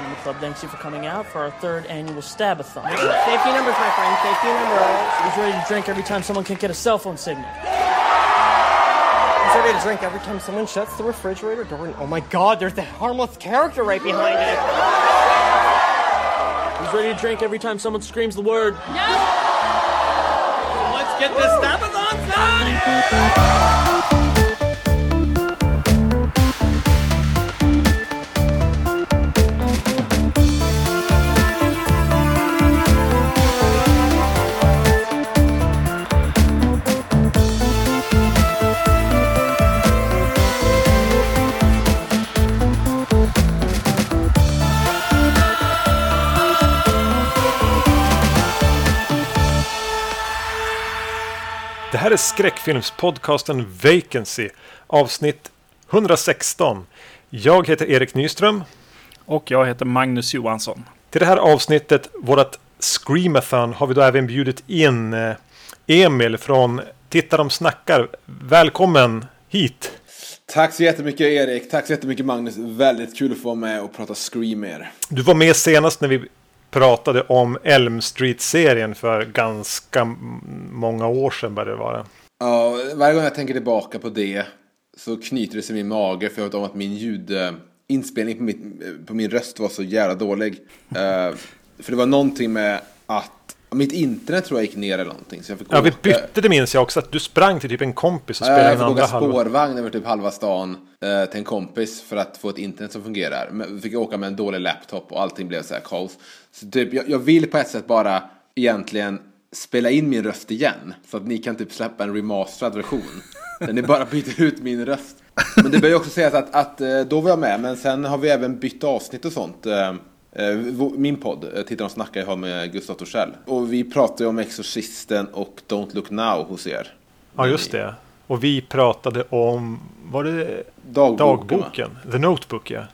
Jackson and the club thanks you for coming out for our third annual Stabathon. Safety numbers, my friend. Safety numbers. He's ready to drink every time someone can't get a cell phone signal? He's ready to drink every time someone shuts the refrigerator door. And oh my God, there's that harmless character right behind it. He's ready to drink every time someone screams the word? Let's get this Stabathon started. Här är skräckfilmspodcasten Vacancy, avsnitt 116. Jag heter Erik Nyström. Och jag heter Magnus Johansson. Till det här avsnittet, vårt Screamathon, har vi då även bjudit in eh, Emil från Titta de snackar. Välkommen hit! Tack så jättemycket Erik, tack så jättemycket Magnus. Väldigt kul att få vara med och prata Scream med er. Du var med senast när vi pratade om Elm Street-serien för ganska många år sedan började det vara. Ja, varje gång jag tänker tillbaka på det så knyter det sig i min mage för jag vet om att min ljudinspelning på, mitt, på min röst var så jävla dålig. Eh, för det var någonting med att mitt internet tror jag gick ner eller någonting. Så jag fick Ja, vi bytte, det minns jag också, att du sprang till typ en kompis och Ja, spelade jag in fick andra åka spårvagn över typ halva stan eh, till en kompis för att få ett internet som fungerar. Men fick jag åka med en dålig laptop och allting blev så här kaos. Så typ, jag, jag vill på ett sätt bara egentligen spela in min röst igen. Så att ni kan typ släppa en remasterad version. Där ni bara byter ut min röst. Men det bör ju också sägas att, att eh, då var jag med, men sen har vi även bytt avsnitt och sånt. Eh, eh, Min podd, eh, Titta och snackar, jag har med Gustav Torssell. Och vi pratar ju om Exorcisten och Don't Look Now hos er. Ja, just det. Och vi pratade om, var det Dagboken, dagboken? The Notebook, ja.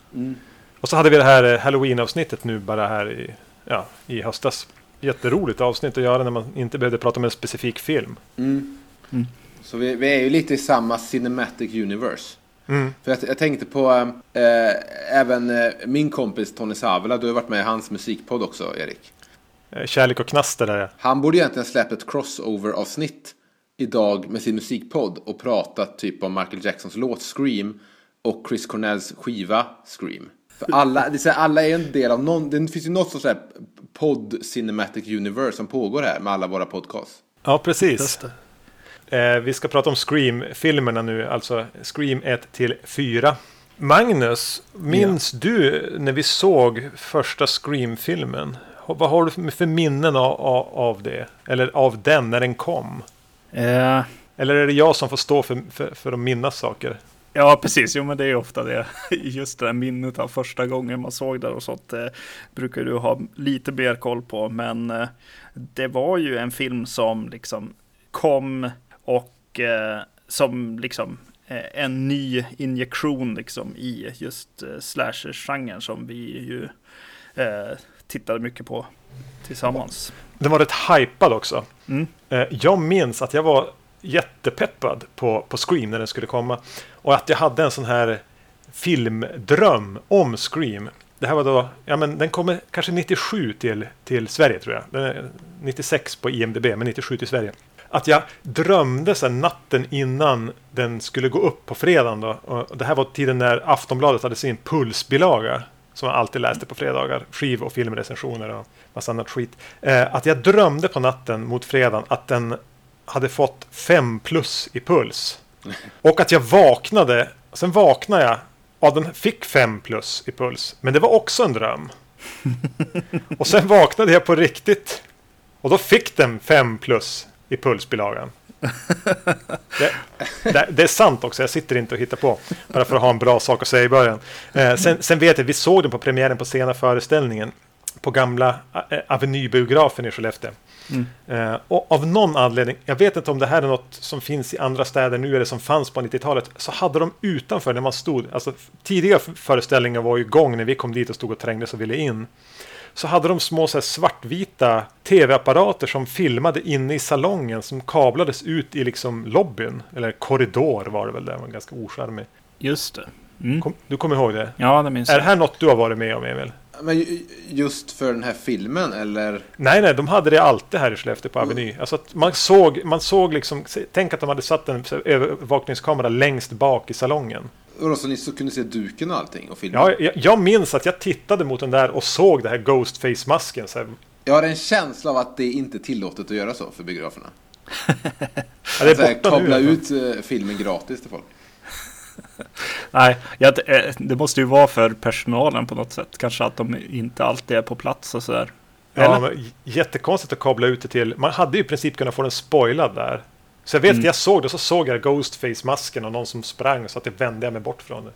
Och så hade vi det här Halloween-avsnittet nu bara här i, ja, i höstas. Jätteroligt avsnitt att göra när man inte behövde prata om en specifik film. Så vi, vi är ju lite i samma cinematic universe. Mm. För jag, jag tänkte på eh, även eh, min kompis Tony Savela, du har varit med i hans musikpodd också Erik. Eh, Kärlek och knaster där, ja. Han borde egentligen släppt ett crossover-avsnitt idag med sin musikpodd och pratat typ om Michael Jacksons låt Scream och Chris Cornells skiva Scream. För alla, det är så här, alla är en del av någon, det finns ju något sånt här podd cinematic universe som pågår här med alla våra podcasts. Ja, precis. Eh, vi ska prata om Scream-filmerna nu, alltså Scream 1 till 4. Magnus, minns du när vi såg första Scream-filmen? Vad har du för- för minnen av, av, av det? Eller av den när den kom? Eh, Eller är det jag som får stå för, för, för att minnas saker? Ja, precis. Jo, men det är ofta det. Just det där minnet av första gången man såg det och sånt eh, brukar du ha lite mer koll på. Men eh, det var ju en film som liksom kom och eh, som liksom eh, en ny injektion liksom i just eh, slasher-genren som vi ju eh, tittade mycket på tillsammans. Den var rätt hypad också. Mm. Eh, Jag minns att jag var jättepeppad på, på Scream när den skulle komma. Och att jag hade en sån här filmdröm om Scream. Det här var då, ja men den kommer kanske 97 till, till Sverige tror jag. Den är 96 på IMDB, men 97 till Sverige. Att jag drömde sen natten innan den skulle gå upp på fredagen då. Och det här var tiden när Aftonbladet hade sin pulsbilaga. Som jag alltid läste på fredagar. Skiv och filmrecensioner och massa annat skit. Eh, att jag drömde på natten mot fredagen att den hade fått 5 plus i puls. Och att jag vaknade. Sen vaknade jag. Ja, den fick 5 plus i puls. Men det var också en dröm. Och sen vaknade jag på riktigt. Och då fick den 5 plus i pulsbilagan. Det, det, det är sant också, jag sitter inte och hittar på. Bara för att ha en bra sak att säga i början. Eh, sen, sen vet jag, vi såg den på premiären på sena föreställningen. På gamla eh, Avenybiografen i Skellefteå. Eh, och av någon anledning, jag vet inte om det här är något som finns i andra städer nu eller som fanns på 90-talet, så hade de utanför när man stod, alltså tidiga föreställningar var ju igång när vi kom dit och stod och trängdes och ville in. Så hade de små så svartvita tv-apparater som filmade inne i salongen som kablades ut i liksom lobbyn, eller korridor var det väl, där den var ganska ocharmig. Just det. Mm. Kom, du kommer ihåg det? Ja, det minns Är det jag. här något du har varit med om, Emil? Men ju- just för den här filmen eller? Nej, nej, de hade det alltid här i Skellefteå på Aveny. Alltså att man såg, man såg liksom, tänk att de hade satt en övervakningskamera längst bak i salongen. Och så ni så kunde se duken och allting och filmen? Ja, jag, jag minns att jag tittade mot den där och såg det här Ghostface-masken. Så här, Jag har en känsla av att det inte är tillåtet att göra så för biograferna. ja, det här, är borta nu. kabla alltså. ut eh, filmen gratis till folk. Nej, ja, det, eh, det måste ju vara för personalen på något sätt. Kanske att de inte alltid är på plats och sådär. Ja, men jättekonstigt att kabla ut det till. Man hade ju i princip kunnat få den spoilad där. Så jag vet att jag såg det, så såg jag Ghostface-masken och någon som sprang så att det vände jag mig bort från det.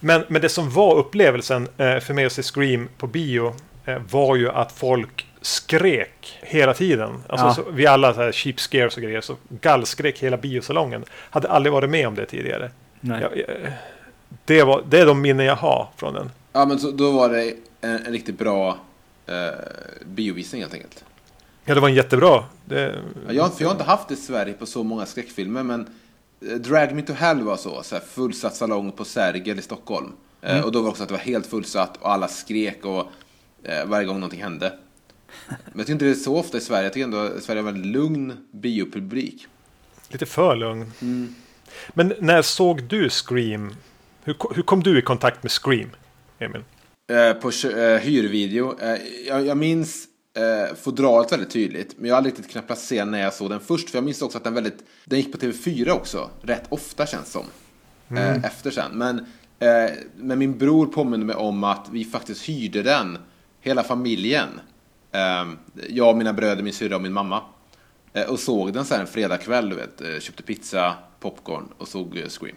Men, men det som var upplevelsen eh, för mig att se Scream på bio eh, var ju att folk skrek hela tiden. Alltså, Ja. så, vi alla så här cheap scares och grejer, så gallskrek hela biosalongen. Hade aldrig varit med om det tidigare. Nej. Jag, jag, det, var, det är de minnen jag har från den. Ja, men så, då var det en, en riktigt bra eh, biovisning helt enkelt. Ja, det var en jättebra. Det, Ja, Jag, för jag har inte haft det i Sverige på så många skräckfilmer, men eh, Drag Me To Hell var så, så här fullsatt salong på Sergel i Stockholm. Eh, Och då var det också att det var helt fullsatt och alla skrek och eh, varje gång någonting hände. Men jag tycker inte det är så ofta i Sverige. Jag tycker ändå att Sverige har en väldigt lugn biopublik. Lite för lugn. Men när såg du Scream? Hur, hur kom du i kontakt med Scream, Emil? Eh, på eh, hyrvideo. Eh, jag, jag minns eh, fodralet väldigt tydligt. Men jag har aldrig riktigt kunnat placera när jag såg den först. För jag minns också att den väldigt... Den gick på TV4 också. Rätt ofta känns som. Eh, efter sen. Men, eh, men min bror påminner mig om att vi faktiskt hyrde den. Hela familjen. Eh, jag, mina bröder, min syrra och min mamma. Eh, och såg den här en fredagkväll, du vet. Eh, köpte pizza, popcorn och såg eh, Scream.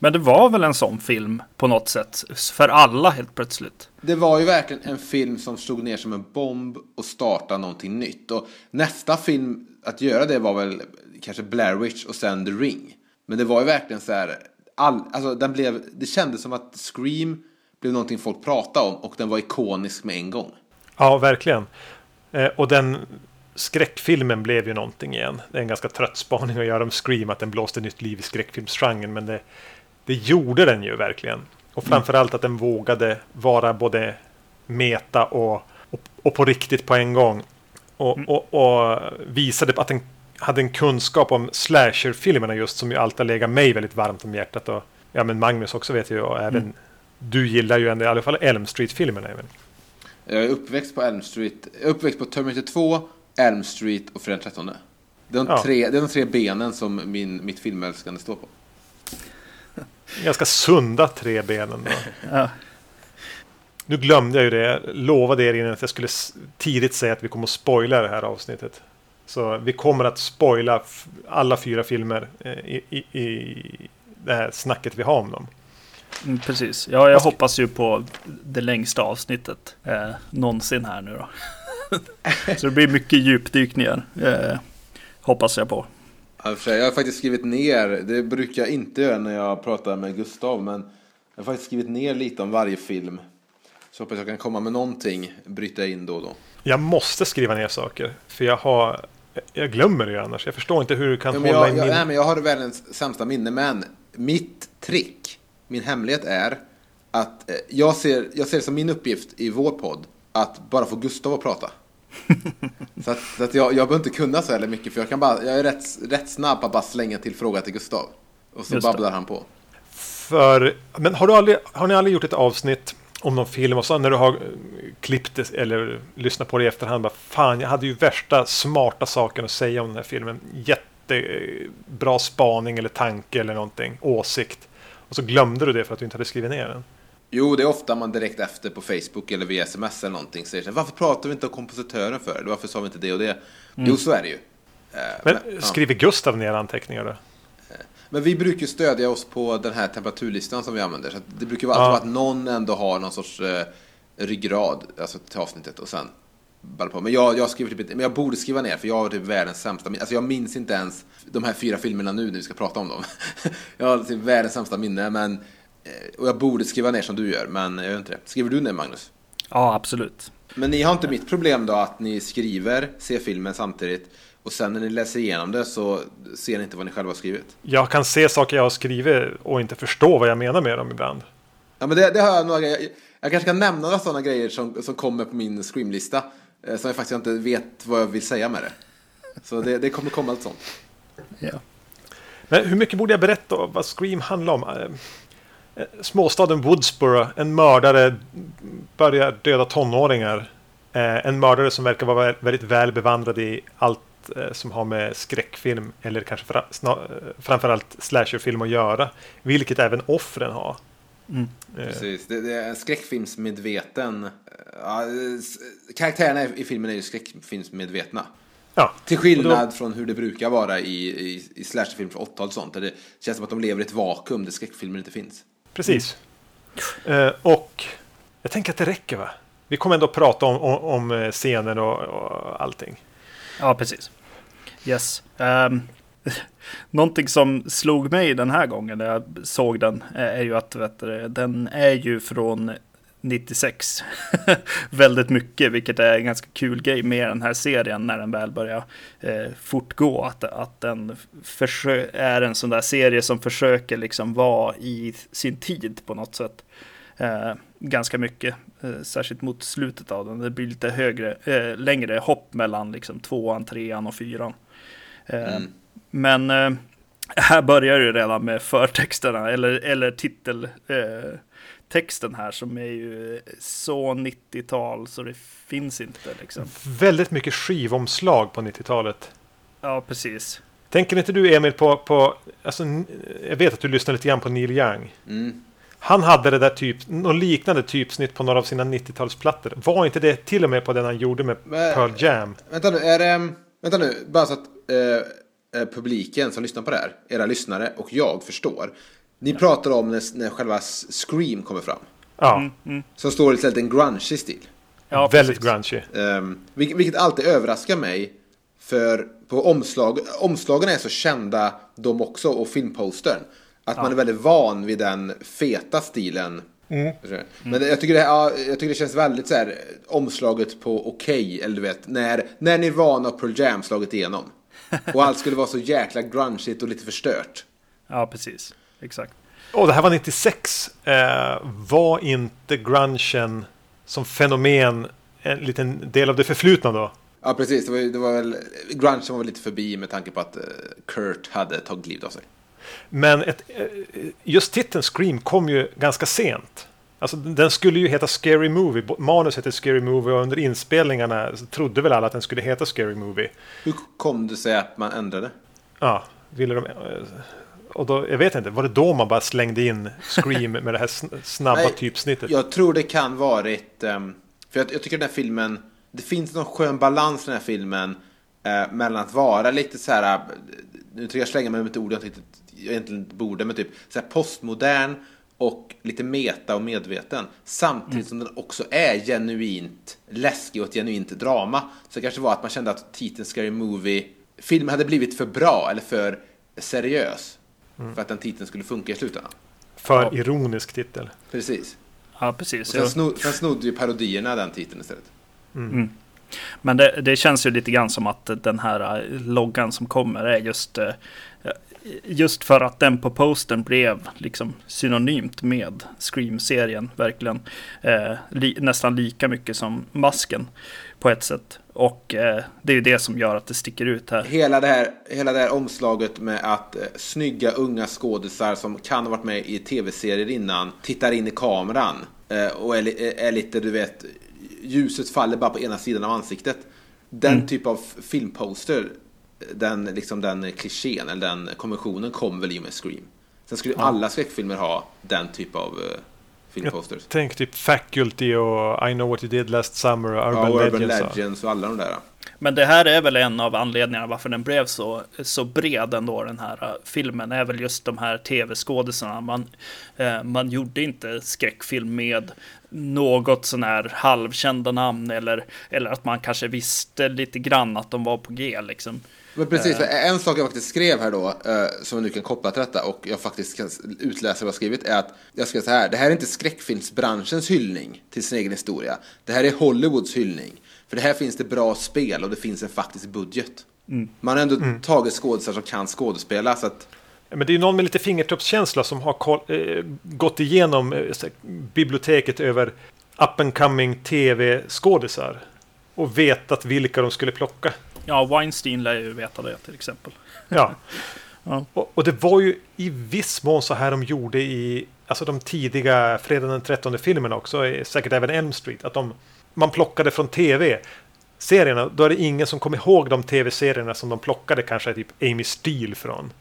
Men det var väl en sån film på något sätt. För alla helt plötsligt. Det var ju verkligen en film som slog ner som en bomb och startade någonting nytt. Och nästa film att göra det var väl kanske Blair Witch och sen The Ring. Men det var ju verkligen så här, all, alltså den blev, det kändes som att Scream blev någonting folk pratade om och den var ikonisk med en gång. Ja, verkligen. Eh, och den skräckfilmen blev ju någonting igen. Det är en ganska trött spaning att göra om Scream, att den blåste nytt liv i skräckfilmsgenren. Men det, det gjorde den ju verkligen. Och framförallt att den vågade vara både meta och, och, och på riktigt på en gång. Och, och, och visade att den hade en kunskap om slasherfilmerna just som ju alltid har legat mig väldigt varmt om hjärtat. Och, ja, men Magnus också vet jag och även du gillar ju ändå, i alla fall Elm Street-filmerna. Även. Jag är uppväxt på Elm Street, uppväxt på Terminator 2, Elm Street och Fredag 13. Det är, de Ja. tre, det är de tre benen som min, mitt filmälskande står på. Ganska sunda tre benen. Då. Ja. Nu glömde jag ju det. Jag lovade er innan att jag skulle tidigt säga att vi kommer att spoila det här avsnittet. Så vi kommer att spoila alla fyra filmer eh, i, i, i det här snacket vi har om dem. Mm, precis. Ja, jag hoppas ju på det längsta avsnittet eh, någonsin här nu då. Så det blir mycket djupdykningar. Eh, hoppas jag på. Jag har faktiskt skrivit ner, det brukar jag inte göra när jag pratar med Gustav, men jag har faktiskt skrivit ner lite om varje film. Så hoppas jag kan komma med någonting, bryta in då och då. Jag måste skriva ner saker. För jag har... Jag glömmer det ju annars. Jag förstår inte hur du kan Ja, men hålla jag, i min... nej, men jag har världens sämsta minne, men mitt trick, min hemlighet är att eh, jag ser, jag ser det som min uppgift i vår podd att bara få Gustav att prata. så att, så att jag, jag behöver inte kunna så jävla mycket, för jag, kan bara, jag är rätt, rätt snabb på att bara slänga till fråga till Gustav. Och så Just det. babblar han på. För, men har, du aldrig, har ni aldrig gjort ett avsnitt om någon film och så när du har eh, klippt det eller lyssnat på det i efterhand bara fan jag hade ju värsta smarta saken att säga om den här filmen. Jättebra spaning eller tanke eller någonting, åsikt. Och så glömde du det för att du inte hade skrivit ner den. Jo, det är ofta man direkt efter på Facebook eller via sms eller någonting säger så här, varför pratar vi inte om kompositören för? Varför sa vi inte det och det? Jo, så är det ju. Eh, Men ja. skriver Gustav ner anteckningar då? Men vi brukar stödja oss på den här temperaturlistan som vi använder. Så det brukar vara Ja. alltid vara att någon ändå har någon sorts eh, ryggrad alltså till avsnittet och sen ballar på. Men jag, jag skriver typ men jag borde skriva ner för jag har typ världens sämsta minne. Alltså jag minns inte ens de här fyra filmerna nu när vi ska prata om dem. jag har typ världens sämsta minne men eh, och jag borde skriva ner som du gör, men jag gör inte det. Skriver du ner Magnus? Ja, absolut. Men ni har inte mitt problem då att ni skriver, ser filmen samtidigt och sen när ni läser igenom det så ser ni inte vad ni själva har skrivit. Jag kan se saker jag har skrivit och inte förstå vad jag menar med dem ibland. Ja men det, det har jag nog, jag, Jag kanske kan nämna några sådana grejer som, som kommer på min Scream-lista. Eh, som jag faktiskt inte vet vad jag vill säga med det. Så det, det kommer komma allt sånt. Ja. Men hur mycket borde jag berätta om vad Scream handlar om? Eh, Småstaden Woodsboro, en mördare börjar döda tonåringar. Eh, En mördare som verkar vara vä- väldigt väl bevandrad i allt eh, som har med skräckfilm eller kanske fra, framförallt slasherfilm att göra. Vilket även offren har. Eh, Precis. Det, det är en skräckfilmsmedveten. Ja, karaktärerna i, filmen är ju skräckfilmsmedvetna. Ja, Till skillnad då- från hur det brukar vara i, i, i slasherfilm från 80-talet och sånt. Där det känns som att de lever i ett vakuum där skräckfilmer inte finns. Precis. Eh, och jag tänker att det räcker va? Vi kommer ändå prata om, om, om eh, scener och, och allting. Ja, precis. Yes. Um, någonting som slog mig den här gången när jag såg den eh, är ju att vet du, den är ju från 96. Väldigt mycket, vilket är en ganska kul grej med den här serien när den väl börjar eh, fortgå. Att, att den är en sån där serie som försöker liksom vara i sin tid på något sätt. Eh, ganska mycket, eh, särskilt mot slutet av den. Det blir lite högre, eh, längre hopp mellan liksom tvåan, trean och fyran. Eh, Mm. Men eh, här börjar det redan med förtexterna, eller, eller titeltexten eh, texten här som är ju så 90-tal så det finns inte liksom. Väldigt mycket skivomslag på 90-talet. Ja, precis. Tänker inte du Emil på, på alltså, jag vet att du lyssnar lite grann på Neil Young. Mm. Han hade det där typ, någon liknande typsnitt på några av sina 90-talsplattor. Var inte det till och med på den han gjorde med Men- Pearl Jam? Vänta nu, är det... Vänta nu, bara så att eh, eh, publiken som lyssnar på det här, era lyssnare och jag förstår. Ni pratar om när, när själva Scream kommer fram. Ja, Som står i en grunge stil. Ja, väldigt grungy. Um, vilket, vilket alltid överraskar mig. För på omslag, omslagen är så kända de också och filmpostern. Att man är väldigt van vid den feta stilen. Men det, jag, tycker det, ja, jag tycker det känns väldigt så här omslaget på Okej, eller du vet, när, när Nirvana och Pearl Jam slagit igenom. Och allt skulle vara så jäkla grungeigt och lite förstört. Ja, precis. Exakt. Och det här var 96. Eh, var inte grungen som fenomen en liten del av det förflutna då? Ja, precis. Det var, det var väl, grungen var väl lite förbi med tanke på att eh, Kurt hade tagit livet av sig. Men ett, eh, just titeln Scream kom ju ganska sent. Alltså, den skulle ju heta Scary Movie. Manus hette Scary Movie och under inspelningarna så trodde väl alla att den skulle heta Scary Movie. Hur kom det sig att man ändrade? Ja, ville de... Och då, jag vet inte, var det då man bara slängde in Scream med det här sn- snabba Nej, typsnittet? Jag tror det kan varit... ehm, för jag, jag tycker den här filmen... Det finns någon skön balans i den här filmen. eh, mellan att vara lite så här... eh, Nu tycker jag slänga mig med ett ord jag inte riktigt jag egentligen borde. Men typ så här postmodern och lite meta och medveten. Samtidigt som den också är genuint läskig och ett genuint drama. Så det kanske var att man kände att titeln Scary Movie... Filmen hade blivit för bra eller för seriös. För att den titeln skulle funka i slutändan. För ironisk titel. Precis. Ja, precis. Sen, snod, sen snodde ju parodierna den titeln istället. Men det, det känns ju lite grann som att den här eh, loggan som kommer är just eh, Just för att den på posten blev liksom synonymt med Scream-serien verkligen. Eh, li, nästan lika mycket som masken på ett sätt. Och eh, det är ju det som gör att det sticker ut här. Hela det här, hela det här omslaget med att eh, snygga unga skådisar som kan ha varit med i tv-serier innan tittar in i kameran eh, och är, li- är lite, du vet, ljuset faller bara på ena sidan av ansiktet. Den typ av filmposter, den, liksom den klichén eller den konventionen kom väl i och med Scream. Sen skulle ju alla skräckfilmer ha den typ av eh, filmposters. Tänk typ Faculty och I know what you did last summer och Urban, Ja, och Urban Legends. och- Legends och alla de där. Men det här är väl en av anledningarna varför den blev så, så bred ändå den här uh, filmen. är väl just de här tv-skådisarna. Man, eh, man gjorde inte skräckfilm med något sån här halvkända namn eller, eller att man kanske visste lite grann att de var på G liksom. Men precis, för en sak jag faktiskt skrev här då, eh, som jag nu kan koppla till detta och jag faktiskt kan utläsa vad jag skrivit, är att jag skrev så här, det här är inte skräckfilmsbranschens hyllning till sin egen historia. Det här är Hollywoods hyllning. För det här finns det bra spel och det finns en faktisk budget. Man har ändå tagit skådespelare som kan skådespela, så att Men det är någon med lite fingertoppskänsla som har koll, eh, gått igenom eh, biblioteket över up and coming tv-skådisar. Och vetat vilka de skulle plocka. Ja, Weinstein lär ju veta det till exempel. Ja. Ja. Och, och det var ju i viss mån så här de gjorde i alltså de tidiga Fredag den 13 filmerna också. Säkert även Elm Street. Att de, man plockade från tv. Serierna, då är det ingen som kommer ihåg de tv-serierna som de plockade kanske typ Amy Steele från.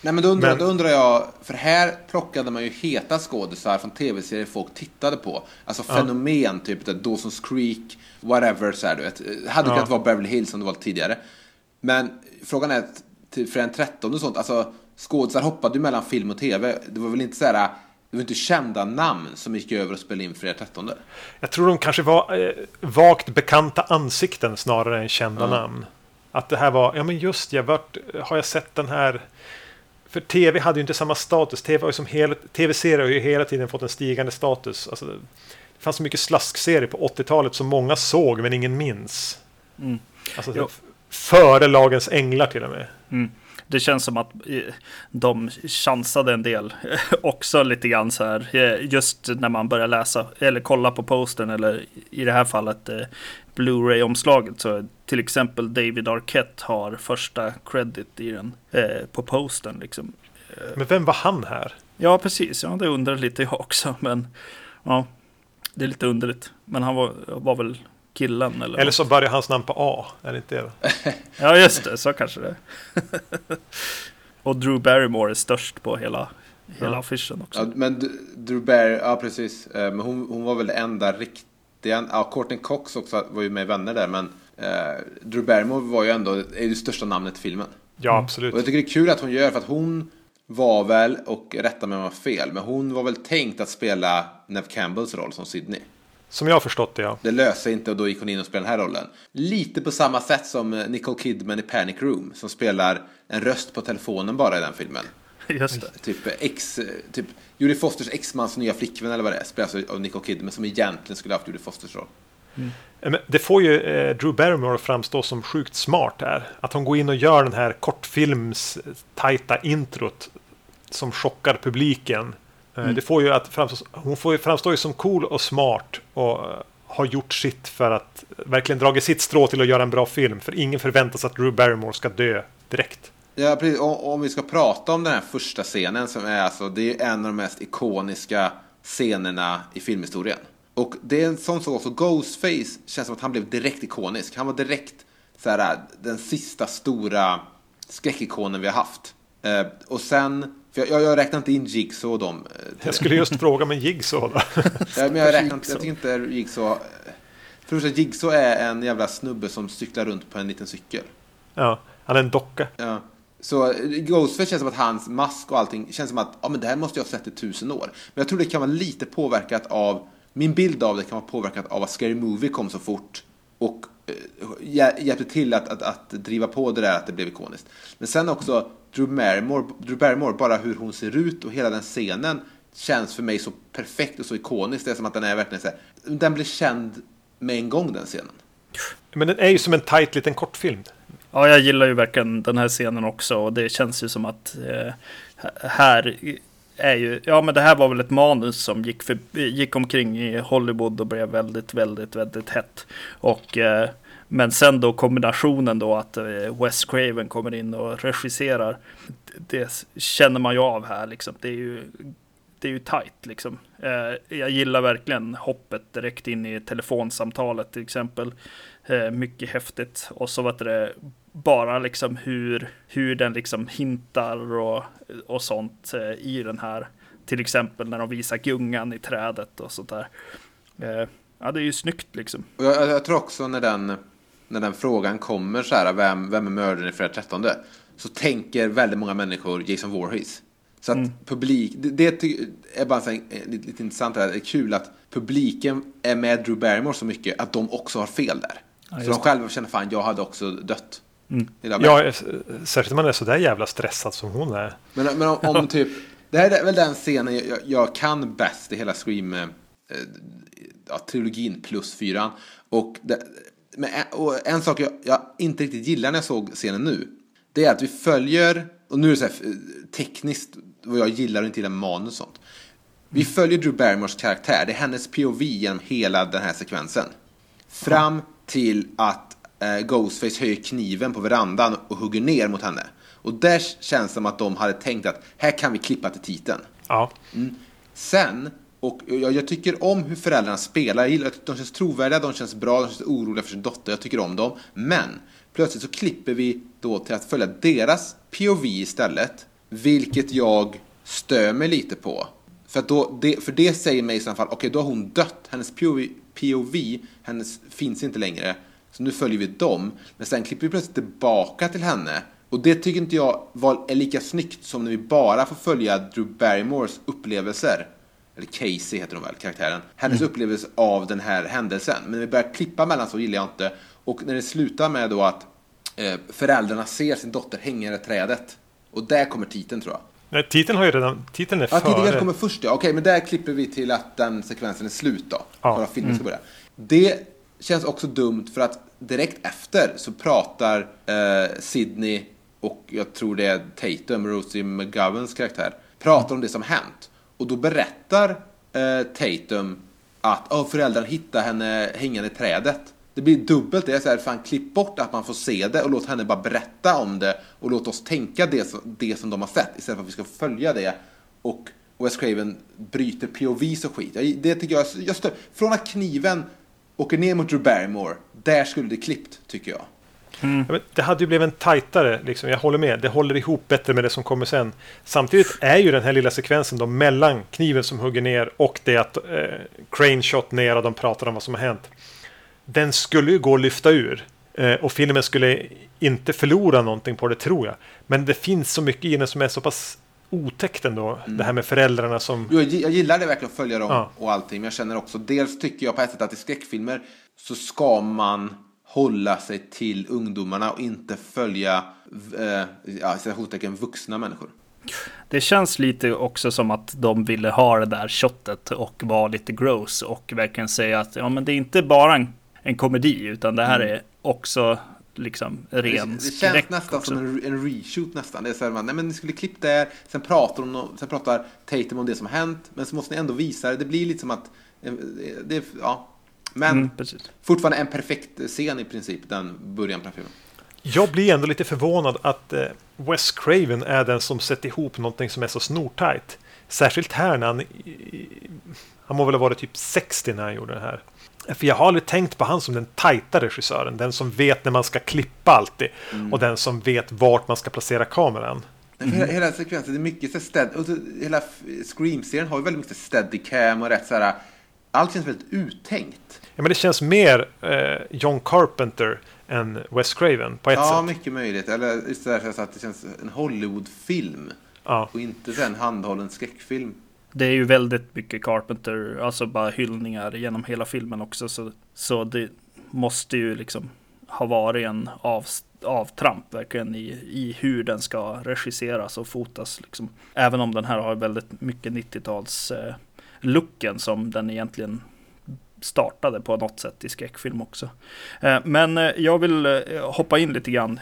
Nej men då undrar, Men- då undrar jag, för här plockade man ju heta skådisar från tv-serier folk tittade på. Alltså fenomen, typ Dawson's Creek, whatever så här, du vet. Hade Ja. kunnat vara Beverly Hills som det var tidigare. Men frågan är, till för en 13 och sånt, alltså skådisar hoppade ju mellan film och tv. Det var väl inte så här, det var inte kända namn som gick över och spelade in Fredag 13. Jag tror de kanske var eh, vagt bekanta ansikten snarare än kända namn. Att det här var, ja men just ja, vart har jag sett den här? För tv hade ju inte samma status. TV har ju som hela, tv-serier har ju hela tiden fått en stigande status. Alltså, det fanns så mycket slaskserier på 80-talet som många såg men ingen minns. Mm. Alltså, före Lagens Änglar till och med. Mm. Det känns som att eh, de chansade en del också lite grann så här. eh, Just när man börjar läsa eller kolla på postern eller i det här fallet eh, Blu-ray-omslaget. Så till exempel David Arquette har första credit i den eh, på postern. Liksom. Men vem var han här? Ja, precis. Ja, det undrar lite jag också. Men ja, det är lite underligt. Men han var, var väl killen eller? Eller så börjar hans namn på A. Är det inte det? Ja, just det. Så kanske det. Och Drew Barrymore är störst på hela, hela Ja. affischen också. Ja, men Drew Barry, ja precis. Eh, Men hon, hon var väl den enda riktiga, ja Courtney Cox också var ju med i Vänner där, men eh, Drew Barrymore var ju ändå, är det största namnet i filmen. Ja, absolut. Och jag tycker det är kul att hon gör, för att hon var väl, och rätta mig om jag har fel, men hon var väl tänkt att spela Nev Campbells roll som Sydney. Som jag har förstått det, ja. Det löste sig inte och då gick hon in och spelade den här rollen. Lite på samma sätt som eh, Nicole Kidman i Panic Room, som spelar en röst på telefonen bara i den filmen. Just det. Typ ex, typ Judy Fosters exmans nya flickvän eller vad det är, spelas av Nicole Kidman som egentligen skulle haft Judy Fosters roll. Men det får ju eh, Drew Barrymore att framstå som sjukt smart här. Att hon går in och gör den här kortfilms tajta introt som chockar publiken. Mm. Det får ju att framstå, hon får ju framstå ju som cool och smart och eh, har gjort sitt för att verkligen dragit sitt strå till att göra en bra film. För ingen förväntar sig att Drew Barrymore ska dö direkt. Ja, precis. Om vi ska prata om den här första scenen som är alltså, det är en av de mest ikoniska scenerna i filmhistorien. Och det är en sån sak också, Ghostface känns som att han blev direkt ikonisk. Han var direkt så här, den sista stora skräckikonen vi har haft. Eh, och sen, för jag, jag räknar inte in Jigsaw och dem. eh, Jag skulle just fråga med Jigsaw då. Ja, men jag räknar jag tycker inte Jigsaw... För det första, Jigsaw är en jävla snubbe som cyklar runt på en liten cykel. Ja, han är en docka. Ja. Så eh, Ghostface känns som att hans mask och allting känns som att ja, men det här måste jag ha sett i tusen år. Men jag tror det kan vara lite påverkat av, min bild av det kan vara påverkat av att Scary Movie kom så fort och eh, hjä- hjälpte till att, att, att driva på det där att det blev ikoniskt. Men sen också Drew Barrymore, Drew Barrymore, bara hur hon ser ut och hela den scenen känns för mig så perfekt och så ikonisk. Det är som att den är verkligen så här, den blir känd med en gång den scenen. Men den är ju som en tajt liten kortfilm. Ja, jag gillar ju verkligen den här scenen också och det känns ju som att eh, här är ju, ja men det här var väl ett manus som gick, för, gick omkring i Hollywood och blev väldigt, väldigt, väldigt hett. Och, eh, men sen då kombinationen då att West Wes Craven kommer in och regisserar, det känner man ju av här liksom. Det är ju, det är ju tajt liksom. Eh, jag gillar verkligen hoppet direkt in i telefonsamtalet till exempel. Eh, mycket häftigt. Och så var det bara liksom hur, hur den liksom hintar och, och sånt i den här. Till exempel när de visar gungan i trädet och sånt där. Ja, det är ju snyggt liksom. Jag, jag tror också när den, när den frågan kommer så här, vem, vem är mördaren i Fredag 13? Så tänker väldigt många människor Jason Voorhees. Så att publik, det, det är bara så här, eh, lite, lite intressant här. Det är kul att publiken är med Drew Barrymore så mycket att de också har fel där. så just de själva känner fan, jag hade också dött. Med. Ja, eh, särskilt när man är så där jävla stressad som hon är. Men, men om, om typ, det här är väl den scenen jag, jag, jag kan bäst i hela Scream, eh, ja, trilogin plus fyran. Och, det, men en, sak jag, jag inte riktigt gillar när jag såg scenen nu, det är att vi följer och nu är det så här eh, tekniskt vad jag gillar och inte gillar manus och sånt. Vi följer Drew Barrymores karaktär, det är hennes POV genom hela den här sekvensen. Fram till att eh, Ghostface höjer kniven på verandan och hugger ner mot henne. Och där känns det som att de hade tänkt att här kan vi klippa till titeln. Ja. Sen, och jag, jag tycker om hur föräldrarna spelar. Jag gillar att de känns trovärdiga, de känns bra, de känns oroliga för sin dotter. Jag tycker om dem. Men plötsligt så klipper vi då till att följa deras POV istället. Vilket jag stör mig lite på. För, att då, det, för det säger mig i så fall, okej då har hon dött. Hennes POV, POV hennes finns inte längre. Så nu följer vi dem. Men sen klipper vi plötsligt tillbaka till henne. Och det tycker inte jag var, är lika snyggt som när vi bara får följa Drew Barrymores upplevelser. Eller Casey heter hon väl, karaktären. Hennes upplevelse av den här händelsen. Men när vi börjar klippa mellan så gillar jag inte. Och när det slutar med då att eh, föräldrarna ser sin dotter hänga i det trädet. Och där kommer titeln tror jag. Nej, titeln har ju redan... Titeln är Ja, titeln före. kommer först ja. Okej, men där klipper vi till att den sekvensen är slut då. Ja. För att filmen ska börja. Det känns också dumt för att direkt efter så pratar eh, Sydney och jag tror det är Tatum, Rosie McGovens karaktär, pratar om det som hänt. Och då berättar eh, Tatum att oh, föräldrarna hittade henne hängande i trädet. Det blir dubbelt. Det är så här, fan klipp bort att man får se det och låt henne bara berätta om det och låt oss tänka det som, det som de har sett istället för att vi ska följa det och Wes Craven bryter POVs och skit. Det tycker jag, jag stör. Från att kniven åker ner mot Drew Barrymore, där skulle det klippt tycker jag. Men det hade ju blivit en tajtare, liksom. jag håller med. Det håller ihop bättre med det som kommer sen. Samtidigt är ju den här lilla sekvensen då mellan kniven som hugger ner och det att eh, Crane shot ner och de pratar om vad som har hänt. Den skulle ju gå att lyfta ur. Eh, och filmen skulle inte förlora någonting på det tror jag. Men det finns så mycket i den som är så pass otäckt ändå. Det här med föräldrarna som... Jo, Jag, jag gillar det verkligen att följa dem Ja. och allting, men jag känner också, dels tycker jag på ett sätt att i skräckfilmer så ska man hålla sig till ungdomarna och inte följa, eh, ja, vuxna människor. Det känns lite också som att de ville ha det där shotet och vara lite gross och verkligen säga att ja, men det är inte bara en, en komedi utan det här är också liksom ren Mm. Det, det känns nästan också. som en, en reshoot nästan. Det är så här, man, nej men ni skulle klippt där, sen pratar, de, om- sen pratar Tatum om det som har hänt, men så måste ni ändå visa det. Det blir lite som att, eh, det, ja. Men Mm, fortfarande en perfekt scen i princip, den början på den filmen. Jag blir ändå lite förvånad att eh, Wes Craven är den som sätter ihop någonting som är så snortajt. Särskilt här när han... Han må väl ha varit typ 60 när han gjorde det här. För jag har aldrig tänkt på han som den tajta regissören. Den som vet när man ska klippa alltid. Och den som vet vart man ska placera kameran. Mm. Hela, hela sekvensen, det är mycket så stead, och så, hela Scream-serien har ju väldigt mycket steadicam och rätt så här. Allt känns väldigt uttänkt. Ja, men det känns mer eh, John Carpenter än Wes Craven på ett Ja, sätt. mycket möjligt. Eller där så att det känns en Hollywood-film Ja. och inte en handhållen skräckfilm. Det är ju väldigt mycket Carpenter, alltså bara hyllningar genom hela filmen också. Så, så det måste ju liksom ha varit en av, avtramp verkligen i, i hur den ska regisseras och fotas. Liksom. Även om den här har väldigt mycket 90-tals eh, looken som den egentligen startade på något sätt i skräckfilm också. Eh, men eh, jag vill eh, hoppa in lite grann,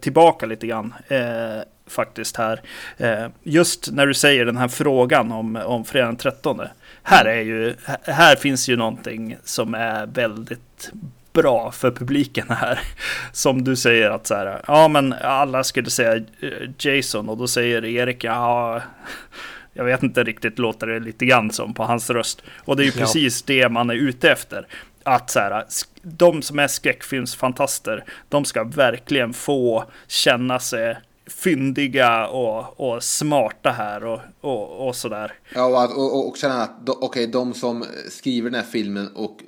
tillbaka lite grann faktiskt här. Just när du säger den här frågan om, om fredag den 13. Här, är ju, här- finns ju någonting som är väldigt bra för publiken här. Som du säger att så här, ja men alla skulle säga Jason och då säger Erik, ja jag vet inte riktigt, låter det lite grann som på hans röst. Och det är ju Ja. precis det man är ute efter. Att så här, de som är skräckfilmsfantaster, de ska verkligen få känna sig fyndiga och, och smarta här och, och, och sådär. Ja, och, och, och, känna att de, okej, de som skriver den här filmen och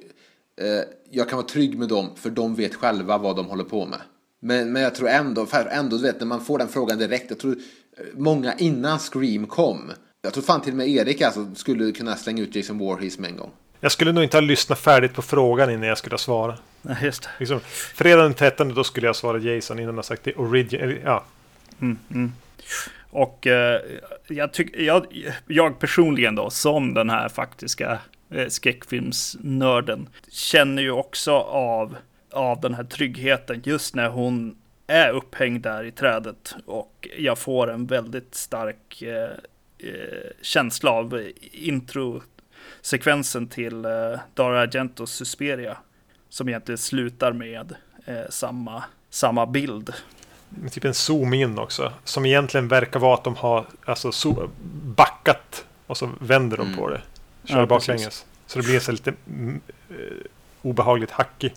eh, jag kan vara trygg med dem för de vet själva vad de håller på med. Men, men jag tror ändå, för ändå du vet, när man får den frågan direkt, jag tror eh, många innan Scream kom, jag tror fan till och med Erik alltså, skulle kunna slänga ut Jason Voorhees med en gång. Jag skulle nog inte ha lyssnat färdigt på frågan innan jag skulle ha svarat. Nej, Just det. Liksom, fredag den 13 då skulle jag svara Jason innan jag sagt det original. Ja, Mm, mm. Och eh, jag, tyck, jag, jag personligen då, som den här faktiska eh, skräckfilmsnörden, känner ju också av, av den här tryggheten just när hon är upphängd där i trädet och jag får en väldigt stark eh, eh, känsla av introsekvensen till eh, Dario Argentos Susperia. Som egentligen slutar med eh, samma, samma bild. Med typ en zoom in också. Som egentligen verkar vara att de har alltså, so backat och så vänder de Mm. på det. Kör Ja, baklänges. precis. Så det blir så lite mm, eh, obehagligt hackig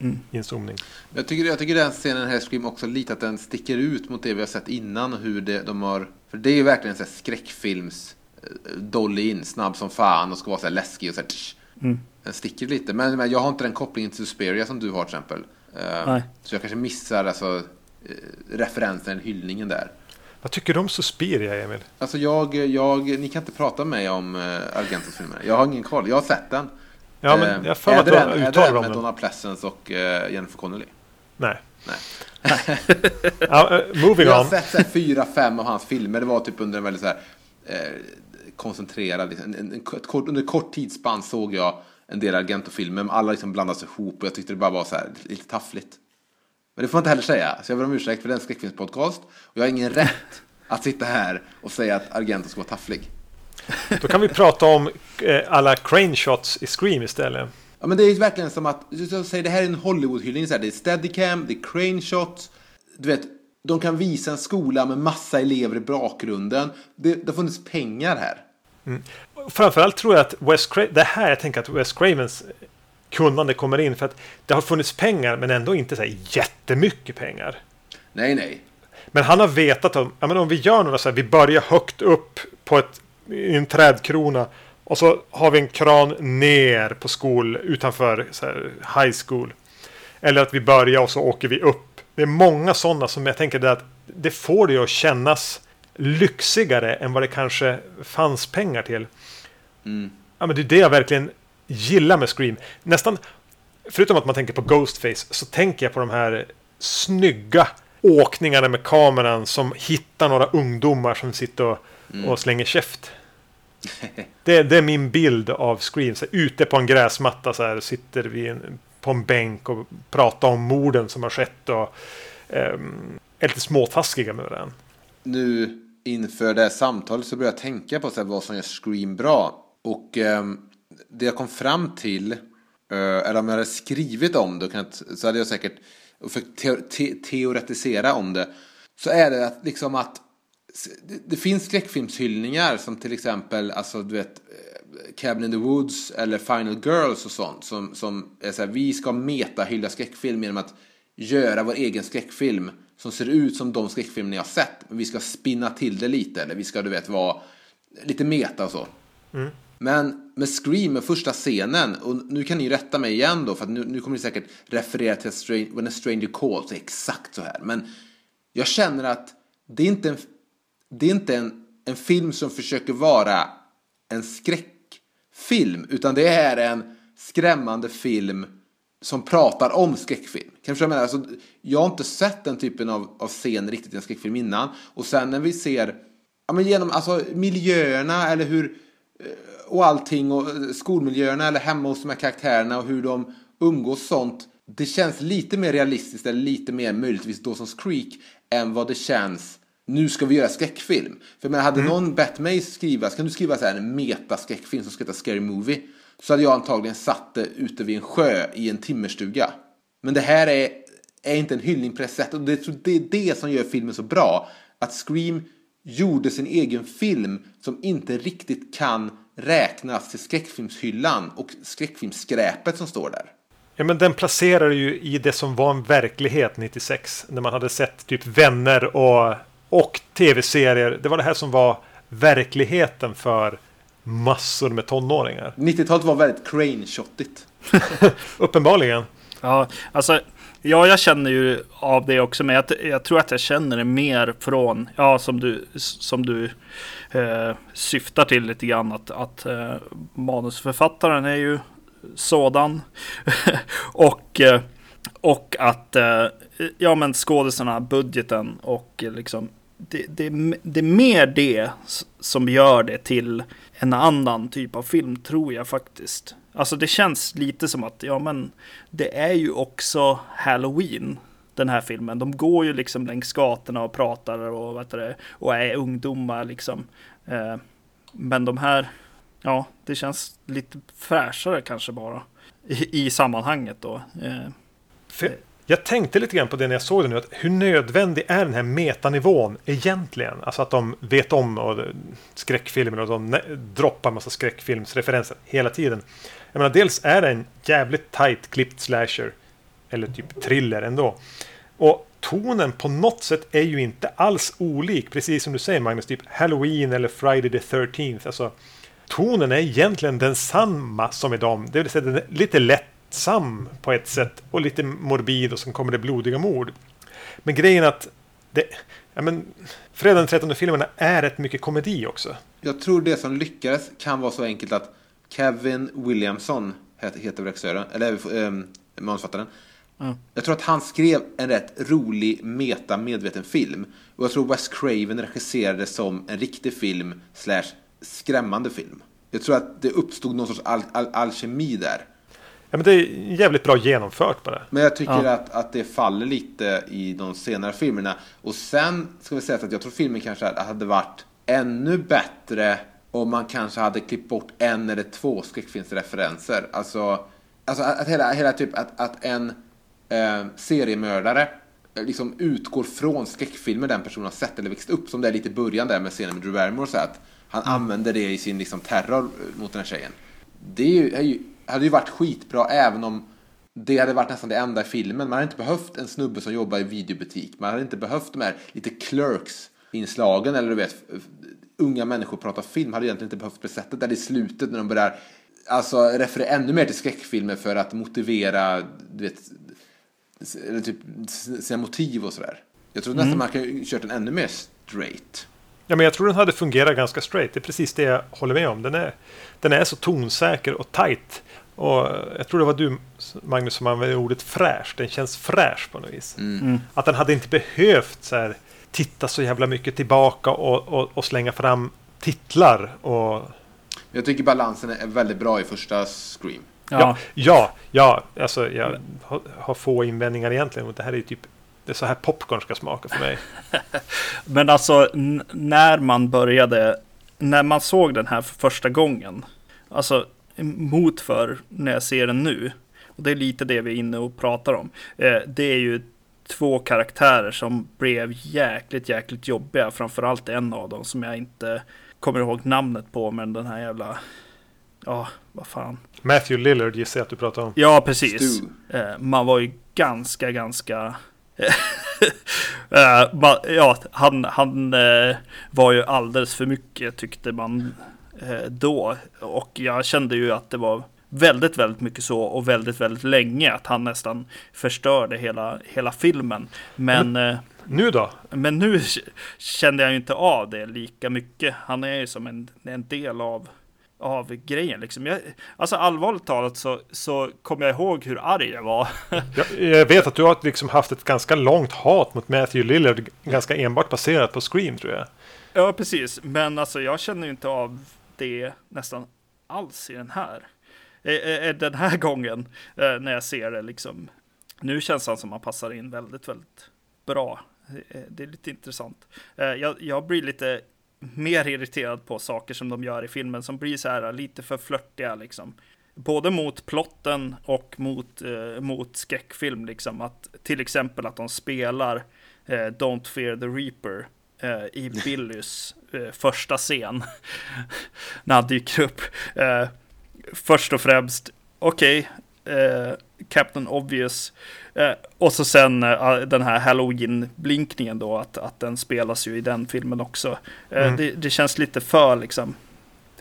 Mm. inzoomning. Jag tycker, jag tycker den scenen här Scream också lite att den sticker ut mot det vi har sett innan hur det, de har... För det är ju verkligen en skräckfilms eh, dolly in, snabb som fan och ska vara så här läskig och så här, tsch. Mm. Den sticker lite. Men, men jag har inte den kopplingen till Suspiria som du har till exempel. Nej. Så jag kanske missar alltså, eh, referensen, hyllningen där. Vad tycker du om Suspiria, Emil? Alltså jag, jag, ni kan inte prata med mig om uh, Argentos filmer. Jag har ingen koll. Jag har sett den. Ja, men Eh, jag har är det den- är det den med den. Donna Pleasence och eh, Jennifer Connelly? Nej. Nej. ja, eh, moving Jag har on. sett fyra, fem av hans filmer. Det var typ under en väldigt så här, eh, koncentrerad, liksom, en, en, ett kort, under kort tidsspann såg jag en del Argento-filmer. men Alla liksom blandas ihop och jag tyckte det bara var så här, lite taffligt. Men det får jag inte heller säga, så jag ber om ursäkt för det är en skräckfilmspodcast. Och jag har ingen rätt att sitta här och säga att Argento ska vara tafflig. Då kan vi prata om eh, alla crane shots i Scream istället. Ja men det är ju verkligen som att, jag säger det här är en Hollywood-hyllning, så här, det är steadicam, det är crane shots, du vet, de kan visa en skola med massa elever i bakgrunden. Det, det har funnits pengar här. Framförallt tror jag att Wes Cra- det här jag tänker att Wes Cravens kunnande kommer in för att det har funnits pengar men ändå inte så här jättemycket pengar. Nej, nej. Men han har vetat om, ja, men om vi gör några så här, vi börjar högt upp på ett, i en trädkrona och så har vi en kran ner på skol utanför här, high school. Eller att vi börjar och så åker vi upp. Det är många sådana som jag tänker det att det får det att kännas lyxigare än vad det kanske fanns pengar till. Ja, men det är det jag verkligen gillar med Scream. Nästan, förutom att man tänker på Ghostface, så tänker jag på de här snygga åkningarna med kameran som hittar några ungdomar som sitter och, och slänger käft. Det, det är min bild av Scream. Så här, ute på en gräsmatta så här, sitter vi en, på en bänk och pratar om morden som har skett och ehm, är lite småtaskiga med varandra. Nu inför det här samtalet så började jag tänka på så här, vad som gör Scream bra. Och ehm, det jag kom fram till, eh, eller om jag hade skrivit om det, kan jag inte- så hade jag säkert och för te, te, teoretisera om det. Så är det att, liksom att det, finns skräckfilmshyllningar som till exempel, alltså du vet, eh, Cabin in the Woods eller Final Girls och sånt. Som, som är så här, vi ska meta-hylla skräckfilm genom att göra vår egen skräckfilm som ser ut som de skräckfilmer ni har sett. Men vi ska spinna till det lite, eller vi ska du vet vara lite meta och så. Men med Scream, med första scenen, och nu kan ni rätta mig igen då, för att nu, nu kommer ni säkert referera till When a Stranger Calls, exakt så här. Men jag känner att det är inte en, det är inte en, en film som försöker vara en skräckfilm, utan det är en skrämmande film som pratar om skräckfilm. Kan du jag menar? Alltså, jag har inte sett den typen av, av scen riktigt i en skräckfilm innan. Och sen när vi ser ja, men genom alltså, miljöerna eller hur eh, och allting och eh, skolmiljöerna eller hemma hos de här karaktärerna och hur de umgås sånt. Det känns lite mer realistiskt eller lite mer möjligtvis Dawson's Creek än vad det känns nu ska vi göra skräckfilm. För men hade någon bett mig skriva, kan du skriva så här en metaskräckfilm som ska heta Scary Movie? Så hade jag antagligen satt det ute vid en sjö i en timmerstuga. Men det här är, är inte en hyllning på det sättet. Och det, det är det som gör filmen så bra. Att Scream gjorde sin egen film som inte riktigt kan räknas till skräckfilmshyllan och skräckfilmsskräpet som står där. Ja, men den placerar ju i det som var en verklighet 96. När man hade sett typ vänner och, och tv-serier. Det var det här som var verkligheten för massor med tonåringar. 90-talet var väldigt crane-shottigt. Uppenbarligen. Ja, alltså, ja, jag känner ju av det också, men jag, jag tror att jag känner det mer från, ja, som du, som du eh, syftar till lite grann, att, att eh, manusförfattaren är ju sådan. och, eh, och att, eh, ja men skådisarna, budgeten och eh, liksom, det, det, det är mer det som gör det till en annan typ av film, tror jag faktiskt. Alltså det känns lite som att, ja men det är ju också Halloween. den här filmen. De går ju liksom längs gatorna och pratar och, vet du, och är ungdomar liksom. Eh, men de här, ja, det känns lite fräschare kanske bara i, i sammanhanget då. Eh, För jag tänkte lite grann på det när jag såg det nu. Att hur nödvändig är den här metanivån egentligen? Alltså att de vet om och skräckfilmer och de droppar massa skräckfilmsreferenser hela tiden. Jag menar, dels är det en jävligt tight klippt slasher. Eller typ thriller ändå. Och tonen på något sätt är ju inte alls olik. Precis som du säger Magnus, typ Halloween eller Friday the 13th. Alltså, tonen är egentligen densamma som i dem. Det vill säga den är lite lättsam på ett sätt och lite morbid och sen kommer det blodiga mord. Men grejen är att det, ja men, Fredag den 13 filmerna är rätt mycket komedi också. Jag tror det som lyckades kan vara så enkelt att Kevin Williamson heter, heter regissören, eller ähm, manusförfattaren. Jag tror att han skrev en rätt rolig, meta, medveten film. Och jag tror Wes Craven regisserade som en riktig film slash skrämmande film. Jag tror att det uppstod någon sorts al al alkemi där. Ja, men det är jävligt bra genomfört bara. Men jag tycker att, att det faller lite i de senare filmerna. Och sen ska vi säga att jag tror filmen kanske hade varit ännu bättre om man kanske hade klippt bort en eller två skräckfilmsreferenser. Alltså, alltså att, att hela, hela typ att, att en eh, seriemördare liksom utgår från skräckfilmer den personen har sett eller växt upp. Som det är lite i början där med scenen med Drew Barrymore. Så att han använder det i sin liksom, terror mot den här tjejen. Det är ju, är ju, hade ju varit skitbra även om det hade varit nästan det enda i filmen. Man hade inte behövt en snubbe som jobbar i videobutik. Man hade inte behövt de här lite clerks-inslagen. Eller du vet, unga människor pratar film. Hade egentligen inte behövt på sättet. Där i slutet när de börjar alltså, referera ännu mer till skräckfilmer för att motivera du vet, typ sina motiv och sådär. Jag tror nästan man kan kört den ännu mer straight. Ja, men jag tror den hade fungerat ganska straight. Det är precis det jag håller med om. Den är, den är så tonsäker och tight. Och jag tror det var du, Magnus, som använde ordet fräsch. Den känns fräsch på något vis. Att den hade inte behövt så här, titta så jävla mycket tillbaka och, och, och slänga fram titlar. Och, Jag tycker balansen är väldigt bra i första Scream. ja, ja, ja alltså, jag har, har få invändningar egentligen. mot Det här är ju typ det är så här popcorn ska smaka för mig. Men alltså när man började, när man såg den här för första gången, alltså mot för när jag ser den nu, och det är lite det vi är inne och pratar om, eh, det är ju två karaktärer som blev jäkligt, jäkligt jobbiga, framförallt en av dem som jag inte kommer ihåg namnet på, men den här jävla, ja, vad fan. Matthew Lillard gissar jag att du pratar om. Ja, precis. Eh, man var ju ganska, ganska... eh, ma- ja, han, han eh, var ju alldeles för mycket tyckte man då. Och jag kände ju att det var väldigt, väldigt mycket så och väldigt, väldigt länge att han nästan förstörde hela, hela filmen. Men, eh, Nu då? men nu kände jag ju inte av det lika mycket. Han är ju som en, en del av, av grejen. Liksom. Jag, alltså allvarligt talat så, så kommer jag ihåg hur arg jag var. Jag, jag vet att du har liksom haft ett ganska långt hat mot Matthew Lillard. Ganska enbart baserat på Scream tror jag. ja, precis. Men alltså jag känner ju inte av det nästan alls i den här. Den här gången när jag ser det liksom. Nu känns han som han passar in väldigt, väldigt bra. Det är lite intressant. Jag, jag blir lite mer irriterad på saker som de gör i filmen som blir så här lite för flörtiga liksom. Både mot plotten och mot, eh, mot skräckfilm liksom. Att, till exempel att de spelar eh, Don't Fear the Reaper i Billys eh, första scen. när han dyker upp. Eh, först och främst, okej, eh, Captain Obvious. Eh, och så sen eh, den här Halloween-blinkningen då, att, att den spelas ju i den filmen också. Eh, Mm. det, det känns lite för liksom,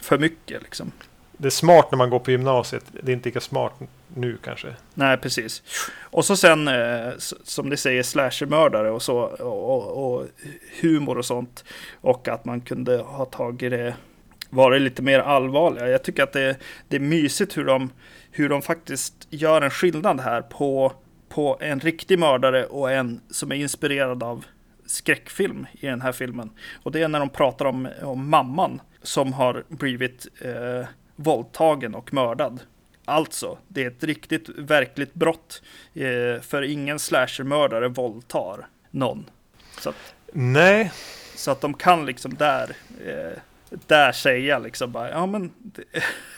för mycket liksom. Det är smart när man går på gymnasiet. Det är inte lika smart nu kanske. Nej, precis. Och så sen, eh, som det säger, slashermördare och så, och, och, och humor och sånt. Och att man kunde ha tagit det, varit lite mer allvarliga. Jag tycker att det, det är mysigt hur de, hur de faktiskt gör en skillnad här på, på en riktig mördare och en som är inspirerad av skräckfilm i den här filmen. Och det är när de pratar om, om mamman som har blivit eh, våldtagen och mördad Alltså, det är ett riktigt verkligt brott. Eh, för ingen slashermördare våldtar någon. Så att, Nej, så att de kan liksom där, eh, där säga liksom bara, ja men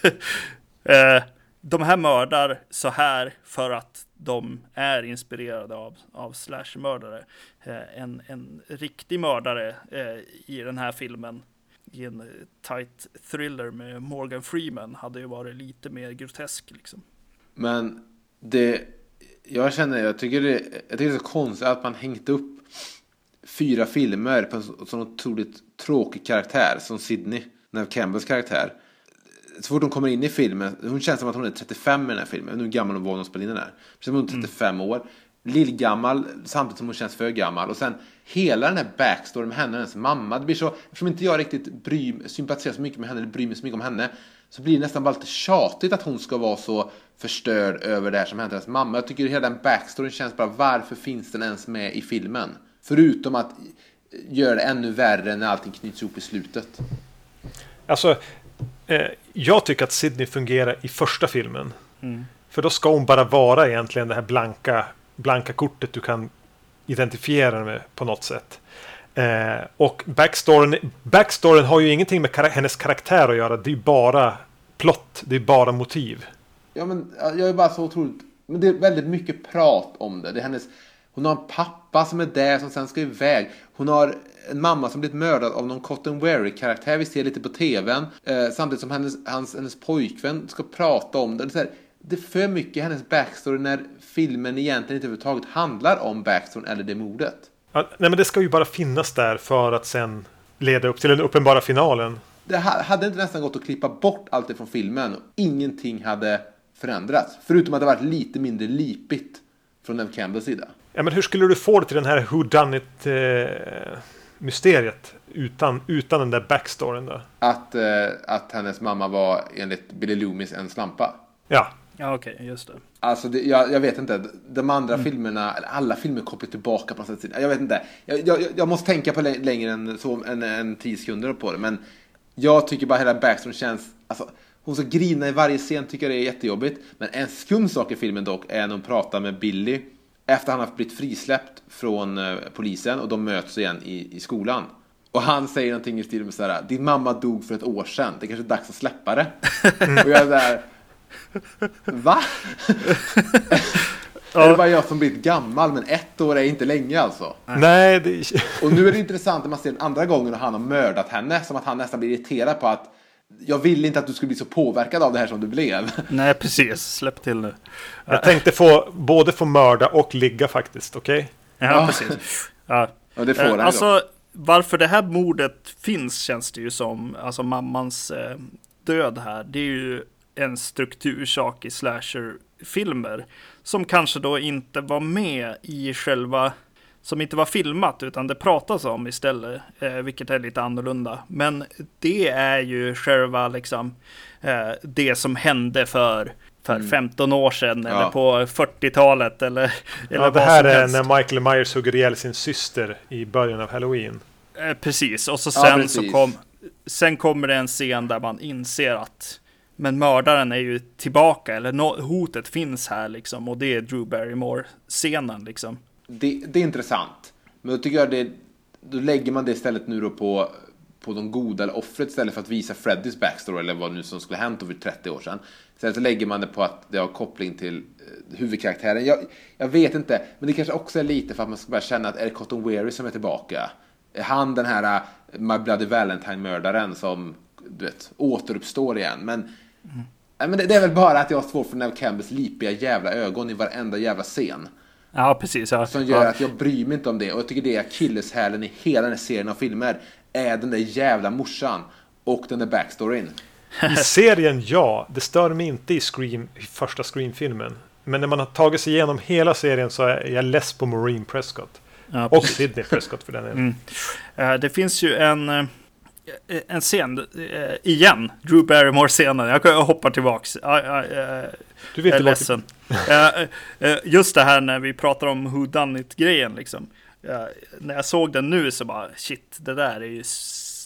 eh, de här mördar så här för att de är inspirerade av, av slashermördare. Eh, en, en riktig mördare i den här filmen, i en eh, tight thriller med Morgan Freeman, hade ju varit lite mer grotesk liksom. Men det, jag känner, jag tycker det, jag tycker det är så konstigt att man hängt upp fyra filmer på en så- sån otroligt tråkig karaktär som Sydney, Neve Campbells karaktär. Så fort hon kommer in i filmen, hon känns som att hon är 35 i den här filmen. Hur gammal hon var när hon spelade in den här. Känns som hon är 35 år. Lillgammal samtidigt som hon känns för gammal. Och sen hela den här backstoryn med henne och hennes mamma. Det blir så, eftersom inte jag riktigt bry, sympatiserar så mycket med henne eller bryr mig så mycket om henne. Så blir det nästan bara lite tjatigt att hon ska vara så förstörd över det här som hänt hennes mamma. Jag tycker hela den backstoryn känns bara, varför finns den ens med i filmen? Förutom att göra det ännu värre när allting knyts ihop i slutet. alltså eh, jag tycker att Sydney fungerar i första filmen. För då ska hon bara vara egentligen det här blanka, blanka kortet du kan identifiera dig med på något sätt. Eh, och backstoryn, backstoryn har ju ingenting med kara- hennes karaktär att göra. Det är ju bara plott, det är bara motiv. Ja, men jag är bara så otroligt... Men det är väldigt mycket prat om det. det är hennes, hon har en pappa som är där som sen ska iväg. Hon har en mamma som blivit mördad av någon Cotton Weary-karaktär. Vi ser lite på tvn. Eh, samtidigt som hennes, hans, hennes pojkvän ska prata om det. Det är, så här, det för mycket hennes backstory när filmen egentligen inte överhuvudtaget handlar om backstoryn eller det mordet. Ja, nej men det ska ju bara finnas där för att sen leda upp till den uppenbara finalen. Det ha- hade inte nästan gått att klippa bort allt från filmen och ingenting hade förändrats. Förutom att det varit lite mindre lipigt från Neve Campbells sida. Ja, men hur skulle du få det till den här Who Done It eh, mysteriet utan, utan den där backstoryn då? Att, eh, att hennes mamma var enligt Billy Loomis en slampa. Ja, Ja, okej, just det. Alltså, det, jag, jag vet inte. De andra filmerna, eller alla filmer kopplar tillbaka på sätt. Jag vet inte. Jag, jag, jag måste tänka på lä- längre än, så, än, än tio sekunder på det. Men jag tycker bara hela backstoryn känns... Alltså, hon ska grina i varje scen, tycker jag det är jättejobbigt. Men en skum sak i filmen dock är när hon pratar med Billy efter han har blivit frisläppt från eh, polisen och de möts igen i, i skolan. Och han säger någonting i stil med sådär, din mamma dog för ett år sedan, det är kanske är dags att släppa det. och jag är där, va? Är det bara jag som blivit gammal, men ett år är inte länge alltså. nej, det, Och nu är det intressant när man ser den andra gången och han har mördat henne, som att han nästan blir irriterad på att jag ville inte att du skulle bli så påverkad av det här som du blev. Nej, precis. Släpp till nu. jag tänkte få både få mörda och ligga faktiskt, okej? Ja, Ja. precis. Ja. Ja, det får Eh, han ju alltså, varför det här mordet finns känns det ju som, alltså mammans eh, död här, det är ju en struktursak i slasherfilmer som kanske då inte var med i själva, som inte var filmat utan det pratas om istället, eh, vilket är lite annorlunda. Men det är ju själva liksom eh, det som hände för för 15 år sedan eller Ja. på 40-talet eller, eller Ja, det här är helst. när Michael Myers hugger ihjäl sin syster i början av Halloween. Eh, precis, och så Ja, sen precis. så kom, sen kommer det en scen där man inser att men mördaren är ju tillbaka, eller no, hotet finns här liksom, och det är Drew Barrymore-scenen liksom. Det, det är intressant. Men då tycker jag det, då lägger man det istället nu då på, på de goda eller offret istället för att visa Freddys backstory eller vad nu som skulle ha hänt för 30 år sedan. Istället så lägger man det på att det har koppling till eh, huvudkaraktären. Jag, jag vet inte, men det kanske också är lite för att man ska börja känna att är det Cotton Weary som är tillbaka? Är han den här eh, My Bloody Valentine-mördaren som du vet, återuppstår igen? Men, nej, men det, det är väl bara att jag har svårt för Neve Campbells lipiga jävla ögon i varenda jävla scen. Ja, precis. Ja. Som gör ja. att jag bryr mig inte om det. Och jag tycker det är akilleshälen i hela den här serien av filmer. Är den där jävla morsan. Och den där backstoryn. I serien, ja. Det stör mig inte i, Scream, i första Scream-filmen. Men när man har tagit sig igenom hela serien så är jag less på Maureen Prescott. Ja, Och. Sidney Prescott för den delen. Mm. Eh, Det finns ju en, eh, en scen, eh, igen, Drew Barrymore-scenen. Jag jag hoppar tillbaks. Ja, ja, eh, Du vet jag är ledsen. Eh, eh, Just det här när vi pratar om who done it-grejen liksom. Eh, När jag såg den nu så bara shit, det där är ju,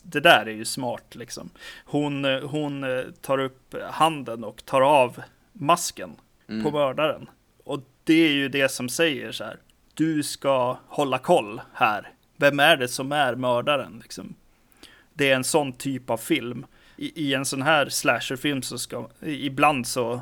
det där är ju smart liksom. Hon, eh, hon eh, tar upp handen och tar av masken på mördaren. Och det är ju det som säger så här. Du ska hålla koll här. Vem är det som är mördaren? Liksom. Det är en sån typ av film. I, i en sån här slasherfilm så ska, ibland så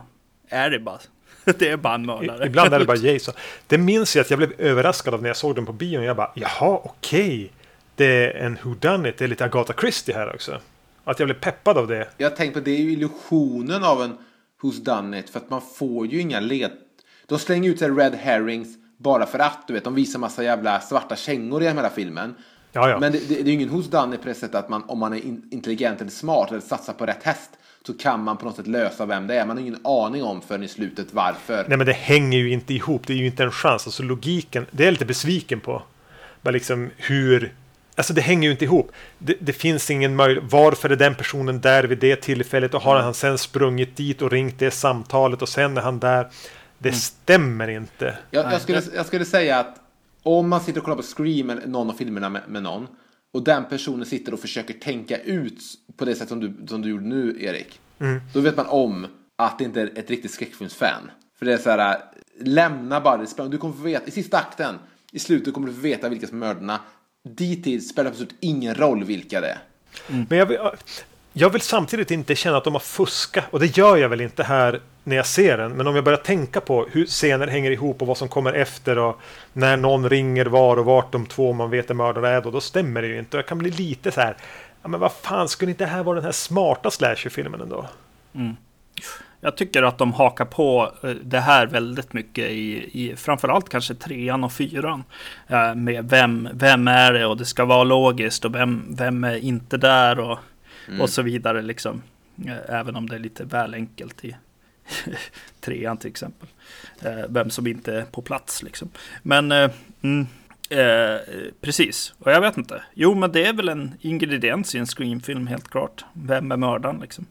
är det bara, det är bara en mördare. Ibland är det bara Jason. Det minns jag att jag blev överraskad av när jag såg den på bion. Jag bara, jaha, okej. Det är en Who Done It. Det är lite Agatha Christie här också. Att jag blev peppad av det. Jag har tänkt på det är ju illusionen av en Who's Done It. För att man får ju inga led... De slänger ut sig red herrings bara för att. Du vet, de visar massa jävla svarta kängor i hela filmen. Ja, ja. Men det, det, det är ju ingen Who's Done It på det sättet att man, om man är in, intelligent eller smart eller satsar på rätt häst så kan man på något sätt lösa vem det är. Man har ingen aning om förrän i slutet varför. Nej, men det hänger ju inte ihop. Det är ju inte en chans. Alltså logiken, det är jag lite besviken på. Bara liksom hur... Alltså det hänger ju inte ihop. Det, det finns ingen möjlighet. Varför är den personen där vid det tillfället? Och har han sen sprungit dit och ringt det samtalet och sen är han där. Det stämmer inte. Jag, jag, skulle, jag skulle säga att om man sitter och kollar på Scream eller någon av filmerna med, med någon och den personen sitter och försöker tänka ut på det sätt som du, som du gjorde nu, Erik. Då vet man om att det inte är ett riktigt skräckfilmsfan. För det är så här, lämna bara det. Du kommer få veta, i sista akten, i slutet kommer du få veta vilka som är mördarna. Dittills spelar det absolut ingen roll vilka det är. Men jag jag vill samtidigt inte känna att de har fuskat. Och det gör jag väl inte här när jag ser den. Men om jag börjar tänka på hur scener hänger ihop och vad som kommer efter och när någon ringer var och vart de två man vet är mördare är då, då stämmer det ju inte. Och jag kan bli lite så här. Ja, men vad fan, skulle inte det här vara den här smarta slasher-filmen ändå? Mm. Jag tycker att de hakar på eh, det här väldigt mycket i, i framförallt kanske trean och fyran. Eh, Med vem, vem är det och det ska vara logiskt och vem, vem är inte där och, och så vidare liksom. Eh, Även om det är lite väl enkelt i trean till exempel. Eh, Vem som inte är på plats liksom. Men eh, mm, eh, precis, och jag vet inte. Jo, men det är väl en ingrediens i en screamfilm helt klart. Vem är mördaren liksom?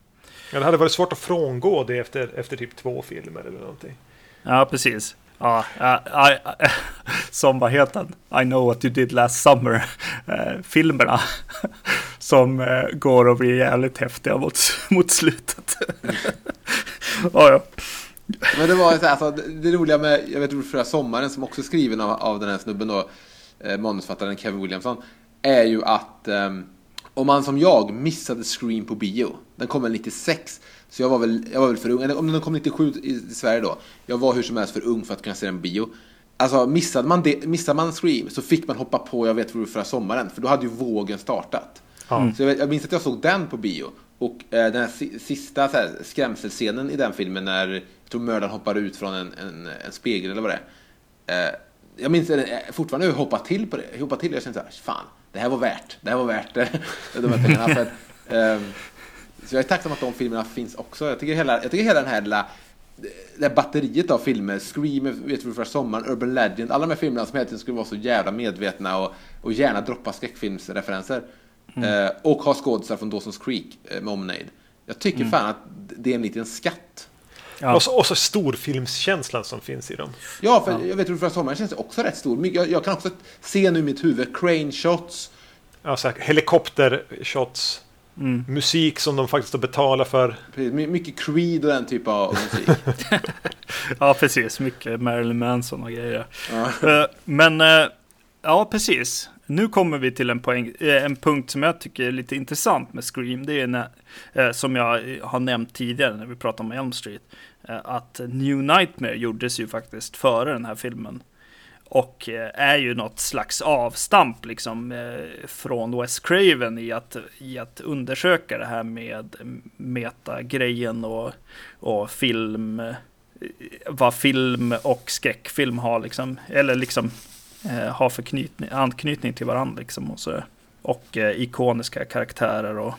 Ja, det hade varit svårt att frångå det efter, efter typ två filmer eller någonting. Ja, precis. Ja, uh, I, I, som vad heter den? I know what you did last summer. Uh, filmerna. Som uh, går och blir jävligt häftiga mot, mot slutet. ja, ja. Men det var så här, alltså, det roliga med, jag vet förra sommaren som också är skriven av, av den här snubben då, eh, manusfattaren Kevin Williamson, är ju att ehm, om man som jag missade Scream på bio, den kom väl 96, så jag var väl, jag var väl för ung, om den kom 97 i, i Sverige då, jag var hur som helst för ung för att kunna se den på bio. Alltså missade man, det, missade man Scream så fick man hoppa på Jag vet förra sommaren, för då hade ju vågen startat. Ja. Så jag, jag minns att jag såg den på bio. Och eh, den här si- sista så här, skrämselscenen i den filmen när jag tror mördaren hoppar ut från en, en, en spegel eller vad det är. Eh, jag minns jag fortfarande hur jag hoppade till på det. Jag hoppade till och jag kände så här, fan, det här var värt. Det här var värt det. de här pengarna. För att, ehm, så jag är tacksam att de filmerna finns också. Jag tycker hela, jag tycker hela den här lilla det här batteriet av filmer, Scream, vet du för sommaren, Urban Legend, alla de här filmerna som hela tiden skulle vara så jävla medvetna och, och gärna droppa skräckfilmsreferenser. Eh, och ha skådisar från Dawson's Creek eh, med Omneid. Jag tycker fan att det är en liten skatt. Ja. Och, så, och så storfilmskänslan som finns i dem. Ja, för jag vet att förra sommaren känns också rätt stor. Jag, jag kan också se nu i mitt huvud crane shots. Ja, så här, helikoptershots. Musik som de faktiskt har betalat för. Precis, my- Mycket Creed och den typen av musik. ja, precis. Mycket Marilyn Manson och grejer. Ja. Eh, Men eh, ja, precis. Nu kommer vi till en, poäng, eh, en punkt som jag tycker är lite intressant med Scream. Det är när, som jag har nämnt tidigare när vi pratade om Elm Street. Att New Nightmare gjordes ju faktiskt före den här filmen. Och eh, är ju något slags avstamp liksom eh, från Wes Craven i att, i att undersöka det här med metagrejen och, och film, eh, vad film och skräckfilm har liksom, eller liksom eh, har för knytning, anknytning till varandra liksom och så. Och eh, ikoniska karaktärer och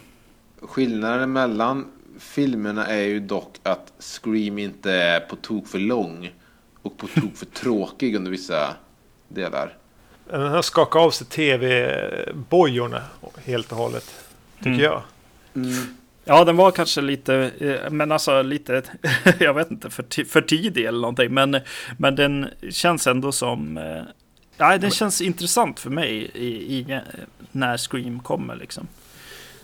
Skillnaden mellan filmerna är ju dock att Scream inte är på tok för lång och på tok för tråkig under vissa delar. Den har skakat av sig tv-bojorna helt och hållet. Tycker Mm. jag. Ja, den var kanske lite, eh, men alltså lite, jag vet inte, för, för tidig eller någonting. Men, men den känns ändå som, eh, nej, den känns intressant för mig i, i, när Scream kommer liksom.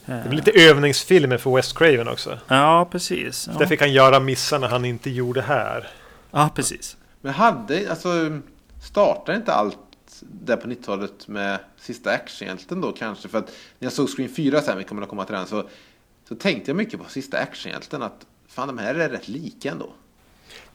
Det är lite övningsfilmer för West Craven också. Ja, precis. Där Ja, fick han göra missarna han inte gjorde här. ja precis. Men hade, alltså, startar inte allt där på 90-talet med sista actionhjälten då kanske? För att när jag såg Screen 4 sen, vi kommer att komma till den, så, så tänkte jag mycket på sista actionhjälten att fan de här är rätt lika ändå.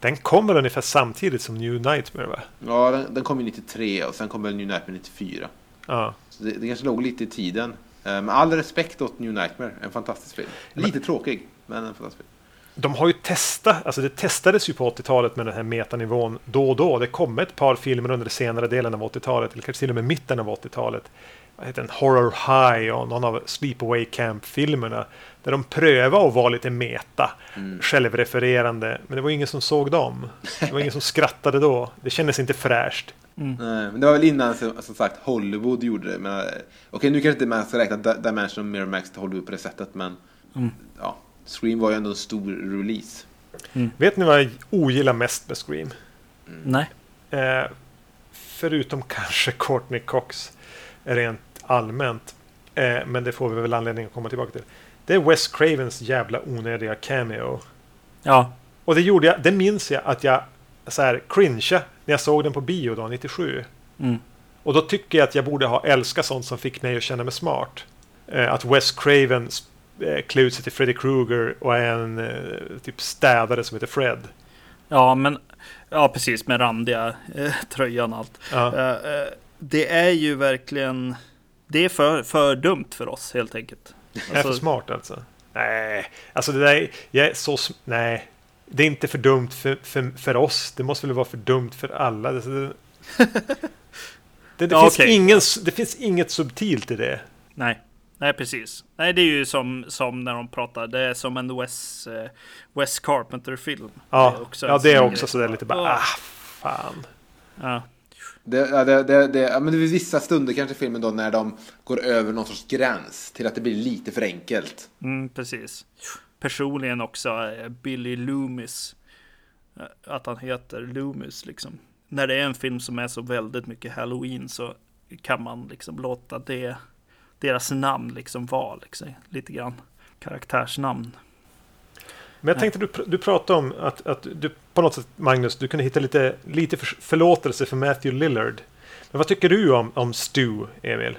Den kommer ungefär samtidigt som New Nightmare va? Ja, den, den kom ju 93 och sen kom väl New Nightmare 94. Ja. Så det, det kanske låg lite i tiden. Eh, Med all respekt åt New Nightmare, en fantastisk film. Lite tråkig, men en fantastisk film. De har ju testat, alltså det testades ju på 80-talet med den här metanivån då och då. Det kom ett par filmer under den senare delen av 80-talet, eller kanske till och med mitten av 80-talet. Vad heter den? Horror High och någon av Sleepaway Camp-filmerna. Där de prövade att vara lite meta, självrefererande. Men det var ingen som såg dem. Det var ingen som skrattade då. Det kändes inte fräscht. Nej, Men det var väl innan som, som sagt Hollywood gjorde det. Men, eh, Okej, nu kanske inte man ska räkna Di- Dimension och Miramax till Hollywood på det sättet, men ja, Scream var ju ändå en stor release. Vet ni vad jag ogillar mest med Scream? Nej. Eh, förutom kanske Courtney Cox rent allmänt. Eh, men det får vi väl anledning att komma tillbaka till. Det är Wes Cravens jävla onödiga cameo. Ja, Och det gjorde jag, det minns jag att jag så här cringeade när jag såg den på bio då, 97. Mm. Och då tycker jag att jag borde ha älskat sånt som fick mig att känna mig smart. Eh, att Wes Craven klär ut sig till Freddy Krueger och är en eh, typ städare som heter Fred. ja men ja, precis med randiga eh, tröjan och allt. Ja. Eh, eh, det är ju verkligen. Det är för, för dumt för oss helt enkelt. Jag är för Alltså- smart alltså? Nej, alltså det där är, jag är så... Nej. Det är inte för dumt för, för, för oss. Det måste väl vara för dumt för alla. Det, det, det, det, Ja, finns okej. ingen, det finns inget subtilt i det. Nej, nej precis. Nej, det är ju som, som när de pratar. Det är som en Wes, eh, Wes Carpenter-film. Ja, Det är också ja, det är också sådär lite bara... Ah, fan. Ja, Det, ja, det, det, det, ja, men det är vissa stunder kanske i filmen då när de går över någon sorts gräns till att det blir lite för enkelt. mm, precis. Personligen också eh, Billy Loomis. Eh, Att han heter Loomis liksom. När det är en film som är så väldigt mycket Halloween så kan man liksom låta det, deras namn liksom vara liksom, lite grann karaktärsnamn. Men jag tänkte du, pr- du pratade om att, att du på något sätt, Magnus, du kunde hitta lite, lite för, förlåtelse för Matthew Lillard. Men vad tycker du om, om Stu, Emil?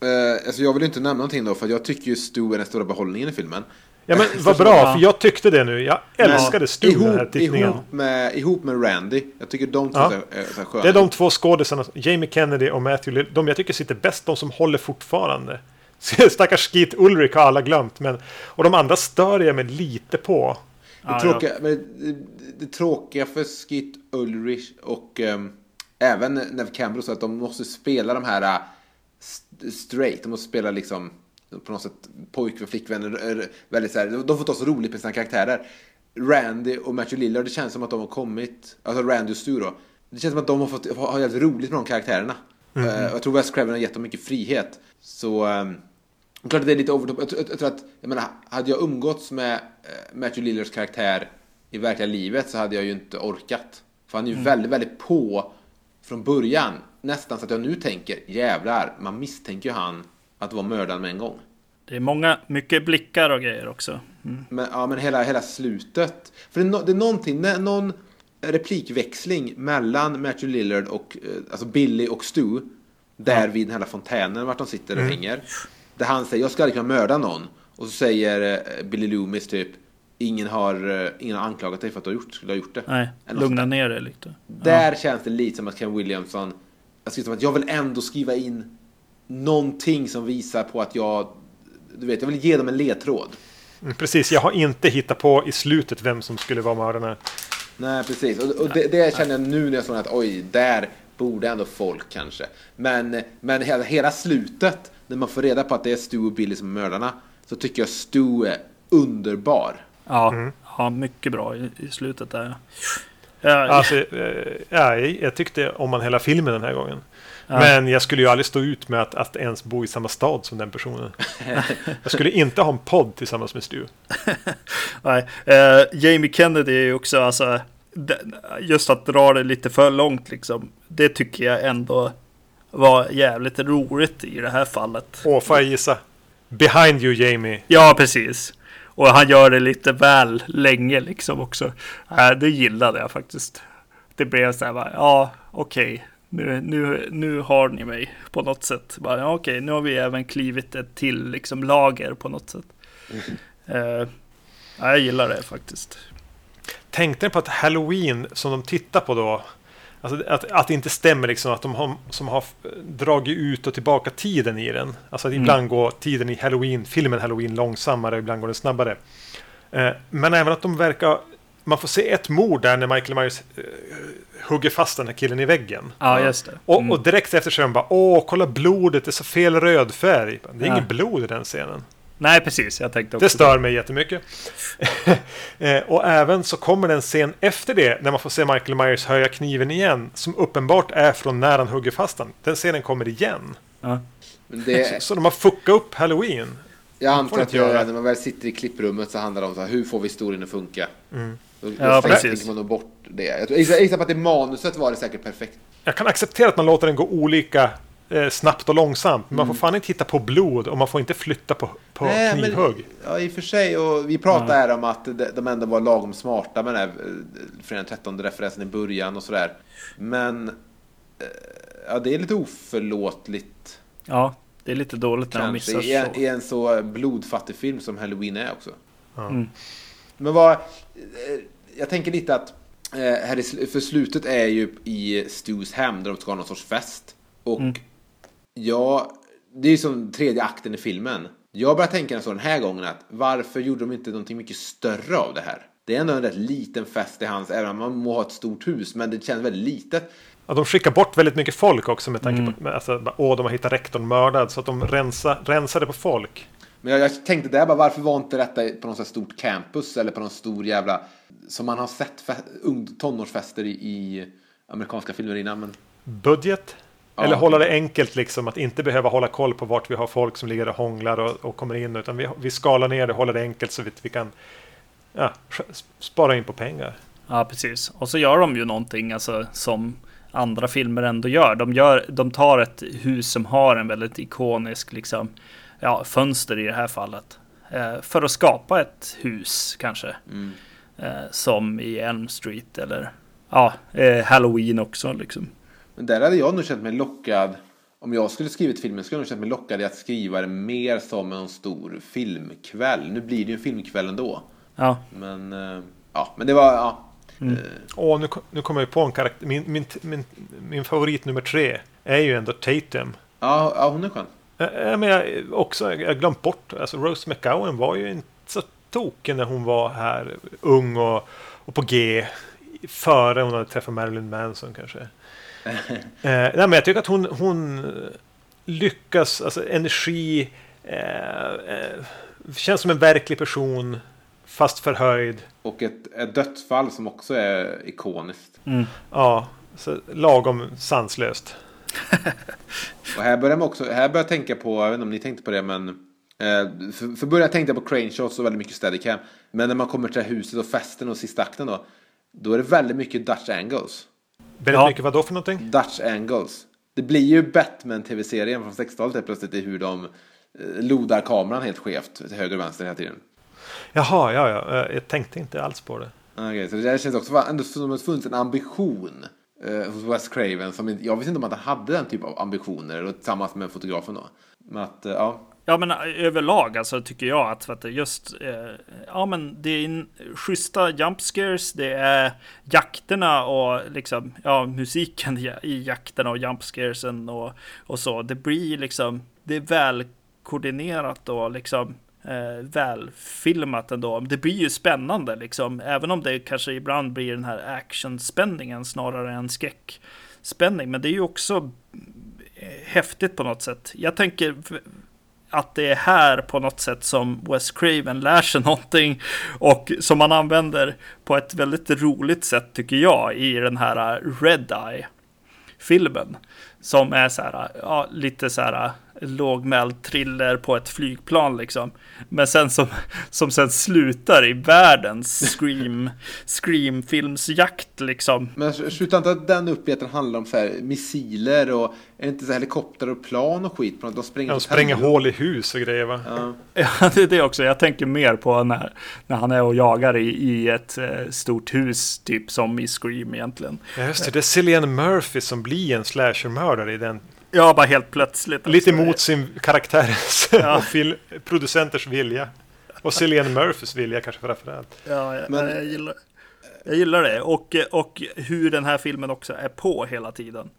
Eh, alltså jag vill inte nämna någonting då, för jag tycker ju Stu är den stora behållningen i filmen. Ja men vad bra, för jag tyckte det nu. Jag älskade Stu i den här tittningen. ihop, med, ihop med Randy. Jag tycker de två Ja. är, är, sköna. Det är de två skådisarna, Jamie Kennedy och Matthew Lillard, de jag tycker sitter bäst, de som håller fortfarande. Stackars Skeet Ulrich har alla glömt, men... Och de andra stör jag mig lite på. Det, tråkiga, men det, det tråkiga för Skit Ulrich och ehm, även Nev Campbell så att de måste spela de här äh, st- straight. De måste spela liksom på något sätt pojk och flickvänner. eh, Väldigt så här, de får ta så roligt med sina karaktärer. Randy och Matthew Lillard, det känns som att de har kommit, alltså Randy och Stu då. Det känns som att de har fått ha jävligt roligt med de karaktärerna. Eh, jag tror Wes Craven har gett dem mycket frihet. Så är klart att det är lite overtop. Jag, jag, jag tror att, jag menar, hade jag umgåtts med eh, Matthew Lillards karaktär i verkliga livet så hade jag ju inte orkat. För han är ju väldigt, väldigt på från början. Nästan så att jag nu tänker, jävlar, man misstänker ju han att vara mördaren med en gång. Det är många, mycket blickar och grejer också. Mm. Men, ja, men hela, hela slutet. För det är, det är någonting, någon replikväxling mellan Matthew Lillard och eh, alltså Billy och Stu. Där vid den här fontänen vart de sitter och hänger. Där han säger, jag ska aldrig kunna mörda någon. Och så säger eh, Billy Loomis typ, ingen har, eh, ingen har anklagat dig för att du har gjort, skulle ha gjort det. Nej, lugna ner dig lite. där känns det lite som att Ken Williamson, jag, som att jag vill ändå skriva in någonting som visar på att jag, du vet, jag vill ge dem en ledtråd. Mm, Precis, jag har inte hittat på i slutet vem som skulle vara mördarna. Nej, precis. Och, och det, det känner jag nu när jag såg att oj, där borde ändå folk kanske. Men, men hela, hela slutet, när man får reda på att det är Stu och Billy som är mördarna, så tycker jag Stu är underbar. Ja, ja mycket bra i, i slutet där. Ja, Alltså, eh, ja, jag, jag tyckte om man hela filmen den här gången. Men jag skulle ju aldrig stå ut med att, att ens bo i samma stad som den personen. jag skulle inte ha en podd tillsammans med Stu. nej. Eh, Jamie Kennedy är ju också, alltså, just att dra det lite för långt liksom. Det tycker jag ändå var jävligt roligt i det här fallet. Åh, får jag gissa? Behind you Jamie. Ja, precis. Och han gör det lite väl länge liksom också. Äh, det gillade jag faktiskt. Det blev så här, bara, ja, okej. Nu, nu, nu har ni mig på något sätt. Bara, ja, okej, nu har vi även klivit ett till liksom, lager på något sätt. Eh, ja, jag gillar det faktiskt. Tänkte ni på att Halloween som de tittar på då Alltså att, att det inte stämmer liksom att de har, som har dragit ut och tillbaka tiden i den. Alltså att ibland går tiden i Halloween, filmen Halloween långsammare, ibland går den snabbare. Eh, men även att de verkar, man får se ett mord där när Michael Myers eh, hugger fast den här killen i väggen. Ja, just det. Och, Mm. och direkt efter så är bara åh, kolla blodet, det är så fel röd färg. Det är Ja. inget blod i den scenen. Nej, precis. Jag tänkte också Det stör mig jättemycket. eh, och även så kommer det en scen efter det när man får se Michael Myers höja kniven igen. Som uppenbart är från när han hugger fast den. Den scenen kommer igen. Ja. Men det, Så de har fuckat upp Halloween. jag antar att eh, när man väl sitter i klipprummet så handlar det om så här, hur får vi historien att funka? Mm. Då, Ja, precis. man nog bort det. Jag gissar på att i manuset var det säkert perfekt. Jag kan acceptera att man låter den gå olika eh, snabbt och långsamt. Men man får fan inte titta på blod och man får inte flytta på, på Nej, men- knivhugg. Ja, i och för sig. Och vi pratade här om att de- de ändå var lagom smarta med den här eh, fredag den 13 referensen i början och sådär. Men eh, ja, det är lite oförlåtligt. ja, det är lite dåligt när de Kanske missar i en, så. i en så blodfattig film som Halloween är också. Ja. Mm. Men vad... Jag tänker lite att eh, här i, för slutet är ju i Stu's hem där de ska ha någon sorts fest. Och Mm. ja, det är ju som tredje akten i filmen. Jag börjar tänka så den här gången att varför gjorde de inte någonting mycket större av det här? Det är ändå en rätt liten fest i hans, även om man må ha ett stort hus, men det känns väldigt litet. Ja, de skickar bort väldigt mycket folk också med tanke Mm. på att alltså, åh, de har hittat rektorn mördad. Så att de rensar, rensade på folk. Men jag, jag tänkte där bara, varför var inte detta på något stort campus eller på någon stor jävla, som man har sett tonårsfester i, i amerikanska filmer innan. Men budget. Ja. Eller hålla det enkelt liksom att inte behöva hålla koll på vart vi har folk som ligger och hånglar och, och kommer in. Utan vi, vi skalar ner det, håller det enkelt så vi, vi kan ja, spara in på pengar. Ja, precis. Och så gör de ju någonting alltså, som andra filmer ändå gör. De, gör. de tar ett hus som har en väldigt ikonisk liksom, ja, fönster i det här fallet. Eh, för att skapa ett hus kanske. Mm. Eh, som i Elm Street eller ja, eh, Halloween också. Liksom. Men där hade jag nog känt mig lockad. Om jag skulle skrivit filmen skulle jag nog känt mig lockad i att skriva det mer som en stor filmkväll. Nu blir det ju en filmkväll ändå. Ja, Men, eh, ja, men det var, ja. Mm. Åh, nu, nu kommer jag på en karaktär. Min, min, min, min favorit nummer tre är ju ändå Tatum. ja, ja, hon är skön. Eh, Men jag också, jag glömt bort, alltså Rose McGowan var ju inte så tokig när hon var här ung och, och på G. Före hon hade träffat Marilyn Manson kanske. eh, nej, men jag tycker att hon, hon lyckas, alltså energi, eh, eh, känns som en verklig person, fast förhöjd. Och ett, ett dödsfall som också är ikoniskt. Ja, så lagom sanslöst. Och här börjar man också, här börjar jag tänka på, jag vet inte om ni tänkte på det men eh, för, för början tänkte jag på crane shots och väldigt mycket steadicam. Men när man kommer till huset och festen och sista akten då. Då är det väldigt mycket Dutch angles. Väldigt Ja. mycket vad då för någonting? Dutch angles. Det blir ju Batman-tv-serien från 60-talet helt plötsligt i hur de eh, lodar kameran helt skevt till höger och vänster hela tiden. Jaha, ja, ja, eh, jag tänkte inte alls på det. Okej, så det där känns också ändå som att det funnits en ambition eh, hos Wes Craven. Som jag visste inte om att han hade den typ av ambitioner tillsammans med fotografen då. Men att, eh, ja. Ja men eh, överlag alltså tycker jag att, för att just eh, Ja men det är schyssta jump scares Det är jakterna och liksom Ja musiken i- i jakterna och jump scaresen och, och så Det blir liksom Det är väl koordinerat och liksom eh, välfilmat ändå. Det blir ju spännande liksom. Även om det kanske ibland blir den här actionspänningen snarare än skräckspänning. Men det är ju också eh, häftigt på något sätt. Jag tänker att det är här på något sätt som Wes Craven lär sig någonting och som man använder på ett väldigt roligt sätt tycker jag i den här Red Eye filmen. Som är så här, ja, lite så här lågmäld thriller på ett flygplan liksom. Men sen som, som sen slutar i världens scream, screamfilmsjakt liksom. Men slutar inte att den upp i att den handlar om så här, missiler och är det inte så helikopter och plan och skit? På något? De spränger, De typ spränger hål i hus och grejer va? Ja. Ja, det är det också. Jag tänker mer på när, när han är och jagar i, i ett eh, stort hus, typ som i Scream egentligen. Ja, just det. Det är Cillian Murphy som blir en slashermördare i den. Ja, bara helt plötsligt. Lite alltså. mot sin karaktärens Ja. och fil- producenters vilja. Och Cillian Murphys vilja kanske framförallt. Ja, jag, Men- jag, gillar, jag gillar det. Och, och hur den här filmen också är på hela tiden.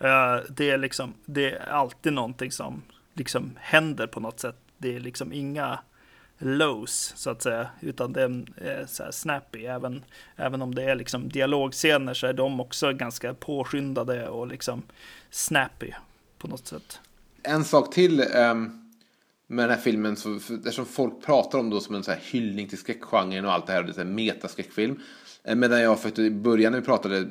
Eh, det, är liksom, det är alltid någonting som liksom händer på något sätt. Det är liksom inga lows så att säga, utan det är eh, så här snappy. Även, även om det är liksom dialogscener så är de också ganska påskyndade och liksom snappy på något sätt. En sak till um, med den här filmen, så, för, eftersom folk pratar om det som en så här hyllning till skräckgenren och allt det här, och det är en metaskräckfilm. Eh, medan jag för i början när vi pratade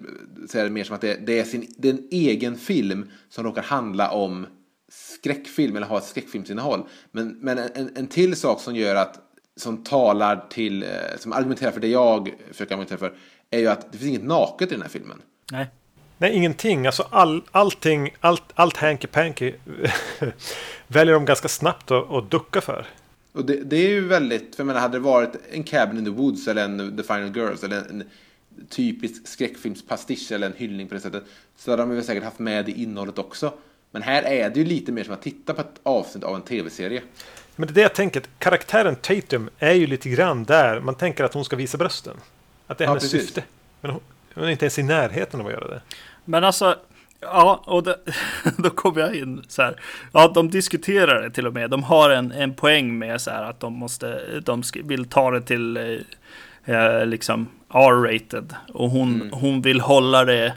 så är det mer som att det, det, är sin, det är en egen film som råkar handla om skräckfilm eller ha ett skräckfilmsinnehåll. Men, men en, en till sak som gör att, som talar till, eh, som argumenterar för det jag försöker argumentera för, är ju att det finns inget naket i den här filmen. Nej. Nej, ingenting. Alltså all, allting, allt, allt hanky panky väljer de ganska snabbt att, att ducka för. Och det, det är ju väldigt, för jag menar, hade det varit en Cabin in the Woods eller en The Final Girls eller en, en typisk skräckfilmspastisch eller en hyllning på det sättet så hade de väl säkert haft med det innehållet också. Men här är det ju lite mer som att titta på ett avsnitt av en tv-serie. Men det är det jag tänker, att karaktären Tatum är ju lite grann där. Man tänker att hon ska visa brösten. Att det är Ja, hennes precis. syfte. Men hon, hon är inte ens i närheten av att göra det. Men alltså, ja, och det, då kommer jag in så här. Ja, de diskuterar det till och med. De har en, en poäng med så här att de måste, de vill ta det till eh, eh, liksom R-rated. Och hon, hon vill hålla det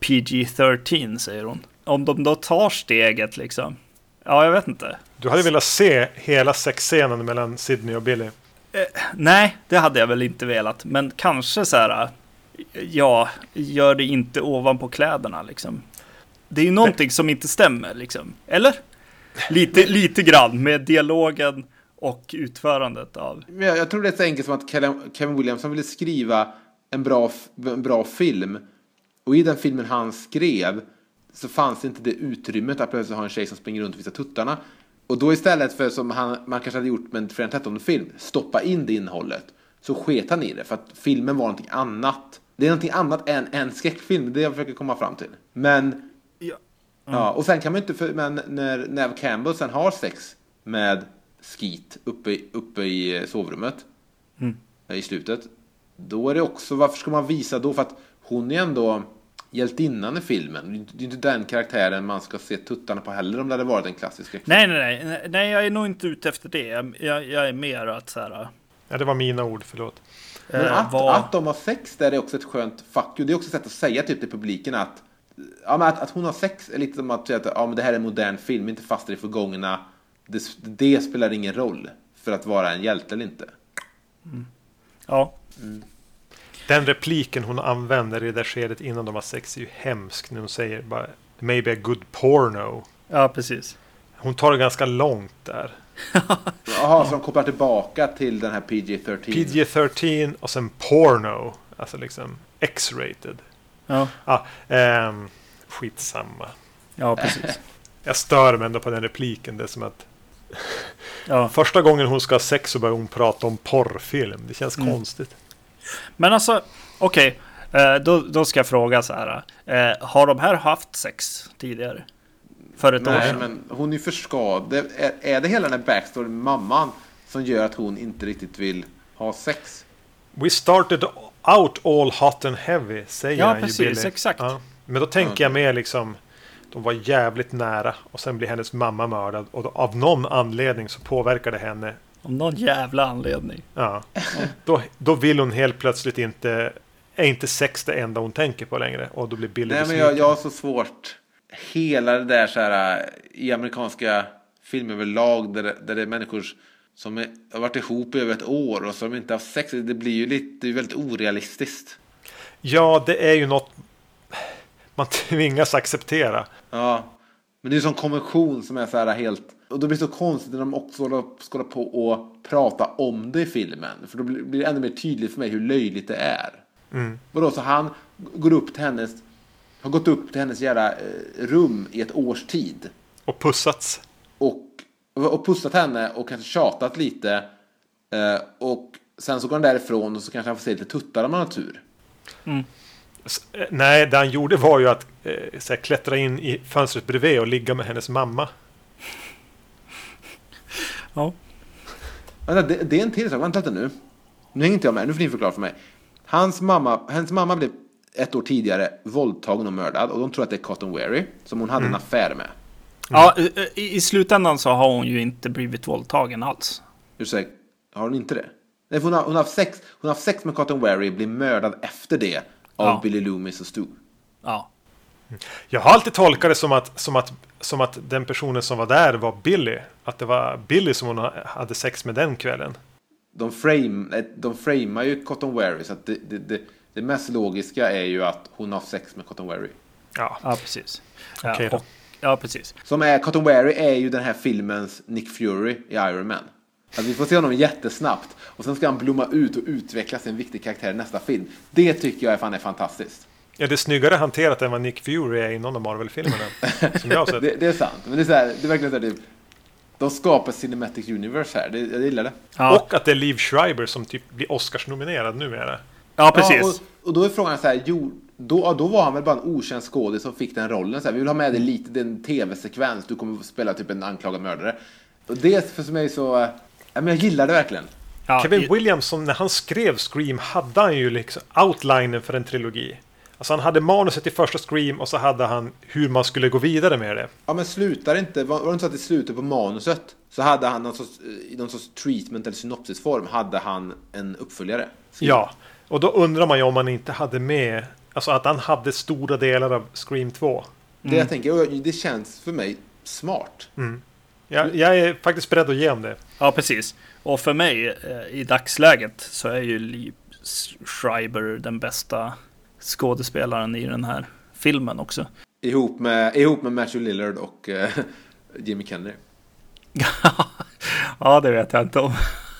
PG-13 säger hon. Om de då tar steget liksom. Ja, jag vet inte. Du hade velat se hela sexscenen mellan Sydney och Billy. Nej, det hade jag väl inte velat. Men kanske så här. Ja, gör det inte ovanpå kläderna liksom. Det är ju någonting som inte stämmer liksom. Eller? Lite, lite grann med dialogen och utförandet av. Jag, jag tror det är så enkelt som att Kevin- Williamson ville skriva en bra, en bra film. Och i den filmen han skrev så fanns inte det utrymmet att plötsligt ha en tjej som springer runt och visar tuttarna. Och då istället för som han, man kanske hade gjort med en Fredag 13 film, stoppa in det innehållet. Så sket han i det för att filmen var någonting annat. Det är någonting annat än en skräckfilm, det jag försöker komma fram till. Men Ja. Ja, och sen kan man ju inte, för, men när Nev Campbell sen har sex med Skeet uppe, i- uppe i eh, sovrummet eh, i slutet. Då är det också, varför ska man visa då? För att hon är ändå hjältinnan i filmen. Det är inte- den karaktären man ska se tuttarna på heller om det hade varit en klassisk skräckfilm. Nej, nej, nej, nej, jag är nog inte ute efter det. Jag, jag, jag är mer att så här. Ja, det var mina ord, förlåt. Men eh, att, vad- att de har sex där är också ett skönt fuck you. Det är också ett sätt att säga typ till publiken att, ja, men att, att hon har sex är lite som att säga att ja, men det här är en modern film, inte fast i det förgångna. Det, det spelar ingen roll för att vara en hjälte eller inte. Ja, Den repliken hon använder i det där skedet innan de har sex är ju hemsk. När hon säger bara maybe a good porno. ja, precis. Hon tar det ganska långt där. Jaha, så de kopplar tillbaka till den här PG-13. PG-13 och sen porno. Alltså liksom X-rated. Ja, Ah, ehm, skitsamma. ja precis. Jag stör mig ändå på den repliken. Det är som att Ja. första gången hon ska ha sex så börjar hon prata om porrfilm. Det känns Mm. konstigt. Men alltså, okej. eh, då, då ska jag fråga så här. eh, har de här haft sex tidigare? För ett år Nej, sedan? men hon är ju för skadad. Är, är det hela den här backstory med mamman som gör att hon inte riktigt vill ha sex? We started out all hot and heavy, säger Ja, han ju precis, Billy. exakt. Ja. Men då tänker jag mer liksom de var jävligt nära och sen blir hennes mamma mördad och då, av någon anledning så påverkar det henne. Om någon jävla anledning. Ja. Då, då vill hon helt plötsligt inte är inte sex det enda hon tänker på längre och då blir Billy Nej, men jag, jag har så svårt. Hela det där så här i amerikanska filmer överlag där, det- där det är människor som är, har varit ihop i över ett år och som inte har sex. Det blir ju lite, det är väldigt orealistiskt. Ja, det är ju något. man tvingas acceptera. Ja. Men det är ju sån konvention som är så här helt... Och då blir det så konstigt när de också ska hålla på och prata om det i filmen. För då blir det ännu mer tydligt för mig hur löjligt det är. Mm. Vadå, så han går upp till hennes... Har gått upp till hennes jävla eh, rum i ett års tid. Och pussats. och, och pussat henne och kanske tjatat lite. Eh, och sen så går han därifrån och så kanske han får se lite tuttar om han har tur. S- eh, Nej, det han gjorde var ju att eh, så här, klättra in i fönstret bredvid och ligga med hennes mamma. Ja. Vänta, det, det är en till sak. Vänta lite nu. Nu hänger inte jag med. Nu får ni förklara för mig. Hans mamma, hennes mamma blev ett år tidigare våldtagen och mördad. Och de tror att det är Cotton Weary. Som hon hade en affär med. Ja, i, i slutändan så har hon ju inte blivit våldtagen alls. Ursäkta, har hon inte det? Nej, hon, har, hon, har haft sex, hon har haft sex med Cotton Weary, blir mördad efter det av Ja. Billy Loomis och Stu. Ja. Jag har alltid tolkat det som att, som, att, som att den personen som var där var Billy. Att det var Billy som hon ha- hade sex med den kvällen. de, frame, de framar ju Cotton Weary så att det, det, det, det mest logiska är ju att hon har sex med Cotton Weary. Ja, Ja, precis. Ja, Okej då. och, ja, precis. Som är, Cotton Weary är ju den här filmens Nick Fury i Iron Man. Att vi får se honom jättesnabbt och sen ska han blomma ut och utvecklas till en viktig karaktär i nästa film. Det tycker jag är fan är fantastiskt. Ja det är snyggare hanterat än vad Nick Fury är i någon av Marvel-filmerna. som jag har sett. Det, det är sant, men det är, så här, det är verkligen så här, det, de skapar Cinematic Universe här, det, jag gillar det. Ja, Och att det är Liv Schreiber som typ blir Oscars-nominerad numera. ja precis. Ja, och, och då är frågan så här, jo, då, då var han väl bara en okänd skådis som fick den rollen. Så här, vi vill ha med dig lite, det är en tv-sekvens, du kommer att spela typ en anklagad mördare. Och det för mig så, eh, ja, men jag gillar det verkligen. ja, Kevin i- Williamson, när han skrev Scream, hade han ju liksom outlinen för en trilogi. Alltså han hade manuset i första Scream och så hade han hur man skulle gå vidare med det. Ja men slutar inte, var, var det inte så att i slutet på manuset så hade han någon sorts, i någon sorts treatment eller synopsisform hade han en uppföljare. Ja, och då undrar man ju om man inte hade med, alltså att han hade stora delar av Scream 2. Det jag tänker, och det känns för mig smart. Jag, jag är faktiskt beredd att ge om det. Ja, precis. Och för mig eh, i dagsläget så är ju Lee Schreiber den bästa skådespelaren i den här filmen också. Ihop med, ihop med Matthew Lillard och eh, Jimmy Kennedy. ja, det vet jag inte om.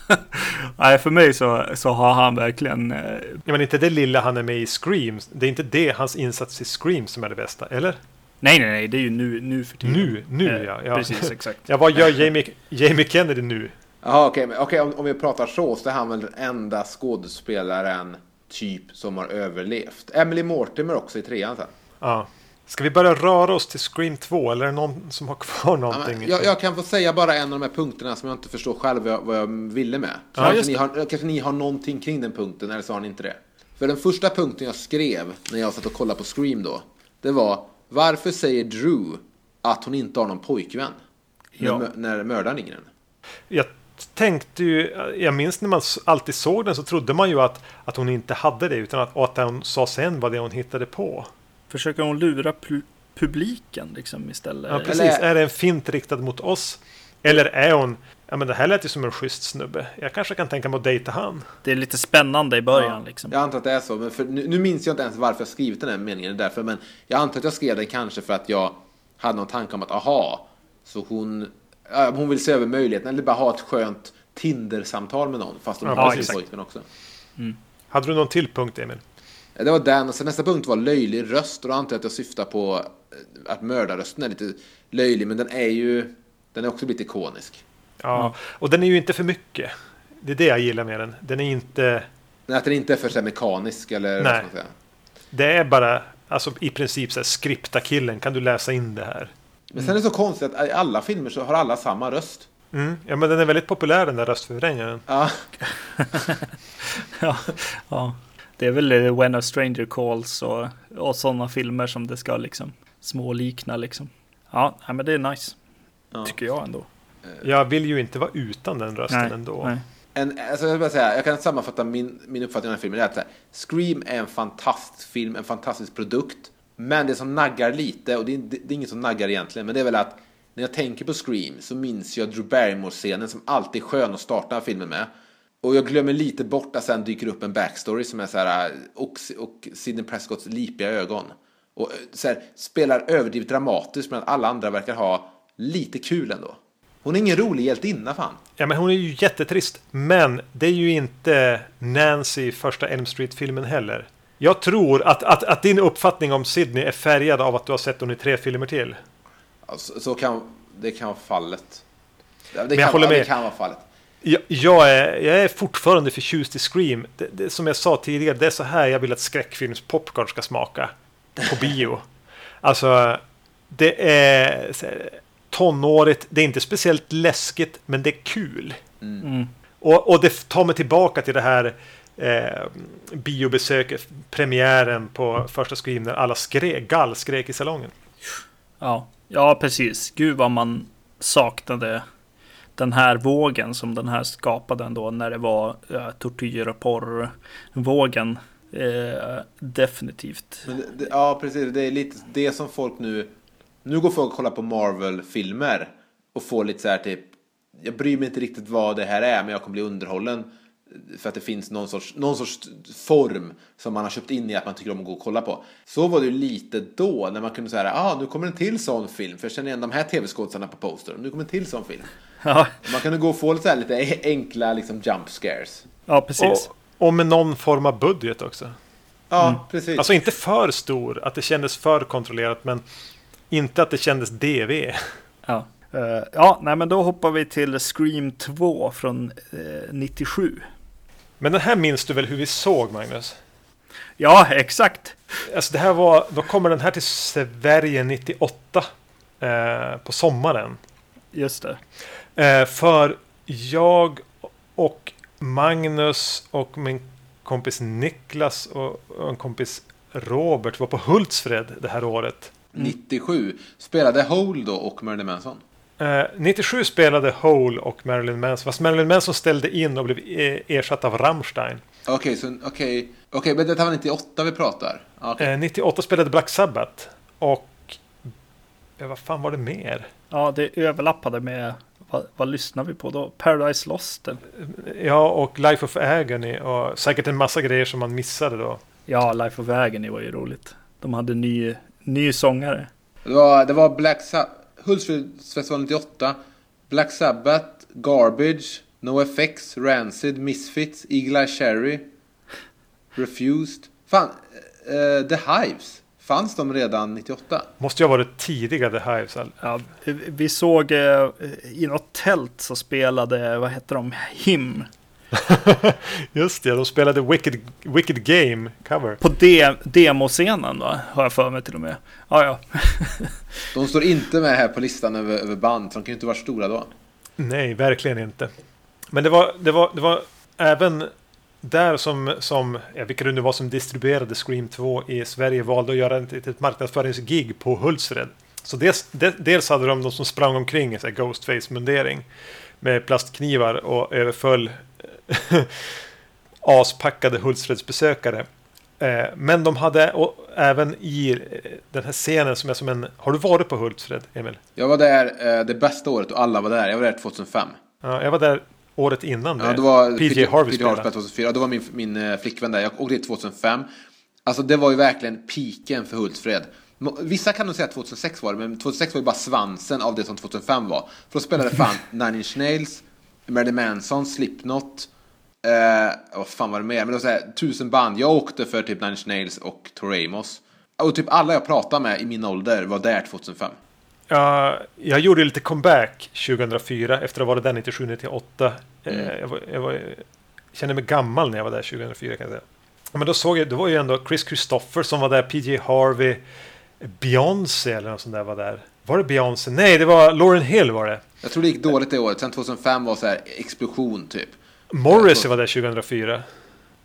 Nej, för mig så, så har han verkligen... eh, Ja, men inte det lilla han är med i Scream. Det är inte det hans insats i Scream som är det bästa, eller? Nej, nej, nej, det är ju nu, nu för tiden. Nu, nu Eh, ja. ja. Precis, exakt. Ja, vad gör Jamie, Jamie Kennedy nu? Jaha okej, men okej, om, om vi pratar så så är han väl den enda skådespelaren typ som har överlevt. Emily Mortimer också i trean sen. Ja. Ska vi börja röra oss till Scream 2 eller är det någon som har kvar Ja, någonting? men jag, jag kan få säga bara en av de här punkterna som jag inte förstår själv vad jag, vad jag ville med. Ja, kanske, ni har, kanske ni har någonting kring den punkten eller så har ni inte det. För den första punkten jag skrev när jag satt och kollade på Scream då. Det var varför säger Drew att hon inte har någon pojkvän? Ja. När, när mördaren ringer henne. Jag tänkte ju, jag minns när man alltid såg den så trodde man ju att, att hon inte hade det utan att, och att det hon sa sen var det hon hittade på. Försöker hon lura pu- publiken liksom istället? Ja, precis. Eller- Är det en fint riktad mot oss? Eller är hon, ja men det här lät ju som en schysst snubbe. Jag kanske kan tänka mig att dejta han. Det är lite spännande i början liksom. Jag antar att det är så, men för, nu, nu minns jag inte ens varför jag skrivit den här meningen därför, men jag antar att jag skrev den kanske för att jag hade någon tanke om att aha, så hon, ja, hon vill se över möjligheten eller bara ha ett skönt Tinder-samtal med någon fast hon Ja, har sin pojkvän också. Hade du någon till punkt Emil? Det var den, och sen nästa punkt var löjlig röst och då antar jag att jag syftar på eh, att mördarrösten är lite löjlig, men den är ju, den är också lite ikonisk. Ja. Och den är ju inte för mycket. Det är det jag gillar med den. Den är inte, Men att den inte är för så här, mekanisk eller vad Nej. ska man säga. det är bara, alltså i princip så här, skripta killen, kan du läsa in det här? Men sen är det så konstigt att i alla filmer så har alla samma röst. Mm. Ja men den är väldigt populär den där röstförvrängaren. Ja, Ja, ja. Det är väl eh, When a Stranger Calls och, och sådana filmer som det ska liksom smålikna liksom. Ja, nej, men det är nice. Ja. Tycker jag ändå. Jag vill ju inte vara utan den rösten ändå. nej. En, alltså jag, vill bara säga, jag kan sammanfatta min, min uppfattning om den här filmen. Det är att här, Scream är en fantastisk film, en fantastisk produkt. Men det som naggar lite, och det är, det, det är inget som naggar egentligen, men det är väl att när jag tänker på Scream så minns jag Drew Barrymore-scenen som alltid är skön att starta filmen med. Och jag glömmer lite bort att sen dyker upp en backstory som är så här, eh, och, och Sidney Prescotts lipiga ögon. Och eh, så här, spelar överdrivet dramatiskt medan alla andra verkar ha lite kul ändå. Hon är ingen rolig hjältinna fan. Ja, men hon är ju jättetrist. Men det är ju inte Nancy i första Elm Street-filmen heller. Jag tror att, att, att din uppfattning om Sydney är färgad av att du har sett hon i tre filmer till. Alltså, så kan, det kan vara fallet. Det jag kan, håller ja, med. det kan vara fallet. Jag, jag, är, jag är fortfarande förtjust i Scream. Det, det, som jag sa tidigare, det är så här jag vill att skräckfilmspopcorn ska smaka. På bio. alltså, det är tonårigt. Det är inte speciellt läskigt, men det är kul. Mm. Och, och det tar mig tillbaka till det här eh, biobesöket, premiären på första Scream när alla skrek, gallskrek i salongen. Ja. ja, precis. Gud vad man saknade den här vågen som den här skapade ändå när det var ja, tortyr och porrvågen. Eh, definitivt. Men det, det, ja, precis. Det är lite det som folk nu... Nu går folk och kollar på Marvel-filmer och får lite så här typ... Jag bryr mig inte riktigt vad det här är, men jag kommer bli underhållen. För att det finns någon sorts, någon sorts form som man har köpt in i att man tycker om att gå och kolla på. Så var det ju lite då, när man kunde säga ah, nu kommer en till sån film. För jag känner igen de här tv-skådisarna på poster. Nu kommer en till sån film. Ja, Man kunde gå och få lite, så här, lite enkla liksom, jump scares. ja precis. Och, och med någon form av budget också. Ja, precis. Alltså inte för stor, att det kändes för kontrollerat, men inte att det kändes DV. Ja. Eh, ja, nej men då hoppar vi till Scream 2 från eh, 97. Men den här minns du väl hur vi såg, Magnus? Ja, exakt. Alltså det här var, då kommer den här till Sverige 98 eh, på sommaren. Just det. Eh, för jag och Magnus och min kompis Niklas och, och en kompis Robert var på Hultsfred det här året. 97. Spelade Hole då och Marilyn Manson? Eh, 97 spelade Hole och Marilyn Manson, fast Marilyn Manson ställde in och blev eh, ersatt av Rammstein. Okej, så okej. Okej, men det var 98 vi pratar? Okej. Eh, 98 spelade Black Sabbath. Och... Ja, vad fan var det mer? Ja, det överlappade med vad, vad lyssnar vi på då? Paradise Lost? Ja, och Life of Agony och säkert en massa grejer som man missade då. Ja, Life of Agony var ju roligt. De hade ny, ny sångare. Det var, det var Black Sabbath, Hultsfredsfestivalen 98, Black Sabbath, Garbage, NoFX, Rancid, Misfits, Eagle Eye Cherry, Refused. Fan, eh, The Hives. Fanns de redan 98? Måste ju ha varit tidiga The Hives. Ja, vi såg eh, i något tält så spelade, vad heter de, Him. Just det, de spelade Wicked, Wicked Game cover. På de, demoscenen va? Har jag för mig till och med. Ja, ja. De står inte med här på listan över, över band, så de kan ju inte vara stora då. Nej, verkligen inte. Men det var, det var, det var även där som, som ja, vilka det nu var som distribuerade Scream 2 i Sverige valde att göra ett litet marknadsföringsgig på Hultsfred. Så dels, de, dels hade de de som sprang omkring i Ghostface-mundering med plastknivar och överföll aspackade Hultsfredsbesökare. Eh, Men de hade och även i eh, den här scenen som är som en... Har du varit på Hultsfred, Emil? Jag var där eh, det bästa året och alla var där. Jag var där 2005. Ja, jag var där året innan Ja, det. det var PJ Harvey spelade. 2004. Då var min, min flickvän där. Jag åkte dit 2005. Alltså det var ju verkligen piken för Hultsfred. Vissa kan nog säga att 2006 var det, men 2006 var ju bara svansen av det som 2005 var. För då spelade fan Nine Inch Nails, Marilyn Manson, Slipknot, eh, vad fan var det mer? Men det var här, tusen band. Jag åkte för typ Nine Inch Nails och Tor Amos. Och typ alla jag pratade med i min ålder var där 2005. Ja, jag gjorde lite comeback 2004 efter att ha varit där 97-98. Mm. Eh, Jag, var, jag, var, jag kände mig gammal när jag var där 2004 kan jag säga. Men då såg jag, det var ju ändå Chris Christopher som var där, PJ Harvey, Beyoncé eller något sånt där var där. Var det Beyoncé? Nej, det var Lauren Hill var det. Jag tror det gick dåligt det året. Sen 2005 var så här explosion typ. Morrissey var där 2004.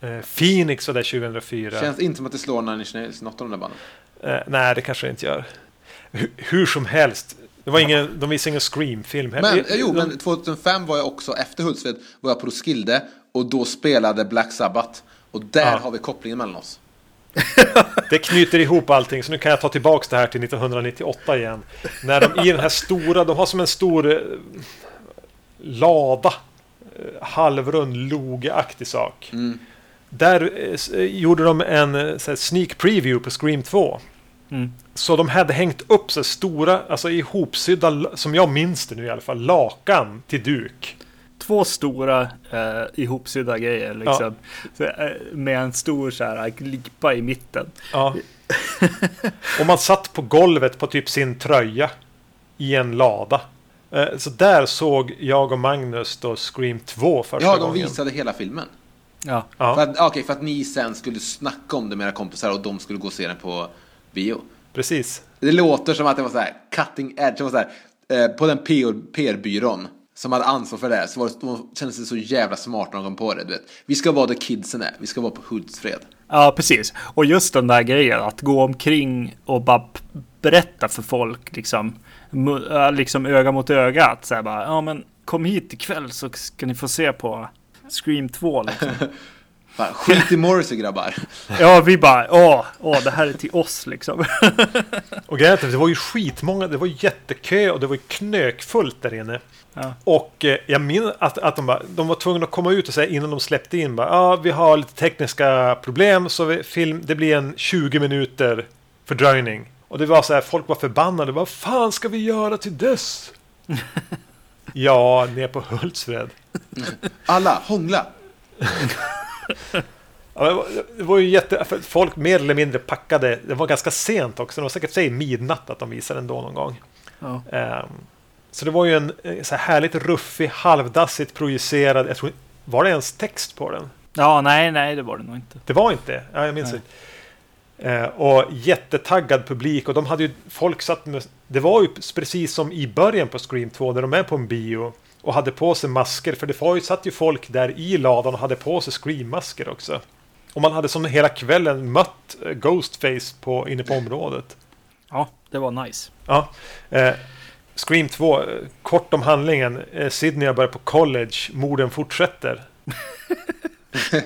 Eh, Phoenix var där 2004. Känns inte som att det slår Nine Inch Nails, något av de där banden. Eh, nej, det kanske det inte gör. Hur, hur som helst. Det var ingen, de visade ingen Scream-film. Men, eh, jo, men 2005 var jag också, efter Hultsfred, var jag på Roskilde och då spelade Black Sabbath. Och där Ja. har vi kopplingen mellan oss. Det knyter ihop allting, så nu kan jag ta tillbaks det här till 1998 igen. När de i den här stora, de har som en stor eh, lada, halvrund, logeaktig sak. Där eh, eh, gjorde de en eh, så här, sneak preview på Scream 2. Mm. Så de hade hängt upp så stora, alltså ihopsydda, som jag minns det nu i alla fall, lakan till duk. Två stora eh, ihopsydda grejer liksom. Så, eh, med en stor så här glipa i mitten. Ja. Och man satt på golvet på typ sin tröja i en lada. Eh, Så där såg jag och Magnus då Scream 2 första Ja, de gången. visade hela filmen. Ja. För Ja, att, okej, för att ni sen skulle snacka om det med era kompisar och de skulle gå och se den på bio. precis. Det låter som att det var så här cutting edge. Det var så här, eh, på den PR-byrån som hade ansvar för det här så var det, de kände sig så jävla smart när de kom på det. Du vet. Vi ska vara där kidsen är. Vi ska vara på Hultsfred. Ja, precis. Och just den där grejen att gå omkring och bara berätta för folk liksom, liksom öga mot öga att säga bara, ja men kom hit ikväll så ska ni få se på Scream 2 liksom. Fan, skit i Morrissey grabbar. Ja, vi bara, åh, åh, det här är till oss liksom. Och grejen det var ju skitmånga, det var jättekö och det var ju knökfullt där inne. Ja. Och eh, jag minns att, att de, bara, de var tvungna att komma ut och säga innan de släppte in bara, ja vi har lite tekniska problem så vi, film, det blir en 20 minuter fördröjning. Och det var så här, folk var förbannade, vad fan ska vi göra till dess? ja, ner på Hultsfred. Alla, hångla. Ja, det, var, det var ju jätte... Folk mer eller mindre packade. Det var ganska sent också. Det var säkert säg midnatt att de visade den då någon gång. Ja. Ehm, så det var ju en eh, så här härligt ruffig, halvdassigt projicerad... Jag tror, var det ens text på den? ja, nej, nej, det var det nog inte. Det var inte. Ja, jag minns Nej. inte. Eh, och jättetaggad publik. Och de hade ju... Folk satt med... Det var ju precis som i början på Scream 2 när de är på en bio. Och hade på sig masker. För det var ju, satt ju folk där i ladan och hade på sig Scream-masker också. Och man hade som hela kvällen mött eh, Ghostface på, inne på området. Ja, det var nice. Ja. Eh, Scream 2, eh, kort om handlingen. Eh, Sydney har börjat på college, morden fortsätter.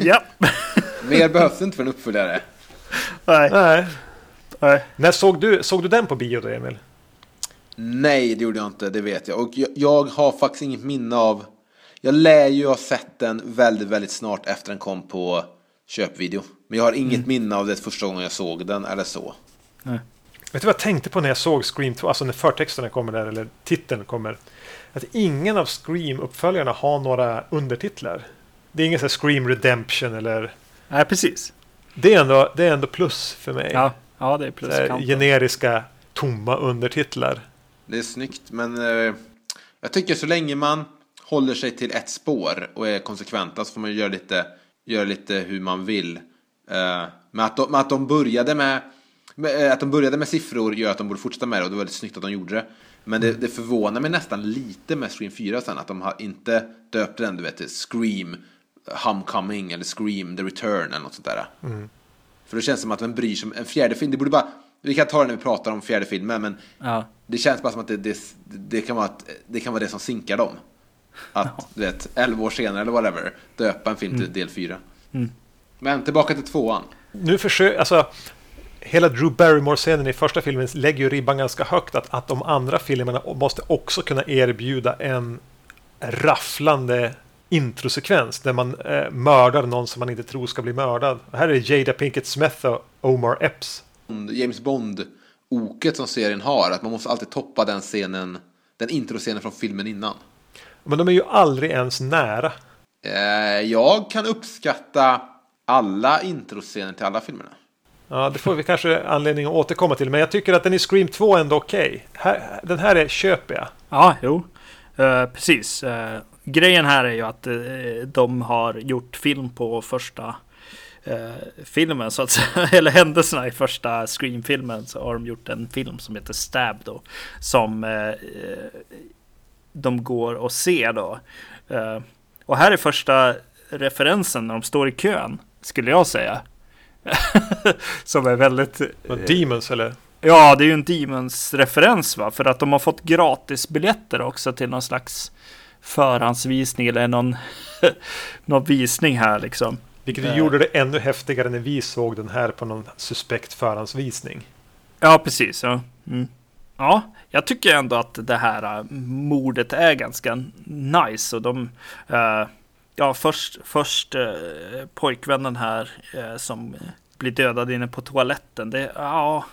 Ja, Mer behövs inte för en uppföljare. Nej, Nej. nej. När såg du, såg du den på bio då, Emil? Nej, det gjorde jag inte, det vet jag. Och jag, jag har faktiskt inget minne av... Jag lär ju ha sett den väldigt, väldigt snart efter den kom på köpvideo. Men jag har inget minne av det första gången jag såg den eller så. Vet du vad jag tänkte på när jag såg Scream 2? Alltså när förtexterna kommer där, eller titeln kommer. Att ingen av Scream-uppföljarna har några undertitlar. Det är ingen sån här Scream Redemption eller... Nej, precis. Det är ändå, det är ändå plus för mig. Ja, ja det är Så här generiska, tomma undertitlar. Det är snyggt, men eh, jag tycker så länge man håller sig till ett spår och är konsekventa så får man göra lite, göra lite hur man vill. Eh, men att de, att de började med, eh, att de började med siffror gör att de borde fortsätta med det och det var väldigt snyggt att de gjorde det. Men det, det förvånar mig nästan lite med Scream 4 sen att de har inte döpte den, du vet, till Scream Homecoming eller Scream The Return eller något sånt där. För det känns som att man bryr sig om en fjärde film. Det borde bara, vi kan ta det när vi pratar om fjärde filmen, men Ja, det känns bara som att det, det, det, kan, vara att, det kan vara det som sinkar dem. Att, du vet, 11 år senare eller whatever, döpa en film till del 4. Men tillbaka till tvåan. Nu försöker, alltså hela Drew Barrymore-scenen i första filmen lägger ju ribban ganska högt att, att de andra filmerna måste också kunna erbjuda en rafflande introsekvens där man eh, mördar någon som man inte tror ska bli mördad. Och här är Jada Pinkett Smith och Omar Epps. James Bond-oket som serien har, att man måste alltid toppa den scenen, den introscenen från filmen innan. Men de är ju aldrig ens nära. Eh, jag kan uppskatta alla introscener till alla filmerna. Ja, det får vi kanske anledning att återkomma till. Men jag tycker att den i Scream 2 är ändå okej. Här, Den här är, köper jag. ja jo. Eh, precis. Eh, grejen här är ju att eh, de har gjort film på första eh, filmen så att säga. Eller händelserna i första Scream-filmen. Så har de gjort en film som heter Stab då. Som eh, eh, de går och ser då. Eh, och här är första referensen när de står i kön. Skulle jag säga. som är väldigt... Och Demons eller? Ja, det är ju en Demons-referens va? För att de har fått gratisbiljetter också till någon slags förhandsvisning eller någon, någon visning här liksom. Vilket Eh. gjorde det ännu häftigare när vi såg den här på någon suspekt förhandsvisning. Ja, precis. Ja. Mm. ja, jag tycker ändå att det här äh, mordet är ganska nice. Och de, äh, ja, först, först äh, pojkvännen här äh, som bli dödad inne på toaletten. Det, ja,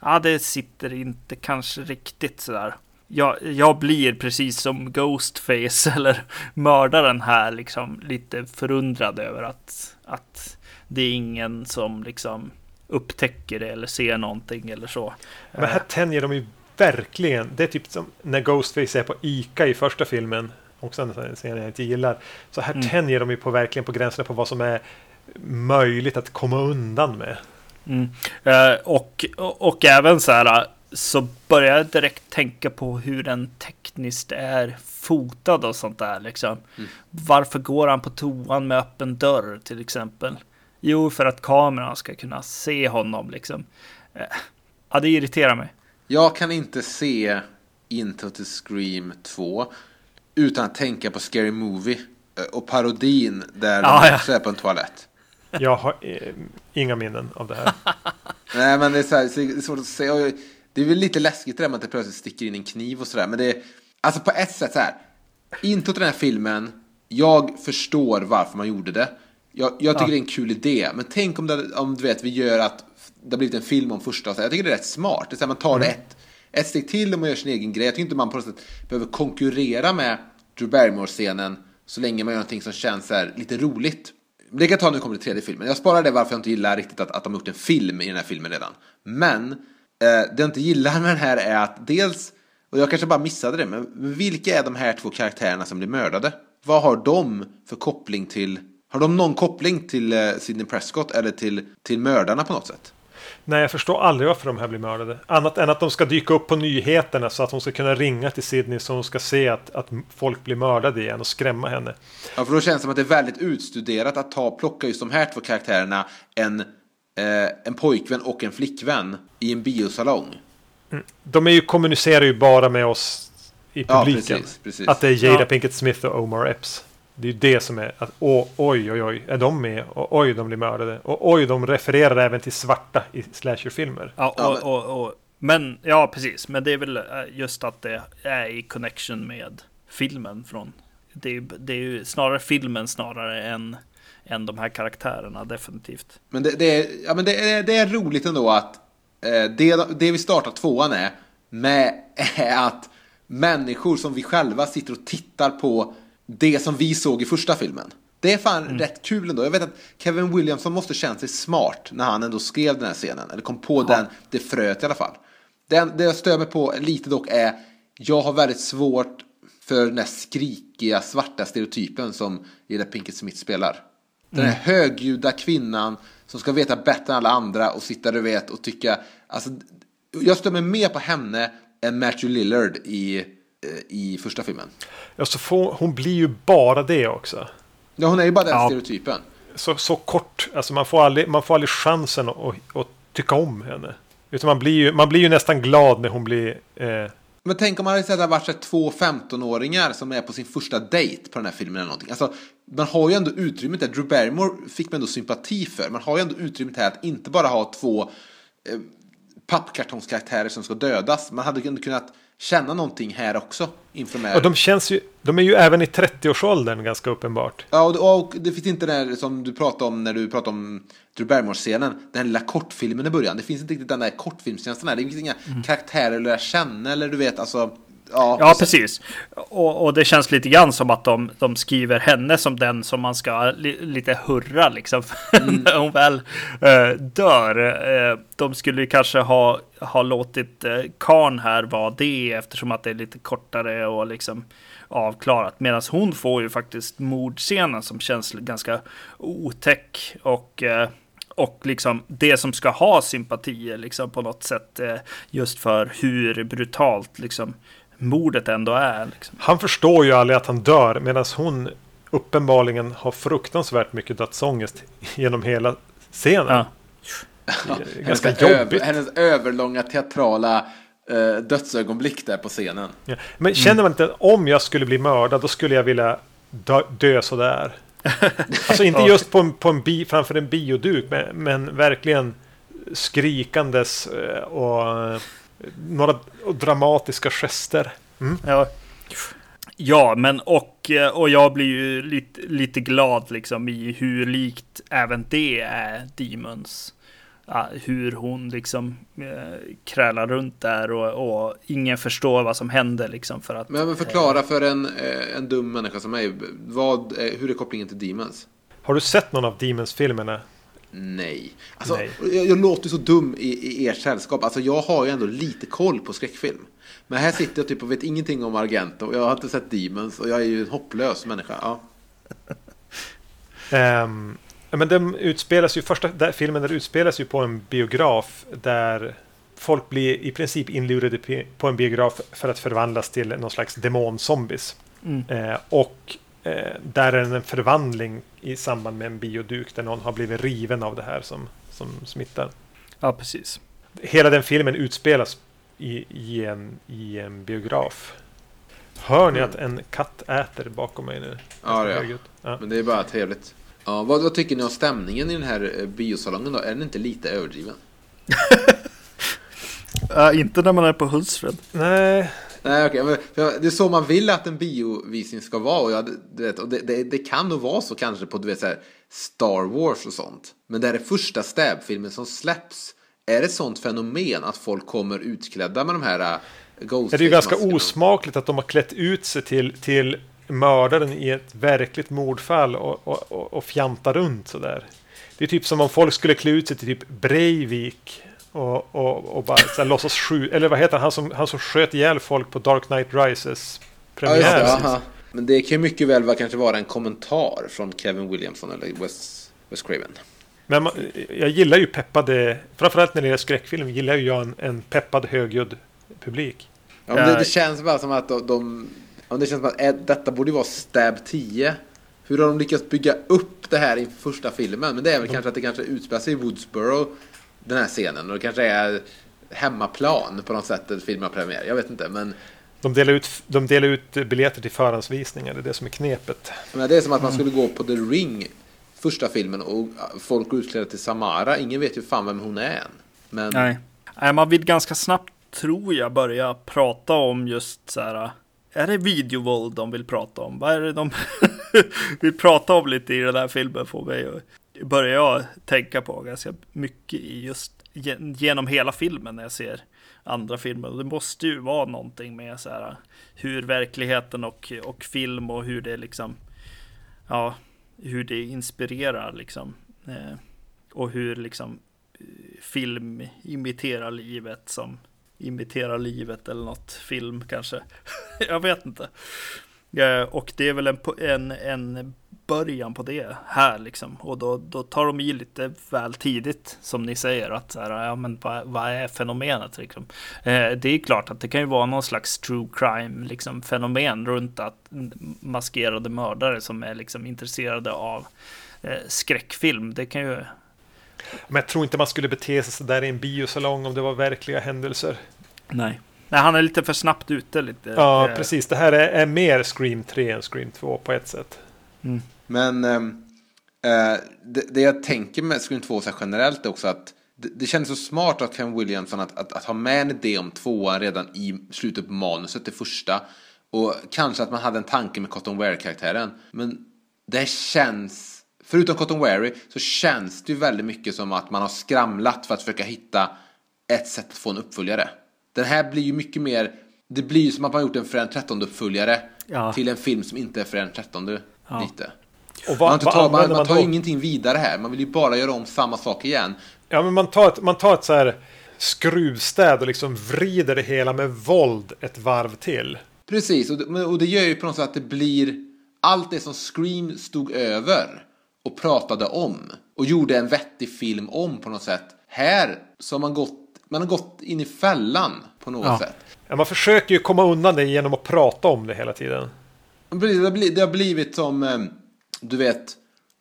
ja, det sitter inte kanske riktigt sådär. Jag, jag blir precis som Ghostface eller mördaren här liksom lite förundrad över att, att det är ingen som liksom upptäcker det eller ser någonting eller så. Men här tänjer de ju verkligen. Det är typ som när Ghostface är på ICA i första filmen. Också en scen jag inte gillar. Så här Mm. tänjer de ju på verkligen på gränserna på vad som är möjligt att komma undan med. Mm. Eh, och, och, och även så här så börjar jag direkt tänka på hur den tekniskt är fotad och sånt där liksom. Varför går han på toan med öppen dörr till exempel? Jo, för att kameran ska kunna se honom liksom. Eh, ja, det irriterar mig. Jag kan inte se Into the Scream 2 utan att tänka på Scary Movie eh, och parodin där Ja, de ja. också är på en toalett. Jag har eh, inga minnen av det här. Nej, men det är, så här, så det är svårt att säga. Det är väl lite läskigt det där med att det plötsligt sticker in en kniv och sådär. Men det är, alltså på ett sätt så här. Introt till den här filmen, jag förstår varför man gjorde det. Jag, jag tycker det är en kul idé. Men tänk om, det, om du vet, vi gör att det har blivit en film om första. Så jag tycker det är rätt smart. Det är så här, man tar det ett, ett steg till och man gör sin egen grej. Jag tycker inte man på något sätt behöver konkurrera med Drew Barrymore-scenen så länge man gör någonting som känns här, lite roligt. Det kan jag ta när det kommer till tredje filmen. Jag sparar det varför jag inte gillar riktigt att, att de har gjort en film i den här filmen redan. Men det jag inte gillar med den här är att dels, och jag kanske bara missade det, men vilka är de här två karaktärerna som blir mördade? Vad har de för koppling till, har de någon koppling till eh, Sidney Prescott eller till, till mördarna på något sätt? Nej, jag förstår aldrig varför de här blir mördade. Annat än att de ska dyka upp på nyheterna så att hon ska kunna ringa till Sydney så hon ska se att, att folk blir mördade igen och skrämma henne. Ja, för då känns det som att det är väldigt utstuderat att ta, plocka just de här två karaktärerna, en, eh, en pojkvän och en flickvän, i en biosalong. De är ju, kommunicerar ju bara med oss i Ja, publiken. precis, precis. Att det är Jada Ja. Pinkett Smith och Omar Epps. Det är ju det som är att åh, oj, oj, oj, är de med? Och oj, de blir mördade. Och oj, de refererar även till svarta i slasherfilmer. Ja, Ja, och, men- och, och, men ja, precis. Men det är väl eh, just att det är i connection med filmen från. Det är, det är ju snarare filmen snarare än, än de här karaktärerna, definitivt. Men det, det, är, ja, men det, är, det är roligt ändå att eh, det, det vi startar tvåan är med är att människor som vi själva sitter och tittar på det som vi såg i första filmen. Det är fan rätt kul ändå. Jag vet att Kevin Williamson måste känt sig smart när han ändå skrev den här scenen. Eller kom på den, det fröet i alla fall. Den, det jag stör mig på lite dock är, jag har väldigt svårt för den här skrikiga svarta stereotypen som Jada Pinkett Smith spelar. Den här högljudda kvinnan som ska veta bättre än alla andra och sitta du vet och tycka, alltså, jag mig mer på henne än Matthew Lillard i, eh, i första filmen. Ja, så får, hon blir ju bara det också. Ja, hon är ju bara den Ja. stereotypen. Så, så kort, alltså man får aldrig, man får aldrig chansen att, att, att tycka om henne. Utan man blir ju, man blir ju nästan glad när hon blir... Eh, men tänk om man hade sett att det varit så två 15-åringar som är på sin första dejt på den här filmen eller någonting. Alltså, man har ju ändå utrymmet där. Drew Barrymore fick man ändå sympati för. Man har ju ändå utrymmet här att inte bara ha två eh, pappkartongskaraktärer som ska dödas. Man hade ändå kunnat känna någonting här också inför de här. och de känns ju, de är ju även i 30-årsåldern ganska uppenbart. Ja, och, och det finns inte det som du pratade om när du pratade om Drew Barrymore-scenen. Den lilla kortfilmen i början. Det finns inte riktigt den där kortfilmskänslan här. Det finns inga karaktärer att lära känna eller du vet alltså. Ja, Ja, precis. Och, och det känns lite grann som att de, de skriver henne som den som man ska li, lite hurra liksom. när hon väl eh, dör. Eh, de skulle kanske ha, ha låtit eh, Karn här vara det eftersom att det är lite kortare och liksom avklarat. Medan hon får ju faktiskt mordscenen som känns ganska otäck och eh, och liksom det som ska ha sympatier liksom på något sätt eh, just för hur brutalt liksom mordet ändå är. Liksom. Han förstår ju aldrig att han dör medan hon uppenbarligen har fruktansvärt mycket dödsångest genom hela scenen. Ja. Ganska hennes, över, jobbigt. hennes överlånga teatrala eh, dödsögonblick där på scenen. Ja. Men känner man inte om jag skulle bli mördad då skulle jag vilja dö, dö sådär. Alltså inte just på en, på en bi, framför en bioduk men, men verkligen skrikandes eh, och några dramatiska gester. Ja. ja, men och, eh, och jag blir ju lite, lite glad liksom i hur likt även det är Demons. ja, hur hon liksom eh, krälar runt där och, och ingen förstår vad som händer liksom för att... Men, men förklara för en, eh, en dum människa som mig, vad, hur är kopplingen till Demons? Har du sett någon av Demons-filmerna? Nej. Alltså, Nej. Jag, jag låter så dum i, i ert sällskap. Alltså, jag har ju ändå lite koll på skräckfilm. Men här sitter jag typ och vet ingenting om Argento. Och jag har inte sett Demons. Och jag är ju en hopplös människa. Ja. Ja, men den utspelas ju, första där, filmen där utspelas ju på en biograf där folk blir i princip inlurade på en biograf för att förvandlas till någon slags demonzombies. Mm. Eh, och där är en förvandling i samband med en bioduk där någon har blivit riven av det här som, som smittar. Ja, precis. Hela den filmen utspelas i, i, en, i en biograf. Hör ni Mm. att en katt äter bakom mig nu? Ja, det. Högljutt. ja. Men det är bara trevligt. Ja, vad, vad tycker ni om stämningen i den här eh, biosalongen då? Är den inte lite överdriven? Ja, inte när man är på Hultsfred. Nej, Nej, okej. men Det är så man vill att en biovisning ska vara. Och, jag, du vet, och det, det, det kan nog vara så kanske på du vet, så här, Star Wars och sånt. Men det är det första stäbfilmen som släpps. Är det ett sånt fenomen att folk kommer utklädda med de här äh, Det är ju ganska osmakligt att de har klätt ut sig till, till mördaren i ett verkligt mordfall och, och, och, och fjantar runt sådär. Det är typ som om folk skulle klä ut sig till typ Breivik och, och, och bara så här, låtsas skjuta, eller vad heter han, han som, han som sköt ihjäl folk på Dark Knight Rises Ja, premiär. det, aha. Men det kan ju mycket väl vara, kanske vara en kommentar från Kevin Williamson eller Wes, Wes Craven. Men man, jag gillar ju peppade, framförallt när det gäller skräckfilm, gillar ju jag en, en peppad högljudd publik. Ja, men det, Ja. det känns bara som att de... de ja, det känns som att eh, detta borde ju vara Stab 10. Hur har de lyckats bygga upp det här i första filmen? Men det är väl kanske att det kanske utspelar sig i Woodsboro, den här scenen. Och det kanske är hemmaplan på något sätt, att filmen har premiär. Jag vet inte, men De delar, ut, de delar ut biljetter till förhandsvisningar, det är det som är knepet. men det är som att man skulle gå på The Ring, första filmen, och folk går utklädda till Samara. Ingen vet ju fan vem hon är än. Men Nej. Nej, man vill ganska snabbt, tror jag, börja prata om just så här. Är det videovåld de vill prata om? Vad är det de vill prata om lite i den här filmen? Får mig Börjar jag tänka på ganska mycket i just genom hela filmen när jag ser andra filmer. Och det måste ju vara någonting med så här hur verkligheten och, och film och hur det liksom, ja, hur det inspirerar liksom. Eh, och hur liksom eh, film imiterar livet som imiterar livet eller något film kanske. Jag vet inte. Eh, Och det är väl en, en, en början på det här liksom. Och då, då tar de i lite väl tidigt som ni säger att så här, ja, men vad, vad är fenomenet liksom? Eh, Det är klart att det kan ju vara någon slags true crime liksom fenomen runt att maskerade mördare som är liksom intresserade av eh, skräckfilm. Det kan ju Men jag tror inte man skulle bete sig så där i en biosalong om det var verkliga händelser. Nej. Nej, han är lite för snabbt ute lite. Ja, Eh, precis. Det här är, är mer Scream 3 än Scream 2 på ett sätt. Men ehm, eh, det, det jag tänker med Scream 2 så här generellt är också att det, det kändes så smart av Ken Williamson att, att, att ha med en idé om tvåan redan i slutet på manuset till första. Och kanske att man hade en tanke med Cotton Ware-karaktären. Men det känns, förutom Cotton Wary, så känns det ju väldigt mycket som att man har skramlat för att försöka hitta ett sätt att få en uppföljare. Den här blir ju mycket mer, det blir ju som att man har gjort en Fredag 13 uppföljare Ja. till en film som inte är Fredag 13 Ja. lite. Och Man, vad, inte vad tar, man, man man tar då? ingenting vidare här. Man vill ju bara göra om samma sak igen. Ja, men man tar ett, man tar ett så här skruvstäd och liksom vrider det hela med våld ett varv till. Precis, och det, och det gör ju på något sätt att det blir allt det som Scream stod över och pratade om och gjorde en vettig film om på något sätt. Här så har man gått, man har gått in i fällan på något Ja. sätt. Ja, man försöker ju komma undan det genom att prata om det hela tiden. Det har blivit, det har blivit som, eh, du vet,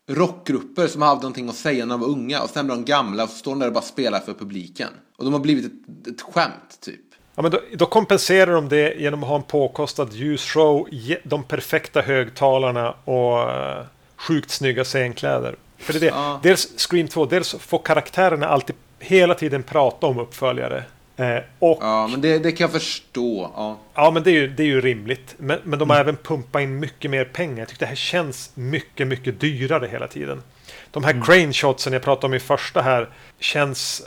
rockgrupper som hade någonting att säga när de var unga och sen blir de gamla och så står de där och bara spelar för publiken. Och de har blivit ett, ett skämt typ. Ja, men då, då kompenserar de det genom att ha en påkostad ljusshow, de perfekta högtalarna och uh, sjukt snygga scenkläder. För det är det. Ja. Dels Scream 2, dels får karaktärerna alltid hela tiden prata om uppföljare. Eh, och Ja, men det, det kan jag förstå. Ja. Ja, men det är ju, det är ju rimligt. Men, men de har Mm. även pumpat in mycket mer pengar. Jag tycker det här känns mycket, mycket dyrare hela tiden. De här crane shotsen jag pratade om i första här känns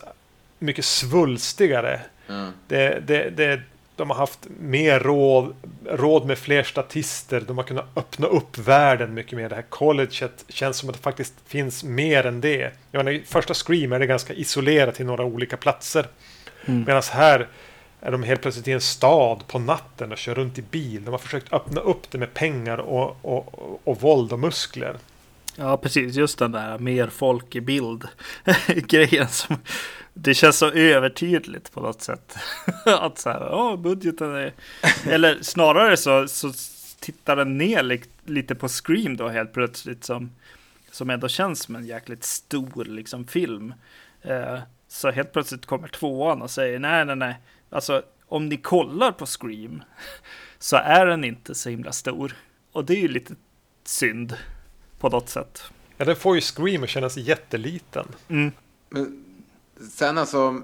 mycket svulstigare. Ja. Det, det, det, de har haft mer råd, råd med fler statister. De har kunnat öppna upp världen mycket mer. Det här colleget känns som att det faktiskt finns mer än det. Jag menar, I första Scream är det ganska isolerat till några olika platser. Medan här är de helt plötsligt i en stad på natten och kör runt i bil. De har försökt öppna upp det med pengar och, och, och, och våld och muskler. Ja, precis. Just den där mer folk i bild grejen. Som, det känns så övertydligt på något sätt. att så här, ja, budgeten är... Eller snarare så, så tittar den ner li lite på Scream då helt plötsligt. Som, som ändå känns som en jäkligt stor liksom, film. Eh, så helt plötsligt kommer tvåan och säger nej, nej, nej. Alltså, om ni kollar på Scream så är den inte så himla stor. Och det är ju lite synd på något sätt. Ja, den får ju Scream att kännas jätteliten. Mm. Men sen alltså,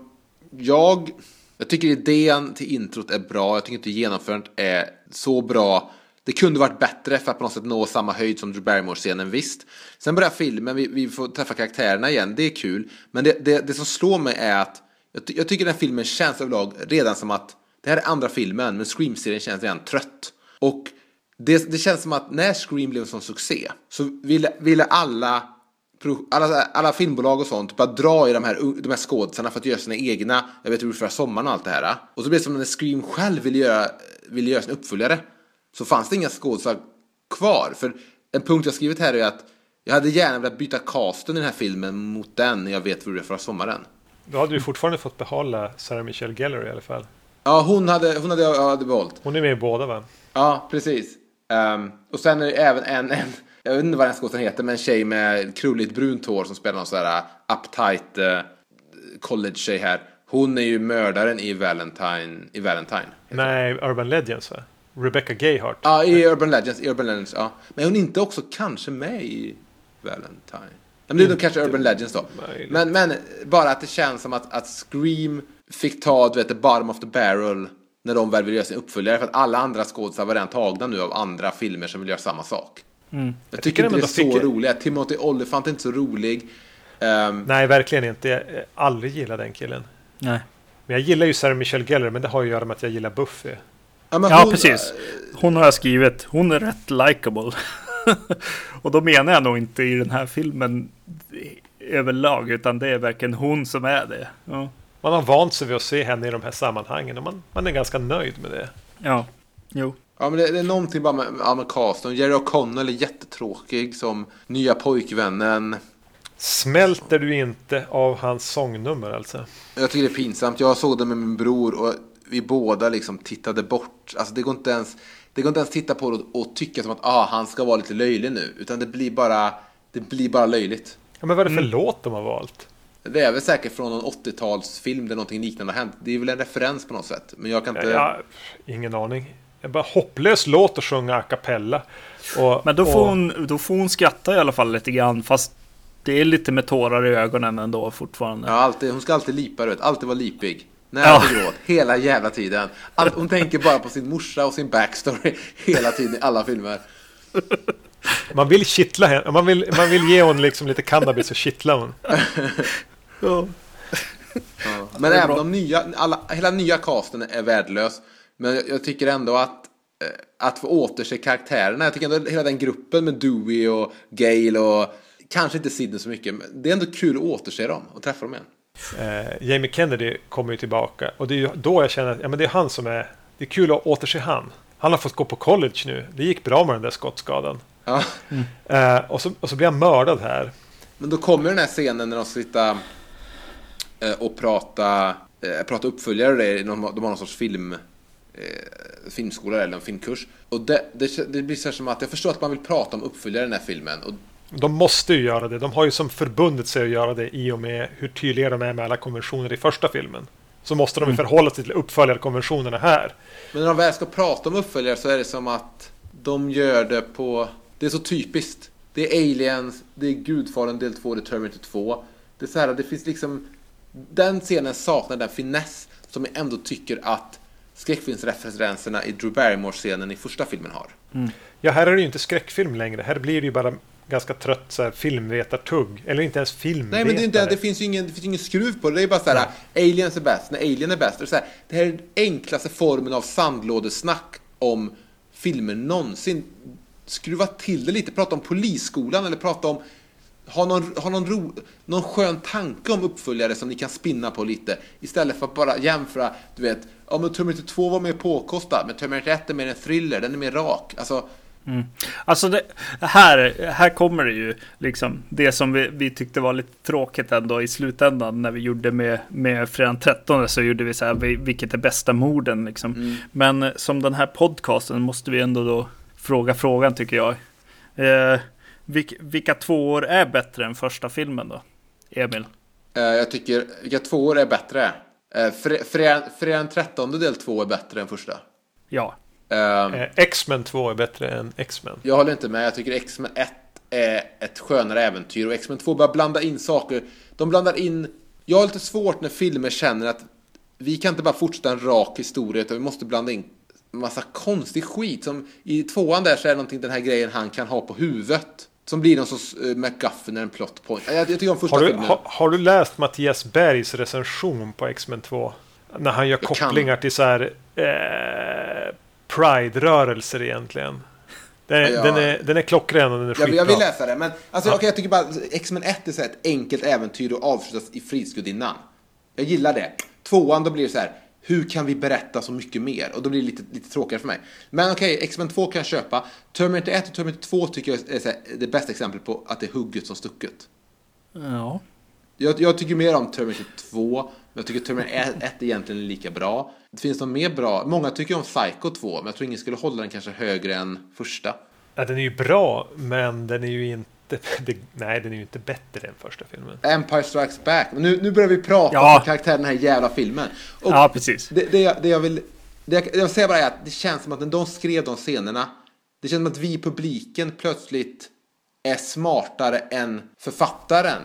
jag, jag tycker idén till introt är bra. Jag tycker inte genomförandet är så bra. Det kunde varit bättre för att på något sätt nå samma höjd som Drew Barrymore-scenen, visst. Sen börjar filmen, vi, vi får träffa karaktärerna igen, det är kul. Men det, det, det som slår mig är att jag, ty- jag tycker den här filmen känns överlag redan som att det här är andra filmen, men Scream-serien känns redan trött. Och det, det känns som att när Scream blev en sån succé så ville, ville alla, alla, alla filmbolag och sånt bara dra i de här, de här skådisarna för att göra sina egna, jag vet hur förra sommaren och allt det här. Och så blev det som när Scream själv ville göra, ville göra sin uppföljare. Så fanns det inga skådisar kvar. För en punkt jag skrivit här är att jag hade gärna velat byta casten i den här filmen mot den när jag vet hur det är förra sommaren. Då hade du fortfarande fått behålla Sarah Michelle Gellar i alla fall. Ja, hon hade, hon hade, jag hade behållit. Hon är med i båda va? Ja, precis. Ehm, och sen är det även en, en, jag vet inte vad den skådespelaren heter, men en tjej med krulligt brunt hår som spelar någon sån här uptight uh, college-tjej här. Hon är ju mördaren i Valentine. I Valentine. Nej, Urban Legends va? Rebecca Gayheart. Ja, i Urban Legends. I Urban Legends, ja. Men är hon inte också kanske med i Valentine? Men det är nog kanske Urban Legends då. Men, men bara att det känns som att, att Scream fick ta, du vet, the bottom of the barrel när de väl vill göra sin uppföljare. För att alla andra skådisar var redan tagna nu av andra filmer som vill göra samma sak. Jag tycker tycker inte det är så fick- roligt. Timothy Olyphant är inte så rolig. Ehm, Nej, verkligen inte. Jag aldrig gillat den killen. Nej. Men jag gillar ju Sarah Michelle Gellar, men det har ju att göra med att jag gillar Buffy. Ja, men Ja, hon- precis. Hon har jag skrivit. Hon är rätt likable. och då menar jag nog inte i den här filmen överlag, utan det är verkligen hon som är det. Ja. Man har vant sig vid att se henne i de här sammanhangen och man, man är ganska nöjd med det. Ja. Jo. Ja, men det, det är någonting bara med, med casten. Jerry O'Connell är jättetråkig som nya pojkvännen. Smälter du inte av hans sångnummer alltså? Jag tycker det är pinsamt. Jag såg det med min bror och vi båda liksom tittade bort. Alltså det går inte ens, det går inte ens titta på det och, och tycka som att ah, han ska vara lite löjlig nu. Utan det blir bara, det blir bara löjligt. Ja, men vad är det för låt de har valt? Det är väl säkert från någon 80-talsfilm där någonting liknande har hänt. Det är väl en referens på något sätt. Men jag kan inte... Ja, ingen aning. Är bara hopplös låt att sjunga a cappella. Och, Men då får, och, hon, då får hon skratta i alla fall lite grann, fast det är lite med tårar i ögonen ändå fortfarande. Ja, alltid, hon ska alltid lipa, du vet. Alltid vara lipig. När Ja. ja. gråt, hela jävla tiden. Allt, hon tänker bara på sin morsa och sin backstory hela tiden i alla filmer. Man vill kittla henne. Man vill, man vill ge hon liksom lite cannabis och kittla hon. Ja. Ja. Men även de nya, alla, hela nya casten är värdelös. Men jag, jag tycker ändå att, eh, att få återse karaktärerna. Jag tycker ändå hela den gruppen med Dewey och Gale och kanske inte Sidney så mycket. Men det är ändå kul att återse dem och träffa dem igen. Eh, Jamie Kennedy kommer ju tillbaka. Och det är ju då jag känner att ja, men det är han som är... Det är kul att återse han. Han har fått gå på college nu. Det gick bra med den där skottskadan. Ja. Eh, och, så, och så blir han mördad här. Men då kommer den här scenen när de ska sitta eh, och prata, eh, prata uppföljare. De, har- de har någon sorts film, eh, filmskola eller en filmkurs. Och det, det, det blir så som att jag förstår att man vill prata om uppföljare i den här filmen. Och De måste ju göra det. De har ju som förbundit sig att göra det i och med hur tydliga de är med alla konventioner i första filmen. Så måste de ju förhålla sig till uppföljarkonventionerna här. Men när de väl ska prata om uppföljare så är det som att de gör det på... Det är så typiskt. Det är Aliens, det är Gudfadern del 2, det är Terminator 2. Det är så här, det finns liksom... Den scenen saknar den finess som jag ändå tycker att skräckfilmsreferenserna i Drew Barrymore-scenen i första filmen har. Ja, här är det ju inte skräckfilm längre. Här blir det ju bara ganska trött så här, filmvetartugg. Eller inte ens filmvetare. Nej, men det, är inte, det, finns ju ingen, det finns ingen skruv på det. Det är bara så här, aliens är bäst, när alien är bäst. Det, är så här, det här är den enklaste formen av sandlådesnack om filmer någonsin. Skruva till det lite, prata om polisskolan eller prata om ha någon, ha någon, ro, någon skön tanke om uppföljare som ni kan spinna på lite. Istället för att bara jämföra, du vet, ja men Terminator 2 var mer påkostad, men Terminator 1 är mer en thriller, den är mer rak. Alltså, Mm. Alltså det, här, här kommer det ju liksom det som vi, vi tyckte var lite tråkigt ändå i slutändan när vi gjorde med, med fredagen 13 så gjorde vi så här, vilket är bästa morden liksom. Mm. Men som den här podcasten måste vi ändå då fråga frågan tycker jag. Eh, vilka, vilka två år är bättre än första filmen då? Emil? Eh, jag tycker, vilka två år är bättre? Eh, fredagen 13 del 2 är bättre än första. Ja. Uh, X-Men 2 är bättre än X-Men. Jag håller inte med. Jag tycker X-Men 1 är ett skönare äventyr och X-Men 2 börjar blanda in saker. De blandar in... Jag har lite svårt när filmer känner att vi kan inte bara fortsätta en rak historia utan vi måste blanda in massa konstig skit. Som i tvåan där så är det någonting den här grejen han kan ha på huvudet. Som blir någon sorts uh, McGuffin eller en plot point. Jag, jag tycker om första har du, filmen. Ha, har du läst Mattias Bergs recension på X-Men 2? När han gör kopplingar till så här... Eh, Pride-rörelser egentligen. Den är, ja. den, är, den är klockren och den är skitbra. Jag, jag vill läsa det, men alltså, ja. okay, jag tycker bara X-Men 1 är så ett enkelt äventyr och avslutas i Fridsgudinnan. Jag gillar det. Tvåan, då blir det så här, hur kan vi berätta så mycket mer? Och då blir det lite, lite tråkigare för mig. Men okej, okay, X-Men 2 kan jag köpa. Terminator 1 och Terminator 2 tycker jag är här, det bästa exemplet på att det är hugget som stucket. Ja. Jag, jag tycker mer om Terminator 2, men jag tycker Terminator 1 egentligen är lika bra. Det finns något mer bra. Många tycker om Psycho 2, men jag tror ingen skulle hålla den kanske högre än första. Ja, den är ju bra, men den är ju inte det, nej, den är ju inte bättre än första filmen. Empire Strikes Back. Nu, nu börjar vi prata ja. om karaktären i den här jävla filmen. Och ja, precis. Det, det, jag, det jag vill... Det jag, jag säger bara är att det känns som att när de skrev de scenerna, det känns som att vi i publiken plötsligt är smartare än författaren.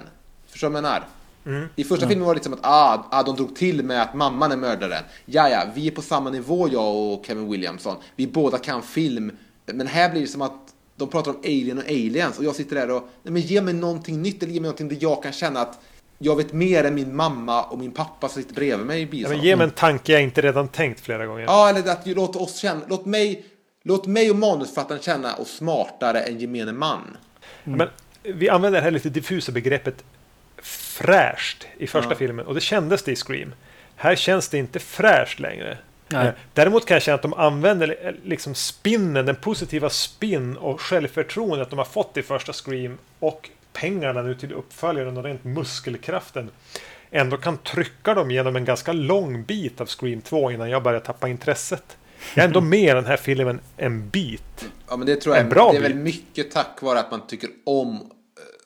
Förstår du vad jag menar? Mm. I första mm. filmen var det liksom att ah, ah, de drog till med att mamman är mördaren. Ja, ja, vi är på samma nivå jag och Kevin Williamson. Vi båda kan film. Men här blir det som att de pratar om alien och aliens och jag sitter där och nej, men ge mig någonting nytt eller ge mig någonting där jag kan känna att jag vet mer än min mamma och min pappa som sitter bredvid mig i bilen. Ja, ge mig en tanke jag inte redan tänkt flera gånger. Ja, eller att låt oss känna, låt mig, låt mig och manusfattaren känna oss smartare än gemene man. Mm. Men vi använder det här lite diffusa begreppet fräscht i första ja. filmen och det kändes det i Scream. Här känns det inte fräscht längre. Nej. Eh, däremot kan jag känna att de använder eh, liksom spinnen, den positiva spinn och självförtroendet de har fått i första Scream och pengarna nu till uppföljaren och rent muskelkraften ändå kan trycka dem genom en ganska lång bit av Scream 2 innan jag börjar tappa intresset. Jag är ändå med den här filmen en bit. Ja, men det tror jag en bra det är väl mycket tack vare att man tycker om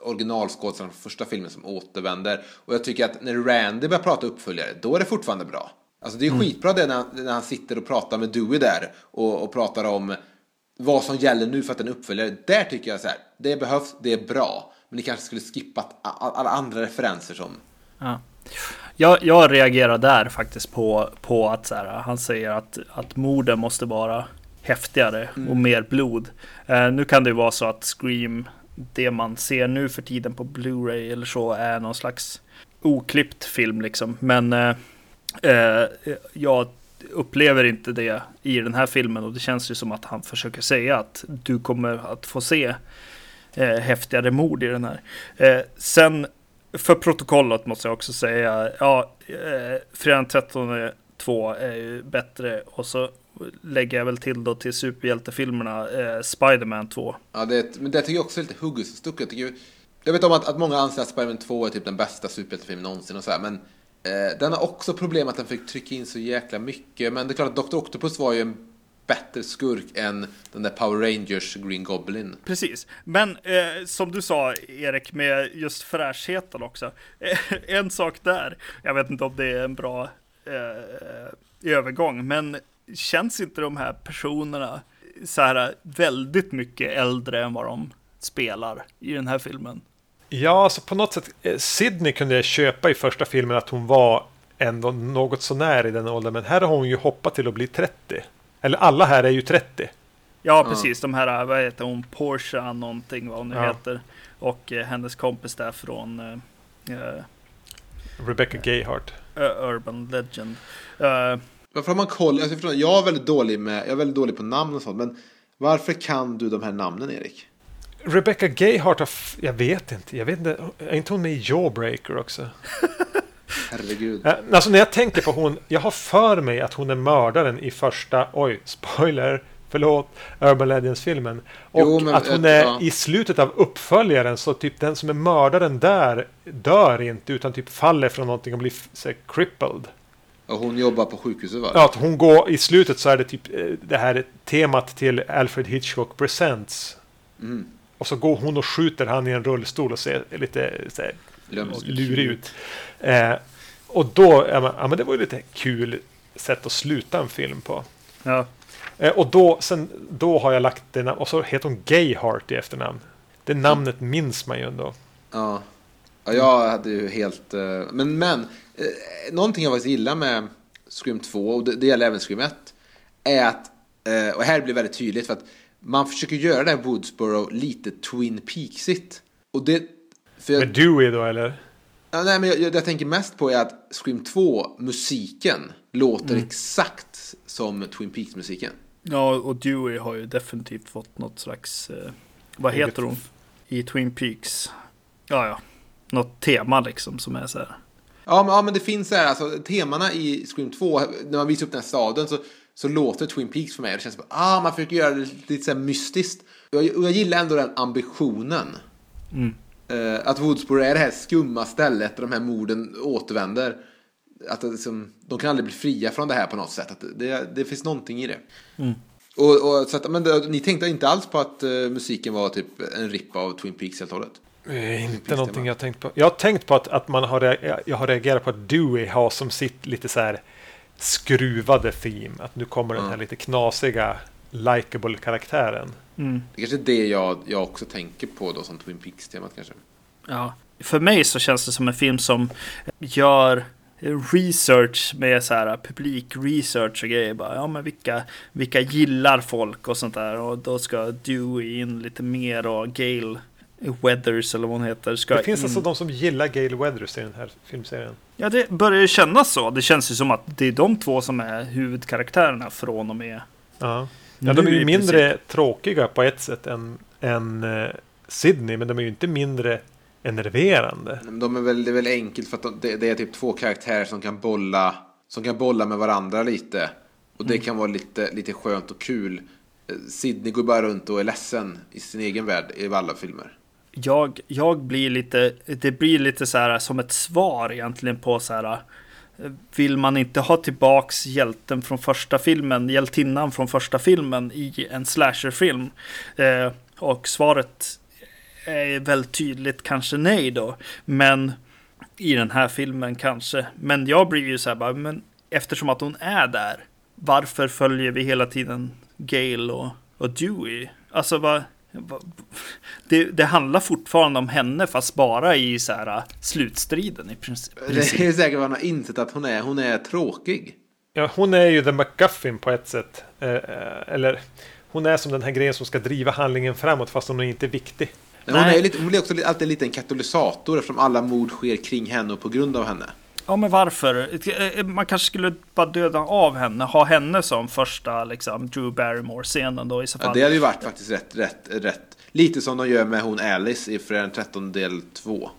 originalskådespelaren från första filmen som återvänder. Och jag tycker att när Randy börjar prata uppföljare, då är det fortfarande bra. Alltså det är mm. skitbra det när, när han sitter och pratar med Dewey där och, och pratar om vad som gäller nu för att den är uppföljare. Där tycker jag så här, det behövs, det är bra. Men ni kanske skulle skippat alla andra referenser som... Ja. Jag, jag reagerar där faktiskt på, på att så här, han säger att, att morden måste vara häftigare mm. och mer blod. Uh, nu kan det ju vara så att Scream det man ser nu för tiden på Blu-ray eller så är någon slags oklippt film liksom. Men eh, eh, jag upplever inte det i den här filmen och det känns ju som att han försöker säga att du kommer att få se eh, häftigare mord i den här. Eh, sen för protokollet måste jag också säga, ja, eh, fredagen 13 2 är ju bättre och så lägger jag väl till då till superhjältefilmerna eh, Spiderman 2. Ja, det, men det tycker jag också är lite huggesstucket. Jag, jag vet om att, att många anser att Spiderman 2 är typ den bästa superhjältefilmen någonsin och så här, men eh, den har också problem att den fick trycka in så jäkla mycket. Men det är klart att Dr. Octopus var ju en bättre skurk än den där Power Rangers Green Goblin. Precis, men eh, som du sa Erik med just fräschheten också. en sak där, jag vet inte om det är en bra eh, övergång, men känns inte de här personerna så här väldigt mycket äldre än vad de spelar i den här filmen? Ja, alltså på något sätt. Eh, Sydney kunde jag köpa i första filmen att hon var ändå något sånär i den åldern. Men här har hon ju hoppat till att bli 30. Eller alla här är ju 30. Ja, precis. De här, vad heter hon, Porsche någonting vad hon nu Ja. heter. Och eh, hennes kompis där från eh, eh, Rebecca Gayheart. Urban Legend. Varför har man koll? Alltså, jag, förstår, jag, är väldigt dålig med, jag är väldigt dålig på namn och sånt. Men varför kan du de här namnen Erik? Rebecca Gayheart har... Jag vet inte. Jag vet inte. Är inte hon med i Jawbreaker också? Herregud. Alltså när jag tänker på hon, jag har för mig att hon är mördaren i första, oj, spoiler, förlåt, Urban Legends-filmen. Och Jo, men, att hon eh, är ja. i slutet av uppföljaren, så typ den som är mördaren där dör inte, utan typ faller från någonting och blir så crippled. Och hon jobbar på sjukhuset va? Ja, att hon går, i slutet så är det typ eh, det här temat till Alfred Hitchcock Presents. Mm. Och så går hon och skjuter han i en rullstol och ser lite så här, lurig ut. Eh, och då, är man, ja men det var ju lite kul sätt att sluta en film på. ja. Eh, och då, sen, då har jag lagt det och så heter hon Gayheart i efternamn. Det namnet minns man ju ändå. Ja. Ja, jag hade ju helt... eh, Men, men eh, någonting jag faktiskt gillar med Scream 2, och det, det gäller även Scream 1, är att, eh, och här blir det väldigt tydligt, för att man försöker göra det här Woodsboro lite Twin Peaksigt. Och det... För jag, Med Dewey då eller? ja, nej, men jag, jag, jag tänker mest på är att Scream 2, musiken, låter exakt som Twin Peaks-musiken. ja, och Dewey har ju definitivt fått något slags, eh, vad heter hon? I Twin Peaks. Ja, ja. Något tema liksom som är så här. Ja men, ja, men det finns så här, alltså temana i Scream 2, när man visar upp den här staden så, så låter Twin Peaks för mig. Det känns som att ah, man försöker göra det lite så här mystiskt. Och jag, och jag gillar ändå den ambitionen. Eh, att Woodsboro är det här skumma stället där de här morden återvänder. Att liksom, de kan aldrig bli fria från det här på något sätt. Att det, det finns någonting i det. Och, och, så att, men det, ni tänkte inte alls på att eh, musiken var typ en ripp av Twin Peaks helt och hållet? Eh, inte någonting jag har tänkt på. Jag har tänkt på att, att man har, jag har reagerat på att Dewey har som sitt lite så här skruvade theme. Att nu kommer den här lite knasiga, likable karaktären. Mm. Det kanske är det jag, jag också tänker på då som Twin Peaks-temat kanske. Ja. För mig så känns det som en film som gör research med så här publik research och grejer. Bara, ja, men vilka, vilka gillar folk och sånt där. Och då ska Dewey in lite mer och Gail Weathers eller vad hon heter. Ska Det finns in. alltså de som gillar Gale Weathers i den här filmserien. Ja, det börjar ju kännas så. Det känns ju som att det är de två som är huvudkaraktärerna från och med. Ja, ja de är ju mindre tråkiga på ett sätt än, än eh, Sydney, men de är ju inte mindre enerverande. De är väl, det är väl enkelt för att de, det, det är typ två karaktärer som kan bolla som kan bolla med varandra lite. Och det kan vara lite, lite skönt och kul. Eh, Sydney går bara runt och är ledsen i sin egen värld i alla filmer. Jag, jag blir lite, det blir lite så här som ett svar egentligen på så här. Vill man inte ha tillbaks hjälten från första filmen, hjältinnan från första filmen i en slasherfilm? Eh, och svaret är väl tydligt kanske nej då. Men i den här filmen kanske. Men jag blir ju så här bara, men eftersom att hon är där, varför följer vi hela tiden Gail och, och Dewey? Alltså vad det, det handlar fortfarande om henne fast bara i så här slutstriden i princip. Det är säkert vad han har insett att hon är. Hon är tråkig. Ja, hon är ju the McGuffin på ett sätt. Eh, eh, eller hon är som den här grejen som ska driva handlingen framåt fast hon är inte viktig. Men Hon, Nej. är lite, hon blir också alltid lite en katalysator eftersom alla mord sker kring henne och på grund av henne. Ja men varför? Man kanske skulle bara döda av henne, ha henne som första liksom Drew Barrymore-scenen då i så Ja, fall. det hade ju varit faktiskt rätt, rätt, rätt. Lite som de gör med hon Alice i Fredag den 13 del 2.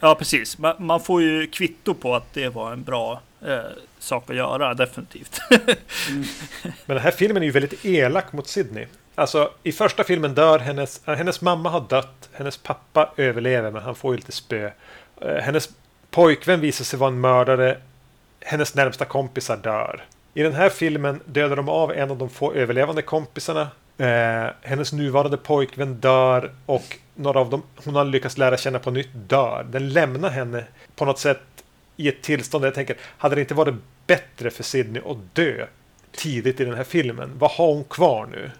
Ja, precis. Man, får ju kvitto på att det var en bra eh, sak att göra, definitivt. Men den här filmen är ju väldigt elak mot Sydney. Alltså, i första filmen dör hennes... Hennes mamma har dött. Hennes pappa överlever, men han får ju lite spö. Eh, Hennes pojkvän visar sig vara en mördare. Hennes närmsta kompisar dör. I den här filmen dödar de av en av de få överlevande kompisarna. Eh, hennes nuvarande pojkvän dör och några av dem hon har lyckats lära känna på nytt dör. Den lämnar henne på något sätt i ett tillstånd där jag tänker, hade det inte varit bättre för Sydney att dö tidigt i den här filmen? Vad har hon kvar nu?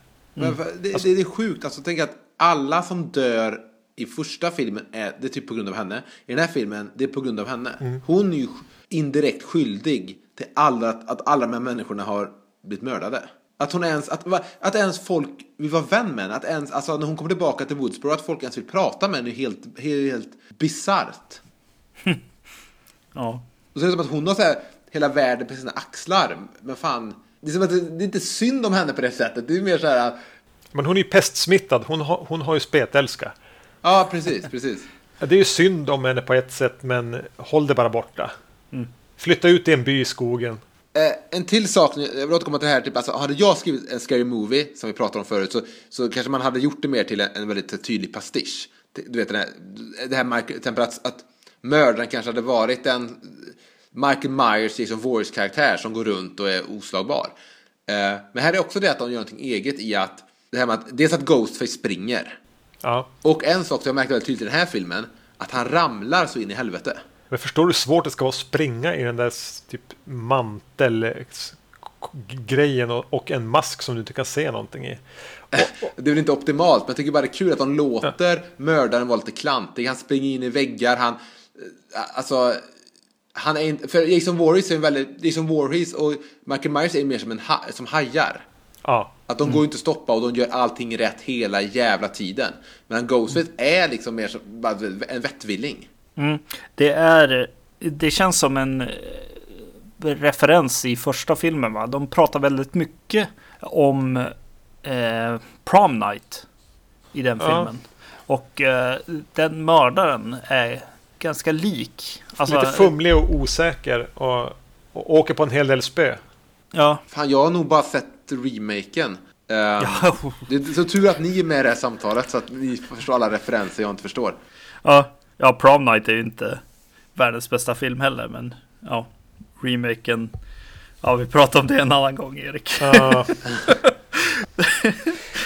För- det, det, det är sjukt. Alltså, tänk att alla som dör i första filmen är det typ på grund av henne. I den här filmen, det är på grund av henne. Hon är ju indirekt skyldig till alla, att alla de här människorna har blivit mördade. Att hon ens, att, att ens folk vill vara vän med henne. Att ens, alltså när hon kommer tillbaka till Woodsboro, att folk ens vill prata med henne är helt, helt, helt bisarrt. Ja. Och så är det som att hon har så här, hela världen på sina axlar. Men fan, det är som att det, det är inte synd om henne på det sättet. Det är mer så här, Men hon är ju pestsmittad. Hon har, hon har ju spetälska. Ja precis, precis. Det är ju synd om henne på ett sätt, men håll det bara borta. Flytta ut i en by i skogen. Eh, en till sak, jag vill återkomma till det här, typ, alltså, hade jag skrivit en scary movie, som vi pratade om förut, så, så kanske man hade gjort det mer till en, en väldigt tydlig pastisch. Du vet den här, det här Michael, att, att mördaren kanske hade varit en Michael Myers, Jason Voorhees karaktär som går runt och är oslagbar. Eh, men här är också det att de gör någonting eget i att, det här med att, dels att Ghostface springer, Ja. och en sak som jag märkte väldigt tydligt i den här filmen, att han ramlar så in i helvete. Men förstår du hur svårt det ska vara att springa i den där typ mantelgrejen och, en mask som du inte kan se någonting i? Det är väl inte optimalt, men jag tycker bara det är kul att de låter mördaren vara lite klantig. Han springer in i väggar, han... eh, Alltså... Han är inte... För Jason Voorhees är en väldigt... Jason Voorhees och Michael Myers är mer som, en ha, som hajar. Ja. Att de går ju inte att stoppa och de gör allting rätt hela jävla tiden. Men Ghostface är liksom mer som en vettvilling. Mm. Det är... Det känns som en eh, referens i första filmen va? De pratar väldigt mycket om eh, Prom Night i den Ja. filmen. Och eh, den mördaren är ganska lik. Alltså, Lite fumlig och osäker och, och åker på en hel del spö. Ja. Fan, jag har nog bara sett remaken. Ehm, Ja. Det är så tur att ni är med i det här samtalet så att ni förstår alla referenser jag inte förstår. Ja, ja, Prom Night är ju inte världens bästa film heller, men ja, remaken. Ja, vi pratar om det en annan gång, Erik. Ja.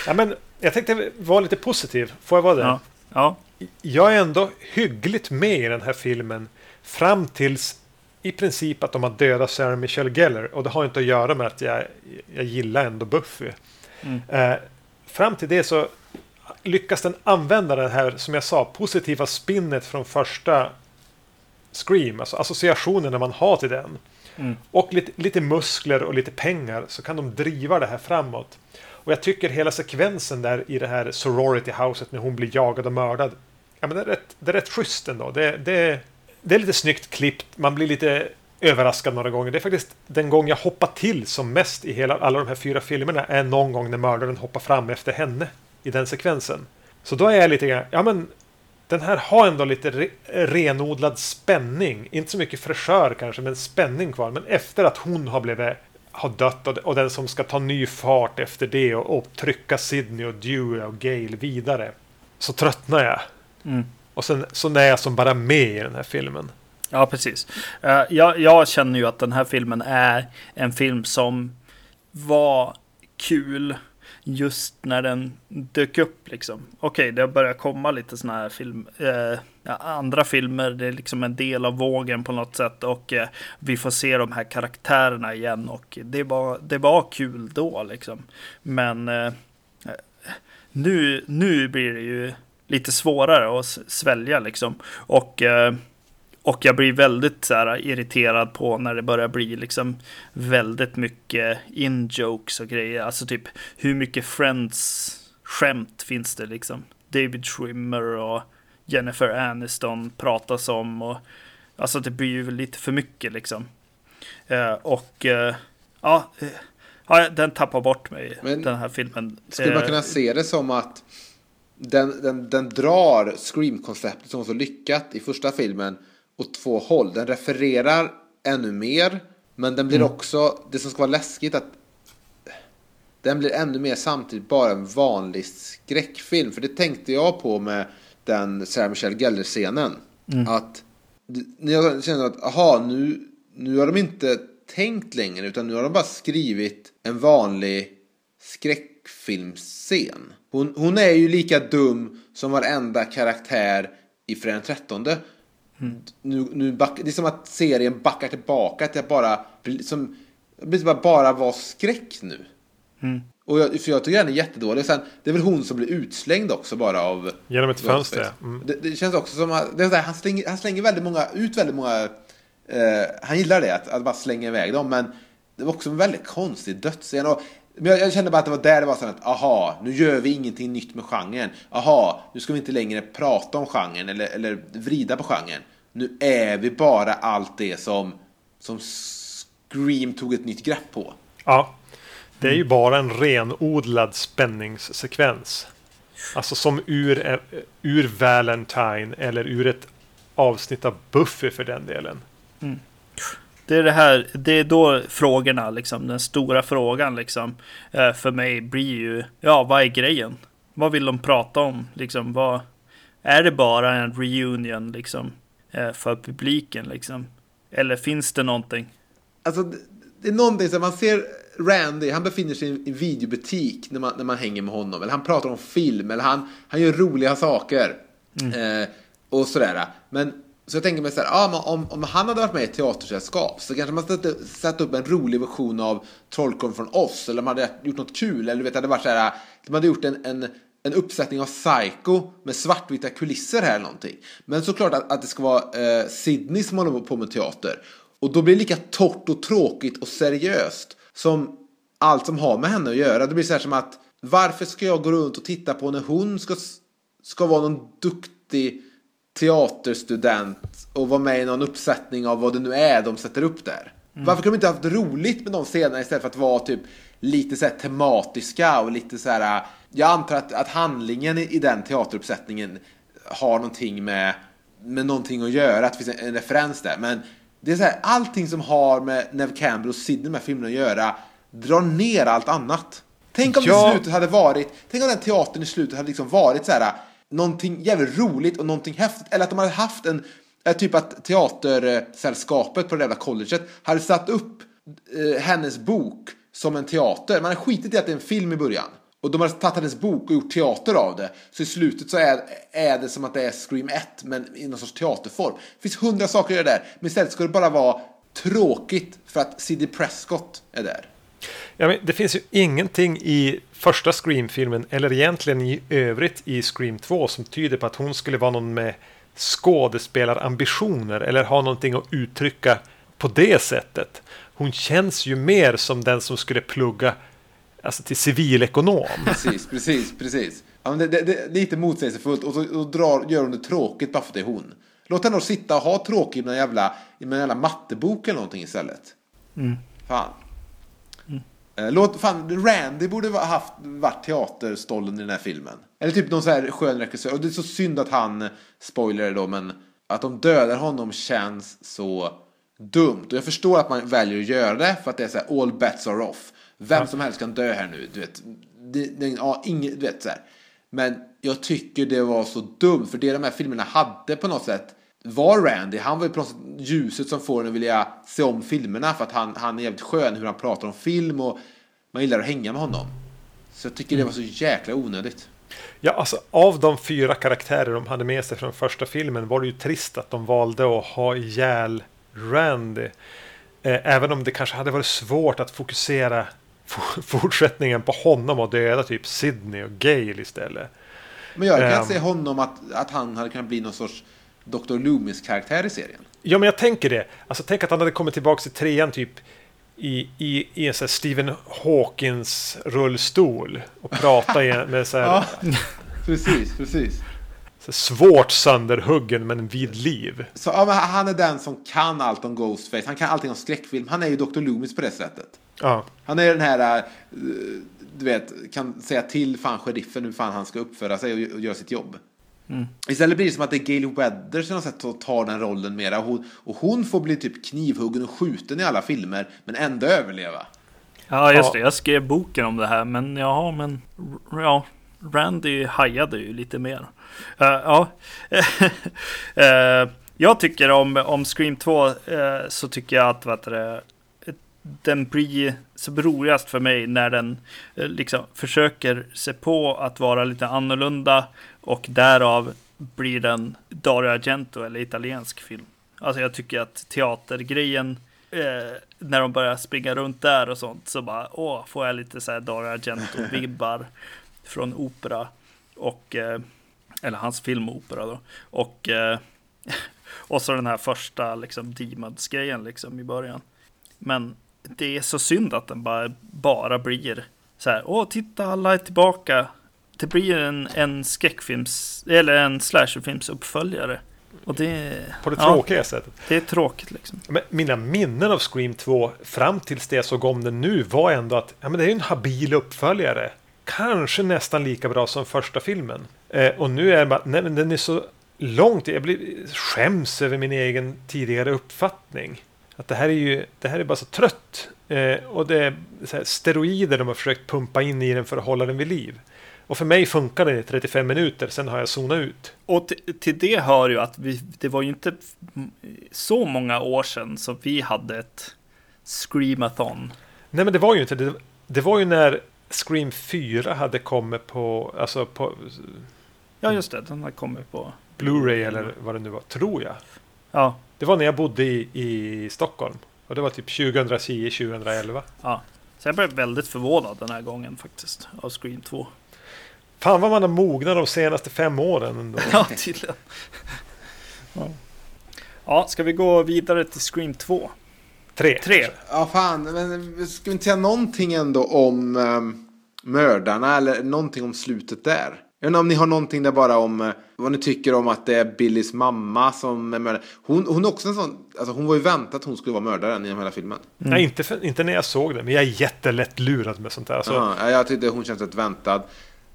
ja, men jag tänkte vara lite positiv. Får jag vara det? Ja, ja, Jag är ändå hyggligt med i den här filmen. Fram tills i princip att de har dödat Sarah Michelle Gellar. Och det har inte att göra med att jag, jag gillar ändå Buffy. Mm. Eh, fram till det så lyckas den använda det här, som jag sa, positiva spinnet från första Scream. Alltså associationen man har till den. Mm. Och lite, lite muskler och lite pengar så kan de driva det här framåt. Och jag tycker hela sekvensen där i det här sorority houset när hon blir jagad och mördad. Ja, men det, är rätt, det är rätt schysst ändå. Det, det, det är lite snyggt klippt. Man blir lite överraskad några gånger. Det är faktiskt den gång jag hoppar till som mest i hela, alla de här fyra filmerna är någon gång när mördaren hoppar fram efter henne i den sekvensen. Så då är jag lite grann, ja men den här har ändå lite re, renodlad spänning. Inte så mycket fräschör kanske, men spänning kvar. Men efter att hon har blivit har dött och, och den som ska ta ny fart efter det och, och trycka Sydney och Dewey och Gale vidare. Så tröttnar jag. Mm. Och sen så är jag som bara med i den här filmen. ja precis. Eh, jag, jag känner ju att den här filmen är en film som var kul just när den dök upp liksom. Okej, det har börjat komma lite sådana här film, eh, ja, andra filmer. Det är liksom en del av vågen på något sätt och eh, vi får se de här karaktärerna igen och det var, det var kul då liksom. Men eh, eh nu, nu blir det ju lite svårare att svälja liksom. Och, eh, och jag blir väldigt så här, irriterad på när det börjar bli liksom väldigt mycket in-jokes och grejer. Alltså typ hur mycket Friends-skämt finns det liksom? David Schwimmer och Jennifer Aniston pratas om och alltså det blir ju lite för mycket liksom. Eh, och eh, ja, den tappar bort mig, Men den här filmen. Skulle man kunna se det som att den, den, den drar Scream-konceptet som var så lyckat i första filmen åt två håll. Den refererar ännu mer, men den blir också, det som ska vara läskigt att den blir ännu mer samtidigt bara en vanlig skräckfilm. För det tänkte jag på med den Sarah Michelle Gellar-scenen. Att d- när jag kände att, aha, nu, nu har de inte tänkt längre, utan nu har de bara skrivit en vanlig skräckfilmscen. Hon, hon är ju lika dum som varenda karaktär i Fredag den 13. Nu, nu back, det är som att serien backar tillbaka till att bara, som, att bara vara skräck nu. Och jag, för jag tycker den är jättedålig. Sen, det är väl hon som blir utslängd också bara av... Genom ett fönster. Mm. Det, det känns också som att det är så här, han, slänger, han slänger väldigt många, ut väldigt många... Eh, han gillar det, att, att bara slänga iväg dem. Men det var också en väldigt konstig dödsscen. Och Men jag, jag kände bara att det var där det var så att, aha, nu gör vi ingenting nytt med genren. Aha, nu ska vi inte längre prata om genren eller, eller vrida på genren. Nu är vi bara allt det som, som Scream tog ett nytt grepp på. Ja, det är ju bara en renodlad spänningssekvens. Alltså som ur, ur Valentine eller ur ett avsnitt av Buffy för den delen. Det är det här, det är då frågorna, liksom, den stora frågan liksom, eh, för mig blir ju, ja, vad är grejen? Vad vill de prata om? Liksom, vad, är det bara en reunion liksom, eh, för publiken? Liksom? Eller finns det någonting? Alltså, det, är någonting som man ser Randy, han befinner sig i en videobutik när man, när man hänger med honom. Eller han pratar om film, eller han, han gör roliga saker. Eh, och sådär. Men så jag tänker mig så här, ah, men om, om han hade varit med i ett teatersällskap så kanske man hade satt upp en rolig version av Trollkarlen från oss. Eller man hade gjort något kul. Eller vet, det hade varit så här, de hade gjort en, en, en uppsättning av Psycho med svartvita kulisser här eller någonting. Men såklart att, att det ska vara eh, Sydney som håller på med teater. Och då blir det lika torrt och tråkigt och seriöst som allt som har med henne att göra. Det blir så här som att varför ska jag gå runt och titta på när hon ska, ska vara någon duktig teaterstudent och vara med i någon uppsättning av vad det nu är de sätter upp där. Varför kunde de inte haft roligt med de scenerna istället för att vara typ lite så tematiska och lite så här. Jag antar att, att handlingen i, i den teateruppsättningen har någonting med, med någonting att göra, att det finns en, en referens där. Men det är så här, allting som har med Neve Campbell och Sidney de här filmerna att göra drar ner allt annat. Tänk om det Ja. i slutet hade varit, tänk om den teatern i slutet hade liksom varit så här någonting jävligt roligt och någonting häftigt. Eller att de hade haft en, eh, typ att teatersällskapet på det jävla colleget hade satt upp eh, hennes bok som en teater. Man hade skitit i att det är en film i början. Och de har tagit hennes bok och gjort teater av det. Så i slutet så är, är det som att det är Scream 1 men i någon sorts teaterform. Det finns hundra saker att göra där. Men istället ska det bara vara tråkigt för att C.D. Prescott är där. Ja, men det finns ju ingenting i första Scream-filmen eller egentligen i övrigt i Scream 2 som tyder på att hon skulle vara någon med skådespelarambitioner eller ha någonting att uttrycka på det sättet. Hon känns ju mer som den som skulle plugga alltså, till civilekonom. Precis, precis, precis. Ja, men det, det, det är lite motsägelsefullt och så och drar, gör hon det tråkigt bara för att det är hon. Låt henne sitta och ha tråkigt med en jävla, med en jävla mattebok eller någonting istället. Fan. Eh, Låt, fan, Randy borde ha haft, varit teaterstollen i den här filmen. Eller typ någon så här skön regissör. Och det är så synd att han, spoiler då, men att de dödar honom känns så dumt. Och jag förstår att man väljer att göra det för att det är så här all bets are off. Vem som helst kan dö här nu, du vet. Det, det, ja, inget, du vet så här. Men jag tycker det var så dumt, för det de här filmerna hade på något sätt var Randy. Han var ju på något sätt ljuset som får en att vilja se om filmerna för att han, han är jävligt skön hur han pratar om film och man gillar att hänga med honom. Så jag tycker det var så jäkla onödigt. Ja, alltså av de fyra karaktärer de hade med sig från första filmen var det ju trist att de valde att ha ihjäl Randy. Eh, även om det kanske hade varit svårt att fokusera fortsättningen på honom och döda typ Sydney och Gale istället. Men jag kan Ehm. se honom att, att han hade kunnat bli någon sorts Dr. Loomis-karaktär i serien. Ja, men jag tänker det. Alltså tänk att han hade kommit tillbaka till trean typ i, i, i en sån här Stephen Hawkins rullstol och prata med så här, Ja, precis, precis. så svårt sönderhuggen men vid liv. Så ja, han är den som kan allt om Ghostface. Han kan allting om skräckfilm. Han är ju Dr. Loomis på det sättet. Ja. Han är den här, eh, du vet, kan säga till fan sheriffen hur fan han ska uppföra sig och, och göra sitt jobb. Istället blir det som att det är Gail Weather som har sett att ta den rollen mera. Och hon, och hon får bli typ knivhuggen och skjuten i alla filmer, men ändå överleva. Ja, just Ja. det. Jag skrev boken om det här, men ja, men ja, Randy hajade ju lite mer. Eh, ja, Eh, jag tycker om, om Scream 2 eh, så tycker jag att vad heter det, den blir så roligast för mig när den eh, liksom försöker se på att vara lite annorlunda och därav blir den Dario Argento eller italiensk film. Alltså jag tycker att teatergrejen eh, när de börjar springa runt där och sånt så bara åh, får jag lite så här Dario Argento-vibbar från opera och eh, eller hans film Opera då och eh, och så den här första liksom Demons-grejen liksom i början. Men det är så synd att den bara, bara blir så här, åh titta alla är tillbaka. Det blir en, en skräckfilms, eller en slasherfilms uppföljare. Och det, På det ja, tråkiga sättet. det är tråkigt liksom. Men mina minnen av Scream 2 fram tills det jag såg om den nu var ändå att ja, men det är en habil uppföljare. Kanske nästan lika bra som första filmen. Eh, och nu är det bara, nej men den är så långt, jag blir, skäms över min egen tidigare uppfattning. Att det här är ju, det här är bara så trött. Eh, och det är steroider de har försökt pumpa in i den för att hålla den vid liv. Och för mig funkar det i 35 minuter, sen har jag zonat ut. Och till, till det hör ju att vi, det var ju inte så många år sedan som vi hade ett Screamathon. Nej men det var ju inte det. Det var ju när Scream 4 hade kommit på, alltså på Ja, just det, den har kommit på. Blu-ray eller vad det nu var, tror jag. Ja, Det var när jag bodde i, i Stockholm. Och det var typ 2010-2011. ja. Så jag blev väldigt förvånad den här gången faktiskt av Scream 2. Fan vad man har mognat de senaste fem åren ändå. Ja, tydligen. Ja. ja, ska vi gå vidare till Scream 2? Tre. Tre. Ja, fan, men ska vi inte säga någonting ändå om um, mördarna eller någonting om slutet där? Jag vet inte om ni har någonting där bara om eh, vad ni tycker om att det är Billys mamma som är mördare. Hon, hon är också en sån, alltså hon var ju väntat att hon skulle vara mördaren genom hela filmen. Nej, inte, för, inte när jag såg det. Men jag är jättelätt lurad med sånt där. Så, Ja, ja, jag tyckte hon kändes rätt väntad.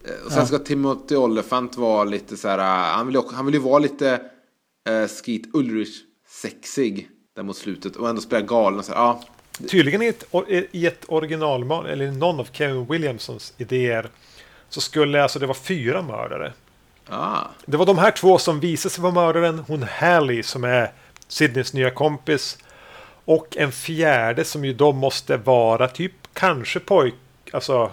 Eh, Och sen ska Timothy Olyphant vara lite så här, eh, han vill, ju han vill ju vara lite uh, Skeet Ulrich-sexig där mot slutet och ändå spela galen så här, ja. Tydligen i ett, i ett originalmanus, eller någon av Kevin Williamsons idéer, så skulle alltså det vara fyra mördare. Ah. Det var de här två som visade sig vara mördaren. Hon Hallie som är Sydneys nya kompis. Och en fjärde som ju då måste vara typ kanske pojk... Alltså...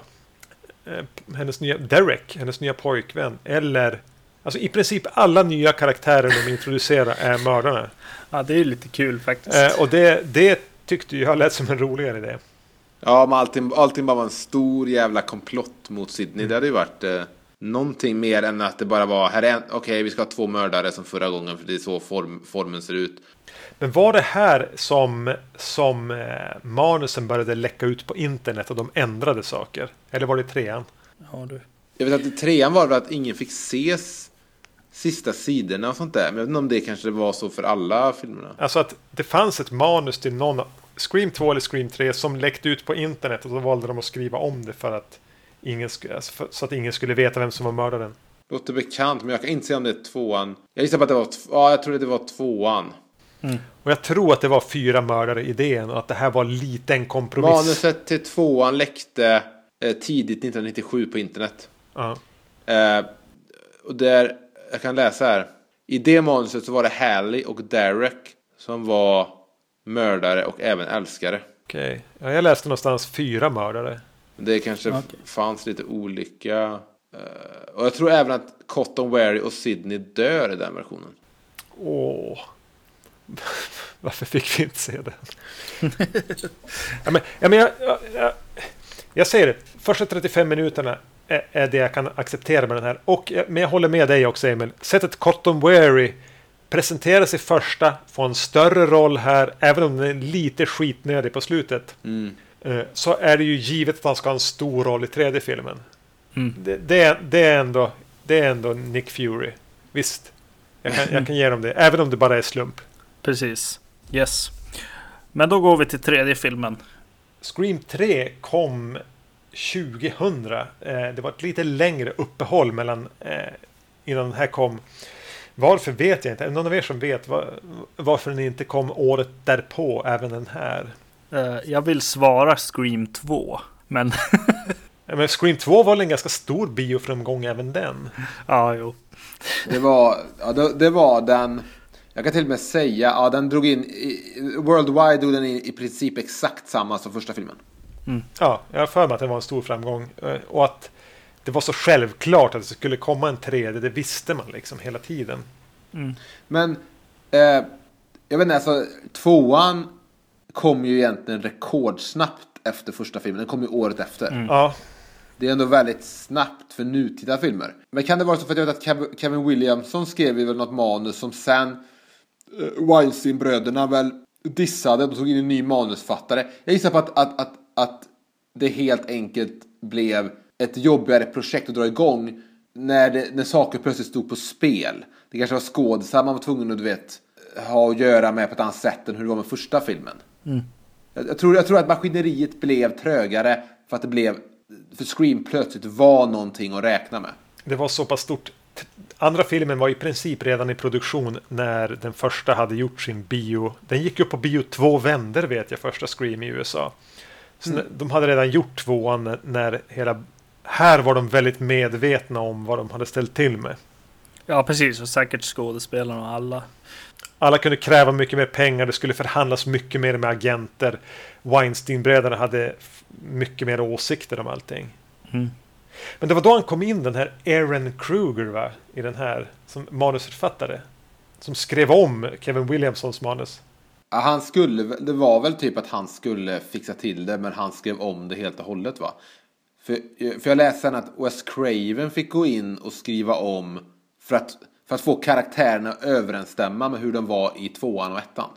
Eh, hennes nya... Derek, hennes nya pojkvän. Eller... Alltså i princip alla nya karaktärer de introducerar är mördarna. Ja, det är ju lite kul faktiskt. Eh, och det, det tyckte jag lät som en roligare idé. Ja, men allting, allting bara var en stor jävla komplott mot Sydney. Det hade ju varit eh, någonting mer än att det bara var, här är okej vi ska ha två mördare som förra gången för det är så form, formen ser ut. Men var det här som, som eh, manusen började läcka ut på internet och de ändrade saker? Eller var det trean? Ja, du. Jag vet att i trean var det att ingen fick ses sista sidorna och sånt där. Men jag vet inte om det kanske var så för alla filmerna. Alltså att det fanns ett manus till någon Scream 2 eller Scream 3 som läckte ut på internet och då valde de att skriva om det för att ingen alltså för, så att ingen skulle veta vem som var mördaren. Låter bekant, men jag kan inte säga om det är tvåan. Jag gissar på att det var, ja jag tror att det var tvåan. Och jag tror att det var fyra mördare idén och att det här var lite en kompromiss. Manuset till tvåan läckte eh, tidigt 1997 på internet. Ja. Eh, och där, jag kan läsa här. I det manuset så var det Hallie och Derek som var mördare och även älskare. Okej. Ja, jag läste någonstans fyra mördare. Det kanske Okej. fanns lite olika. eh, och jag tror även att Cotton Wary och Sydney dör i den versionen. Åh. Varför fick vi inte se den? ja, men, ja, men jag, jag, jag, jag säger det. Första 35 minuterna är, är det jag kan acceptera med den här. Och, jag- men jag håller med dig också Emil. Sättet Cotton Wary presenterar sig första, får en större roll här, även om den är lite skitnödig på slutet. eh, Så är det ju givet att han ska ha en stor roll i tredje filmen. Mm. Det, det, är, det, är ändå, det är ändå Nick Fury. Visst, jag kan, jag kan ge dem det. Även om det bara är slump. Precis. Yes. Men då går vi till tredje filmen. Scream 3 kom 2000. Eh, det var ett lite längre uppehåll mellan eh, innan den här kom. Varför vet jag inte. Är det någon av er som vet var, varför den inte kom året därpå, även den här? Eh, jag vill svara Scream 2. Men Men Scream 2 var väl en ganska stor bioframgång även den. ja, jo. Det var, ja, det, det var den. Jag kan till och med säga, ja den drog in, i, Worldwide drog den in i princip exakt samma som första filmen. Ja, jag har för mig att det var en stor framgång. Eh, Och att det var så självklart att det skulle komma en tredje. Det visste man liksom hela tiden. Men, eh, jag vet inte, alltså tvåan kom ju egentligen rekordsnabbt efter första filmen. Den kom ju året efter. Ja, Det är ändå väldigt snabbt för nutida filmer. Men kan det vara så för att jag vet att Kev- Kevin Williamson skrev ju väl något manus som sen uh, Weinstein-bröderna väl dissade och tog in en ny manusfattare. Jag gissar på att, att, att, att det helt enkelt blev ett jobbigare projekt att dra igång när, det, när saker plötsligt stod på spel. Det kanske var skådisar man var tvungen att du vet, ha att göra med på ett annat sätt än hur det var med första filmen. Jag, jag, tror, jag tror att maskineriet blev trögare för att det blev för Scream plötsligt var någonting att räkna med. Det var så pass stort. Andra filmen var i princip redan i produktion när den första hade gjort sin bio. Den gick upp på bio två vänder vet jag, första Scream i USA. Så när- De hade redan gjort tvåan när hela... Här var de väldigt medvetna om vad de hade ställt till med. Ja, precis. Och säkert skådespelarna och alla. Alla kunde kräva mycket mer pengar, det skulle förhandlas mycket mer med agenter. Weinstein-bröderna hade mycket mer åsikter om allting. Mm. Men det var då han kom in, den här Aaron Kruger, va? I den här, som manusförfattare. Som skrev om Kevin Williamsons manus. Ja, Han skulle, det var väl typ att han skulle fixa till det men han skrev om det helt och hållet va. För, för jag läste sen att Wes Craven fick gå in och skriva om för att, för att få karaktärerna att överensstämma med hur de var i tvåan och ettan.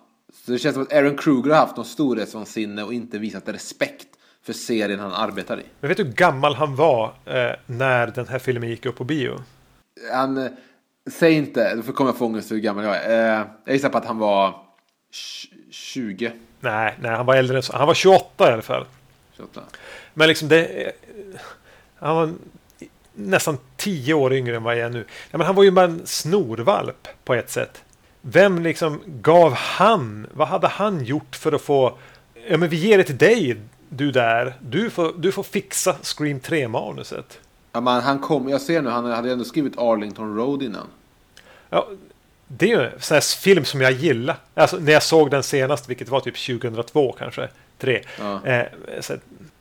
Så det känns som att Aaron Kruger har haft någon storhetsvansinne och inte visat respekt för serien han arbetar i. Men vet du hur gammal han var eh, när den här filmen gick upp på bio? Han, eh, säg inte, då kommer jag få ångest hur gammal jag är. Eh, jag gissar på att han var tj- 20. Nej, nej, han var äldre än så. Han var 28 i alla fall. 28. Men liksom det... Han var nästan 10 år yngre än vad jag är nu. Ja, men han var ju bara en snorvalp på ett sätt. Vem liksom gav han? Vad hade han gjort för att få... Ja, men vi ger det till dig, du där. Du får, du får fixa Scream 3-manuset. Ja, men han kom, jag ser nu, han hade ändå skrivit Arlington Road innan. Ja, det är ju en sån här film som jag gillar. Alltså, när jag såg den senast, vilket var typ 2002 kanske. 3. Ja. Eh,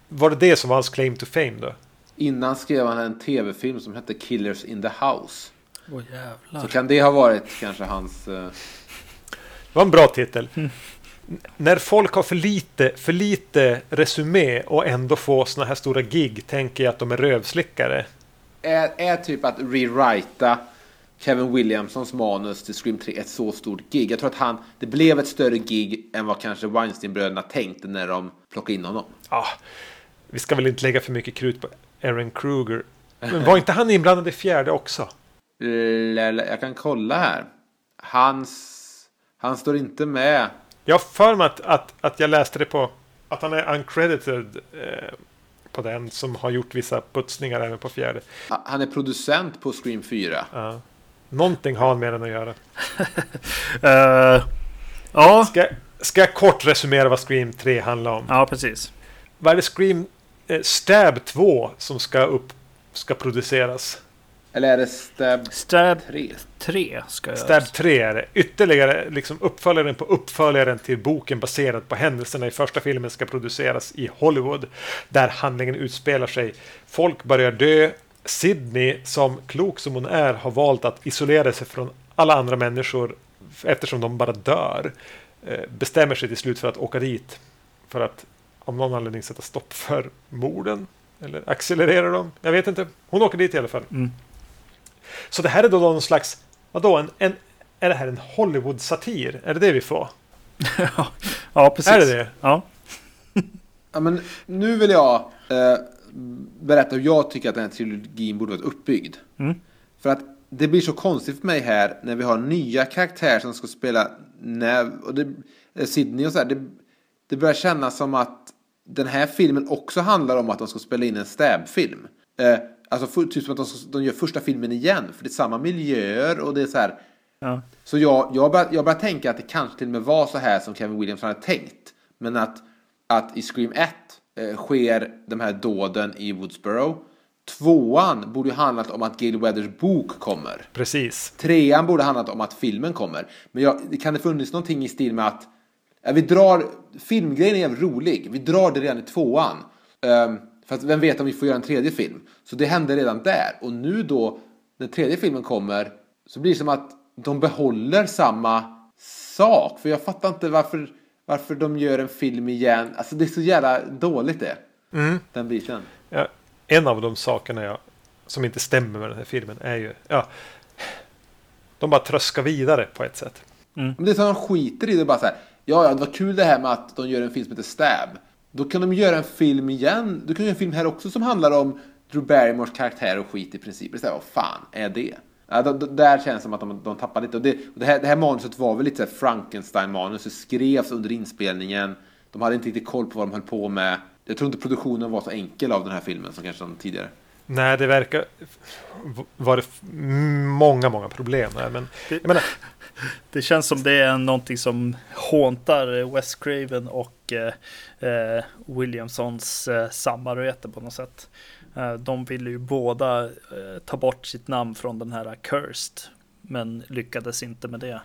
var det det som var hans claim to fame då? Innan skrev han en tv-film som hette Killers in the House. Åh Så jävlar. kan det ha varit kanske hans... eh, Det var en bra titel. N- När folk har för lite, för lite resumé och ändå får såna här stora gig tänker jag att de är rövslickare. är, är typ att rewrita Kevin Williamsons manus till Scream 3 ett så stort gig. Jag tror att han, det blev ett större gig än vad kanske Weinstein-bröderna tänkte när de plockade in honom. Ah, vi ska väl inte lägga för mycket krut på Aaron Kruger. Men var inte han inblandad i fjärde också? Jag kan kolla här. Hans... Han står inte med. Jag har för mig att, att, att jag läste det på att han är uncredited eh, på den som har gjort vissa putsningar även på fjärde. Han är producent på Scream 4. Ja. Någonting har han med den att göra. Eh, ja, Ska, ska jag kort resumera vad Scream 3 handlar om? ja, precis. Vad är det Scream Stab 2 som ska, upp, ska produceras? Eller är det Stab Stab 3? 3 ska jag Stab 3 är det. Ytterligare liksom uppföljaren på uppföljaren till boken baserad på händelserna i första filmen ska produceras i Hollywood. Där handlingen utspelar sig. Folk börjar dö. Sydney, som klok som hon är, har valt att isolera sig från alla andra människor eftersom de bara dör. Eh, Bestämmer sig till slut för att åka dit. För att av någon anledning sätta stopp för morden. Eller accelerera dem. Jag vet inte. Hon åker dit i alla fall. Mm. Så det här är då någon slags, vadå, en, en, är det här en Hollywood-satir? Är det det vi får? Ja, precis. Är det det? Ja. Ja, men nu vill jag eh, berätta hur jag tycker att den här trilogin borde varit uppbyggd. Mm. För att det blir så konstigt för mig här när vi har nya karaktärer som ska spela Nev och det, eh, Sydney och så här. Det, det börjar kännas som att den här filmen också handlar om att de ska spela in en stäbfilm. Eh, alltså för, typ som att de, ska, de gör första filmen igen. För det är samma miljöer och det är så här. Ja. Så jag, jag, börjar, jag börjar tänka att det kanske till och med var så här som Kevin Williams hade tänkt. Men att, att i Scream 1 eh, sker de här dåden i Woodsboro. Tvåan borde ju handlat om att Gail Weathers bok kommer. Precis. Trean borde handlat om att filmen kommer. Men jag, kan det funnits någonting i stil med att vi drar, filmgrejen är jävligt rolig. Vi drar det redan i tvåan. Um, för att vem vet om vi får göra en tredje film. Så det hände redan där. Och nu då, när tredje filmen kommer, så blir det som att de behåller samma sak. För jag fattar inte varför, varför de gör en film igen. Alltså det är så jävla dåligt det. Den biten. Ja, en av de sakerna jag, som inte stämmer med den här filmen är ju, ja, de bara tröskar vidare på ett sätt. Men det är som de skiter i det bara så här. Ja, ja, det var kul det här med att de gör en film som heter Stab. Då kan de göra en film igen. Du kan göra en film här också som handlar om Drew Barrymores karaktär och skit i princip. Det är så här, vad fan är det? Ja, då, då, där känns det som att de, de tappar lite. Och det, och det, här, det här manuset var väl lite Frankenstein-manus. Det skrevs under inspelningen. De hade inte riktigt koll på vad de höll på med. Jag tror inte produktionen var så enkel av den här filmen som kanske de tidigare. Nej, det verkar vara många, många problem. Nej, men, jag menar, Det känns som det är någonting som håntar Wes Craven och eh, eh, Williamsons eh, samarbete på något sätt. Eh, de ville ju båda eh, ta bort sitt namn från den här Cursed, men lyckades inte med det.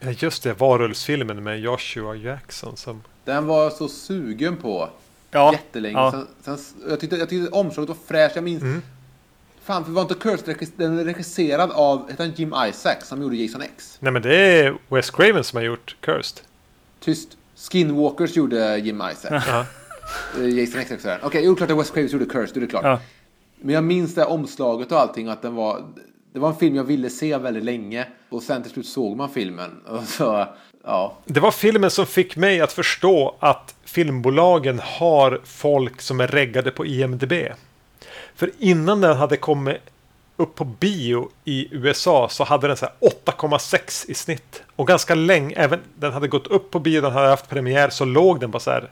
Eh, just det, varulvsfilmen med Joshua Jackson. Som... Den var jag så sugen på. ja, Jättelänge. ja. Sen, sen, jag, tyckte, jag tyckte omslaget var fräscht. Jag minns... Fan, för var inte Cursed den regisserad av heter han Jim Isaac som gjorde Jason X? Nej, men det är Wes Craven som har gjort Cursed. Tyst. Skinwalkers gjorde Jim Isaac. Eh, Jason X också. Okej, okay, klart att Wes Craven gjorde Cursed, det är klart. Ja. Men jag minns det här omslaget och allting att den var... Det var en film jag ville se väldigt länge. Och sen till slut såg man filmen. Och så, ja. Det var filmen som fick mig att förstå att filmbolagen har folk som är reggade på IMDB. För innan den hade kommit upp på bio i USA så hade den 8,6 i snitt. Och ganska länge, även den hade gått upp på bio, den hade haft premiär, så låg den på så här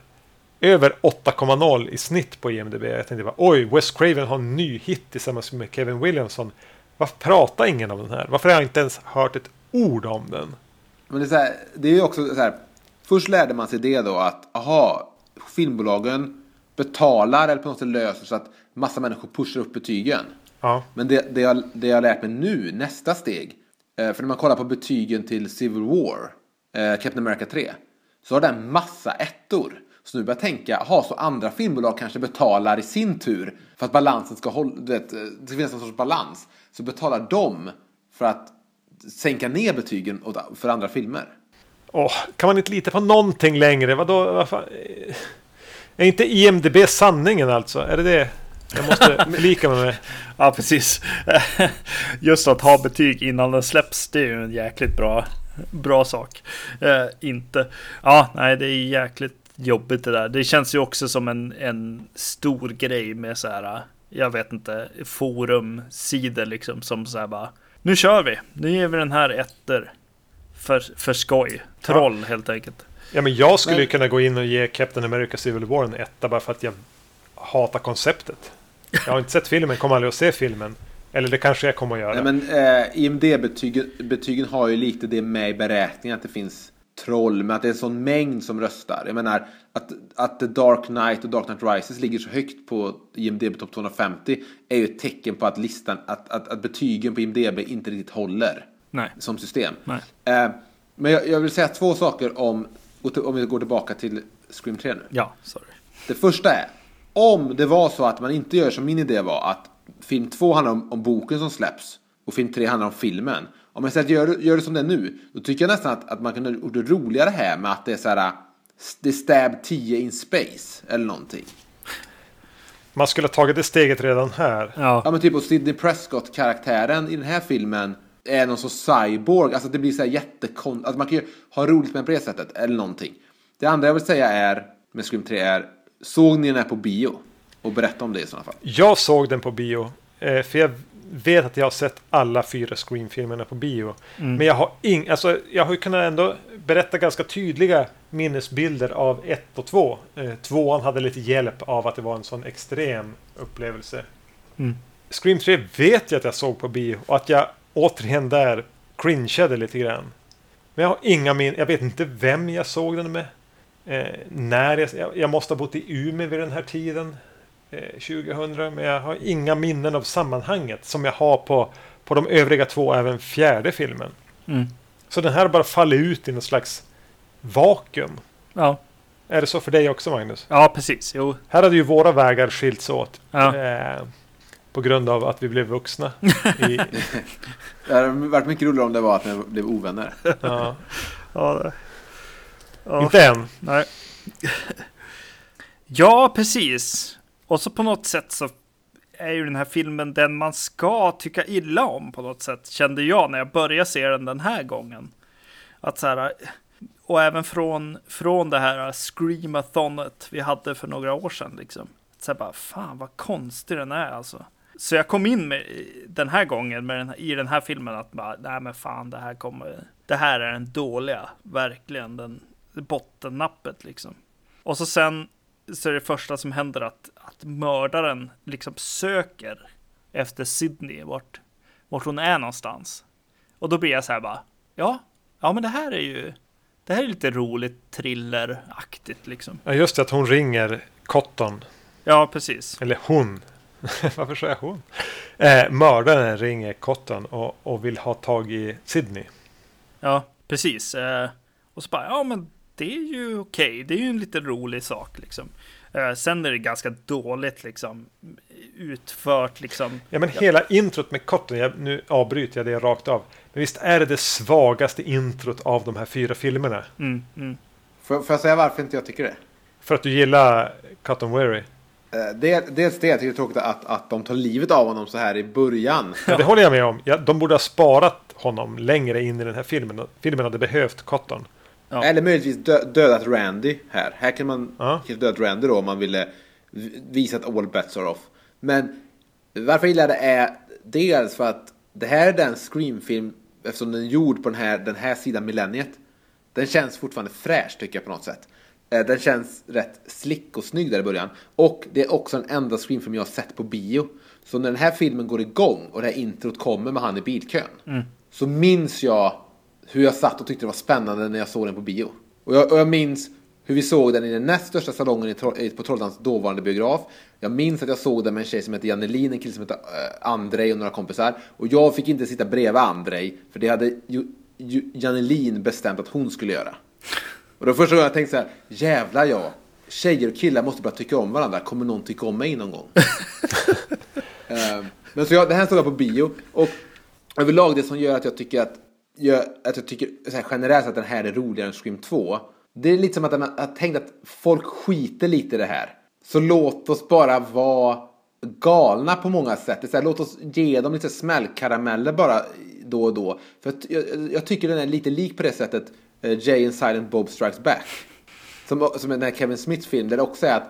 över 8,0 i snitt på IMDB. Jag tänkte bara oj, Wes Craven har en ny hit tillsammans med Kevin Williamson. Varför pratar ingen om den här? Varför har jag inte ens hört ett ord om den? Men det är, så här, det är ju också så här. Först lärde man sig det då att aha, filmbolagen betalar eller på något sätt löser så att massa människor pushar upp betygen. Ja. Men det, det, jag, det jag har lärt mig nu, nästa steg. Eh, för när man kollar på betygen till Civil War, eh, Captain America 3. Så har den massa ettor. Så nu börjar jag tänka, ha så andra filmbolag kanske betalar i sin tur. För att balansen ska hålla, du vet, eh, det ska finnas någon sorts balans. Så betalar de för att sänka ner betygen för andra filmer. Åh, kan man inte lita på någonting längre? Vadå? Vad fan? Är inte IMDB sanningen alltså? Är det det jag måste mig med? Ja, precis. Just att ha betyg innan den släpps, det är ju en jäkligt bra, bra sak. Eh, inte. Ja, nej, det är jäkligt jobbigt det där. Det känns ju också som en, en stor grej med så här, jag vet inte, forumsidor liksom som så här bara, nu kör vi, nu ger vi den här ettor. För, för skoj. Troll helt enkelt. Ja, men jag skulle ju Men- kunna gå in och ge Captain America Civil War en etta bara för att jag hatar konceptet. Jag har inte sett filmen, kommer aldrig att se filmen. Eller det kanske jag kommer att göra. Nej, men eh, IMD-betygen betygen har ju lite det med i beräkningen att det finns troll, men att det är en sån mängd som röstar. Jag menar att, att The Dark Knight och Dark Knight Rises ligger så högt på IMDB topp 250 är ju ett tecken på att listan, att, att, att betygen på IMDB inte riktigt håller Nej. som system. Nej. Eh, men jag, jag vill säga två saker om, om vi går tillbaka till Scream 3 nu. Ja, sorry. Det första är, om det var så att man inte gör som min idé var, att film 2 handlar om, om boken som släpps och film 3 handlar om filmen. Om jag säger att gör, det- gör det som det är nu, då tycker jag nästan att, att man kunde gjort det roligare här med att det är så här, det är stab 10 in space eller någonting. Man skulle ha tagit det steget redan här. Ja Ja, men typ och Sidney Prescott-karaktären i den här filmen är någon sorts cyborg. Alltså det blir så här jättekon... Alltså man kan ju ha roligt med det på det sättet. Eller någonting. Det andra jag vill säga är, med Scream 3 är, såg ni den här på bio? Och berätta om det i sådana fall. Jag såg den på bio. Eh, för jag vet att jag har sett alla fyra Scream-filmerna på bio. Men jag har ing, alltså, jag har ju kunnat ändå berätta ganska tydliga minnesbilder av ett och två. Eh, tvåan hade lite hjälp av att det var en sån extrem upplevelse. Mm. Scream 3 vet jag att jag såg på bio och att jag återigen där cringeade lite grann. Men jag har inga min Jag vet inte vem jag såg den med. Eh, när jag, jag, måste ha bott i Umeå vid den här tiden. Eh, 2000. Men jag har inga minnen av sammanhanget som jag har på, på de övriga två, även fjärde filmen. Mm. Så den här bara fallit ut i någon slags vakuum. ja. Är det så för dig också Magnus? ja precis. Jo, Här hade ju våra vägar skilts åt. Ja. Eh, på grund av att vi blev vuxna. I, Det hade varit mycket roligare om det var att ni blev ovänner. ja, ja, det- ja. Inte än. Nej. Ja, precis. Och så på något sätt så är ju den här filmen den man ska tycka illa om på något sätt. Kände jag när jag började se den den här gången. Att så här, Och även från, från det här Screamathonet vi hade för några år sedan. Liksom. Så jag bara, fan vad konstig den är alltså. Så jag kom in med den här gången med den, i den här filmen att bara, nej men fan det här kommer, det här är den dåliga, verkligen den bottennappet liksom. Och så sen så är det första som händer att, att mördaren liksom söker efter Sydney, vart, vart hon är någonstans. Och då blir jag så här bara, ja, ja men det här är ju, det här är lite roligt thrilleraktigt liksom. Ja, just det, att hon ringer Cotton. Ja, precis. Eller hon. Varför sa jag hon? Eh, mördaren ringer Cotton och, och vill ha tag i Sydney. Ja, precis. Eh, och så bara, ja men det är ju okej. Okay. Det är ju en lite rolig sak liksom. Eh, sen är det ganska dåligt liksom utfört liksom. Ja men hela introt med Cotton, jag, nu avbryter jag det rakt av. Men visst är det det svagaste introt av de här fyra filmerna? Mm, mm. Får, får jag säga varför inte jag tycker det? För att du gillar Cotton Weary? Eh, det, dels det, jag tycker det är tråkigt att, att de tar livet av honom så här i början. Ja, det håller jag med om. Ja, de borde ha sparat honom längre in i den här filmen. Filmen hade behövt Cotton. Ja. Eller möjligtvis dö, dödat Randy här. Här kan man ja. dödat Randy då om man ville visa att all bets are off. Men varför jag gillar det är dels för att det här är den Scream-film, eftersom den är gjord på den här, den här sidan millenniet. Den känns fortfarande fräsch tycker jag på något sätt. Eh, den känns rätt slick och snygg där i början. Och det är också den enda Scream-film jag har sett på bio. Så när den här filmen går igång och det här introt kommer med han i bilkön. Mm. Så minns jag hur jag satt och tyckte det var spännande när jag såg den på bio. Och jag, och jag minns hur vi såg den i den näst största salongen i, på Trollhättans dåvarande biograf. Jag minns att jag såg den med en tjej som hette Jannelin, en kille som hette uh, Andrei och några kompisar. Och jag fick inte sitta bredvid Andrei, för det hade ju, ju, Jannelin bestämt att hon skulle göra. Och då första gången jag tänkte så här, jävlar ja, tjejer och killar måste börja tycka om varandra. Kommer någon tycka om mig någon gång? uh, men så jag, det här såg jag på bio. Och överlag det som gör att jag tycker att, gör, att jag tycker så här, generellt att den här är roligare än Scream 2 det är lite som att man har tänkt att folk skiter lite i det här. Så låt oss bara vara galna på många sätt. Det är så här, låt oss ge dem lite smällkarameller bara då och då. För jag, jag, tycker den är lite lik på det sättet uh, Jay and Silent Bob Strikes Back. Som, som den här Kevin Smiths film där det också är att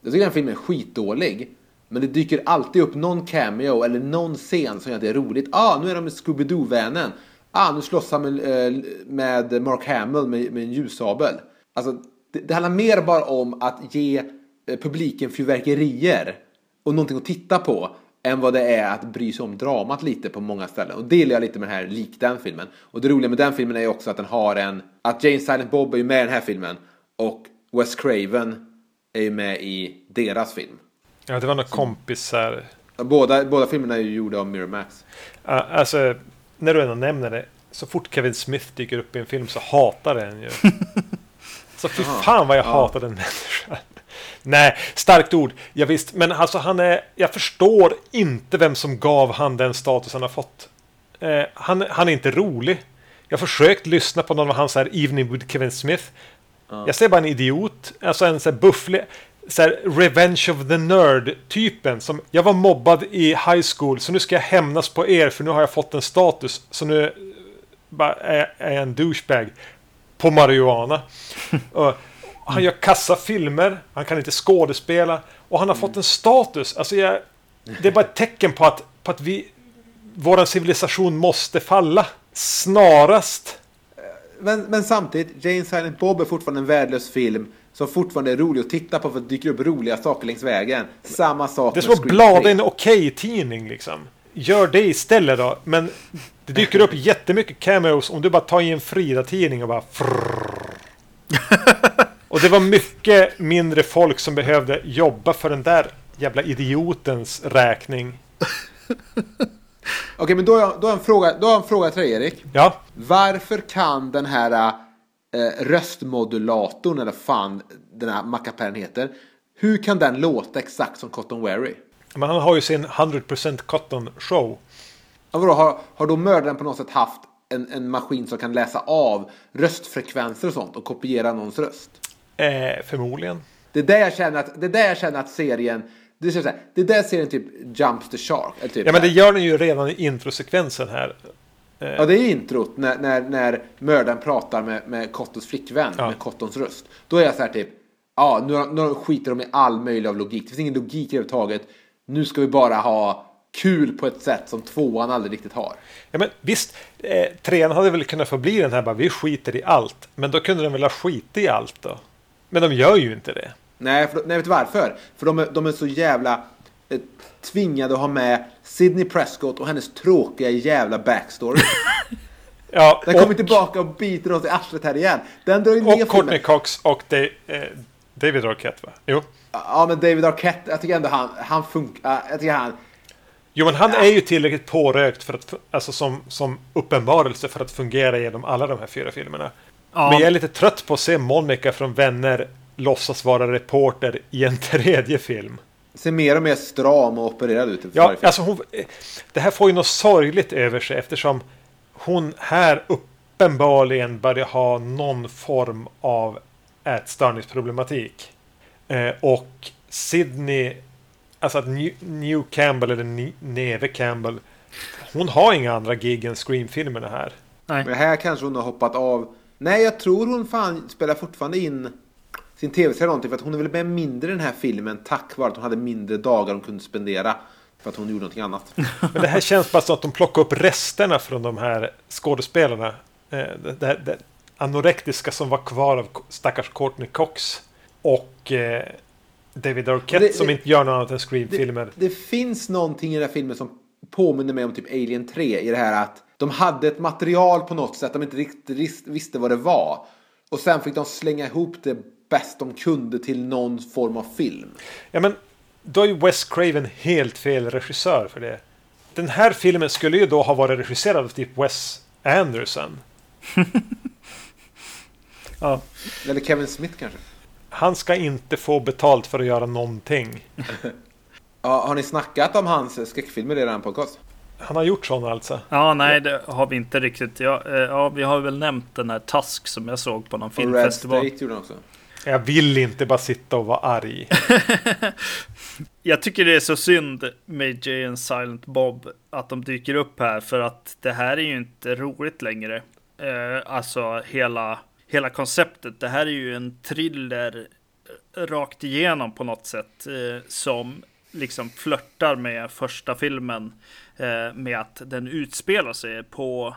jag tycker den filmen är skitdålig. Men det dyker alltid upp någon cameo eller någon scen som gör att det är roligt. Ah, nu är de med Scooby-Doo-vännen ah, nu slåss han med, eh, med Mark Hamill med, med en ljussabel. Alltså, det, det handlar mer bara om att ge eh, publiken fyrverkerier och någonting att titta på än vad det är att bry sig om dramat lite på många ställen. Och det gillar jag lite med den här, lik den filmen. Och det roliga med den filmen är ju också att den har en, att Jane Silent Bob är ju med i den här filmen och Wes Craven är ju med i deras film. Ja, det var några kompisar. Båda, båda filmerna är ju gjorda av Miramax. Uh, alltså, när du ändå nämner det, så fort Kevin Smith dyker upp i en film så hatar den ju. så fy fan vad jag hatar den människan. Nej, starkt ord. Ja, visst, men alltså han är... Jag förstår inte vem som gav han den status han har fått. Eh, han, han är inte rolig. Jag har försökt lyssna på någon av hans här Evening with Kevin Smith. Ja. Jag ser bara en idiot. Alltså en sån här bufflig så här, Revenge of the Nerd-typen. Som jag var mobbad i high school så nu ska jag hämnas på er för nu har jag fått en status. Så nu bara är, jag en douchebag på marijuana. och han gör kassa filmer, han kan inte skådespela och han har fått en status. Alltså jag, det är bara ett tecken på att, på att vi, vår civilisation måste falla snarast. Men, men samtidigt, Jane Silent Bob är fortfarande en värdelös film som fortfarande är rolig att titta på för att det dyker upp roliga saker längs vägen. Samma sak Det är som att blada i en okej-tidning liksom. Gör det istället då. Men det dyker upp jättemycket cameos om du bara tar i en Frida-tidning och bara Och det var mycket mindre folk som behövde jobba för den där jävla idiotens räkning. Okej, men då har, jag, då, har en fråga, då har jag en fråga till dig, Erik. Ja? Varför kan den här eh, röstmodulatorn, eller fan den här mackapären heter. Hur kan den låta exakt som Cotton Wary? Men han har ju sin 100% Cotton show. Ja, vadå, har, har då mördaren på något sätt haft en, en maskin som kan läsa av röstfrekvenser och sånt och kopiera någons röst? Eh, förmodligen. Det är där jag känner att, det är där jag känner att serien det är, så det är där serien typ jumps the shark. Typ ja men det gör den ju redan i introsekvensen här. Ja, det är introt när, när, när mördaren pratar med, med Cottons flickvän Ja. med Cottons röst. Då är jag så här typ, ja, nu, nu skiter de i all möjlig av logik. Det finns ingen logik överhuvudtaget. Nu ska vi bara ha kul på ett sätt som tvåan aldrig riktigt har. Ja, men visst, eh, trean hade väl kunnat få bli den här bara vi skiter i allt. Men då kunde de väl ha skit i allt då. Men de gör ju inte det. Nej, för, nej vet du varför? För de är, de är så jävla eh, tvingade att ha med Sidney Prescott och hennes tråkiga jävla backstory. Ja, Den kommer tillbaka och biter oss i arslet här igen. Den drar ju ner och Courtney filmen. Cox och da, eh, David Arquette va? Jo. Ja, men David Arquette, jag tycker ändå han, han funkar. Jag tycker han... Jo, men han är ju tillräckligt pårökt för att, alltså som, som uppenbarelse för att fungera genom alla de här fyra filmerna. Ja. Men jag är lite trött på att se Monica från Vänner låtsas vara reporter i en tredje film. Ser mer och mer stram och opererad ut. Ja, alltså hon, eh, det här får ju något sorgligt över sig eftersom hon här uppenbarligen börjar ha någon form av ätstörningsproblematik. Eh, och Sydney, alltså att New, New Campbell eller Neve Campbell, hon har inga andra gig än Scream-filmerna här. Nej. Men här kanske hon har hoppat av. Nej, jag tror hon fan spelar fortfarande in sin tv-serie någonting. För att hon är väl med mindre i den här filmen tack vare att hon hade mindre dagar hon kunde spendera. För att hon gjorde någonting annat. Men det här känns bara som att de plockar upp resterna från de här skådespelarna. Eh, det, det, det anorektiska som var kvar av stackars Courtney Cox. Och eh, David Arquette det- som inte gör något annat än Det, Scream-filmer. det finns någonting i den här filmen som påminner mig om typ Alien 3. I det här att de hade ett material på något sätt. De inte riktigt visste vad det var. Och sen fick de slänga ihop det bäst de kunde till någon form av film. Ja, men då är ju Wes Craven helt fel regissör för det. Den här filmen skulle ju då ha varit regisserad av typ Wes Anderson. Ja. Eller Kevin Smith kanske. Han ska inte få betalt för att göra någonting. Ja, har ni snackat om hans skräckfilmer i er podcast? Han har gjort sådana alltså. ja, nej det har vi inte riktigt. Ja, eh, ja, vi har väl nämnt den här Tusk som jag såg på någon Och Red filmfestival. State gjorde han också. Jag vill inte bara sitta och vara arg. Jag tycker det är så synd med Jay and Silent Bob att de dyker upp här för att det här är ju inte roligt längre. Eh, alltså hela, hela konceptet. Det här är ju en thriller rakt igenom på något sätt eh, som liksom flörtar med första filmen eh, med att den utspelar sig på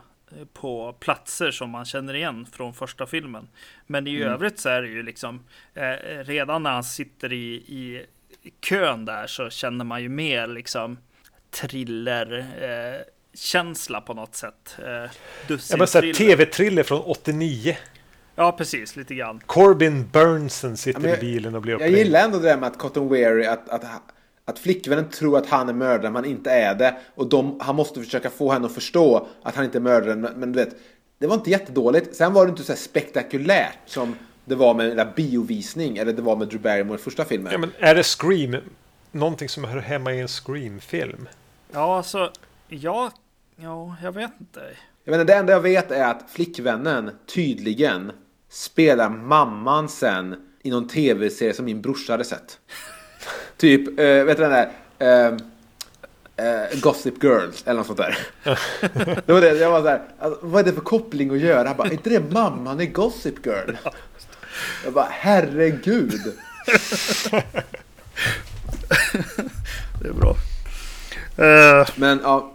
på platser som man känner igen från första filmen. Men i övrigt så är det ju liksom eh, redan när han sitter i, i kön där så känner man ju mer liksom thriller eh, känsla på något sätt. Eh, Ja, dussin men så här, thriller. TV-thriller från 89. Ja, precis, lite grann. Corbin Burnson sitter Ja, men i jag- bilen och blir Jag uppringd. gillar ändå det där med att Cotton Weary, att, att, att flickvännen tror att han är mördaren men han inte är det. Och de, han måste försöka få henne att förstå att han inte är mördaren. Men, men du vet, det var inte jättedåligt. Sen var det inte så här spektakulärt som det var med den där biovisning eller det var med Drew Barrymore i första filmen. Ja, men är det Scream? Någonting som hör hemma i en Scream-film? Ja, alltså, ja, ja, jag vet inte. Jag menar, det enda jag vet är att flickvännen tydligen spelar mamman sen i någon tv-serie som min brorsa hade sett. Typ, eh, vet du den där? Eh, eh, Gossip Girls eller något sånt där. det var det, jag var så här, alltså, vad är det för koppling att göra? Han bara, är inte det mamman i Gossip Girl? Jag bara, herregud. Det är bra. Eh, Men ja,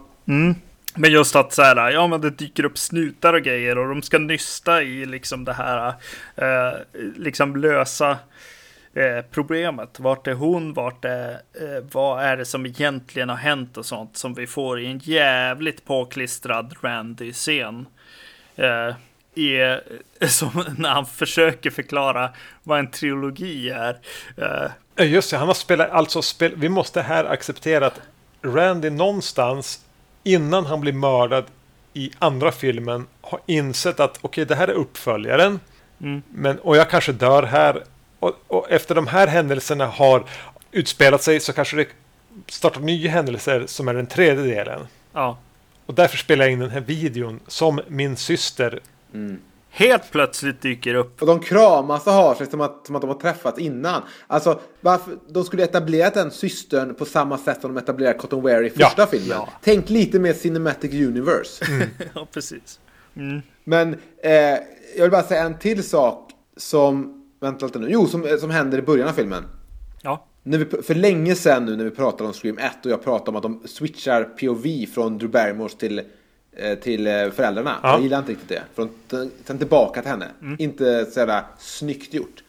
Men just att så här, ja men det dyker upp snutar och grejer och de ska nysta i liksom det här, eh, liksom lösa eh, problemet. Vart är hon? Vart är, eh, vad är det som egentligen har hänt och sånt som vi får i en jävligt påklistrad Randy-scen. Eh, i, som när han försöker förklara vad en trilogi är. Eh, just det. Han har spelat, alltså spel, vi måste här acceptera att Randy någonstans innan han blir mördad i andra filmen har insett att okej, det här är uppföljaren. Mm. Men, och jag kanske dör här. Och, och efter de här händelserna har utspelat sig så kanske det startar nya händelser som är den tredje delen. ja, Och därför spelar jag in den här videon som min syster helt plötsligt dyker upp. Och de kramas och har sig som att, som att de har träffats innan. Alltså, varför, de skulle etablerat den systern på samma sätt som de etablerade Cotton Wear i första Ja. filmen. Ja. Tänk lite mer Cinematic Universe. ja, precis. Men eh, jag vill bara säga en till sak som, vänta lite nu, jo som, som händer i början av filmen. Ja. När vi, för länge sedan nu när vi pratade om Scream 1 och jag pratade om att de switchar POV från Drew Barrymores till, eh, till eh, föräldrarna. Ja. Jag gillar inte riktigt det. Från, sen tillbaka till henne. Inte så jävla snyggt gjort.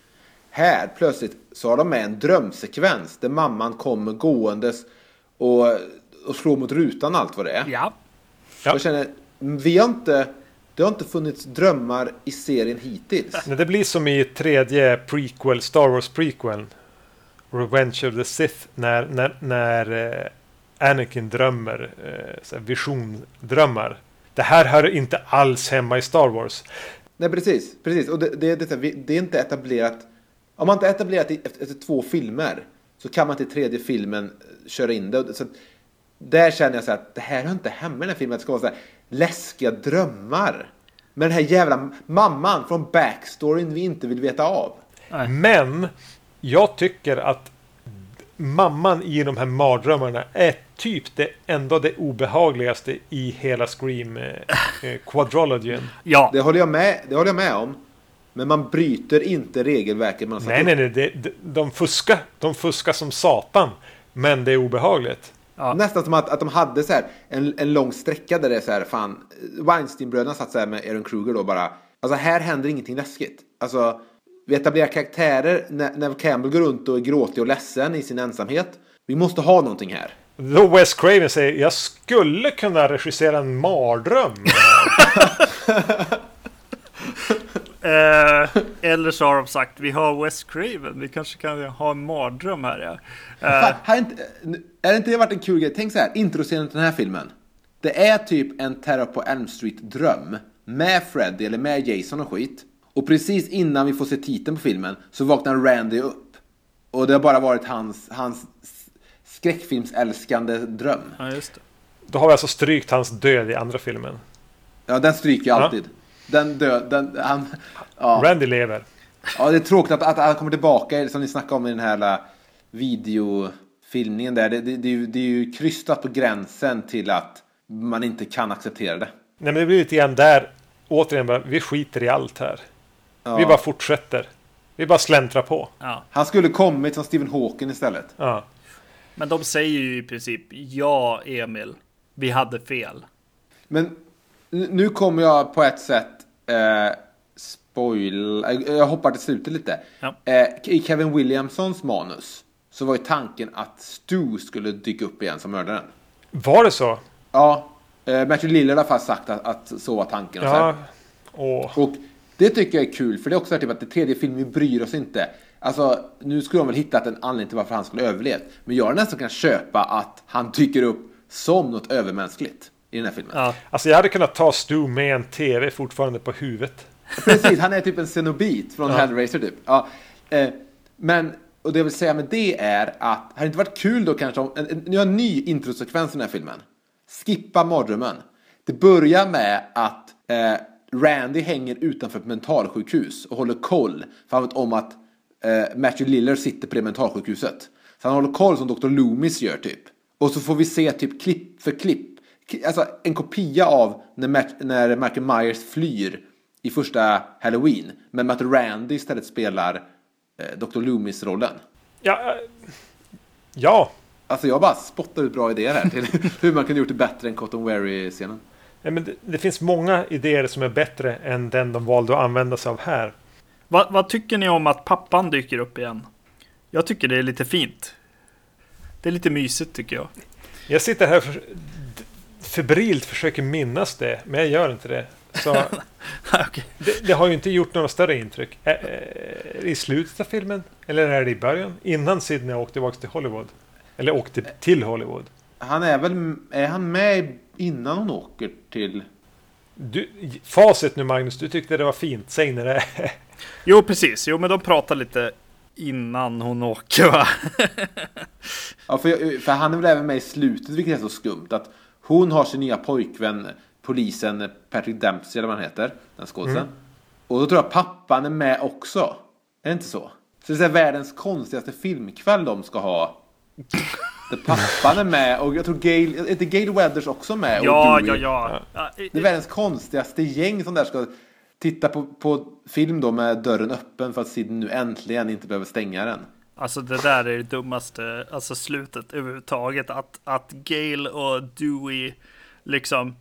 Här plötsligt så har de med en drömsekvens där mamman kommer gåendes och, och slår mot rutan allt vad det är. Ja. Ja. Jag känner, vi har inte, det har inte funnits drömmar i serien hittills. Nej, Det blir som i tredje prequel, Star Wars prequel. Revenge of the Sith. När, när, när eh, Anakin drömmer. Eh, visiondrömmar. Det här hör inte alls hemma i Star Wars. Nej, precis. precis. Och det, det, det, det, är inte etablerat. Om man inte etablerat det efter, efter två filmer så kan man till tredje filmen eh, köra in det. Så där känner jag så att det här hör inte hemma i den här filmen. Det ska vara så här läskiga drömmar. Men den här jävla mamman från backstoryn vi inte vill veta av. Men jag tycker att mamman i de här mardrömmarna är typ det ändå det obehagligaste i hela Scream eh, eh. Ja. Det håller jag med, det håller jag med om. Men man bryter inte regelverket man har satt Nej, upp. nej, nej. De, de, fuskar, de fuskar som satan. Men det är obehagligt. Ja. Nästan som att, att de hade så här en, en lång sträcka där det är så här, fan, Weinstein-bröderna satt så här med Aaron Kruger då bara. Alltså här händer ingenting läskigt. Alltså, vi etablerar karaktärer när, när Campbell går runt och är gråtig och ledsen i sin ensamhet. Vi måste ha någonting här. Då Wes Craven säger jag skulle kunna regissera en mardröm. Eh, eller så har de sagt vi har Wes Craven. Vi kanske kan ha en mardröm här. Ja. Eh, Fan, är, inte, är det inte det varit en kul grej? Tänk så här, introscenen till den här filmen. Det är typ en Terror på Elm Street-dröm. Med Freddy eller med Jason och skit. Och precis innan vi får se titeln på filmen så vaknar Randy upp. Och det har bara varit hans, hans skräckfilmsälskande dröm. ja, just det. Då har vi alltså strykt hans död i andra filmen. Ja, den stryker jag alltid. Den död, den, han, ja. Randy lever. ja, det är tråkigt att, att han kommer tillbaka, som ni snackade om i den här videofilmningen där. Det, det, det, är ju, det är ju krystat på gränsen till att man inte kan acceptera det. Nej, men det blir lite grann där. Återigen, bara, vi skiter i allt här. Vi bara fortsätter. Vi bara släntrar på. Ja. Han skulle kommit som Stephen Hawking istället. Ja. Men de säger ju i princip ja, Emil. Vi hade fel. Men nu kommer jag på ett sätt eh, spoil... eh, Jag hoppar till slutet lite. Ja. Eh, I Kevin Williamsons manus så var ju tanken att Stu skulle dyka upp igen som mördaren. Var det så? Ja, eh, Matthew Lillard har faktiskt sagt att, att så var tanken. Och. Ja. Åh. och det tycker jag är kul, för det är också typ att det tredje filmen, vi bryr oss inte. Alltså, nu skulle de väl hittat en anledning till varför han skulle överlevt. Men jag har nästan kan köpa att han dyker upp som något övermänskligt i den här filmen. Ja. Alltså jag hade kunnat ta Stu med en TV fortfarande på huvudet. Precis, han är typ en cenobit från Hellraiser typ. Ja, eh, men, och det jag vill säga med det är att, hade det inte varit kul då kanske om, en, en, nu har en ny introsekvens i den här filmen. Skippa mardrömmen. Det börjar med att eh, Randy hänger utanför ett mentalsjukhus och håller koll. För han vet om att eh, Matthew Lillard sitter på det mentalsjukhuset. Så han håller koll som Dr. Loomis gör typ. Och så får vi se typ klipp för klipp. Alltså en kopia av när, Matt, när Michael Myers flyr i första Halloween. Men att Randy istället spelar eh, Dr. Loomis-rollen. Ja. eh, Ja. Alltså jag bara spottar ut bra idéer här till hur man kan gjort det bättre än Cotton Weary-scenen. Nej, men det, det finns många idéer som är bättre än den de valde att använda sig av här. Vad, vad tycker ni om att pappan dyker upp igen? Jag tycker det är lite fint. Det är lite mysigt tycker jag. Jag sitter här för, febrilt försöker minnas det, men jag gör inte det. Så Okej. det, det har ju inte gjort några större intryck. Ä- Är det i slutet av filmen? Eller är det i början? Innan Sidney åkte tillbaka till Hollywood? Eller åkte till Hollywood? Han är väl, är han med innan hon åker till... Du, facit nu Magnus, du tyckte det var fint. Säg när det är. Jo, precis. Jo, men de pratar lite innan hon åker va? Ja, för, jag- för han är väl även med i slutet, vilket är så skumt. Att hon har sin nya pojkvän, polisen Patrick Dempsey eller vad han heter, den skådisen. Och då tror jag pappan är med också. Är det inte så? Så det är världens konstigaste filmkväll de ska ha. Där pappan är med och jag tror Gail, är inte Gail Weathers också med? Ja, ja, ja. ja. Det är världens konstigaste gäng som där ska titta på, på film då med dörren öppen för att Sidney nu äntligen inte behöver stänga den. Alltså det där är det dummaste, alltså slutet överhuvudtaget. Att, att Gail och Dewey liksom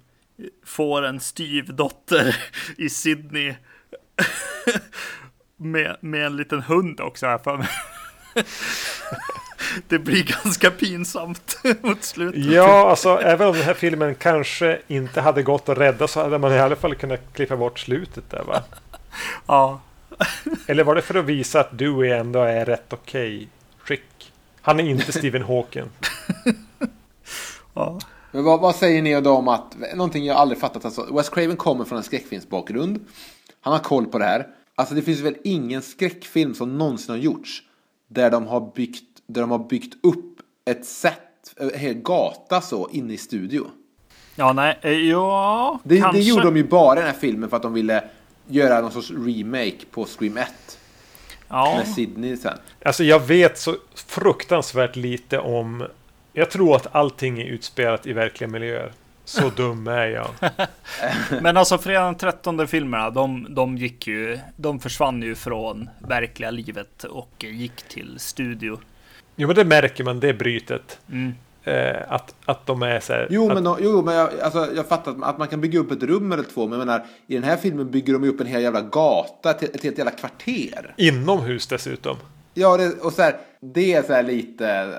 får en styvdotter i Sydney. med, med en liten hund också här för mig. det blir ganska pinsamt mot slutet. Ja, alltså även om den här filmen kanske inte hade gått att rädda så hade man i alla fall kunnat klippa bort slutet där va? Ja, Eller var det för att visa att Dewey ändå är rätt okej skick? Han är inte Stephen Hawking. ja. Men vad, vad säger ni då om att, någonting jag aldrig fattat alltså, Wes Craven kommer från en skräckfilmsbakgrund. Han har koll på det här. Alltså det finns väl ingen skräckfilm som någonsin har gjorts där de har byggt, där de har byggt upp ett set, en hel gata så inne i studio. Ja, nej, eh, ja, Det, kanske. det gjorde de ju bara i den här filmen för att de ville göra någon sorts remake på Scream 1 Ja, med Sidney sen. Alltså jag vet så fruktansvärt lite om... Jag tror att allting är utspelat i verkliga miljöer. Så dum är jag. men alltså fredag den 13 filmerna, de, de gick ju, de försvann ju från verkliga livet och gick till studio. Jo men det märker man, det brytet. Mm. Eh, att, att de är så här... Jo, att, men, jo, men jag, alltså, jag fattar att- att man kan bygga upp ett rum eller två. Men jag menar, i den här filmen bygger de ju upp en hel jävla gata, ett, ett helt jävla kvarter. Inomhus dessutom. Ja, det, och så här, det är så här lite...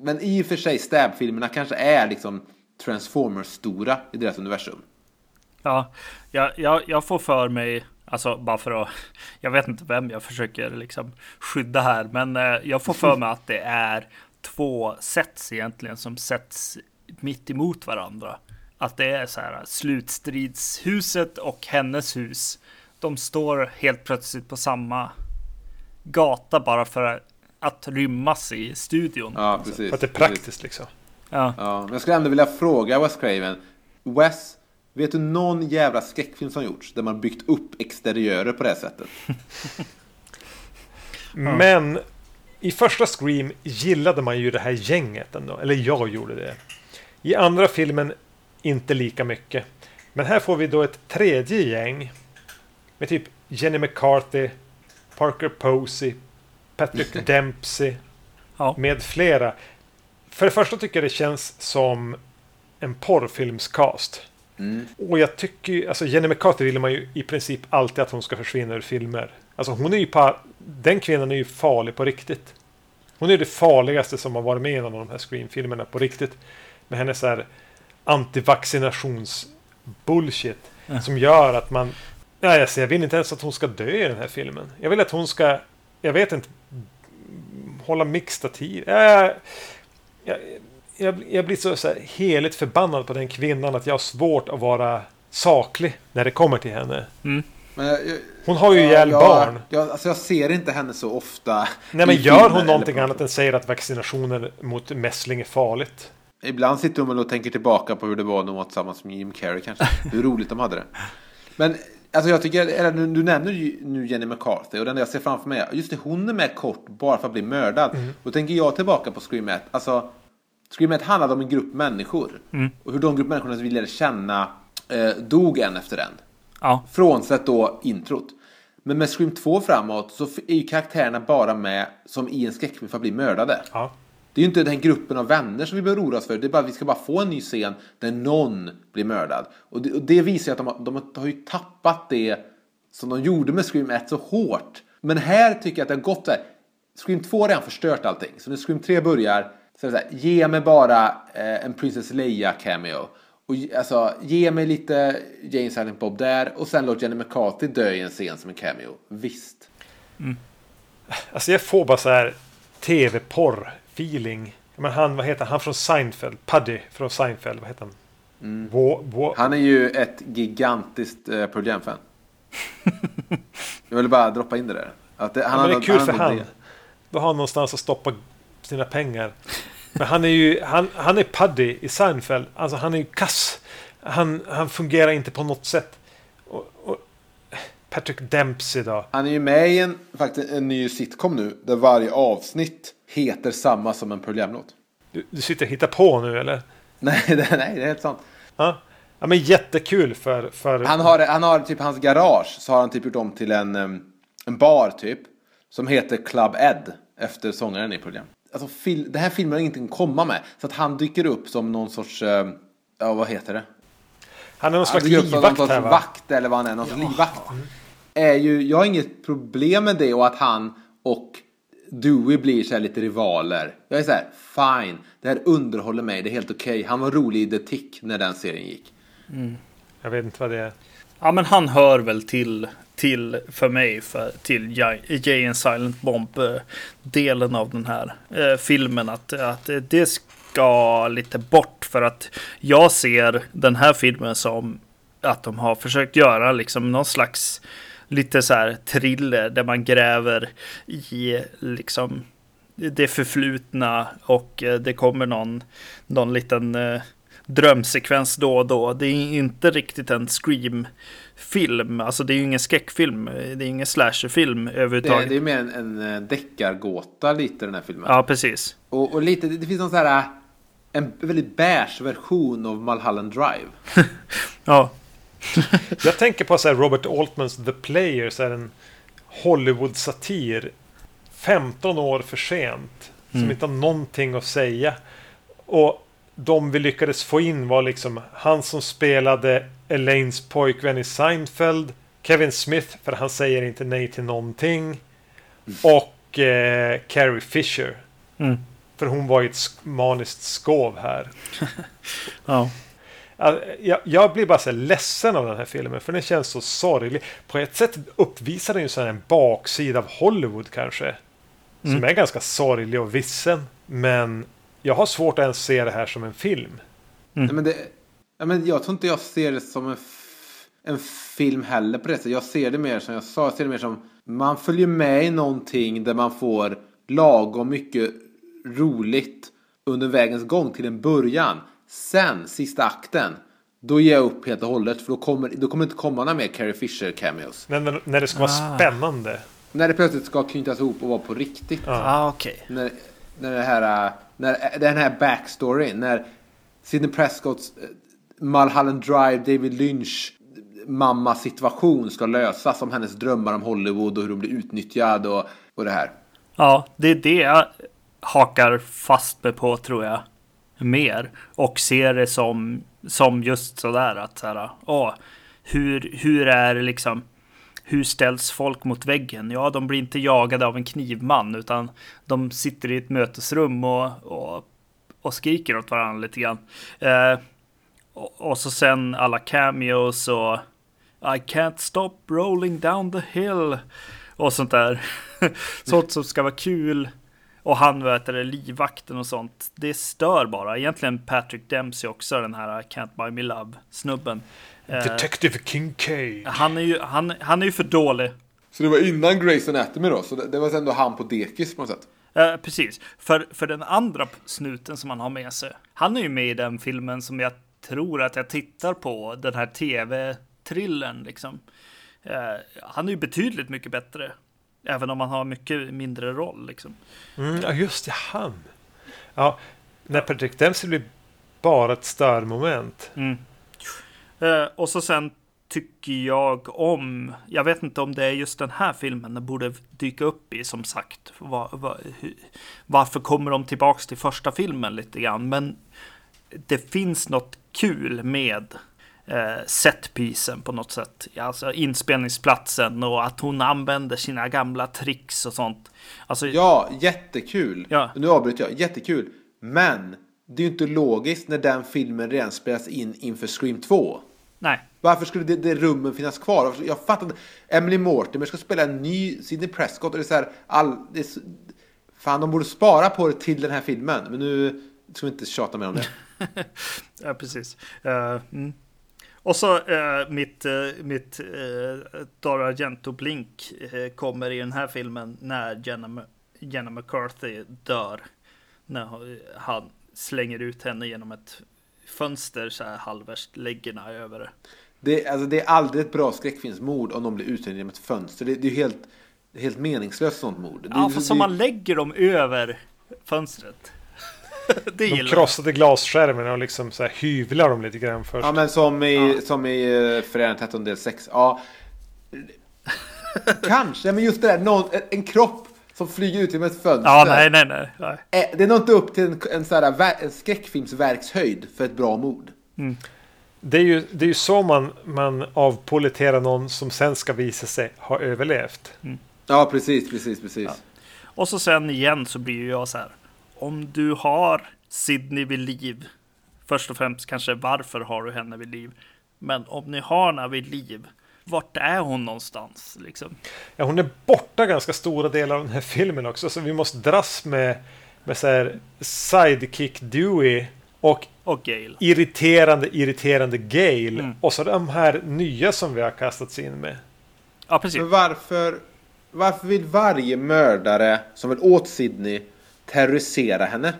Men i och för sig, Stab-filmerna kanske är liksom Transformers-stora i deras universum. Ja, jag, jag, jag får för mig, alltså bara för att, jag vet inte vem jag försöker liksom skydda här, men eh, jag får för mig att det är två sets egentligen som sätts mitt emot varandra. Att det är så här slutstridshuset och hennes hus. De står helt plötsligt på samma gata bara för att rymmas i studion. Ja, precis. För att det är precis. praktiskt liksom. Ja. Ja, men jag skulle ändå vilja fråga Wes Craven. Wes, vet du någon jävla skräckfilm som gjorts där man byggt upp exteriörer på det här sättet? Men i första Scream gillade man ju det här gänget ändå. Eller jag gjorde det. I andra filmen inte lika mycket. Men här får vi då ett tredje gäng. Med typ Jenny McCarthy, Parker Posey, Patrick Dempsey Ja. med flera. För det första tycker jag det känns som en porrfilmscast. Och jag tycker alltså Jenny McCarthy vill man ju i princip alltid att hon ska försvinna ur filmer. Alltså hon är ju på, den kvinnan är ju farlig på riktigt. Hon är det farligaste som har varit med i någon av de här Scream-filmerna på riktigt. Med hennes så här antivaccinationsbullshit. Som gör att man... Nej, alltså, jag vill inte ens att hon ska dö i den här filmen. Jag vill att hon ska... Jag vet inte... Hålla mixtativ. Jag, jag, jag, jag blir så, så här heligt förbannad på den kvinnan att jag har svårt att vara saklig när det kommer till henne. Men jag, jag, Hon har ju ja, ihjäl ja, barn. Ja, alltså jag ser inte henne så ofta. Nej men gör hon någonting annat än säger att vaccinationer mot mässling är farligt? Ibland sitter hon och tänker tillbaka på hur det var när hon var tillsammans med Jim Carrey kanske. Hur roligt de hade det. Men alltså jag tycker, eller, du, du nämner ju nu Jenny McCarthy och den jag ser framför mig, just det, hon är med kort bara för att bli mördad. Då tänker jag tillbaka på Scream 1. Alltså, Scream 1 handlade om en grupp människor. Och hur de grupp människorna vi lärde känna eh, dog en efter en. Ja. Frånsett då introt. Men med Scream 2 framåt så är ju karaktärerna bara med som i en skräckfilm för att bli mördade. Ja. Det är ju inte den gruppen av vänner som vi behöver oroa oss för. Det är bara att vi ska bara få en ny scen där någon blir mördad. Och det, och det visar ju att de har, de har ju tappat det som de gjorde med Scream 1 så hårt. Men här tycker jag att det har gått här. Scream 2 har redan förstört allting. Så när Scream 3 börjar så är det så här. Ge mig bara eh, en Princess Leia cameo. Och alltså, ge mig lite Jane Silent Bob där och sen låt Jenny McCarthy dö i en scen som en cameo. Visst. Alltså jag får bara så här tv-porr-feeling. Men han, vad heter han? Han från Seinfeld. Puddy från Seinfeld. Vad heter han? Wa- Wa- Han är ju ett gigantiskt eh, Pearl Jam-fan. Jag ville bara droppa in det där. Att det, han Ja, men det är kul för han. det. Då har han någonstans att stoppa sina pengar. Men han är ju, han, han är Puddy i Seinfeld. Alltså han är ju kass. Han, han fungerar inte på något sätt. Och, och, Patrick Dempsey då? Han är ju med i en, faktiskt, en ny sitcom nu där varje avsnitt heter samma som en Pearl Jam-låt. Du, du sitter och hittar på nu eller? Nej, det, nej, det är helt sant. Ja, ja men jättekul för... för... Han har, han har typ hans garage så har han typ gjort om till en, en bar typ. Som heter Club Ed efter sångaren i Jam. Alltså fil, det här filmen har ingenting att komma med. Så att han dyker upp som någon sorts, eh, ja vad heter det? han är någon slags som någon livvakt sorts här va? vakt eller vad han är, någon sorts livvakt. Är ju, jag har inget problem med det och att han och Dewey blir så här lite rivaler. Jag är så här, fine, det här underhåller mig, det är helt okej. Han var rolig i The Tick när den serien gick. Jag vet inte vad det är. Ja, men han hör väl till, till för mig, för, till Jay and Silent Bomb-delen av den här eh, filmen. Att, att det ska lite bort för att jag ser den här filmen som att de har försökt göra liksom någon slags lite så här thriller där man gräver i liksom det förflutna och eh, det kommer någon, någon liten eh, drömsekvens då och då. Det är inte riktigt en scream Scream-film. Alltså det är ju ingen skräckfilm. Det är ingen slasherfilm Det, överhuvudtaget. det är mer en, en eh, deckargåta lite den här filmen. Ja, precis. Och, och lite, det, det finns någon så här, en väldigt beige version av Mulholland Drive. Ja, Jag tänker på så här Robert Altmans The Player, så här en Hollywood-satir. 15 år för sent. Som inte har någonting att säga. Och de vi lyckades få in var liksom han som spelade Elaines pojkvän i Seinfeld. Kevin Smith, för han säger inte nej till någonting. Och eh, Carrie Fisher. Mm. För hon var i ett sk- maniskt skov här. ja. Ja, Jag, jag blir bara så ledsen av den här filmen för den känns så sorglig. På ett sätt uppvisar den ju en baksida av Hollywood kanske. Som är ganska sorglig och vissen. Men jag har svårt att ens se det här som en film. Nej, men det, ja, men jag tror inte jag ser det som en, en film heller på det sättet. Jag ser det mer som jag sa, jag ser det mer som man följer med i någonting där man får lagom mycket roligt under vägens gång till en början. Sen, sista akten, då ger jag upp helt och hållet för då kommer, då kommer det inte komma några mer Carrie Fisher cameos. Men när, när det ska vara Ah. spännande. När det plötsligt ska knytas ihop och vara på riktigt. Ah, okej. när, när det här, äh, när den här backstoryn, när Sidney Prescotts äh, Mulholland Drive, David Lynch mamma situation ska lösas om hennes drömmar om Hollywood och hur hon blir utnyttjad och, och det här. Ja, det är det jag hakar fast mig på tror jag. Mer. Och ser det som, som just sådär att så här, åh, hur, hur är liksom, hur ställs folk mot väggen? Ja, de blir inte jagade av en knivman utan de sitter i ett mötesrum och, och, och skriker åt varandra lite grann. Eh, och, och så sen alla cameos och I can't stop rolling down the hill och sånt där. sånt som ska vara kul. Och han vet det, livvakten och sånt. Det stör bara. Egentligen Patrick Dempsey också, den här Can't Buy Me Love snubben. Eh, Detective Kincaid. han, är ju, han, han är ju för dålig. Så det var innan Grey's Anatomy då, så det, det var ändå han på dekis på något sätt. Eh, precis. För, för den andra snuten som han har med sig. Han är ju med i den filmen som jag tror att jag tittar på. Den här tv-thrillern liksom. Eh, han är ju betydligt mycket bättre. Även om han har mycket mindre roll liksom. Mm, ja, just det, han. Ja, när Patrick Dempsey blir bara ett störmoment. Eh, och så sen tycker jag om, jag vet inte om det är just den här filmen den borde dyka upp i som sagt. Var, var, varför kommer de tillbaks till första filmen lite grann? Men det finns något kul med eh, setpisen på något sätt. Alltså inspelningsplatsen och att hon använder sina gamla tricks och sånt. Alltså, Ja, jättekul. Ja. Nu avbryter jag. Jättekul. Men det är ju inte logiskt när den filmen redan spelas in inför Scream 2. nej. Varför skulle det, det rummen finnas kvar? Jag fattar inte. Emily Mortimer ska spela en ny Sidney Prescott. Och det är så här, all, det är så, fan, de borde spara på det till den här filmen. Men nu ska vi inte tjata mer om det. Ja, precis. Eh, mm. Och så eh, mitt, uh, mitt uh, Dara Argento-blink kommer i den här filmen när Jenna, Jenna McCarthy dör. När han slänger ut henne genom ett fönster så här halvvärs läggerna över det. Det, alltså, det är aldrig ett bra skräckfilmsmord om någon blir utslängd genom ett fönster. Det, det är ju helt, helt meningslöst sånt mord. Det, Ja, det- fast om man lägger dem över fönstret. det De krossade glasskärmen och liksom så här hyvlar dem lite grann först. Ja men som i, som i uh, Föreningen 13 del 6. Ja. Kanske, men just det där, någon, en, en kropp som flyger ut genom ett fönster. Ja, nej, nej, nej. nej. Eh, Det är nog inte upp till en, en, sån här, en skräckfilmsverkshöjd för ett bra mord. Det är ju, det är ju så man, man avpoliterar någon som sen ska visa sig ha överlevt. Ja, precis, precis, precis. Och så sen igen så blir ju jag så här. Om du har Sydney vid liv. Först och främst kanske varför har du henne vid liv? Men om ni har henne vid liv. Vart är hon någonstans liksom? Ja, hon är borta ganska stora delar av den här filmen också. Så vi måste dras med, med så här sidekick Dewey och Och Gail. irriterande, irriterande Gale. Mm. Och så de här nya som vi har kastats in med. Ja, precis. Men varför, varför vill varje mördare som vill åt Sydney terrorisera henne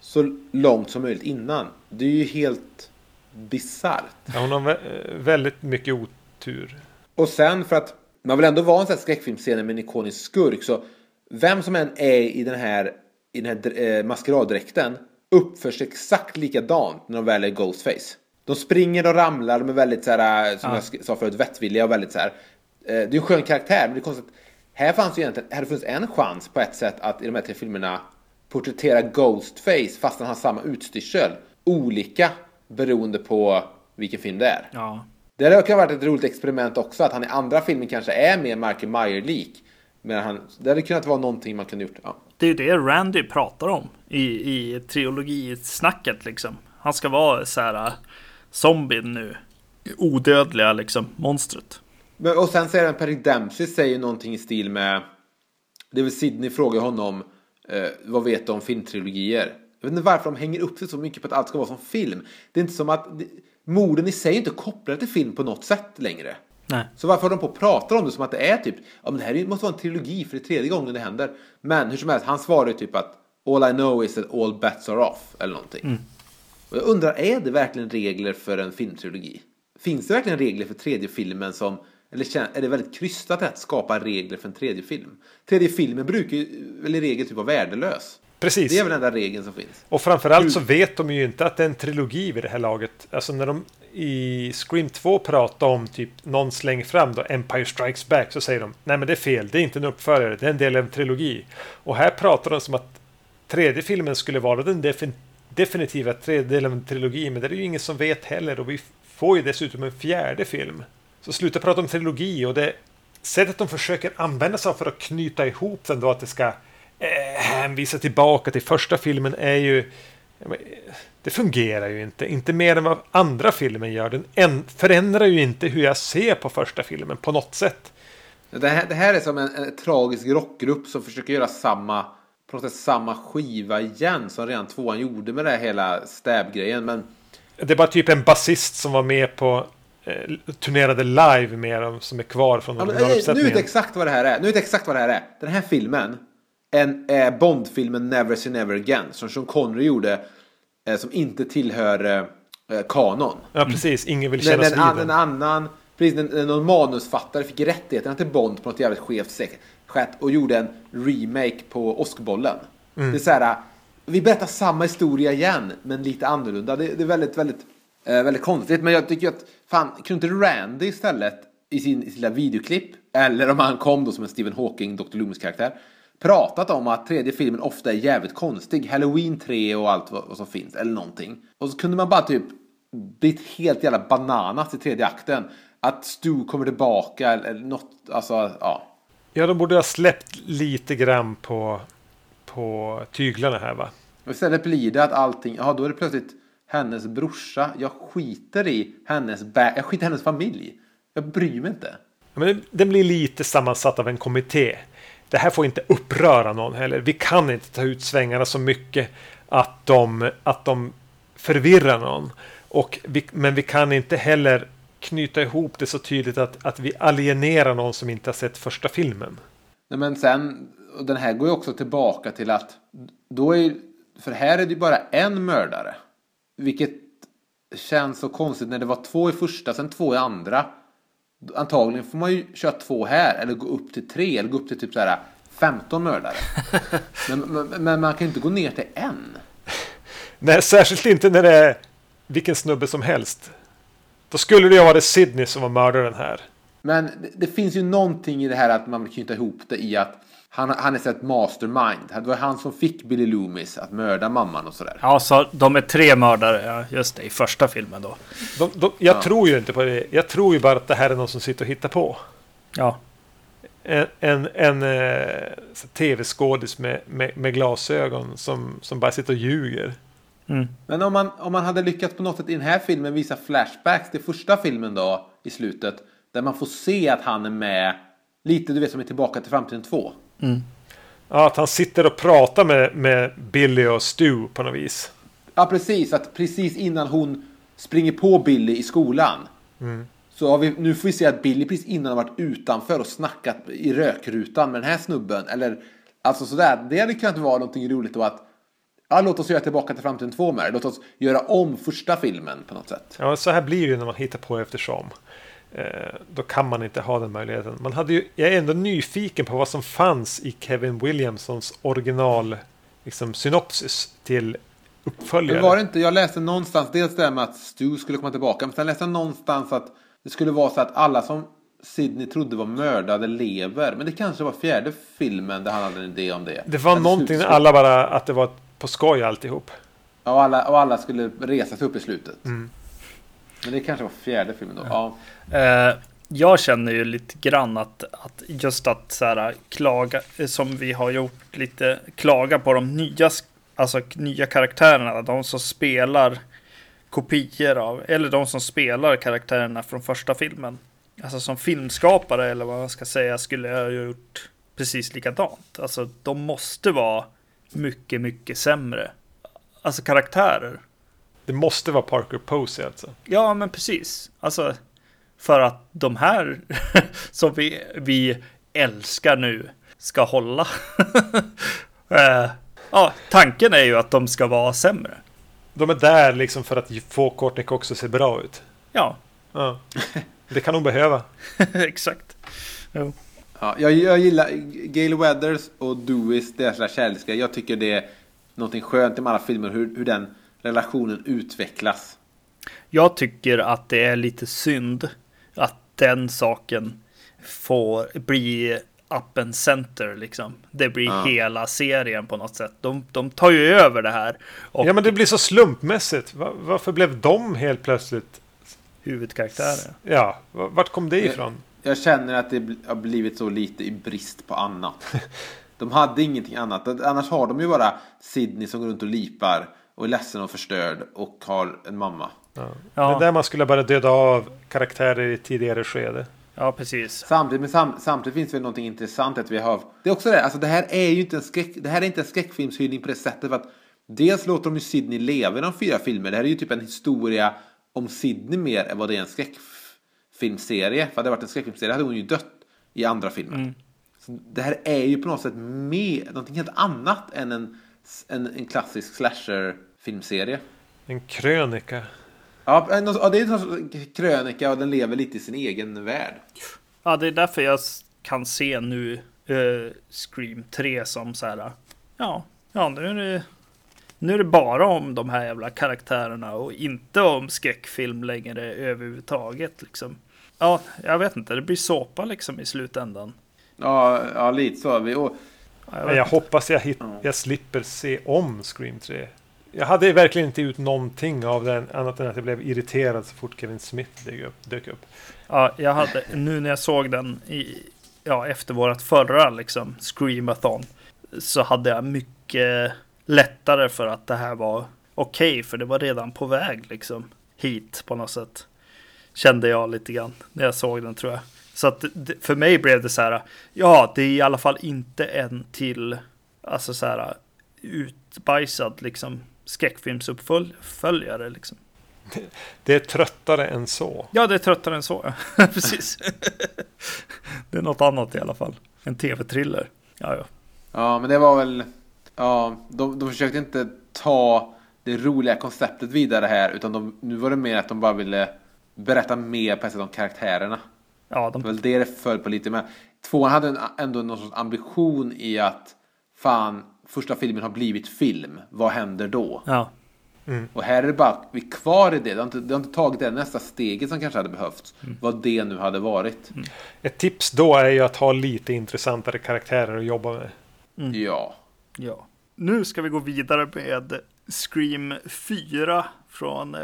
så långt som möjligt innan? Det är ju helt bisarrt. Ja, hon har eh, väldigt mycket otur. Och sen för att man vill ändå vara en sån här skräckfilmscen med en ikonisk skurk så vem som än är i den här, i den här eh, maskeraddräkten uppför sig exakt likadant när de väl är Ghostface. De springer och ramlar, de är väldigt så här, som jag sk- sa förut, vettvilliga och väldigt så här. Eh, det är en skön karaktär, men det är konstigt. att Här fanns ju egentligen, här hade funnits en chans på ett sätt att i de här tre filmerna porträttera Ghostface fast han har samma utstyrsel. Olika beroende på vilken film det är. Ja. Det hade kunnat varit ett roligt experiment också, att han i andra filmen kanske är mer Michael Meyer-lik. Men han, det hade kunnat vara någonting man kunde gjort. Ja. Det är ju det Randy pratar om i, i trilogisnacket liksom. Han ska vara så här äh, zombien nu. Odödliga liksom, monstret. Men, och sen säger han, Patrick Dempsey säger någonting i stil med... Det är väl Sidney frågar honom, eh, vad vet du om filmtrilogier? Jag vet inte varför de hänger upp sig så mycket på att allt ska vara som film. Det är inte som att... Det, morden i sig är inte kopplade till film på något sätt längre. Nej. Så varför har de på och pratar om det som att det är typ, ja men det här är- måste vara en trilogi för det är tredje gången det händer. Men hur som helst, han svarar ju typ att all I know is that all bets are off, eller någonting. Och jag undrar, är det verkligen regler för en filmtrilogi? Finns det verkligen regler för tredje filmen som, eller är det väldigt krystat att skapa regler för en tredje film? Tredje filmen brukar ju väl i regel typ vara värdelös. Precis. Det är väl den enda regeln som finns. Och framförallt så vet de ju inte att det är en trilogi vid det här laget. Alltså när de i Scream 2 pratar om typ någon slänger fram då Empire Strikes Back så säger de nej men det är fel, det är inte en uppföljare, det är en del av en trilogi. Och här pratar de som att tredje filmen skulle vara den defin definitiva tredje delen av en trilogi men det är ju ingen som vet heller och vi får ju dessutom en fjärde film. Så sluta prata om trilogi och det sättet de försöker använda sig av för att knyta ihop den då att det ska eh, hänvisa tillbaka till första filmen är ju det fungerar ju inte. Inte mer än vad andra filmen gör. Den en, förändrar ju inte hur jag ser på första filmen på något sätt. Det här, det här är som en, en tragisk rockgrupp som försöker göra samma, på något sätt samma skiva igen som redan tvåan gjorde med det här hela stab-grejen. Men Det är bara typ en basist som var med på eh, turnerade live med dem som är kvar från men, eh, nu vet jag exakt vad det här är. Nu vet jag exakt vad det här är. Den här filmen en, är Bond-filmen Never Say Never Again som Sean Connery gjorde eh, som inte tillhör eh, kanon. Ja, precis. Ingen vill kännas en, vid en den. annan, precis, när någon manusfattare fick rättigheterna till Bond på något jävligt skevt sätt och gjorde en remake på Oscarbollen. Mm. Det är så här, vi berättar samma historia igen, men lite annorlunda. Det, det är väldigt, väldigt, eh, väldigt konstigt. Men jag tycker att, fan, kunde inte Randy istället i sin, i sina videoklipp, eller om han kom då som en Stephen Hawking, Dr. Loomis-karaktär, pratat om att tredje filmen ofta är jävligt konstig. Halloween 3 och allt vad, vad som finns, eller någonting. Och så kunde man bara typ blivit helt jävla bananas i tredje akten. Att Stu kommer tillbaka eller något, alltså ja. Ja, de borde ha släppt lite grann på, på tyglarna här va. Och istället blir det att allting, ja då är det plötsligt hennes brorsa. Jag skiter i hennes, jag skiter i hennes familj. Jag bryr mig inte. Men den blir lite sammansatt av en kommitté. Det här får inte uppröra någon heller. Vi kan inte ta ut svängarna så mycket att de, att de förvirrar någon. Och vi, men vi kan inte heller knyta ihop det så tydligt att, att vi alienerar någon som inte har sett första filmen. Nej, men sen, och den här går ju också tillbaka till att då är för här är det ju bara en mördare. Vilket känns så konstigt när det var två i första, sen två i andra. Antagligen får man ju köra två här eller gå upp till tre eller gå upp till typ så här 15 mördare. men, men, men man kan ju inte gå ner till en. Nej, särskilt inte när det är vilken snubbe som helst. Då skulle det ju vara Sydney som var mördaren här. Men det, det finns ju någonting i det här att man vill knyta ihop det i att han, han är så ett mastermind. Det var han som fick Billy Loomis att mörda mamman och sådär. Ja, så de är tre mördare, ja, just det, i första filmen då. De, de, jag tror ju inte på det. Jag tror ju bara att det här är någon som sitter och hittar på. Ja, En, en, en eh, tv-skådis med, med, med glasögon som, som bara sitter och ljuger. Men om man, om man hade lyckats på något sätt i den här filmen visa flashbacks till första filmen då i slutet. Där man får se att han är med. Lite du vet som är tillbaka till framtiden 2. Ja, att han sitter och pratar med, med Billy och Stu på något vis. Ja precis, att precis innan hon springer på Billy i skolan. Så har vi, nu får vi se att Billy precis innan har varit utanför och snackat i rökrutan med den här snubben. Eller alltså sådär. Det hade kunnat vara någonting roligt då att Ja, låt oss göra tillbaka till framtiden 2 med det. Låt oss göra om första filmen på något sätt. Ja, så här blir det ju när man hittar på eftersom. Eh, då kan man inte ha den möjligheten. Man hade ju, jag är ändå nyfiken på vad som fanns i Kevin Williamsons original liksom, synopsis till uppföljare. Var det inte, jag läste någonstans, dels det här med att Stu skulle komma tillbaka, men sen läste jag någonstans att det skulle vara så att alla som Sidney trodde var mördade lever. Men det kanske var fjärde filmen där han hade en idé om det. Det var Att någonting slut- alla bara att det var på skoj alltihop. Ja, och alla, och alla skulle resa sig upp i slutet. Men det kanske var fjärde filmen då. Ja. Eh, jag känner ju lite grann att, att just att så här, klaga, som vi har gjort lite, klaga på de nya, alltså nya karaktärerna, de som spelar kopior av, eller de som spelar karaktärerna från första filmen. Alltså som filmskapare eller vad man ska säga skulle jag ha gjort precis likadant. Alltså de måste vara mycket, mycket sämre. Alltså karaktärer. Det måste vara Parker Posey alltså. Ja, men precis. Alltså, för att de här som vi, vi älskar nu ska hålla. Eh, ja, tanken är ju att de ska vara sämre. De är där liksom för att få Courtney Cox att se bra ut. Ja, Ja. Det kan hon behöva. exakt. Jo. Ja, jag, jag gillar Gail Weathers och Dewis, deras lilla. Jag tycker det är någonting skönt i alla filmer hur, hur den relationen utvecklas. Jag tycker att det är lite synd att den saken får bli up and center liksom. Det blir Ja. hela serien på något sätt. De, de tar ju över det här. Och Ja men det blir så slumpmässigt. Va- Varför blev de helt plötsligt... huvudkaraktärer. Ja, va- vart kom det ifrån? Jag känner att det har blivit så lite i brist på annat. De hade ingenting annat. Annars har de ju bara Sydney som går runt och lipar och är ledsen och förstörd och har en mamma. Ja. Ja. Det är där man skulle bara döda av karaktärer i tidigare skede. Ja, precis. Samtidigt, men sam, samtidigt finns det någonting intressant att vi har. Det är också det, alltså det här är ju inte en skräck, det här är inte en skräckfilmshyllning på det sättet för att dels låter de ju Sydney leva i de fyra filmer. Det här är ju typ en historia om Sydney mer än vad det är en skräckfilmserie. För hade det varit en skräckfilmserie hade hon ju dött i andra filmen. Så det här är ju på något sätt mer, någonting helt annat än en, en, en klassisk slasher-filmserie. En krönika. Ja, en- ja, det är en krönika och den lever lite i sin egen värld. Ja, det är därför jag kan se nu eh, Scream 3 som så här. Ja, ja nu är det. Nu är det bara om de här jävla karaktärerna och inte om skräckfilm längre överhuvudtaget liksom. Ja, jag vet inte. Det blir såpa liksom i slutändan. Ja, ja lite så. Vi, och, Ja, jag jag hoppas jag, hit, jag slipper se om Scream 3. Jag hade verkligen inte ut någonting av den annat än att jag blev irriterad så fort Kevin Smith dök upp. Dök upp. Ja, jag hade nu när jag såg den i, ja, efter vårat förra liksom Screamathon så hade jag mycket lättare för att det här var okej, för det var redan på väg liksom hit på något sätt. Kände jag lite grann när jag såg den tror jag. Så att för mig blev det så här, ja, det är i alla fall inte en till, alltså så här utbajsad liksom skräckfilmsuppföljare liksom. Det är tröttare än så. Ja, det är tröttare än så. ja. Precis. det är något annat i alla fall. En tv-thriller. Ja, ja. ja, men det var väl... Ja, de, de försökte inte ta... det roliga konceptet vidare här. Utan de, nu var det mer att de bara ville berätta mer på ett sätt om karaktärerna. Ja, Det var de, väl det det föll på lite. Men tvåan hade en, ändå någon sorts ambition i att fan, första filmen har blivit film. Vad händer då? ja. Och här är det bara, vi är kvar i det. Det har inte, det har inte tagit det nästa steget som kanske hade behövts. Vad det nu hade varit. Ett tips då är ju att ha lite intressantare karaktärer att jobba med. Ja. Ja. Nu ska vi gå vidare med Scream 4 från eh,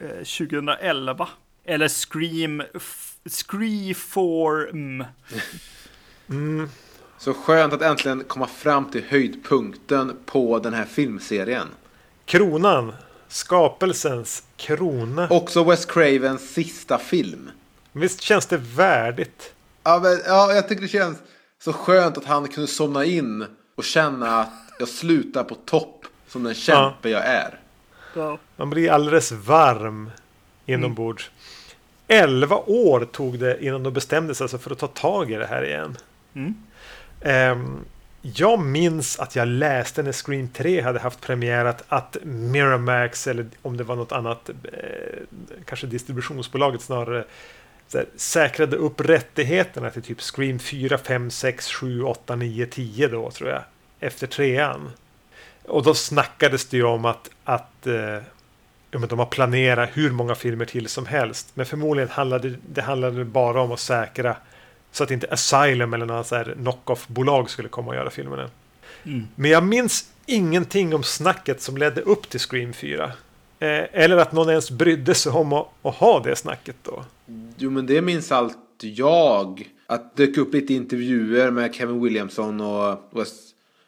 eh, 2011. Eller Scream... F- Screeform. Så skönt att äntligen komma fram till höjdpunkten på den här filmserien. Kronan. Skapelsens krona. Också Wes Cravens sista film. Visst känns det värdigt? Ja, men, ja, jag tycker det känns så skönt att han kunde somna in och känna att jag slutar på topp som den kämpe jag är. Ja. Man blir alldeles varm inombords. Elva år tog det innan de bestämde sig för att ta tag i det här igen. Mm. Ehm, jag minns att jag läste när Scream 3 hade haft premiär att, att Miramax eller om det var något annat, eh, kanske distributionsbolaget snarare, så här, säkrade upp rättigheterna till typ Scream 4, 5, 6, 7, 8, 9, 10 då tror jag. Efter trean. Och då snackades det ju om att, att eh, ja, men de har planerat hur många filmer till som helst. Men förmodligen handlade det handlade bara om att säkra så att inte Asylum eller något så här knock-off-bolag skulle komma och göra filmerna. Mm. Men jag minns ingenting om snacket som ledde upp till Scream 4. Eh, eller att någon ens brydde sig om att, att ha det snacket då. Jo men det minns allt jag. Att dök upp lite intervjuer med Kevin Williamson och Wes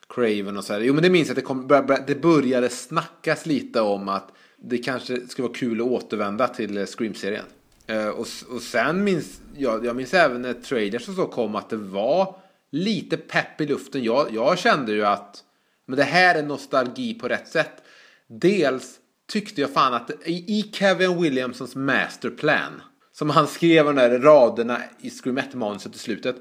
Craven och så här. Jo men det minns jag att det, kom, bör- bör- det började snackas lite om att det kanske skulle vara kul att återvända till Scream-serien. Eh, och, och sen minns jag, jag minns även när Traders och så kom att det var lite pepp i luften. Jag, jag kände ju att men det här är nostalgi på rätt sätt. Dels tyckte jag fan att i, i Kevin Williamsons masterplan som han skrev de där raderna i Scream 1-manuset i slutet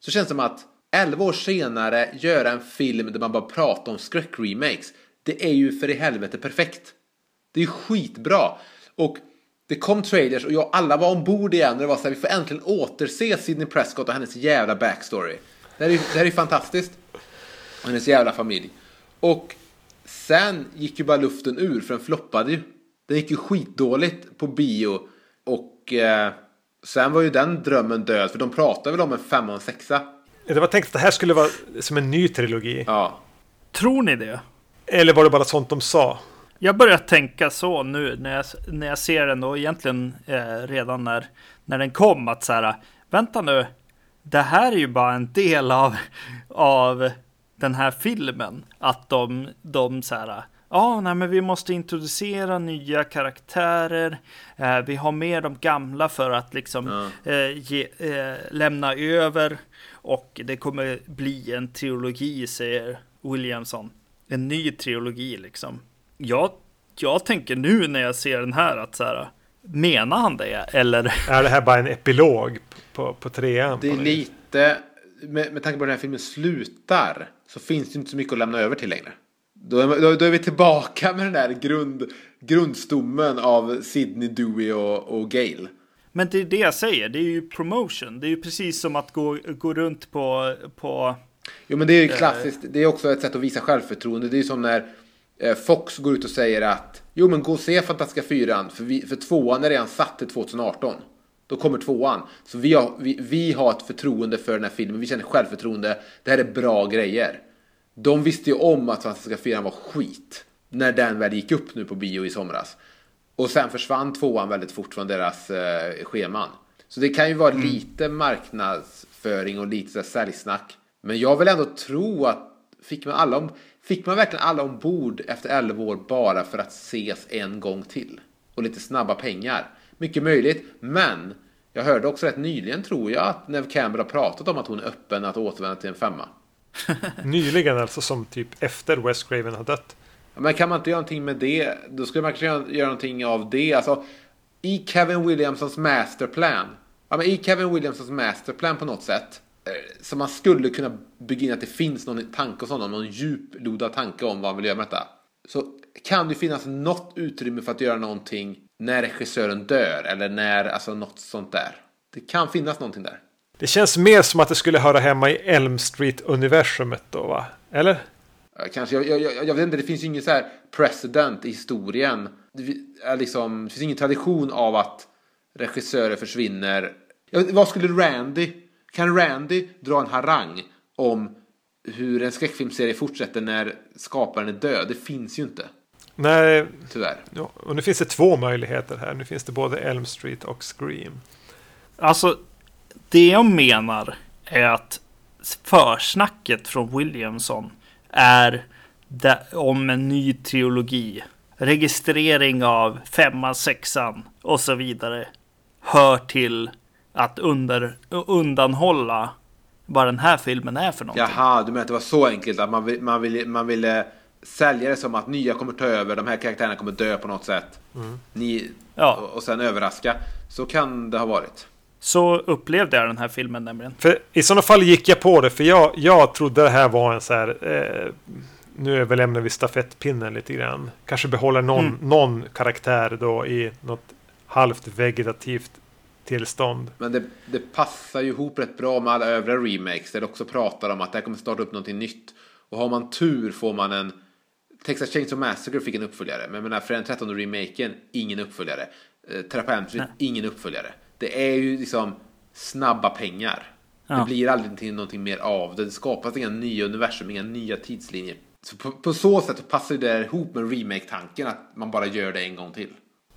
så känns det som att 11 år senare göra en film där man bara pratar om skräckremakes det är ju för i helvete perfekt. Det är ju skitbra. Och det kom trailers och jag, alla var ombord igen. Och det var så här, vi får äntligen återse Sidney Prescott och hennes jävla backstory. Det här är, det här är fantastiskt. Och hennes jävla familj. Och sen gick ju bara luften ur för den floppade ju. Den gick ju skitdåligt på bio. Och eh, sen var ju den drömmen död. För de pratade väl om en femma och en sexa. Det var tänkt att det här skulle vara som en ny trilogi. Ja. Tror ni det? Eller var det bara sånt de sa? Jag börjar tänka så nu när jag, när jag ser den och egentligen eh, redan när, när den kom att så här, vänta nu, det här är ju bara en del av, av den här filmen. Att de, de så här, ja, nej, men vi måste introducera nya karaktärer. Eh, vi har med de gamla för att liksom eh, ge, eh, lämna över. Och det kommer bli en trilogi, säger Williamson. En ny trilogi liksom. Jag, jag tänker nu när jag ser den här att så här, menar han det? Eller? Är det här bara en epilog på, på trean? Det är lite, med, med tanke på att den här filmen slutar så finns det inte så mycket att lämna över till längre. Då är, då, då är vi tillbaka med den där grund, grundstommen av Sidney, Dewey och, och Gale. Men det är det jag säger, det är ju promotion. Det är ju precis som att gå, gå runt på, på Jo men det är ju klassiskt, det är också ett sätt att visa självförtroende. Det är ju som när eh, Fox går ut och säger att Jo men gå och se Fantastiska Fyran för, vi, för tvåan är redan satt till 2018. Då kommer tvåan. Så vi har, vi, vi har ett förtroende för den här filmen, vi känner självförtroende. Det här är bra grejer. De visste ju om att Fantastiska Fyran var skit. När den väl gick upp nu på bio i somras. Och sen försvann tvåan väldigt fort från deras eh, scheman. Så det kan ju vara lite marknadsföring och lite säljsnack. Men jag vill ändå tro att fick man, alla om, fick man verkligen alla ombord efter 11 år bara för att ses en gång till? Och lite snabba pengar. Mycket möjligt, men jag hörde också rätt nyligen tror jag att Nev Campbell har pratat om att hon är öppen att återvända till en femma. Nyligen alltså som typ efter Wes Craven har dött. Men kan man inte göra någonting med det? Då skulle man kanske göra, göra någonting av det. Alltså, I Kevin Williamsons masterplan. Ja, men I Kevin Williamsons masterplan på något sätt. Eh, Så man skulle kunna bygga in att det finns någon tanke hos honom. Någon djuplodad tanke om vad han vill göra med detta. så kan det finnas något utrymme för att göra någonting när regissören dör eller när, alltså något sånt där. Det kan finnas någonting där. Det känns mer som att det skulle höra hemma i Elm Street-universumet då va? Eller? Kanske, jag, jag, jag, jag vet inte, det finns ju ingen så här precedent i historien. Det, liksom, det finns ingen tradition av att regissörer försvinner. Vet, vad skulle Randy, kan Randy dra en harang om hur en skräckfilmserie fortsätter när skaparen är död? Det finns ju inte, Nej, tyvärr. ja, och nu finns det två möjligheter här. Nu finns det både Elm Street och Scream. Alltså, det jag menar är att försnacket från Williamson är om en ny trilogi. Registrering av femman, sexan och så vidare. Hör till att under, undanhålla vad den här filmen är för någonting. Jaha, du menar att det var så enkelt att man, vill, man, ville, man ville sälja det som att nya kommer ta över, de här karaktärerna kommer dö på något sätt. Ni, Ja. och, och sen överraska. Så kan det ha varit. Så upplevde jag den här filmen nämligen. För i sådana fall gick jag på det, för jag, jag trodde det här var en så här... Eh, nu överlämnar vi stafettpinnen lite grann. Kanske behåller någon, någon karaktär då i något halvt vegetativt tillstånd. Men det, det passar ju ihop rätt bra med alla övriga remakes där det också pratar om att det här kommer starta upp någonting nytt. Och har man tur får man en... Texas Chainsaw Massacre fick en uppföljare, men menar Fredag den 13 remaken, ingen uppföljare. Eh, Trappa ingen uppföljare. Det är ju liksom snabba pengar. Det Ja. blir aldrig till någonting mer av det. Det skapas inga nya universum, inga nya tidslinjer. Så på, på så sätt passar det ihop med remake-tanken att man bara gör det en gång till.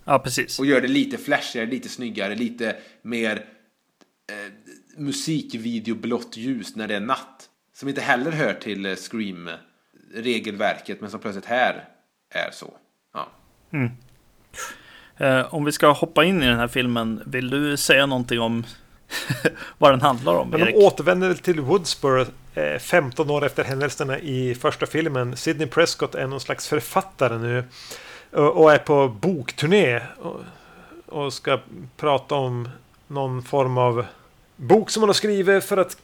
Ja, precis. Och gör det lite flashigare, lite snyggare, lite mer eh, musikvideo blått ljus när det är natt. Som inte heller hör till eh, Scream-regelverket men som plötsligt här är så. Ja. Eh, om vi ska hoppa in i den här filmen, vill du säga någonting om vad den handlar om, Men Erik? de återvänder till Woodsboro eh, 15 år efter händelserna i första filmen. Sidney Prescott är någon slags författare nu. Och, är på bokturné. Och, ska prata om någon form av bok som hon har skrivit för att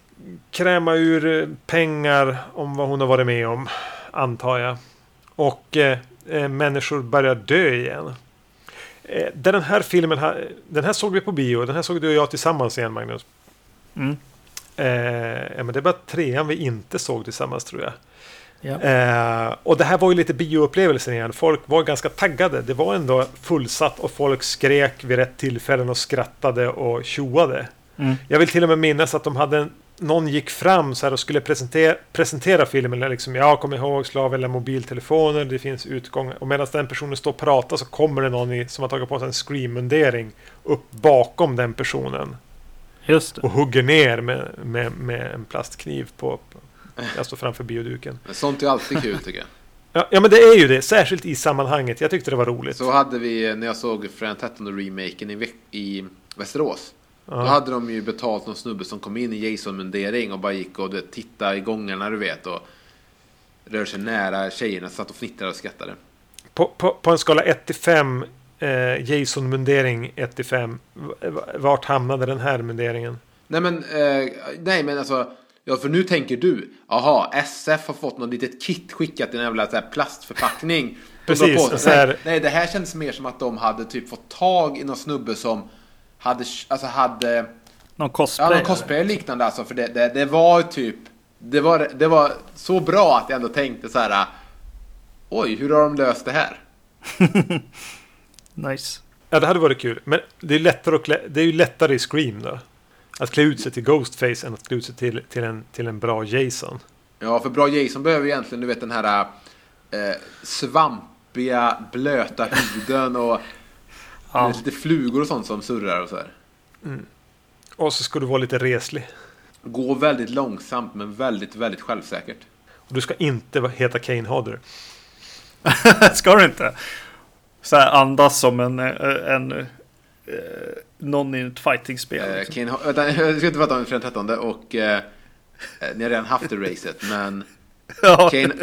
kräma ur eh, pengar om vad hon har varit med om. Antar jag. Och eh, eh, människor börjar dö igen. Eh, den här filmen, den här såg vi på bio. Den här såg du och jag tillsammans igen Magnus. Mm. Eh, men det var trean vi inte såg tillsammans tror jag. Ja. Eh, och det här var ju lite bioupplevelsen igen. Folk var ganska taggade. Det var ändå fullsatt och folk skrek vid rätt tillfällen och skrattade och tjoade. Mm. Jag vill till och med minnas att de hade en, någon gick fram så här och skulle presentera, presentera filmen. Liksom, ja, kom ihåg slav eller mobiltelefoner, det finns utgångar. Och medan den personen står och pratar så kommer det någon i, som har tagit på sig en scream-mundering upp bakom den personen och hugger ner med, med, med en plastkniv på... jag står framför bioduken. Men sånt är alltid kul tycker jag. Ja, ja, men det är ju det. Särskilt i sammanhanget. Jag tyckte det var roligt. Så hade vi när jag såg Fredag den 13 remaken i, i Västerås. Då Ja. hade de ju betalt någon snubbe som kom in i Jason-mundering och bara gick och vet, tittade i gångarna du vet och rör sig nära tjejerna, satt och fnittrade och skrattade. På, på, på en skala 1 till 5, eh, Jason-mundering 1 till 5. Vart hamnade den här munderingen? Nej men, eh, nej men alltså, ja för nu tänker du, aha, SF har fått något litet kit skickat i en jävla så här plastförpackning. Precis, på så här- nej, nej, det här känns mer som att de hade typ fått tag i någon snubbe som hade, alltså hade, Någon ja cosplay? någon cosplay liknande alltså, för det, det, det var typ, det var, det var så bra att jag ändå tänkte så här, oj, hur har de löst det här? Nice. Ja, det hade varit kul. Men det är, lättare att klä, det är ju lättare i Scream då. Att klä ut sig till Ghostface än att klä ut sig till, till, en, till en bra Jason. Ja, för bra Jason behöver ju egentligen, du vet den här eh, svampiga, blöta huden och Ja. lite flugor och sånt som surrar och så här. Och så ska du vara lite reslig. Gå väldigt långsamt men väldigt, väldigt självsäkert. Och du ska inte vara- heta Kane Hodder. Ska du inte? Så här andas som en, eh, en eh, någon i ett fightingspel. Eh, liksom. Kane, vänta, jag ska inte prata om den 13 och eh, eh, ni har redan haft det racet men Ja. Kane,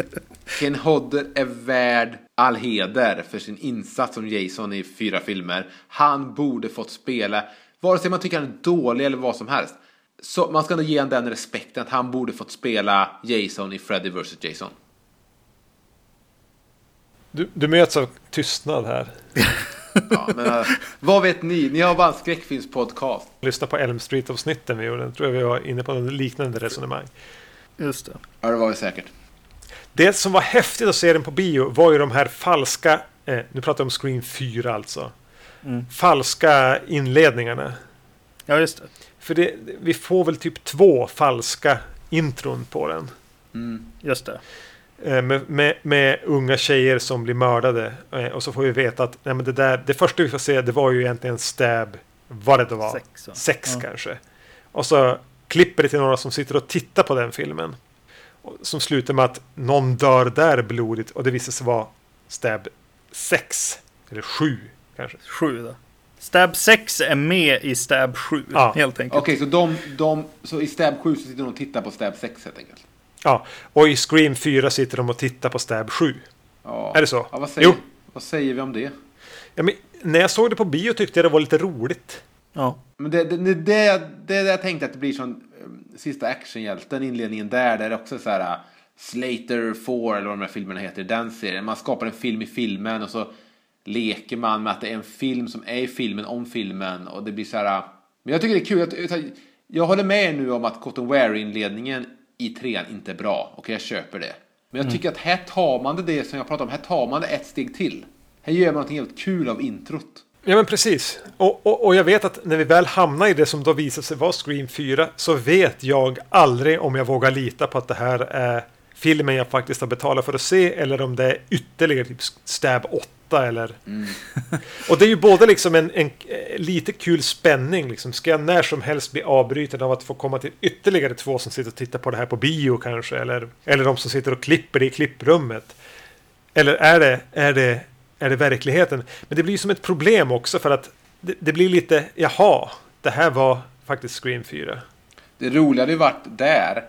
Kane Hodder är värd all heder för sin insats som Jason i fyra filmer. Han borde fått spela, vare sig man tycker han är dålig eller vad som helst. Så man ska nog ge honom den respekten att han borde fått spela Jason i Freddy vs Jason. Du, du möts av tystnad här. Ja, men, äh, vad vet ni? Ni har bara en skräckfilmspodcast. Lyssna på Elm Street-avsnitten vi gjorde. Jag tror jag vi var inne på en liknande resonemang. Just det. Ja, det var vi säkert. Det som var häftigt att se den på bio var ju de här falska, eh, nu pratar jag om Screen 4 alltså, Mm. falska inledningarna. Ja, just det. För det, vi får väl typ två falska intron på den. Mm. Just det. Eh, Med, med, med unga tjejer som blir mördade. Eh, Och så får vi veta att nej, men det, där, det första vi får se det var ju egentligen stab, vad det då var. Sex? Sex Ja. kanske. Och så klipper det till några som sitter och tittar på den filmen. Och Som slutar med att någon dör där blodigt och det visar sig vara stab 6. Eller 7 kanske. Sju då. Stab 6 är med i Stab 7 Ja. helt enkelt. Okej, så, de, de, så i Stab 7 så sitter de och tittar på Stab 6 helt enkelt? Ja, och i Scream 4 sitter de och tittar på stab 7. Ja. Är det så? Ja, vad, säger, Jo. vad säger vi om det? Ja, men när jag såg det på bio tyckte jag det var lite roligt. Ja. Men det, det, det, det, det jag tänkte att det blir som um, sista actionhjälten, inledningen där, där det också är så här uh, Slater 4 eller vad de här filmerna heter, den serien. Man skapar en film i filmen och så leker man med att det är en film som är i filmen om filmen och det blir så här. uh, Men jag tycker det är kul. Jag, jag håller med nu om att Cotton Wear-inledningen i trean inte bra. Okej, jag köper det. Men jag tycker att här tar man det, det som jag pratade om, här tar man det ett steg till. Här gör man något helt kul av introt. Ja men precis. Och, och, och jag vet att när vi väl hamnar i det som då visar sig vara Scream 4 så vet jag aldrig om jag vågar lita på att det här är filmen jag faktiskt har betalat för att se eller om det är ytterligare typ Stab 8 eller... och det är ju både liksom en, en eh, lite kul spänning liksom. Ska jag när som helst bli avbruten av att få komma till ytterligare två som sitter och tittar på det här på bio kanske eller, eller de som sitter och klipper det i klipprummet. Eller är det, är det, är det verkligheten? Men det blir ju som ett problem också för att det, det blir lite, jaha, det här var faktiskt Scream 4. Det roliga hade ju varit där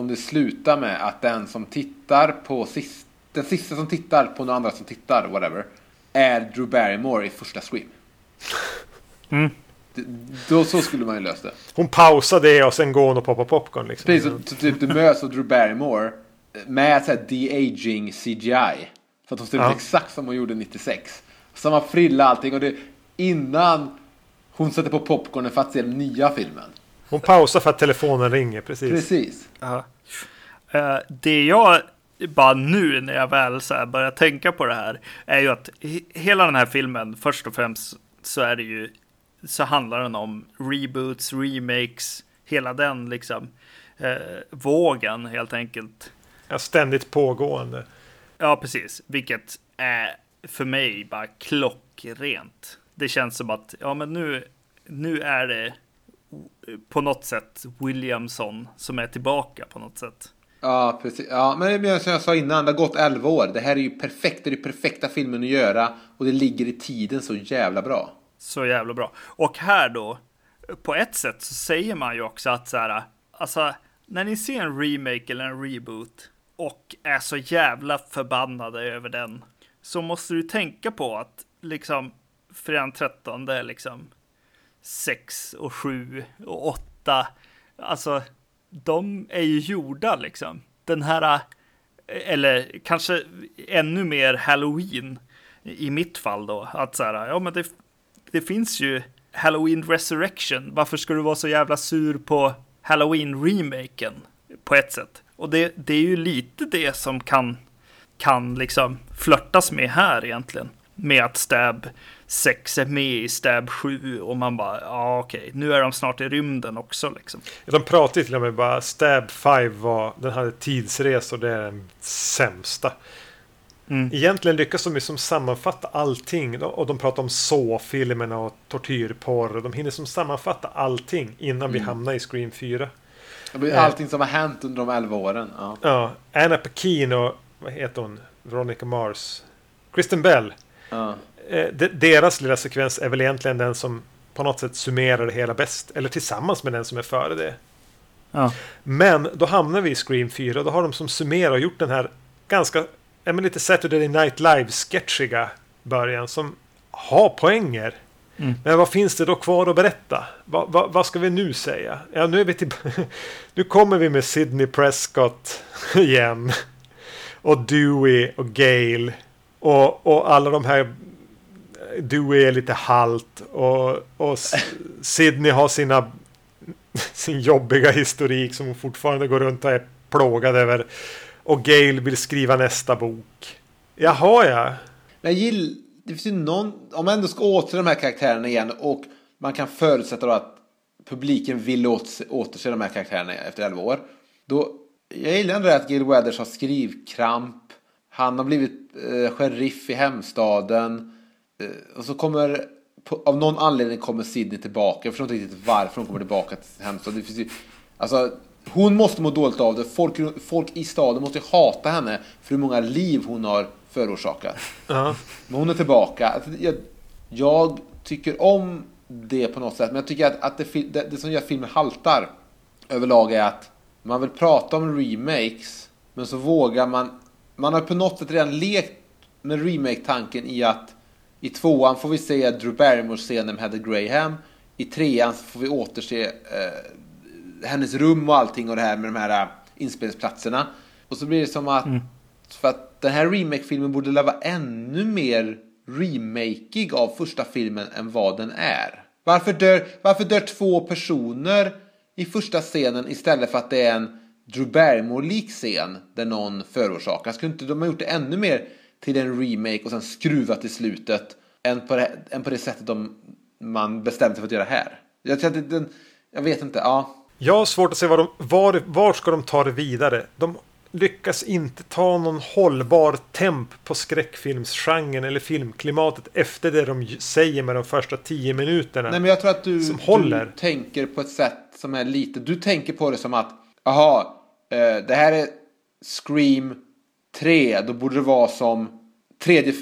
om det slutar med att den som tittar på sist, den sista som tittar på någon andra som tittar, whatever, är Drew Barrymore i första Scream. Mm. Det, då så skulle man ju lösa det. Hon pausar det och sen går hon och poppar popcorn liksom. Precis, typ du möts av Drew Barrymore med så här de-aging CGI. Så att hon ser ut Ja. exakt som hon gjorde 96. Samma frilla allting och det innan hon sätter på popcornen för att se den nya filmen. Hon pausar för att telefonen ringer, precis. Precis. Ja. Eh, det jag bara nu när jag väl så här börjar tänka på det här är ju att he- hela den här filmen först och främst så är det ju så handlar den om reboots, remakes, hela den liksom eh, vågen helt enkelt. Ja, ständigt pågående. Ja, precis. Vilket är för mig bara klockrent. Det känns som att ja, men nu, nu är det på något sätt Williamson som är tillbaka på något sätt. Ja, precis. Ja, men som jag sa innan, det har gått 11 år. Det här är ju perfekt. Det är den perfekta filmen att göra. Och det ligger i tiden så jävla bra. Så jävla bra. Och här då, på ett sätt så säger man ju också att så här, alltså när ni ser en remake eller en reboot och är så jävla förbannade över den så måste du tänka på att liksom Fredag 13 det är liksom 6 och 7 och 8. Alltså de är ju gjorda liksom. Den här, eller kanske ännu mer Halloween i mitt fall då. Att så här, ja men det, det finns ju Halloween Resurrection. Varför ska du vara så jävla sur på Halloween-remaken? På ett sätt. Och det, det är ju lite det som kan, kan liksom flörtas med här egentligen. Med att Stab 6 är med i Stab 7 och man bara, ja okej, nu är de snart i rymden också liksom. De pratar ju till och med bara Stab 5 var, den hade tidsresor, det är den sämsta. Mm. Egentligen lyckas de ju som sammanfatta allting och de pratar om så-filmerna och tortyrporr. och De hinner som sammanfatta allting innan vi hamnar i Scream 4. Det blir Eh. allting som har hänt under de 11 åren. Ja. Ja, Anna Paquin och vad heter hon? Veronica Mars. Kristen Bell. Ja. Eh, de, deras lilla sekvens är väl egentligen den som på något sätt summerar det hela bäst. Eller tillsammans med den som är före det. Ja. Men då hamnar vi i Scream 4 och då har de som summerar och gjort den här ganska, ja men lite Saturday Night Live-sketchiga början som har poänger. Mm. Men vad finns det då kvar att berätta? Va, va, vad ska vi nu säga? Ja, nu är vi till, Nu kommer vi med Sidney Prescott igen. Och Dewey och Gale. Och, och alla de här Dewey är lite halt och, och Sydney har sina sin jobbiga historik som hon fortfarande går runt och är plågad över. Och Gail vill skriva nästa bok. Jaha ja. Men jag gillar, det finns ju någon, om man ändå ska återse de här karaktärerna igen och man kan förutsätta då att publiken vill återse, återse de här karaktärerna efter 11 år. Då, jag gillar ändå det att Gail Weathers har skrivkramp. Han har blivit eh, sheriff i hemstaden. Eh, och så kommer, på, av någon anledning kommer Sydney tillbaka. Jag förstår inte riktigt varför hon kommer tillbaka till hemstaden. Det finns ju, alltså, hon måste må dåligt av det. Folk, folk i staden måste ju hata henne för hur många liv hon har förorsakat. ja. Men hon är tillbaka. Alltså, Jag, jag tycker om det på något sätt. Men jag tycker att, att det, det, det som gör filmen haltar överlag är att man vill prata om remakes. Men så vågar man. Man har på något sätt redan lekt med remake-tanken i att i tvåan får vi se Drew Barrymore-scenen med Heather Graham. I trean så får vi återse eh, hennes rum och allting och det här med de här eh, inspelningsplatserna. Och så blir det som att för att den här remake-filmen borde leva ännu mer remakig av första filmen än vad den är. Varför dör, varför dör två personer i första scenen istället för att det är en Drew Barrymore-lik scen där någon förorsakas? Skulle inte de ha gjort det ännu mer till en remake och sen skruvat i slutet än på det, än på det sättet de, man bestämde sig för att göra här? Jag, den, jag vet inte, ja. Jag har svårt att se var, de, var, var ska de ta det vidare. De lyckas inte ta någon hållbar temp på skräckfilmsgenren eller filmklimatet efter det de säger med de första tio minuterna. Nej men jag tror att du, du tänker på ett sätt som är lite, du tänker på det som att, aha, eh, det här är Scream 3, då borde det vara som tredje,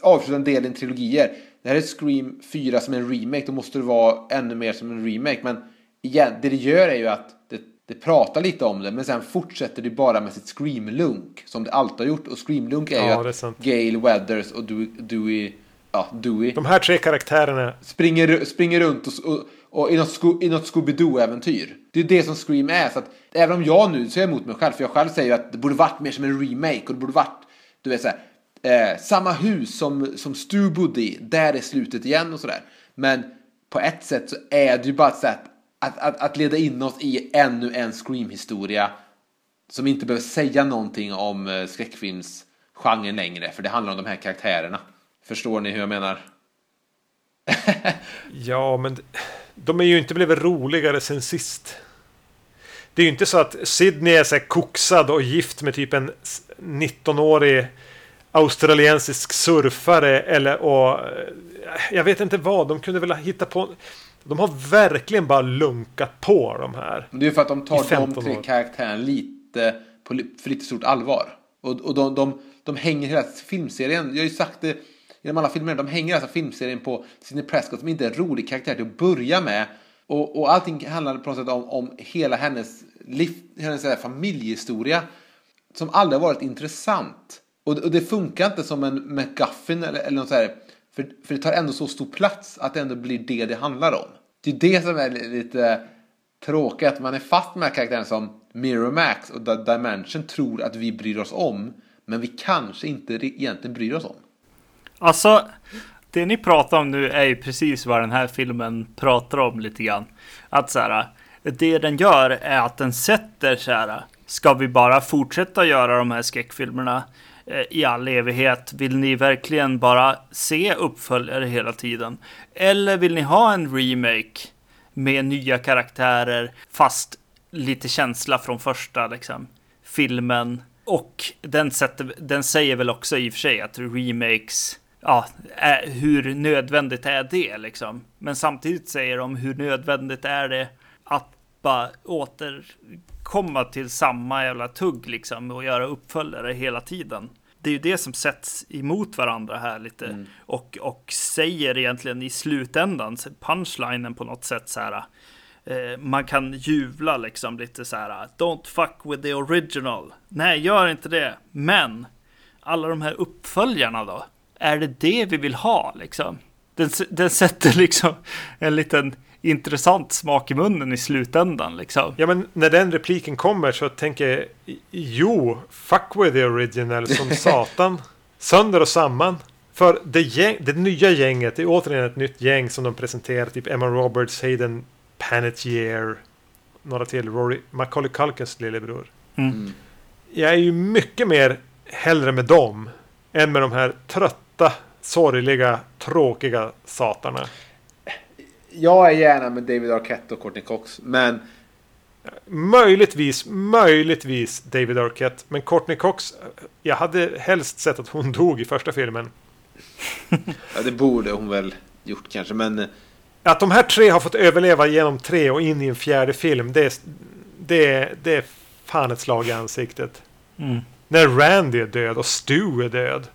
avslutande delen i trilogier. Det här är Scream 4 som en remake, då måste det vara ännu mer som en remake. Men igen, det det gör är ju att det, det pratar lite om det, men sen fortsätter det bara med sitt Scream-lunk, som det alltid har gjort. Och Scream-lunk är Ja, ju är att sant. Gail Weathers och Dewey, Dewey, ja, Dewey De här tre karaktärerna. springer, springer runt och, och, och i något, Sco- i något Scooby-Doo-äventyr. Det är det som Scream är. Så att, även om jag nu säger emot mig själv, för jag själv säger ju att det borde varit mer som en remake och det borde varit, du vet såhär, eh, samma hus som, som Stu bodde i, där är slutet igen och sådär. Men på ett sätt så är det ju bara ett sätt att, att, att leda in oss i ännu en Scream-historia som inte behöver säga någonting om eh, skräckfilmsgenren längre, för det handlar om de här karaktärerna. Förstår ni hur jag menar? Ja, men de är ju inte blivit roligare sen sist. Det är ju inte så att Sydney är så här koksad och gift med typ en 19-årig australiensisk surfare eller och jag vet inte vad. De kunde väl hitta på. De har verkligen bara lunkat på de här. Det är för att de tar de 15 tre karaktärerna lite på för lite stort allvar. Och, och de, de, de hänger hela filmserien, jag har ju sagt det genom alla filmer, de hänger alltså filmserien på Sidney Prescott som inte är en rolig karaktär till att börja med. Och, och allting handlar på något sätt om, om hela hennes, liv, hennes här familjehistoria som aldrig har varit intressant. Och, och det funkar inte som en McGuffin eller, eller något så här, för, för det tar ändå så stor plats att det ändå blir det det handlar om. Det är det som är lite tråkigt, att man är fast med karaktärer som Miramax och Dimension tror att vi bryr oss om, men vi kanske inte egentligen bryr oss om. Alltså, det ni pratar om nu är ju precis vad den här filmen pratar om lite grann. Att så här, det den gör är att den sätter så här, ska vi bara fortsätta göra de här skräckfilmerna eh, i all evighet? Vill ni verkligen bara se uppföljare hela tiden? Eller vill ni ha en remake med nya karaktärer, fast lite känsla från första liksom, filmen? Och den, sätter, den säger väl också i och för sig att remakes ja, är, hur nödvändigt är det liksom? Men samtidigt säger de hur nödvändigt är det att bara återkomma till samma jävla tugg liksom och göra uppföljare hela tiden. Det är ju det som sätts emot varandra här lite och, och säger egentligen i slutändan, punchlinen på något sätt så här. Eh, man kan jubla liksom lite så här. Don't fuck with the original. Nej, gör inte det. Men alla de här uppföljarna då? Är det det vi vill ha liksom? Den, den sätter liksom en liten intressant smak i munnen i slutändan liksom. Ja, men när den repliken kommer så tänker jag jo, fuck with the original som satan. sönder och samman. För det, gäng, det nya gänget är återigen ett nytt gäng som de presenterar. Typ Emma Roberts, Hayden Panettiere, några till, Rory Macaulay Culkins lillebror. Mm. Jag är ju mycket mer hellre med dem än med de här trötta, sorgliga, tråkiga satarna. Jag är gärna med David Arquette och Courtney Cox, men Möjligtvis, möjligtvis David Arquette. Men Courtney Cox, jag hade helst sett att hon dog i första filmen. ja, det borde hon väl gjort kanske. Men Att de här tre har fått överleva genom tre och in i en fjärde film, det är, det är, det är fan ett slag i ansiktet. Mm. När Randy är död och Stu är död.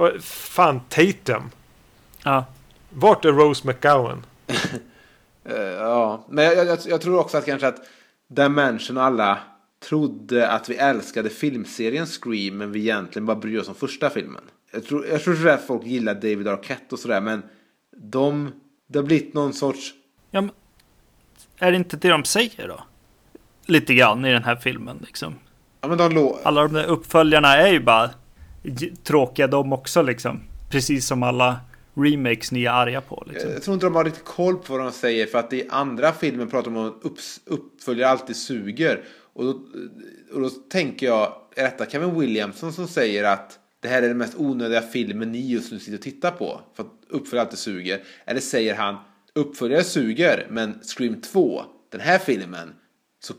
Och fan Tatum. Ja. Vart är Rose McGowan? eh, ja, men jag, jag, jag tror också att kanske att Dimension och alla trodde att vi älskade filmserien Scream, men vi egentligen bara bryr oss om första filmen. Jag tror, jag tror att folk gillar David Arquette och sådär, men de, det har blivit någon sorts ja men, är det inte det de säger då? Lite grann i den här filmen liksom. Ja men de lå- Alla de där uppföljarna är ju bara tråkiga de också liksom. Precis som alla remakes ni är arga på liksom. Jag tror inte de har riktigt koll på vad de säger för att i andra filmer pratar de om att uppföljare alltid suger. Och då, och då tänker jag, är detta Kevin Williamson som säger att det här är den mest onödiga filmen ni just nu sitter och tittar på? För att uppföljare alltid suger. Eller säger han, uppföljare suger men Scream 2, den här filmen, så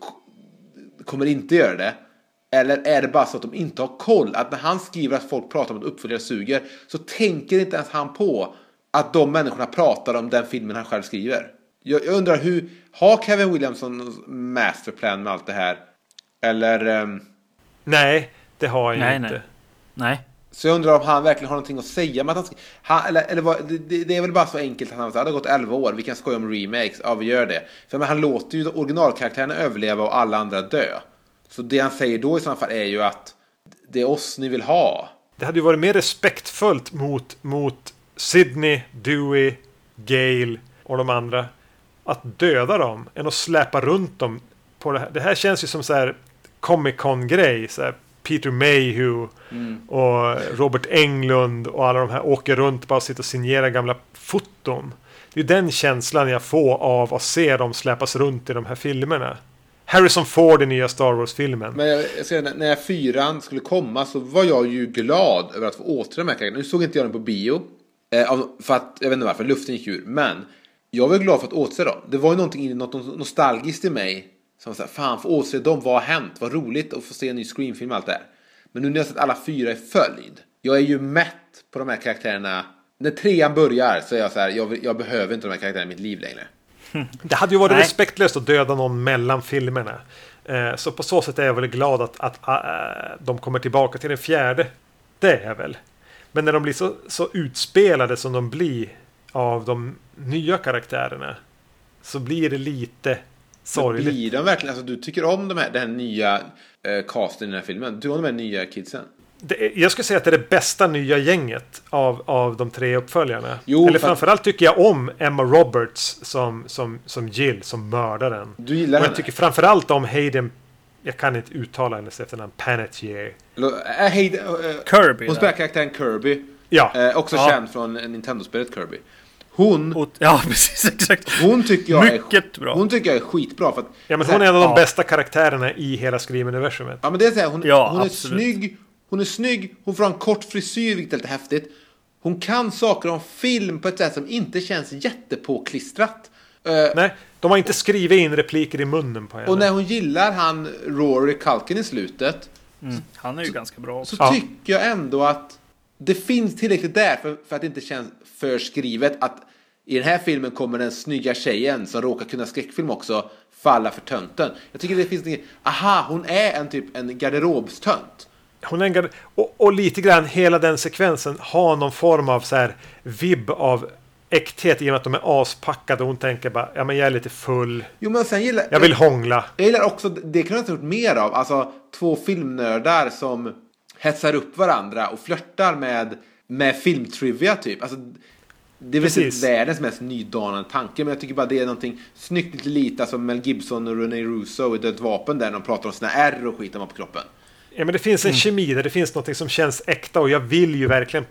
kommer inte göra det. Eller är det bara så att de inte har koll? Att när han skriver att folk pratar om att uppföljare suger så tänker inte ens han på att de människorna pratar om den filmen han själv skriver. Jag, jag undrar hur, har Kevin Williamson någon masterplan med allt det här? Eller, ehm, Nej, det har han ju Nej, inte. nej. Nej. så jag undrar om han verkligen har någonting att säga med att han, han eller, eller vad, det- det, det är väl bara så enkelt att han säger det har gått 11 år, vi kan skoja om remakes, ja vi gör det. För men han låter ju originalkaraktärerna överleva och alla andra dö. Så det han säger då i så fall är ju att det är oss ni vill ha. Det hade ju varit mer respektfullt mot, mot Sydney, Dewey, Gale och de andra att döda dem än att släpa runt dem på det här. Det här känns ju som så här Comic Con-grej. Så här Peter Mayhew och Robert Englund och alla de här åker runt bara och sitter och signerar gamla foton. Det är den känslan jag får av att se dem släpas runt i de här filmerna. Harrison Ford i nya Star Wars-filmen. Men jag, jag säger, när- fyran skulle komma så var jag ju glad över att få återse de här karaktärerna. Nu såg inte jag den på bio. Eh, för att, jag vet inte varför, luften gick ur. Men jag var glad för att återse dem. Det var ju någonting något nostalgiskt i mig. Som såhär, fan få återse dem, vad har hänt? Vad roligt att få se en ny Scream-film och allt det här. Men nu när jag har sett alla fyra i följd. Jag är ju mätt på de här karaktärerna. När trean börjar så är jag så här, jag, jag behöver inte de här karaktärerna i mitt liv längre. Det hade ju varit Nej. respektlöst att döda någon mellan filmerna. Eh, så på så sätt är jag väl glad att, att äh, de kommer tillbaka till den fjärde. Det är jag väl. Men när de blir så, så utspelade som de blir av de nya karaktärerna. Så blir det lite Men sorgligt. Blir de verkligen, alltså du tycker om de här, den här nya eh, casten i den här filmen? Du tycker om de här nya kidsen? Det, jag skulle säga att det är det bästa nya gänget av, av de tre uppföljarna. Jo, Eller för- framförallt tycker jag om Emma Roberts som, som, som Jill, som mördaren. Du gillar Och jag henne? tycker framförallt om Hayden, jag kan inte uttala hennes efternamn, Panettiere. Eller, äh, hej, äh, Kirby. hon spelar karaktären Kirby. Ja, Eh, också Ja. känd från Nintendo-spelet Kirby. Hon, Och, ja, precis. Exakt. hon tycker jag Mycket är, bra. Hon tycker jag är skitbra. För att, ja men här- hon är en av de ja. bästa karaktärerna i hela Scream-universumet. Ja men det är så här, hon, Ja, hon är snygg, hon är snygg, hon får ha en kort frisyr vilket är lite häftigt. Hon kan saker om film på ett sätt som inte känns jättepåklistrat. Eh, Nej, de har inte skrivit in repliker i munnen på henne. och när hon gillar han Rory Culkin i slutet Mm. Han är ju ganska bra så också. Ja. tycker jag ändå att det finns tillräckligt där för, för att det inte känns för skrivet att i den här filmen kommer den snygga tjejen som råkar kunna skräckfilm också falla för tönten. Jag tycker det finns inget, aha, hon är en typ en garderobstönt. Hon gar- och, och lite grann hela den sekvensen har någon form av så här vibb av äkthet i och med att de är aspackade och hon tänker bara ja men jag är lite full, Jo men sen gillar jag vill hångla. Jag gillar också, det kunde jag ha gjort mer av, alltså två filmnördar som hetsar upp varandra och flörtar med, med filmtrivia typ. Alltså, det är väl Precis. inte världens mest nydanande tanke, men jag tycker bara det är någonting snyggt lite lite, alltså Mel Gibson och René Russo i Dödt vapen där de pratar om sina ärr och skit de har på kroppen. Ja, men det finns en kemi där det finns något som känns äkta och jag vill ju verkligen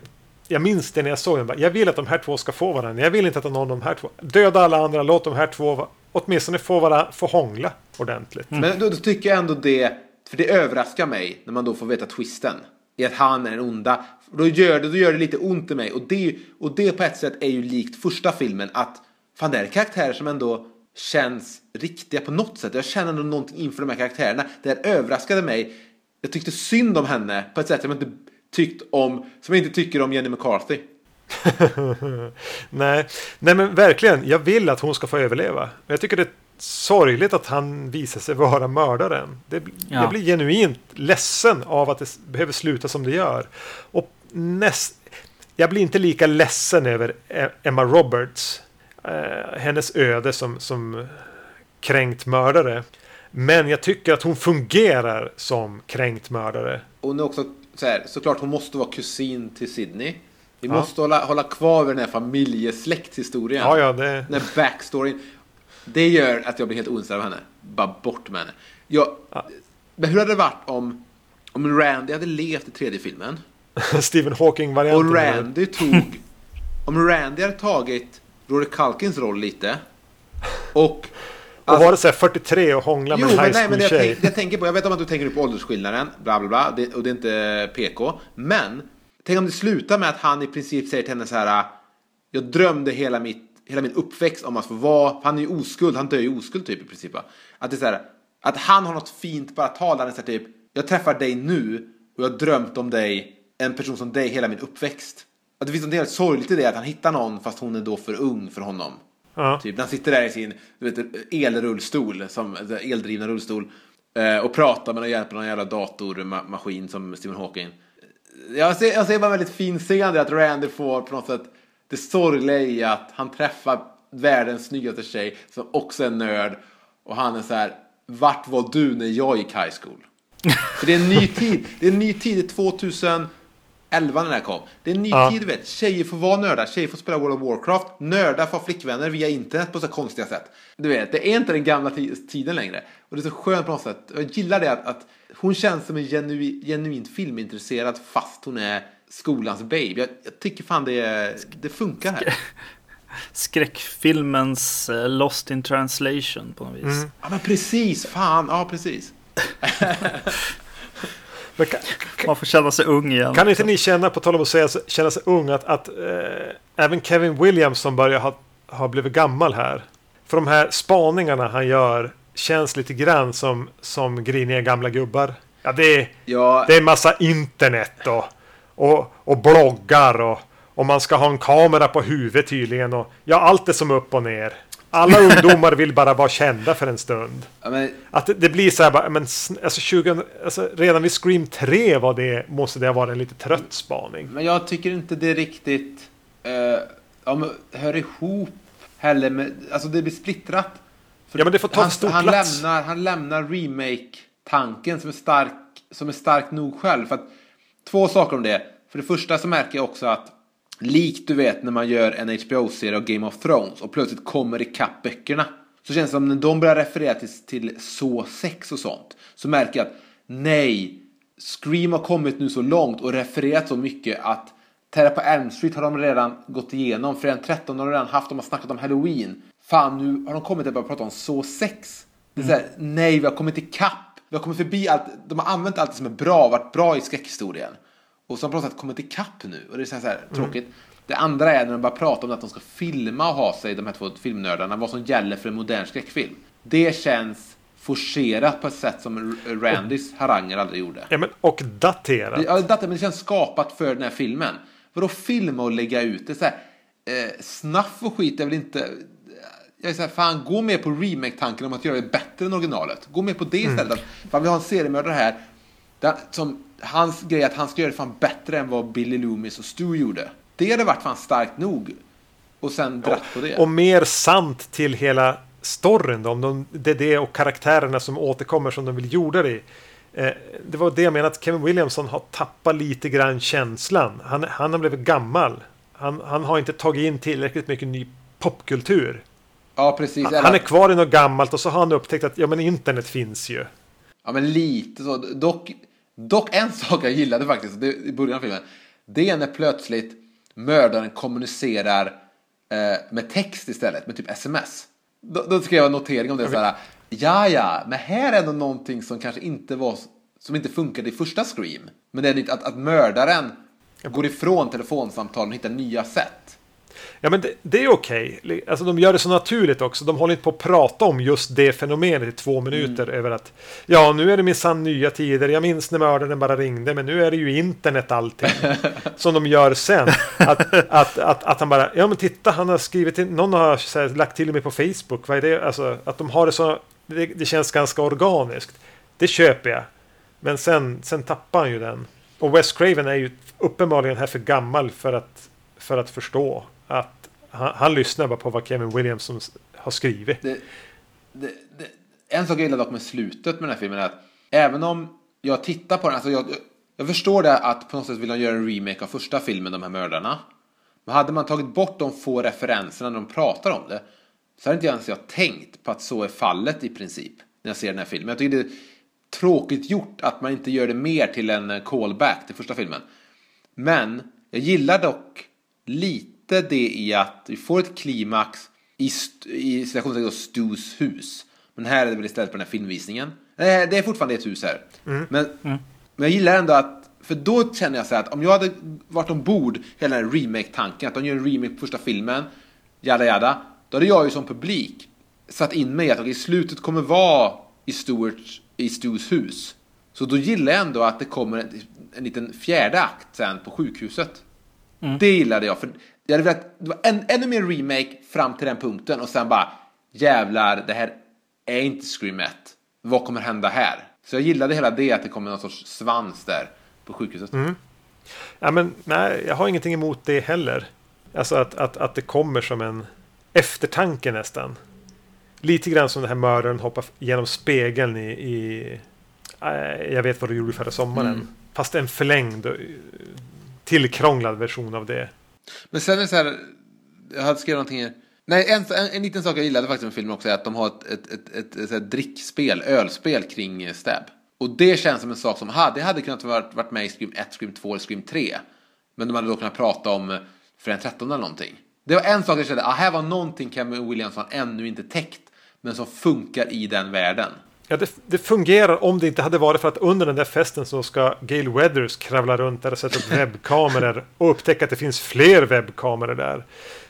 jag minns det när jag såg den. Jag vill att de här två ska få varandra. Jag vill inte att någon av de här två... Döda alla andra, låt de här två åtminstone få, vara, få hångla ordentligt. Men då, då tycker jag ändå det, för det överraskar mig när man då får veta twisten. I att han är den onda. Då gör det, då gör det lite ont i mig. Och det, och det på ett sätt är ju likt första filmen. Att fan det här är karaktärer som ändå känns riktiga på något sätt. Jag känner ändå någonting inför de här karaktärerna. Det här överraskade mig. Jag tyckte synd om henne på ett sätt som jag inte tyckt om, som jag inte tycker om Jenny McCarthy. Nej. Nej, men verkligen. Jag vill att hon ska få överleva. Jag tycker det är sorgligt att han visar sig vara mördaren. Det, Ja. Jag blir genuint ledsen av att det behöver sluta som det gör. Och näst, jag blir inte lika ledsen över E- Emma Roberts. Eh, hennes öde som, som kränkt mördare. Men jag tycker att hon fungerar som kränkt mördare. Hon är också så här, såklart hon måste vara kusin till Sydney. Vi Ja. måste hålla, hålla kvar vid den här familjesläkthistorien. Ja, ja, det... Den här backstoryn. Det gör att jag blir helt ointresserad av henne. Bara bort med henne. Jag, Men hur hade det varit om, om Randy hade levt i tredje filmen? Stephen Hawking-varianten. Och Randy tog... om Randy hade tagit Rory Culkins roll lite. Och... Och var det så här 43 och hångla Jo, med en men high nej, men school jag, tjej? tänk, jag tänker på, jag vet om att du tänker på åldersskillnaden, bla bla bla, det, och det är inte PK. Men, tänk om det slutar med att han i princip säger till henne så här, jag drömde hela, mitt, hela min uppväxt om att få vara, han är ju oskuld, han dör ju oskuld typ i princip. va. Att det är så här, att han har något fint bara tal, han är så här, typ, jag träffar dig nu och jag har drömt om dig, en person som dig hela min uppväxt. Att det finns något helt sorgligt i det, att han hittar någon fast hon är då för ung för honom. Ja. Typ, han sitter där i sin du vet, elrullstol, som, eldrivna rullstol. eh, Och pratar med hjälp någon jävla datormaskin som Stephen Hawking. Jag ser, jag ser bara väldigt fin scen där att Randy får på något sätt det sorgliga i att han träffar världens snyggaste tjej som också är nörd. Och han är så här, vart var du när jag gick high school? För det är en ny tid. Det är en ny tid. Det är 2011 när här kom. Det är en ny Ja. tid, du vet. Tjejer får vara nördar. Tjejer får spela World of Warcraft. Nördar får ha flickvänner via internet på så konstiga sätt. Du vet, det är inte den gamla ti- tiden längre. Och det är så skönt på något sätt. Jag gillar det att, att hon känns som en genu, genuint filmintresserad fast hon är skolans babe. Jag, jag tycker fan det, det funkar här. Skräckfilmens eh, Lost in translation på något vis. Mm. Ja men precis, fan, ja precis. Men kan, Man får känna sig ung igen. kan inte ni känna, på tal om att säga, känna sig ung, att, att eh, även Kevin Williams som börjar ha, ha blivit gammal här. För de här spaningarna han gör känns lite grann som, som griniga gamla gubbar. Ja, det är, Ja, det är massa internet och, och, och bloggar och, och man ska ha en kamera på huvudet tydligen. Och, ja, allt är som upp och ner. Alla ungdomar vill bara vara kända för en stund. ja, men Att det, det blir så här bara, men alltså 20, alltså redan vid Scream 3 var det, måste det ha varit en lite trött spaning. Men jag tycker inte det riktigt eh, ja, men hör ihop heller med, alltså det blir splittrat. För Ja, men det får ta han, stor han plats. Lämnar, han lämnar remake-tanken som är stark, som är stark nog själv. För att, två saker om det. För det första så märker jag också att likt du vet när man gör en HBO-serie av Game of Thrones och plötsligt kommer ikapp böckerna. Så känns det som när de börjar referera till, till så sex och sånt. Så märker jag att nej, Scream har kommit nu så långt och refererat så mycket att Terra på Elm Street har de redan gått igenom. Fredag den 13 har de redan haft. De har snackat om Halloween. Fan, nu har de kommit att börja prata om så sex. Det är så här, nej, vi har kommit ikapp. Vi har kommit förbi allt. De har använt allt som är bra, varit bra i skräckhistorien. Och så har de på något sätt kommit ikapp nu. Och det är så här, här tråkigt. Det andra är när de börjar prata om att de ska filma och ha sig, de här två filmnördarna, vad som gäller för en modern skräckfilm. Det känns forcerat på ett sätt som Randys haranger aldrig gjorde. Ja, men, och daterat. Ja, detta, men det känns skapat för den här filmen. Vadå filma och lägga ut det? Så här, eh, snaff och skit är väl inte... Jag är så här, fan, gå med på remake-tanken om att göra det bättre än originalet. Gå med på det istället. Fan, vi har en seriemördare här. Där, som, hans grej att han ska göra det fan bättre än vad Billy Loomis och Stu gjorde. Det hade varit fan starkt nog. Och sen dratt på det. Och mer sant till hela storyn. Då, om de, det är det och karaktärerna som återkommer som de vill gjorde det i. Eh, det var det jag menade att Kevin Williamson har tappat lite grann känslan. Han, han har blivit gammal. Han, han har inte tagit in tillräckligt mycket ny popkultur. ja, precis. Han, Eller- han är kvar i något gammalt och så har han upptäckt att ja, men internet finns ju. Ja, men lite så. Dock, Dock en sak jag gillade faktiskt det, i början av filmen. Det är när plötsligt mördaren kommunicerar eh, med text istället, med typ sms. Då, då skrev jag en notering om det. Okay. Ja, ja, men här är ändå någonting som kanske inte var som inte funkade i första Scream. Men det är att, att mördaren går ifrån telefonsamtalen och hittar nya sätt. Ja, men det, det är okej. Okay. Alltså, de gör det så naturligt också. De håller inte på att prata om just det fenomenet i två minuter. Mm. Över att ja, nu är det minsann nya tider. Jag minns när mördaren bara ringde, men nu är det ju internet allting. som de gör sen. Att, att, att, att han bara, ja men titta, han har skrivit in, någon har här, lagt till mig på Facebook. Vad är det? Alltså, att de har det så, det, det känns ganska organiskt. Det köper jag. Men sen, sen tappar han ju den. Och Wes Craven är ju uppenbarligen här för gammal för att, för att förstå att han, han lyssnar bara på vad Kevin Williamson har skrivit. Det, det, det, en sak jag gillar dock med slutet med den här filmen är att även om jag tittar på den, alltså jag, jag förstår det att på något sätt vill de göra en remake av första filmen, de här mördarna. Men hade man tagit bort de få referenserna när de pratar om det så hade inte ens jag tänkt på att så är fallet i princip när jag ser den här filmen. Jag tycker det är tråkigt gjort att man inte gör det mer till en callback till första filmen. Men jag gillar dock lite inte det i att vi får ett klimax i, i situationen Stus hus. Men här är det väl istället på den här filmvisningen. Det är fortfarande ett hus här. Mm. Men, mm. men jag gillar ändå att, för då känner jag så här att om jag hade varit ombord hela den här remake-tanken, att de gör en remake på första filmen, jada jada, då hade jag ju som publik satt in mig att i slutet kommer vara i Stuart, i Stus hus. Så då gillar jag ändå att det kommer en, en liten fjärde akt sen på sjukhuset. Mm. Det gillade jag, för jag hade velat, det var en, ännu mer remake fram till den punkten och sen bara jävlar, det här är inte Scream 1. Vad kommer hända här? Så jag gillade hela det, att det kommer någon sorts svans där på sjukhuset. Mm. Ja, men, nej, jag har ingenting emot det heller. Alltså att, att, att det kommer som en eftertanke nästan. Lite grann som den här mördaren hoppar genom spegeln i, i äh, Jag vet vad du gjorde förra sommaren. Mm. Fast en förlängd tillkrånglad version av det. Men sen är det så här, jag hade skrivit någonting här. Nej, en, en, en liten sak jag gillade faktiskt med filmen också är att de har ett, ett, ett, ett, ett, ett drickspel, ölspel kring eh, Stab. Och det känns som en sak som hade, hade kunnat varit, varit med i Scream 1, Scream 2 eller Scream 3. Men de hade då kunnat prata om eh, för 13 eller någonting. Det var en sak jag kände, ah, här var någonting Kevin Williamson ännu inte täckt. Men som funkar i den världen. Ja, det, det, fungerar om det inte hade varit för att under den där festen så ska Gail Weathers kravla runt där och sätta upp webbkameror och upptäcka att det finns fler webbkameror där.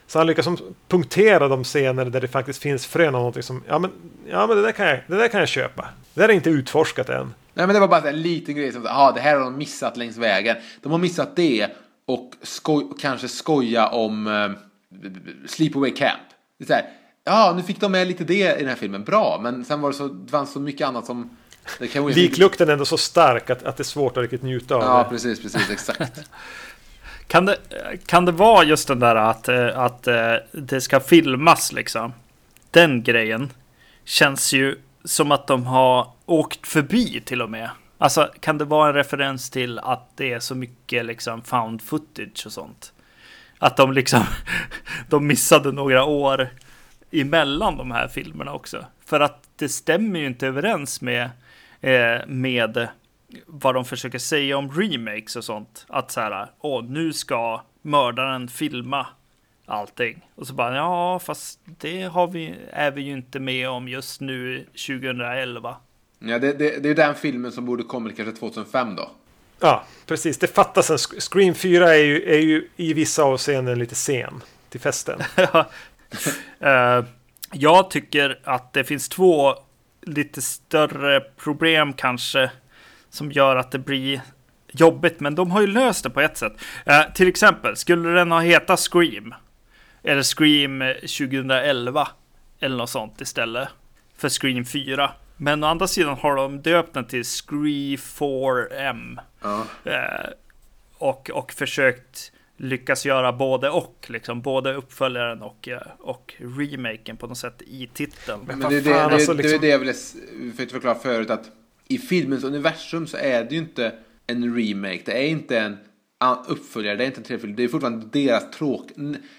Så han lyckas punktera de scener där det faktiskt finns frön av någonting som, ja men, ja, men det, där kan jag, det där kan jag köpa. Det där är inte utforskat än. Nej men det var bara en liten grej som, ja det här har de missat längs vägen. De har missat det och skoj, kanske skoja om uh, Sleepaway Camp. Det är så här, ja, nu fick de med lite det i den här filmen. Bra, men sen var det så, det fanns så mycket annat som... Viklukten är ändå så stark att, att det är svårt att riktigt njuta av ja, det. Ja, precis, precis, exakt. kan, det, kan det vara just den där att, eh, att eh, det ska filmas liksom? Den grejen känns ju som att de har åkt förbi till och med. Alltså, kan det vara en referens till att det är så mycket liksom found footage och sånt? Att de liksom, de missade några år emellan de här filmerna också. För att det stämmer ju inte överens med, eh, med vad de försöker säga om remakes och sånt. Att så här, åh, nu ska mördaren filma allting. Och så bara, ja, fast det har vi, är vi ju inte med om just nu 2011. Ja, det, det, det är den filmen som borde kommit kanske 2005 då. Ja, precis. Det fattas en... Scream 4 är ju, är ju i vissa avseenden lite sen till festen. uh, jag tycker att det finns två lite större problem kanske som gör att det blir jobbigt, men de har ju löst det på ett sätt. Uh, till exempel, skulle den ha hetat Scream eller Scream 2011 eller något sånt istället för Scream 4. Men å andra sidan har de döpt den till Scream 4M. Uh. Uh, och, och försökt lyckas göra både och, liksom både uppföljaren och, eh, och remaken på något sätt i titeln. Men, Men det, är det, det, alltså, liksom... det, är det jag ville förklara förut att i filmens universum så är det ju inte en remake, det är inte en uppföljare, det är inte en trefilm, det är fortfarande deras tråk...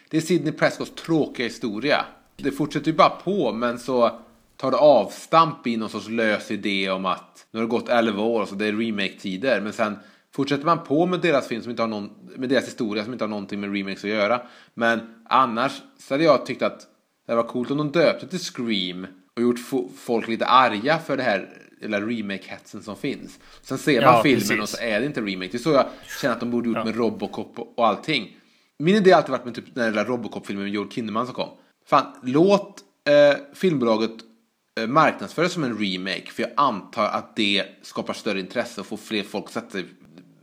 Det är Sidney Prescotts tråkiga historia. Det fortsätter ju bara på, men så tar det avstamp i någon sorts lös idé om att nu har det gått 11 år så det är remake-tider. Men sen fortsätter man på med deras film som inte har någon, med deras historia som inte har någonting med remakes att göra. Men annars så hade jag tyckt att det var coolt om de döpte till Scream och gjort fo- folk lite arga för det här eller remake-hetsen som finns. Sen ser man Ja, filmen precis. och så är det inte remake. Det är så jag känner att de borde gjort med Robocop och, allting. Min idé har alltid varit med typ den där Robocop-filmen med Joel Kinnaman som kom. Fan, låt eh, filmbolaget eh, marknadsföra det som en remake. För jag antar att det skapar större intresse och får fler folk att sätta sig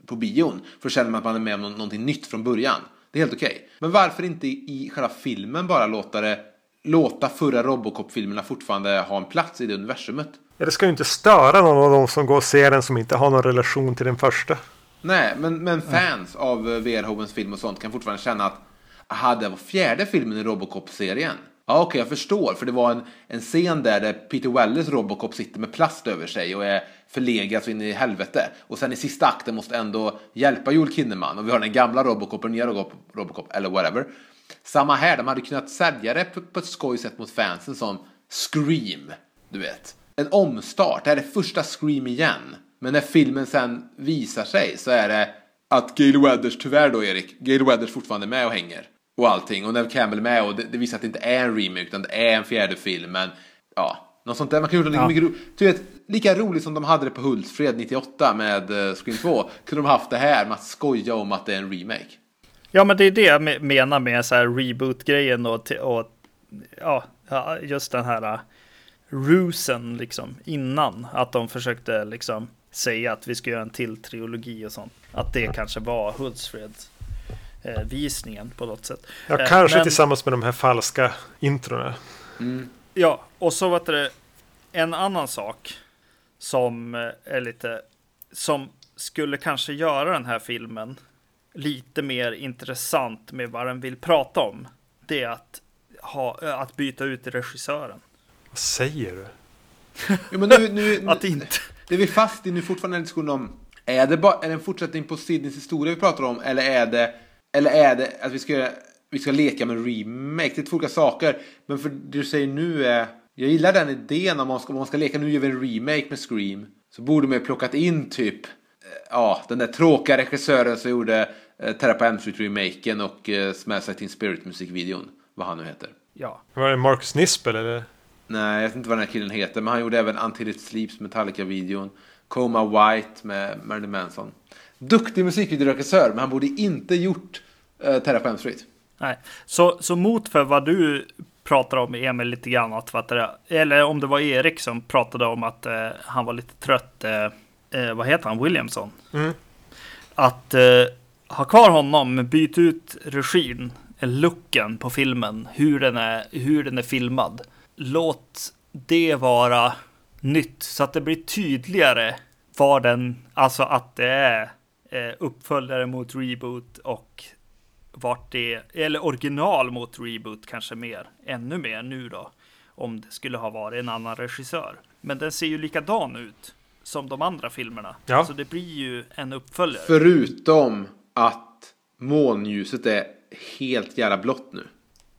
på bion. För då känner man att man är med om nå- någonting nytt från början. Det är helt okej. Men varför inte i, själva filmen bara låta det låta förra Robocop-filmerna fortfarande ha en plats i det universumet? Ja, det ska ju inte störa någon av de som går och ser den som inte har någon relation till den första. Nej, men, men fans av eh, Verhovens film och sånt kan fortfarande känna att aha, det var fjärde filmen i Robocop-serien. Ja, okej, jag förstår. För det var en, en scen där, där Peter Wellers Robocop sitter med plast över sig och är förlegad så in i helvete. Och sen i sista akten måste ändå hjälpa Joel Kinnaman. Och vi har den gamla Robocop och den nya Robocop, Robocop eller whatever. Samma här, de hade kunnat sälja det på, på ett skoj sätt mot fansen som Scream. Du vet. En omstart. Det här är första Scream igen. Men när filmen sen visar sig så är det att Gail Weathers, tyvärr då Erik, Gail Weathers fortfarande är med och hänger. Och allting. Och Nev Campbell med och det, det visar att det inte är en remake utan det är en fjärde film. Men ja, något sånt där. Man göra lika mycket ro- Du vet, lika roligt som de hade det på Hultsfred 98 med uh, Scream 2. Kunde de haft det här med att skoja om att det är en remake. Ja, men det är det jag me- menar med så här reboot-grejen och, och ja, ja, just den här uh, rusen liksom innan. Att de försökte liksom säga att vi ska göra en till trilogi och sånt. Att det kanske var Hultsfreds eh, visningen på något sätt. Ja, Eh, kanske men- tillsammans med de här falska introna. Ja, och så var det en annan sak som eh, är lite som skulle kanske göra den här filmen lite mer intressant med vad den vill prata om. Det är att, ha, eh, att byta ut regissören. Vad säger du? Jo, men nu, nu, Att inte. Det vi är fast i nu fortfarande en diskussion om är det, bara, är det en fortsättning på Sydneys historia vi pratar om eller är det, eller är det att vi ska, vi ska leka med remake? Det är två olika saker. Men för det du säger nu är jag gillar den idén om man ska, om man ska leka nu gör vi en remake med Scream. Så borde man ju plockat in typ eh, ja, den där tråkiga regissören som gjorde eh, Terra Elm Street-remaken och eh, Smash Like Teen Spirit musikvideon. Vad han nu heter. Ja, Var det Marcus Nispel eller? Nej, jag vet inte vad den här killen heter, men han gjorde även Until It Sleeps Metallica-videon. Coma White med Marilyn Manson. Duktig musikvideoregissör, men han borde inte gjort uh, Terra på Street. nej. Så, så mot för vad du pratar om Emil lite grann att vad det, eller om det var Erik som pratade om att eh, han var lite trött. Eh, eh, vad heter han? Williamson. Mm. Att eh, ha kvar honom, byt ut regin, eller looken på filmen, hur den är, hur den är filmad. Låt det vara nytt så att det blir tydligare vad den, alltså att det är eh, uppföljare mot reboot och vart det, eller original mot reboot kanske mer, ännu mer nu då, om det skulle ha varit en annan regissör. Men den ser ju likadan ut som de andra filmerna, Ja. så det blir ju en uppföljare. Förutom att månljuset är helt jävla blått nu.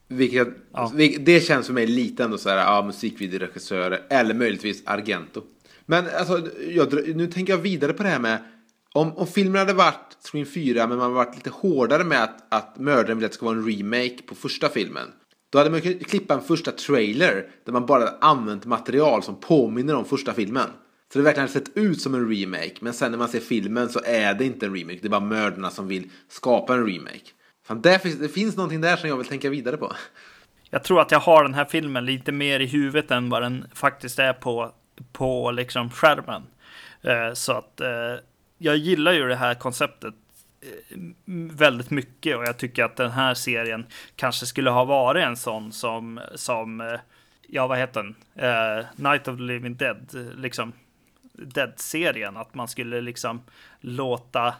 Vilket, Ja. Det känns för mig lite ändå så här, ja, musikvideoregissörer eller möjligtvis Argento. Men alltså, jag, nu tänker jag vidare på det här med om, om filmen hade varit Scream 4 men man hade varit lite hårdare med att, att mördaren vill att det ska vara en remake på första filmen. Då hade man kunnat klippa en första trailer där man bara använt material som påminner om första filmen. Så det verkligen hade sett ut som en remake men sen när man ser filmen så är det inte en remake. Det är bara mördarna som vill skapa en remake. Fan, där finns, det finns någonting där som jag vill tänka vidare på. Jag tror att jag har den här filmen lite mer i huvudet än vad den faktiskt är på, på liksom skärmen. Eh, så att eh, jag gillar ju det här konceptet eh, väldigt mycket och jag tycker att den här serien kanske skulle ha varit en sån som, som eh, ja vad heter den, uh, Night of the Living Dead, liksom Dead-serien, att man skulle liksom låta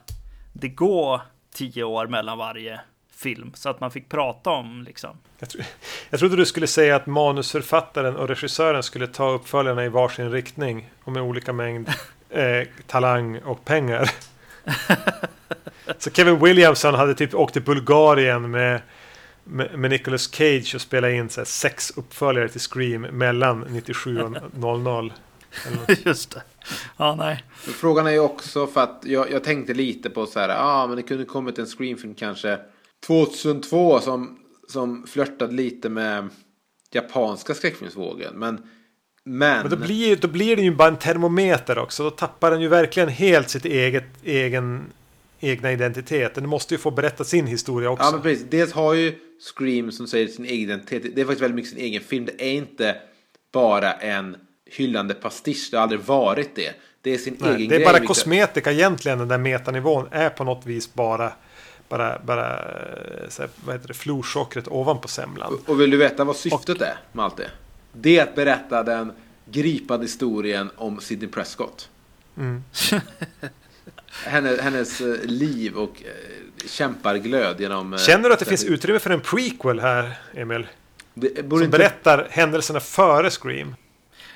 det gå tio år mellan varje film så att man fick prata om liksom. Jag, tro, jag trodde du skulle säga att manusförfattaren och regissören skulle ta uppföljarna i varsin riktning och med olika mängd eh, talang och pengar. Så Kevin Williamson hade typ åkt till Bulgarien med med, med Nicolas Cage och spela in så här, sex uppföljare till Scream mellan 97 och 00. Eller- Just det. Ja, nej. Frågan är ju också för att jag, jag tänkte lite på så här, ja ah, men det kunde kommit en screenfilm kanske 2002 som, som flörtade lite med japanska skräckfilmsvågen. Men, men, Men då blir, då blir det ju bara en termometer också. Då tappar den ju verkligen helt sitt eget egen, egna identitet. Den måste ju få berätta sin historia också. ja men precis. Dels har ju Scream som säger sin egen identitet. Det är faktiskt väldigt mycket sin egen film. Det är inte bara en hyllande pastisch. Det har aldrig varit det. Det är sin Nej, egen det är grej. bara vilket- kosmetika egentligen. Den där metanivån är på något vis bara bara, bara eh, så här, vad heter det, florsockret ovanpå semlan. Och vill du veta vad syftet är med allt det? Det är att berätta den gripande historien om Sidney Prescott. Mm. hennes, hennes eh, liv och eh, kämparglöd genom... eh, Känner du att det finns utrymme för en prequel här, Emil? Det Som inte... berättar händelserna före Scream.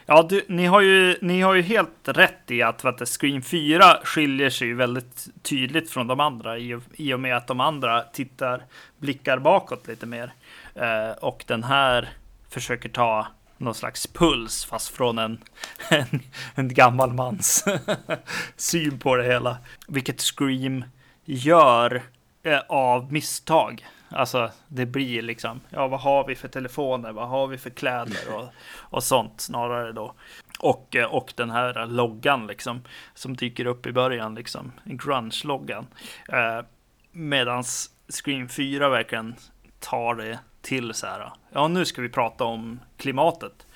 Ja, du, ni, har ju, ni har ju helt rätt i att, att Scream 4 skiljer sig ju väldigt tydligt från de andra i, och- i och med att de andra tittar, blickar bakåt lite mer. Eh, och den här försöker ta någon slags puls fast från en, en, en gammal mans syn på det hela. Vilket Scream gör eh, av misstag. Alltså det blir liksom, ja vad har vi för telefoner, vad har vi för kläder och, och sånt snarare då. Och, eh, och den här loggan liksom som dyker upp i början liksom, grunge-loggan. Eh, medans Scream 4 verkligen tar det till så här. Ja, nu ska vi prata om klimatet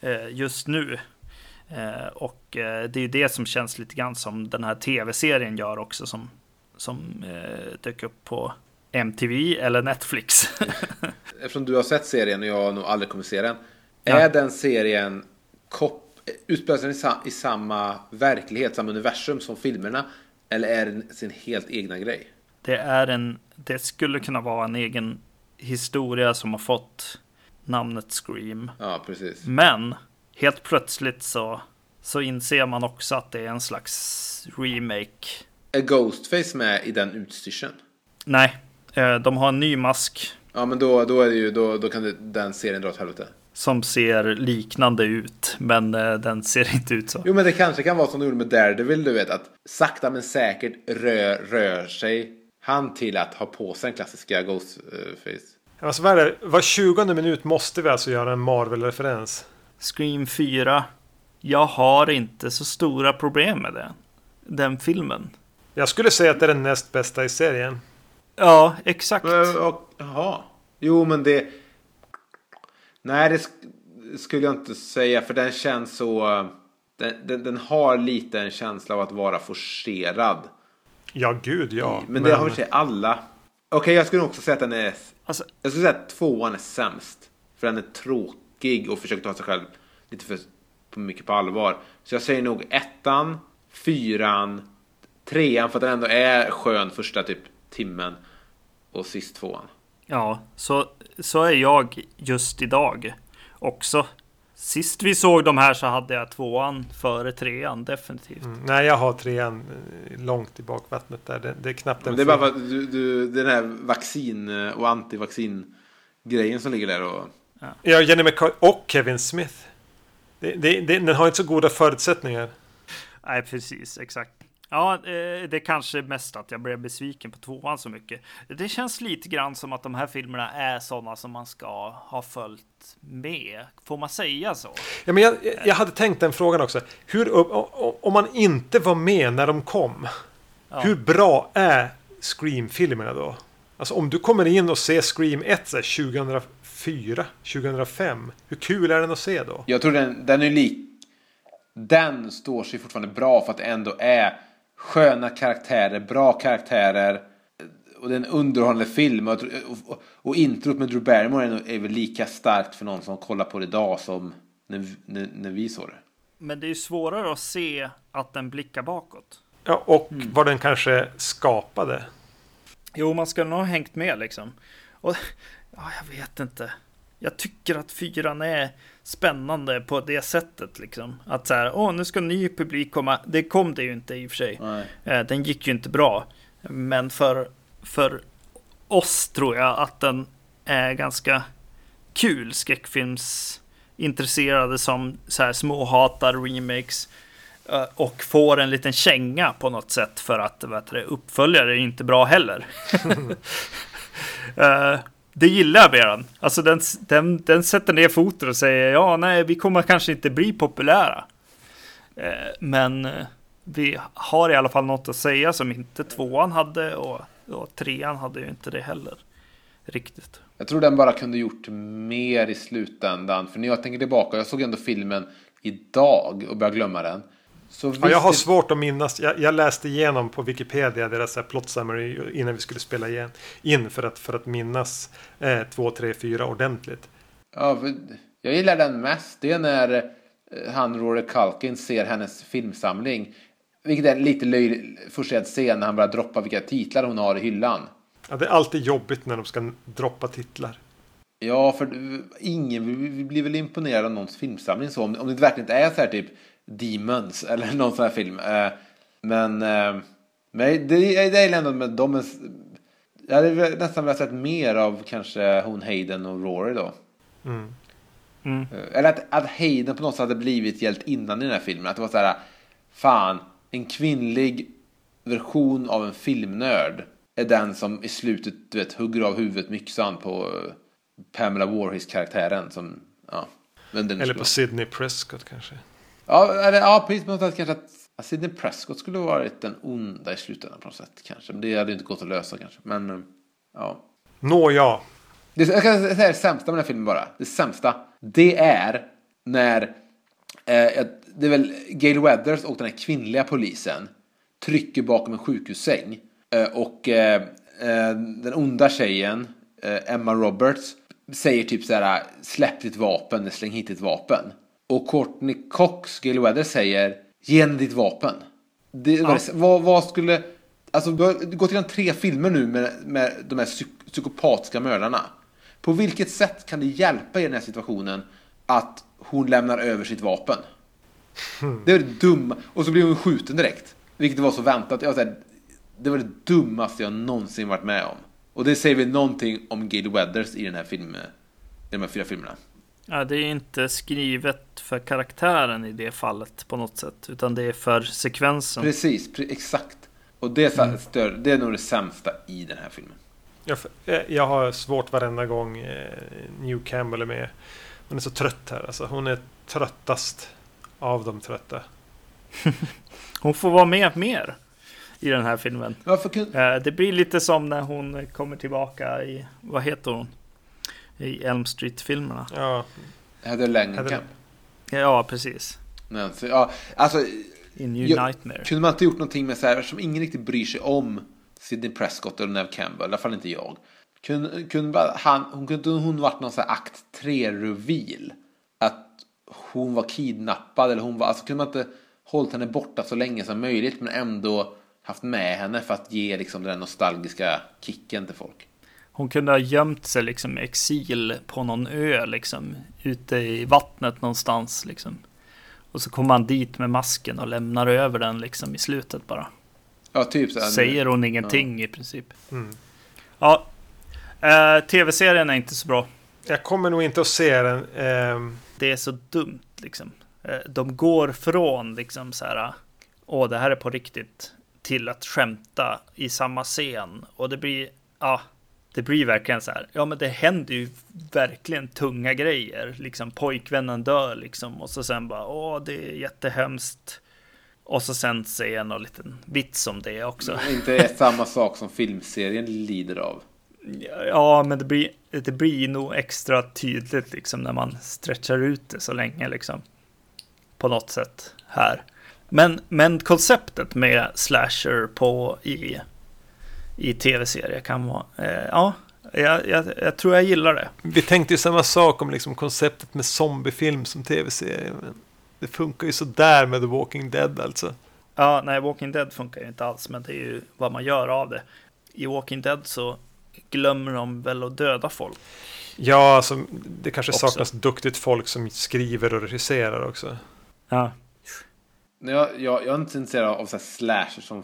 eh, just nu. Eh, och eh, det är ju det som känns lite grann som den här tv-serien gör också som, som eh, dök upp på MTV eller Netflix. Eftersom du har sett serien och jag nog aldrig kommer se den. Ja. Är den serien kop... utspelar sig i samma verklighet, samma universum som filmerna? Eller är den sin helt egna grej? det är en, det skulle kunna vara en egen historia som har fått namnet Scream. Ja, precis. Men helt plötsligt så, så inser man också att det är en slags remake. Är Ghostface med i den utstyrseln? Nej, eh, de har en ny mask Ja, men då, då, är det ju, då, då kan det, den serien dra åt helvete. som ser liknande ut, men eh, den ser inte ut så. Jo, men det kanske kan vara som de gjorde med Daredevil, du vet. Att sakta men säkert rör, rör sig han till att ha på sig den klassiska Ghostface. Alltså, vad är det? Var 20 minut måste vi alltså göra en Marvel-referens. Scream 4. Jag har inte så stora problem med det. Den filmen. Jag skulle säga att det är den näst bästa i serien. Ja, exakt. Jaha. Jo, men det... Nej, det sk- skulle jag inte säga. För den känns så... Den, den, den har lite en känsla av att vara forcerad. Ja, gud ja. Men det har sig alla. Okej, jag skulle också säga att den är... Alltså, Jag skulle säga att tvåan är sämst. För den är tråkig och försöker ta sig själv lite för på mycket på allvar. Så jag säger nog ettan, fyran, trean för att den ändå är skön första typ timmen. Och sist tvåan. ja, så, så är jag just idag också. Sist vi såg de här så hade jag tvåan före trean, definitivt. Mm, nej, jag har trean eh, långt i bakvattnet där. Det, det är knappt en Men det är bara för att du, du, den här vaccin och antivaccin grejen som ligger där och... Ja, Jenny McCarthy och Kevin Smith. Det, det, det, den har inte så goda förutsättningar. Nej, precis, exakt. Ja, eh, det kanske mest att jag blev besviken på tvåan så mycket. Det känns lite grann som att de här filmerna är sådana som man ska ha följt med. Får man säga så? Ja, men jag, jag hade tänkt den frågan också. Hur, om man inte var med när de kom. Ja. Hur bra är Scream-filmerna då? Alltså om du kommer in och ser Scream 1 så här, 2004, 2005. Hur kul är den att se då? Jag tror den, den är lik... Den står sig fortfarande bra för att det ändå är sköna karaktärer, bra karaktärer. Och det är en underhållande film. Och, och, och introt med Drew Barrymore är, är väl lika starkt för någon som kollar på det idag som när, när, när vi såg det. Men det är ju svårare att se att den blickar bakåt. Ja, och vad den kanske skapade. Jo, man ska nog ha hängt med liksom. Och ja, jag vet inte. Jag tycker att fyran är spännande på det sättet liksom. Att så här, åh, nu ska ny publik komma. Det kom det ju inte i och för sig. Nej. Eh, Den gick ju inte bra. Men för, för oss tror jag att den är ganska kul. Skräckfilmsintresserade som så här småhatar remakes. eh, Och får en liten känga på något sätt för att heter det, uppföljare är inte bra heller. Eh, det gillar jag med den. Alltså den, den, den sätter ner foten och säger ja, nej, vi kommer kanske inte bli populära. Eh, Men eh, vi har i alla fall något att säga som inte tvåan hade och, och trean hade ju inte det heller. Riktigt. Jag tror den bara kunde gjort mer i slutändan. För när jag tänker tillbaka, jag såg ändå filmen idag och började glömma den. Ja, jag har svårt att minnas. Jag, jag läste igenom på Wikipedia deras här plot summary innan vi skulle spela igen, in för att, för att minnas eh, 2, 3, 4 ordentligt. Ja, jag gillar den mest. Det är när eh, han Rory Culkin ser hennes filmsamling. Vilket är lite löjligt. Första scen när han börjar droppa vilka titlar hon har i hyllan. Ja, det är alltid jobbigt när de ska droppa titlar. Ja, för ingen blir väl imponerad av någons filmsamling så. Om, om det verkligen inte är så här typ Demons eller någon sån här film. Eh, men eh, men det, är ändå med dem. Jag hade väl nästan velat sett mer av kanske hon Hayden och Rory då. Mm. Mm. Eh, Eller att, att Hayden på något sätt hade blivit hjält innan i den här filmen. Att det var så här, fan, en kvinnlig version av en filmnörd är den som i slutet du vet, hugger av huvudet med yxan på Pamela Warhis-karaktären. Som, ja, Eller på Sidney Prescott kanske. Ja, eller, ja, precis sätt kanske att Sidney Prescott skulle varit den onda i slutändan på något sätt kanske. Men det hade inte gått att lösa kanske. Men, ja. Nåja. Det, jag kan säga det sämsta med den här filmen bara. Det sämsta. Det är när eh, det är väl Gail Weathers och den här kvinnliga polisen trycker bakom en sjukhussäng. Eh, och eh, eh, den onda tjejen, eh, Emma Roberts, säger typ så här släpp ditt vapen, släng hit ditt vapen. Och Courtney Cox, Gail Weathers säger ge henne ditt vapen. Det, vad, vad skulle... Alltså du har gått igenom tre filmer nu med, med de här psyk- psykopatiska mördarna. På vilket sätt kan det hjälpa i den här situationen att hon lämnar över sitt vapen? Det är det dumma. Och så blir hon skjuten direkt. Vilket var så väntat. Jag var här, det var det dummaste jag någonsin varit med om. Och det säger väl någonting om Gail Weathers i den här filmen. I de här fyra filmerna. Ja, det är inte skrivet för karaktären i det fallet på något sätt, utan det är för sekvensen. Precis, pre- exakt. Och det är, så här, större, det är nog det sämsta i den här filmen. Jag, eh, jag har svårt varenda gång eh, New Campbell är med. Hon är så trött här. Alltså, hon är tröttast av de trötta. Hon får vara med mer i den här filmen. Varför. Eh, Det blir lite som när hon kommer tillbaka i, vad heter hon? I Elm Street-filmerna. Ja, Heather Langenkamp. Ja, precis. Nancy. Ja, alltså, I New Jag- Nightmare. kunde man inte gjort någonting med så här, som ingen riktigt bryr sig om Sidney Prescott eller Nev Campbell, i alla fall inte jag. Kunde, kunde han, hon, kunde hon varit någon så här akt 3-reveal? Att hon var kidnappad eller hon var, alltså kunde man inte hållit henne borta så länge som möjligt men ändå haft med henne för att ge liksom den nostalgiska kicken till folk. Hon kunde ha gömt sig liksom i exil på någon ö liksom. Ute i vattnet någonstans liksom. Och så kommer han dit med masken och lämnar över den liksom i slutet bara. Ja, typ så Säger hon ingenting i princip. Mm. Ja. Eh, Tv-serien är inte så bra. jag kommer nog inte att se den. ehm, Det är så dumt liksom. Eh, De går från liksom så här. Åh, det här är på riktigt. Till att skämta i samma scen. Och det blir, ja. Det blir verkligen så här. Ja, men det händer ju verkligen tunga grejer. Liksom pojkvännen dör liksom. Och så sen bara, åh, det är jättehemskt. Och så sen säger jag någon liten vits om det också. Inte är samma sak som filmserien lider av. Ja, men det blir, det blir nog extra tydligt liksom när man stretchar ut det så länge liksom. På något sätt här. Men, men konceptet med slasher på i, i tv-serier kan vara, eh, ja, jag, jag, jag tror jag gillar det. vi tänkte ju samma sak om liksom konceptet med zombiefilm som tv-serie. Men det funkar ju sådär med The Walking Dead alltså. Ja, nej, Walking Dead funkar ju inte alls, men det är ju vad man gör av det. I Walking Dead så glömmer de väl att döda folk. Ja, alltså, det kanske Också. saknas duktigt folk som skriver och regisserar också. Ja, Nej, Jag, jag, jag är inte intresserad av så här slasher som...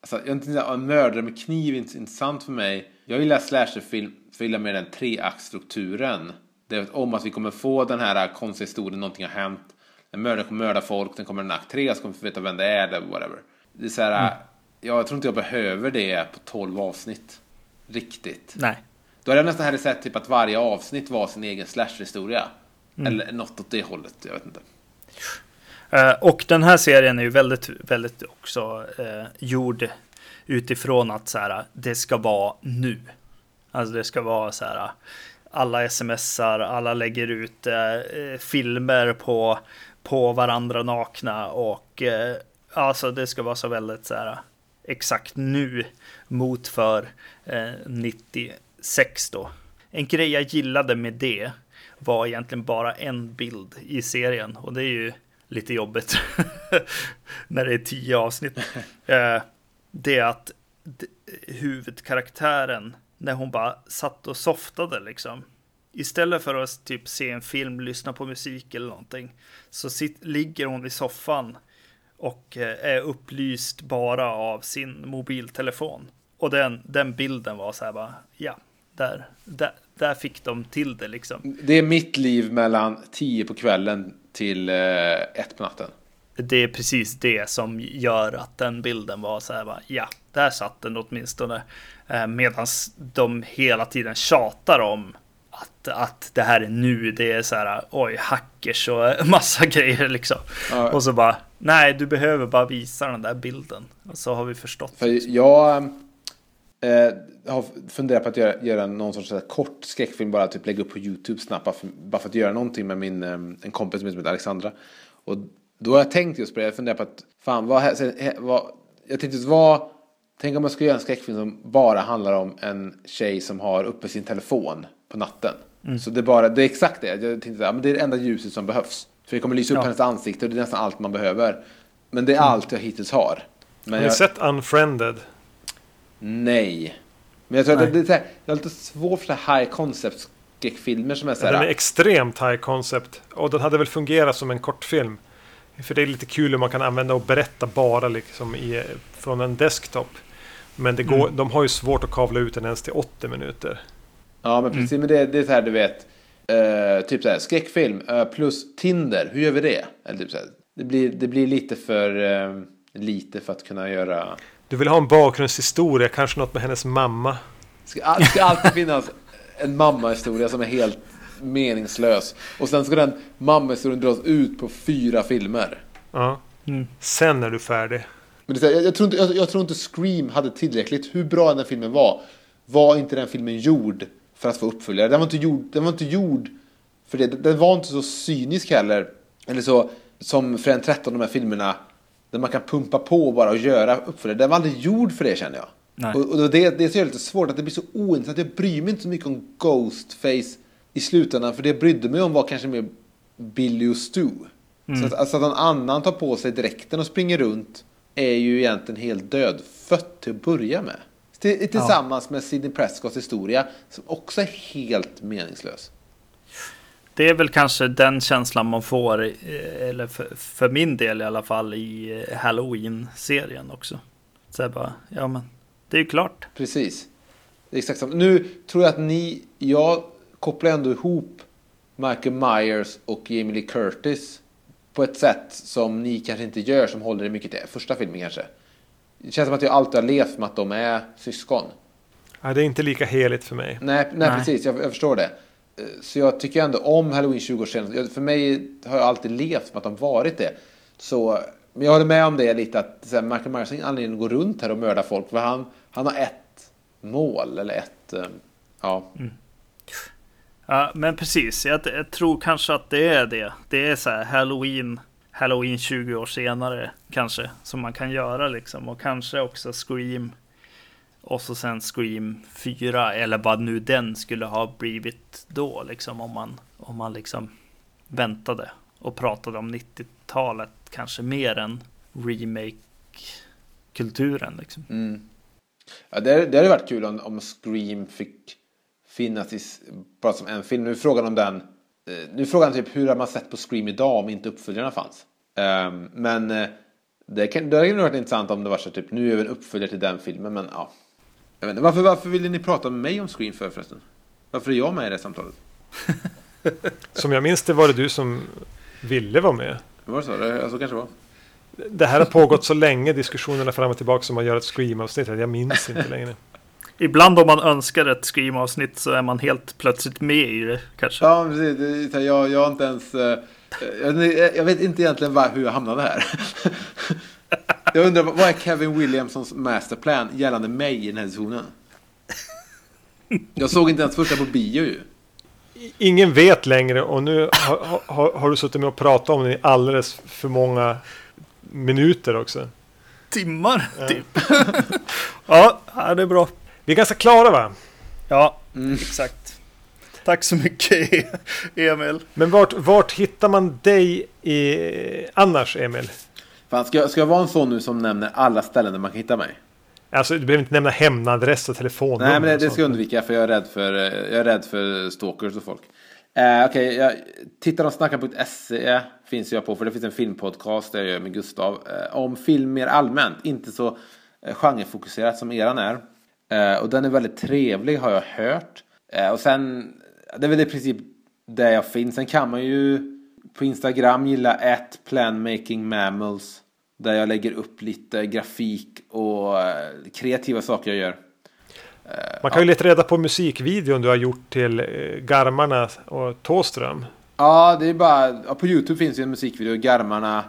Alltså, jag inte en mördare med kniv, är inte intressant för mig. Jag gillar slasherfilmer med den treaktstrukturen. Det är om att vi kommer få den här konstiga historien, någonting har hänt. En mördare kommer mörda folk, sen kommer en akt tre, så kommer vi veta vem det är eller whatever. Det är så här, jag tror inte jag behöver det på 12 avsnitt. Riktigt. Nej. Då hade jag nästan hellre sett typ att varje avsnitt var sin egen slasherhistoria. Eller något åt det hållet, jag vet inte. Eh, och den här serien är ju väldigt, väldigt också eh, gjord utifrån att så här, det ska vara nu. Alltså det ska vara så här, alla smsar, alla lägger ut eh, eh filmer på, på varandra nakna och eh, alltså det ska vara så väldigt så här exakt nu mot för eh, 96 då. En grej jag gillade med det var egentligen bara en bild i serien och det är ju lite jobbigt när det är tio avsnitt. Eh, det är att huvudkaraktären, när hon bara satt och softade liksom. Istället för att typ se en film, lyssna på musik eller någonting, så sit, ligger hon i soffan och eh, är upplyst bara av sin mobiltelefon. Och den, den bilden var så här bara, ja, där, där, där fick de till det liksom. Det är mitt liv mellan 10 på kvällen till eh, 1 på natten. Det är precis det som gör att den bilden var så här, bara, ja, där satt den åtminstone. Eh, Medan de hela tiden tjatar om att, att det här är nu, det är så här, oj, hackers och massa grejer liksom. Ja. Och så bara, nej, du behöver bara visa den där bilden. Och så har vi förstått. För jag eh, har funderat på att göra, göra någon sorts kort skräckfilm, bara typ lägga upp på YouTube snabbt, bara för, bara för att göra någonting med min, eh, en kompis som heter Alexandra. Och då har jag tänkt just på det, jag funderar på att, fan, vad, vad jag tänkte, vad, tänk om jag skulle göra en skräckfilm som bara handlar om en tjej som har uppe sin telefon på natten. Så det är bara, det är exakt det, jag tänkte, ja, men det är det enda ljuset som behövs. För det kommer lysa upp Ja. hennes ansikte och det är nästan allt man behöver. Men det är allt jag hittills har. Men Har ni jag, sett Unfriended? Nej. Men jag tror Nej. att det, det, är här, jag har lite svårt för här high concept skräckfilmer som är så Den är här. extremt high concept. Och den hade väl fungerat som en kortfilm. För det är lite kul hur man kan använda och berätta bara liksom i, från en desktop. Men det går, de har ju svårt att kavla ut den ens till 80 minuter. Ja men precis, men det, det är så här du vet. eh, typ så här skräckfilm eh, plus Tinder, hur gör vi det? Eller typ så här, det, blir, det blir lite för eh, lite för att kunna göra. Du vill ha en bakgrundshistoria, kanske något med hennes mamma. Ska, all- ska alltid finnas en mammahistoria som är helt meningslös. Och sen ska den mammahistorien dras ut på fyra filmer. Ja. Mm. Sen är du färdig. Men det här, jag, jag, tror inte, jag, jag tror inte Scream hade tillräckligt. Hur bra den filmen var, var inte den filmen gjord för att få uppföljare. Den var inte gjord, den var inte gjord för det. Den var inte så cynisk heller. Eller så som Fren 13, de här filmerna. Där man kan pumpa på bara och göra uppföljare. Den var aldrig gjord för det känner jag. Nej. Och, och det, det är så lite svårt att det blir så ointressant. Jag bryr mig inte så mycket om Ghostface i slutändan. För det jag brydde mig om var kanske mer Billy och Stu. Så att, alltså att någon annan tar på sig dräkten och springer runt är ju egentligen helt dödfött till att börja med. Till- Tillsammans med Sidney Prescotts historia som också är helt meningslös. Det är väl kanske den känslan man får, eh, eller för, för min del i alla fall, i eh, Halloween-serien också. Så här bara, ja men, det är ju klart. Precis. Det är exakt samma. Nu tror jag att ni, jag kopplar ändå ihop Michael Myers och Jamie Lee Curtis på ett sätt som ni kanske inte gör som håller det mycket till första filmen kanske. Det känns som att jag alltid har levt med att de är syskon. Nej, det är inte lika heligt för mig. Nej, nej, Nej. precis. Jag, jag förstår det. Eh, så jag tycker ändå om Halloween 20 år senare. För mig har jag alltid levt med att de varit det. Så, men jag håller med om det lite att så här, Michael Myers har ingen anledning att gå runt här och mörda folk. För han, han har ett mål eller ett... Eh, ja. Ja. Ja, men precis. Jag, jag tror kanske att det är det. Det är så här Halloween, Halloween 20 år senare kanske, som man kan göra liksom. Och kanske också Scream. Och så sen Scream 4, eller vad nu den skulle ha blivit då, liksom om man, om man liksom väntade och pratade om 90-talet kanske mer än remake-kulturen. Liksom. Mm. ja det, det hade varit kul om, om Scream fick finnas i, bara som en film. Nu är frågan om den... Eh, nu är frågan typ hur har man sett på Scream idag om inte uppföljarna fanns. Um, men eh, det, kan, det hade varit intressant om det var så typ nu är vi en uppföljare till den filmen. Men ja. Jag vet inte, varför, varför ville ni prata med mig om Scream för förresten? Varför är jag med i det samtalet? Som jag minns det var det du som ville vara med. Var det så? Det, alltså, kanske var. Det här har pågått så länge, diskussionerna fram och tillbaka, som man gör ett Scream-avsnitt. Jag minns inte längre. Ibland om man önskar ett Scream-avsnitt så är man helt plötsligt med i det kanske. Ja, precis. Så jag, jag har inte ens... eh, Jag, jag vet inte egentligen var, hur jag hamnade här. Jag undrar, vad är Kevin Williamsons masterplan gällande mig i den här diskussionen? Jag såg inte ens första på bio ju. Ingen vet längre och nu har, har, har du suttit med och pratat om det i alldeles för många minuter också. Timmar typ. ja, ja, det är bra. Vi är ganska klara va? Ja, exakt. Tack så mycket Emil. Men vart, vart hittar man dig i, annars, Emil? Fan, ska, jag- ska jag vara en sån nu som nämner alla ställen där man kan hitta mig? Alltså, du behöver inte nämna hemnadress och telefonnummer. Nej, men det, det ska jag undvika för jag är rädd för, eh, jag är rädd för stalkers och folk. Eh, Okej, jag tittar och snackar.se finns jag på för det finns en filmpodcast där jag gör med Gustav eh, om film mer allmänt, inte så eh, genrefokuserat som eran är. Eh, och den är väldigt trevlig har jag hört. Eh, och sen, det är väl i princip där jag finns. Sen kan man ju på Instagram gilla at planmakingmammals. Där jag lägger upp lite grafik och eh, kreativa saker jag gör. Man kan ju leta reda på musikvideon du har gjort till eh, Garmarna och Tåström. Ja, det är bara... På YouTube finns ju en musikvideo, Garmarna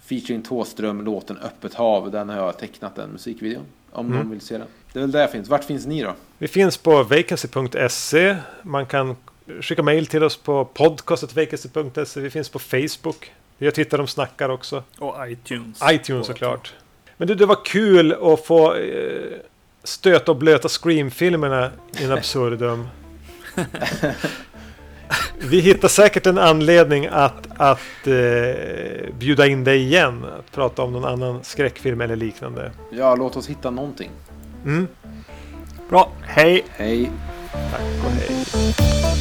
featuring Thåström, låten Öppet hav. Den har jag tecknat den musikvideon. Om någon vill se den. Det är väl där jag finns. Vart finns ni då? Vi finns på vacancy.se. Man kan skicka mejl till oss på podcastetvacancy.se. Vi finns på Facebook. Jag tittar de snackar också. Och iTunes. iTunes såklart. Men du, det var kul att få eh, stöta och blöta Scream-filmerna in absurdum. Vi hittar säkert en anledning att, att eh, bjuda in dig igen. Att prata om någon annan skräckfilm eller liknande. Ja, låt oss hitta någonting. Mm. Bra, hej! Hej. Tack och hej.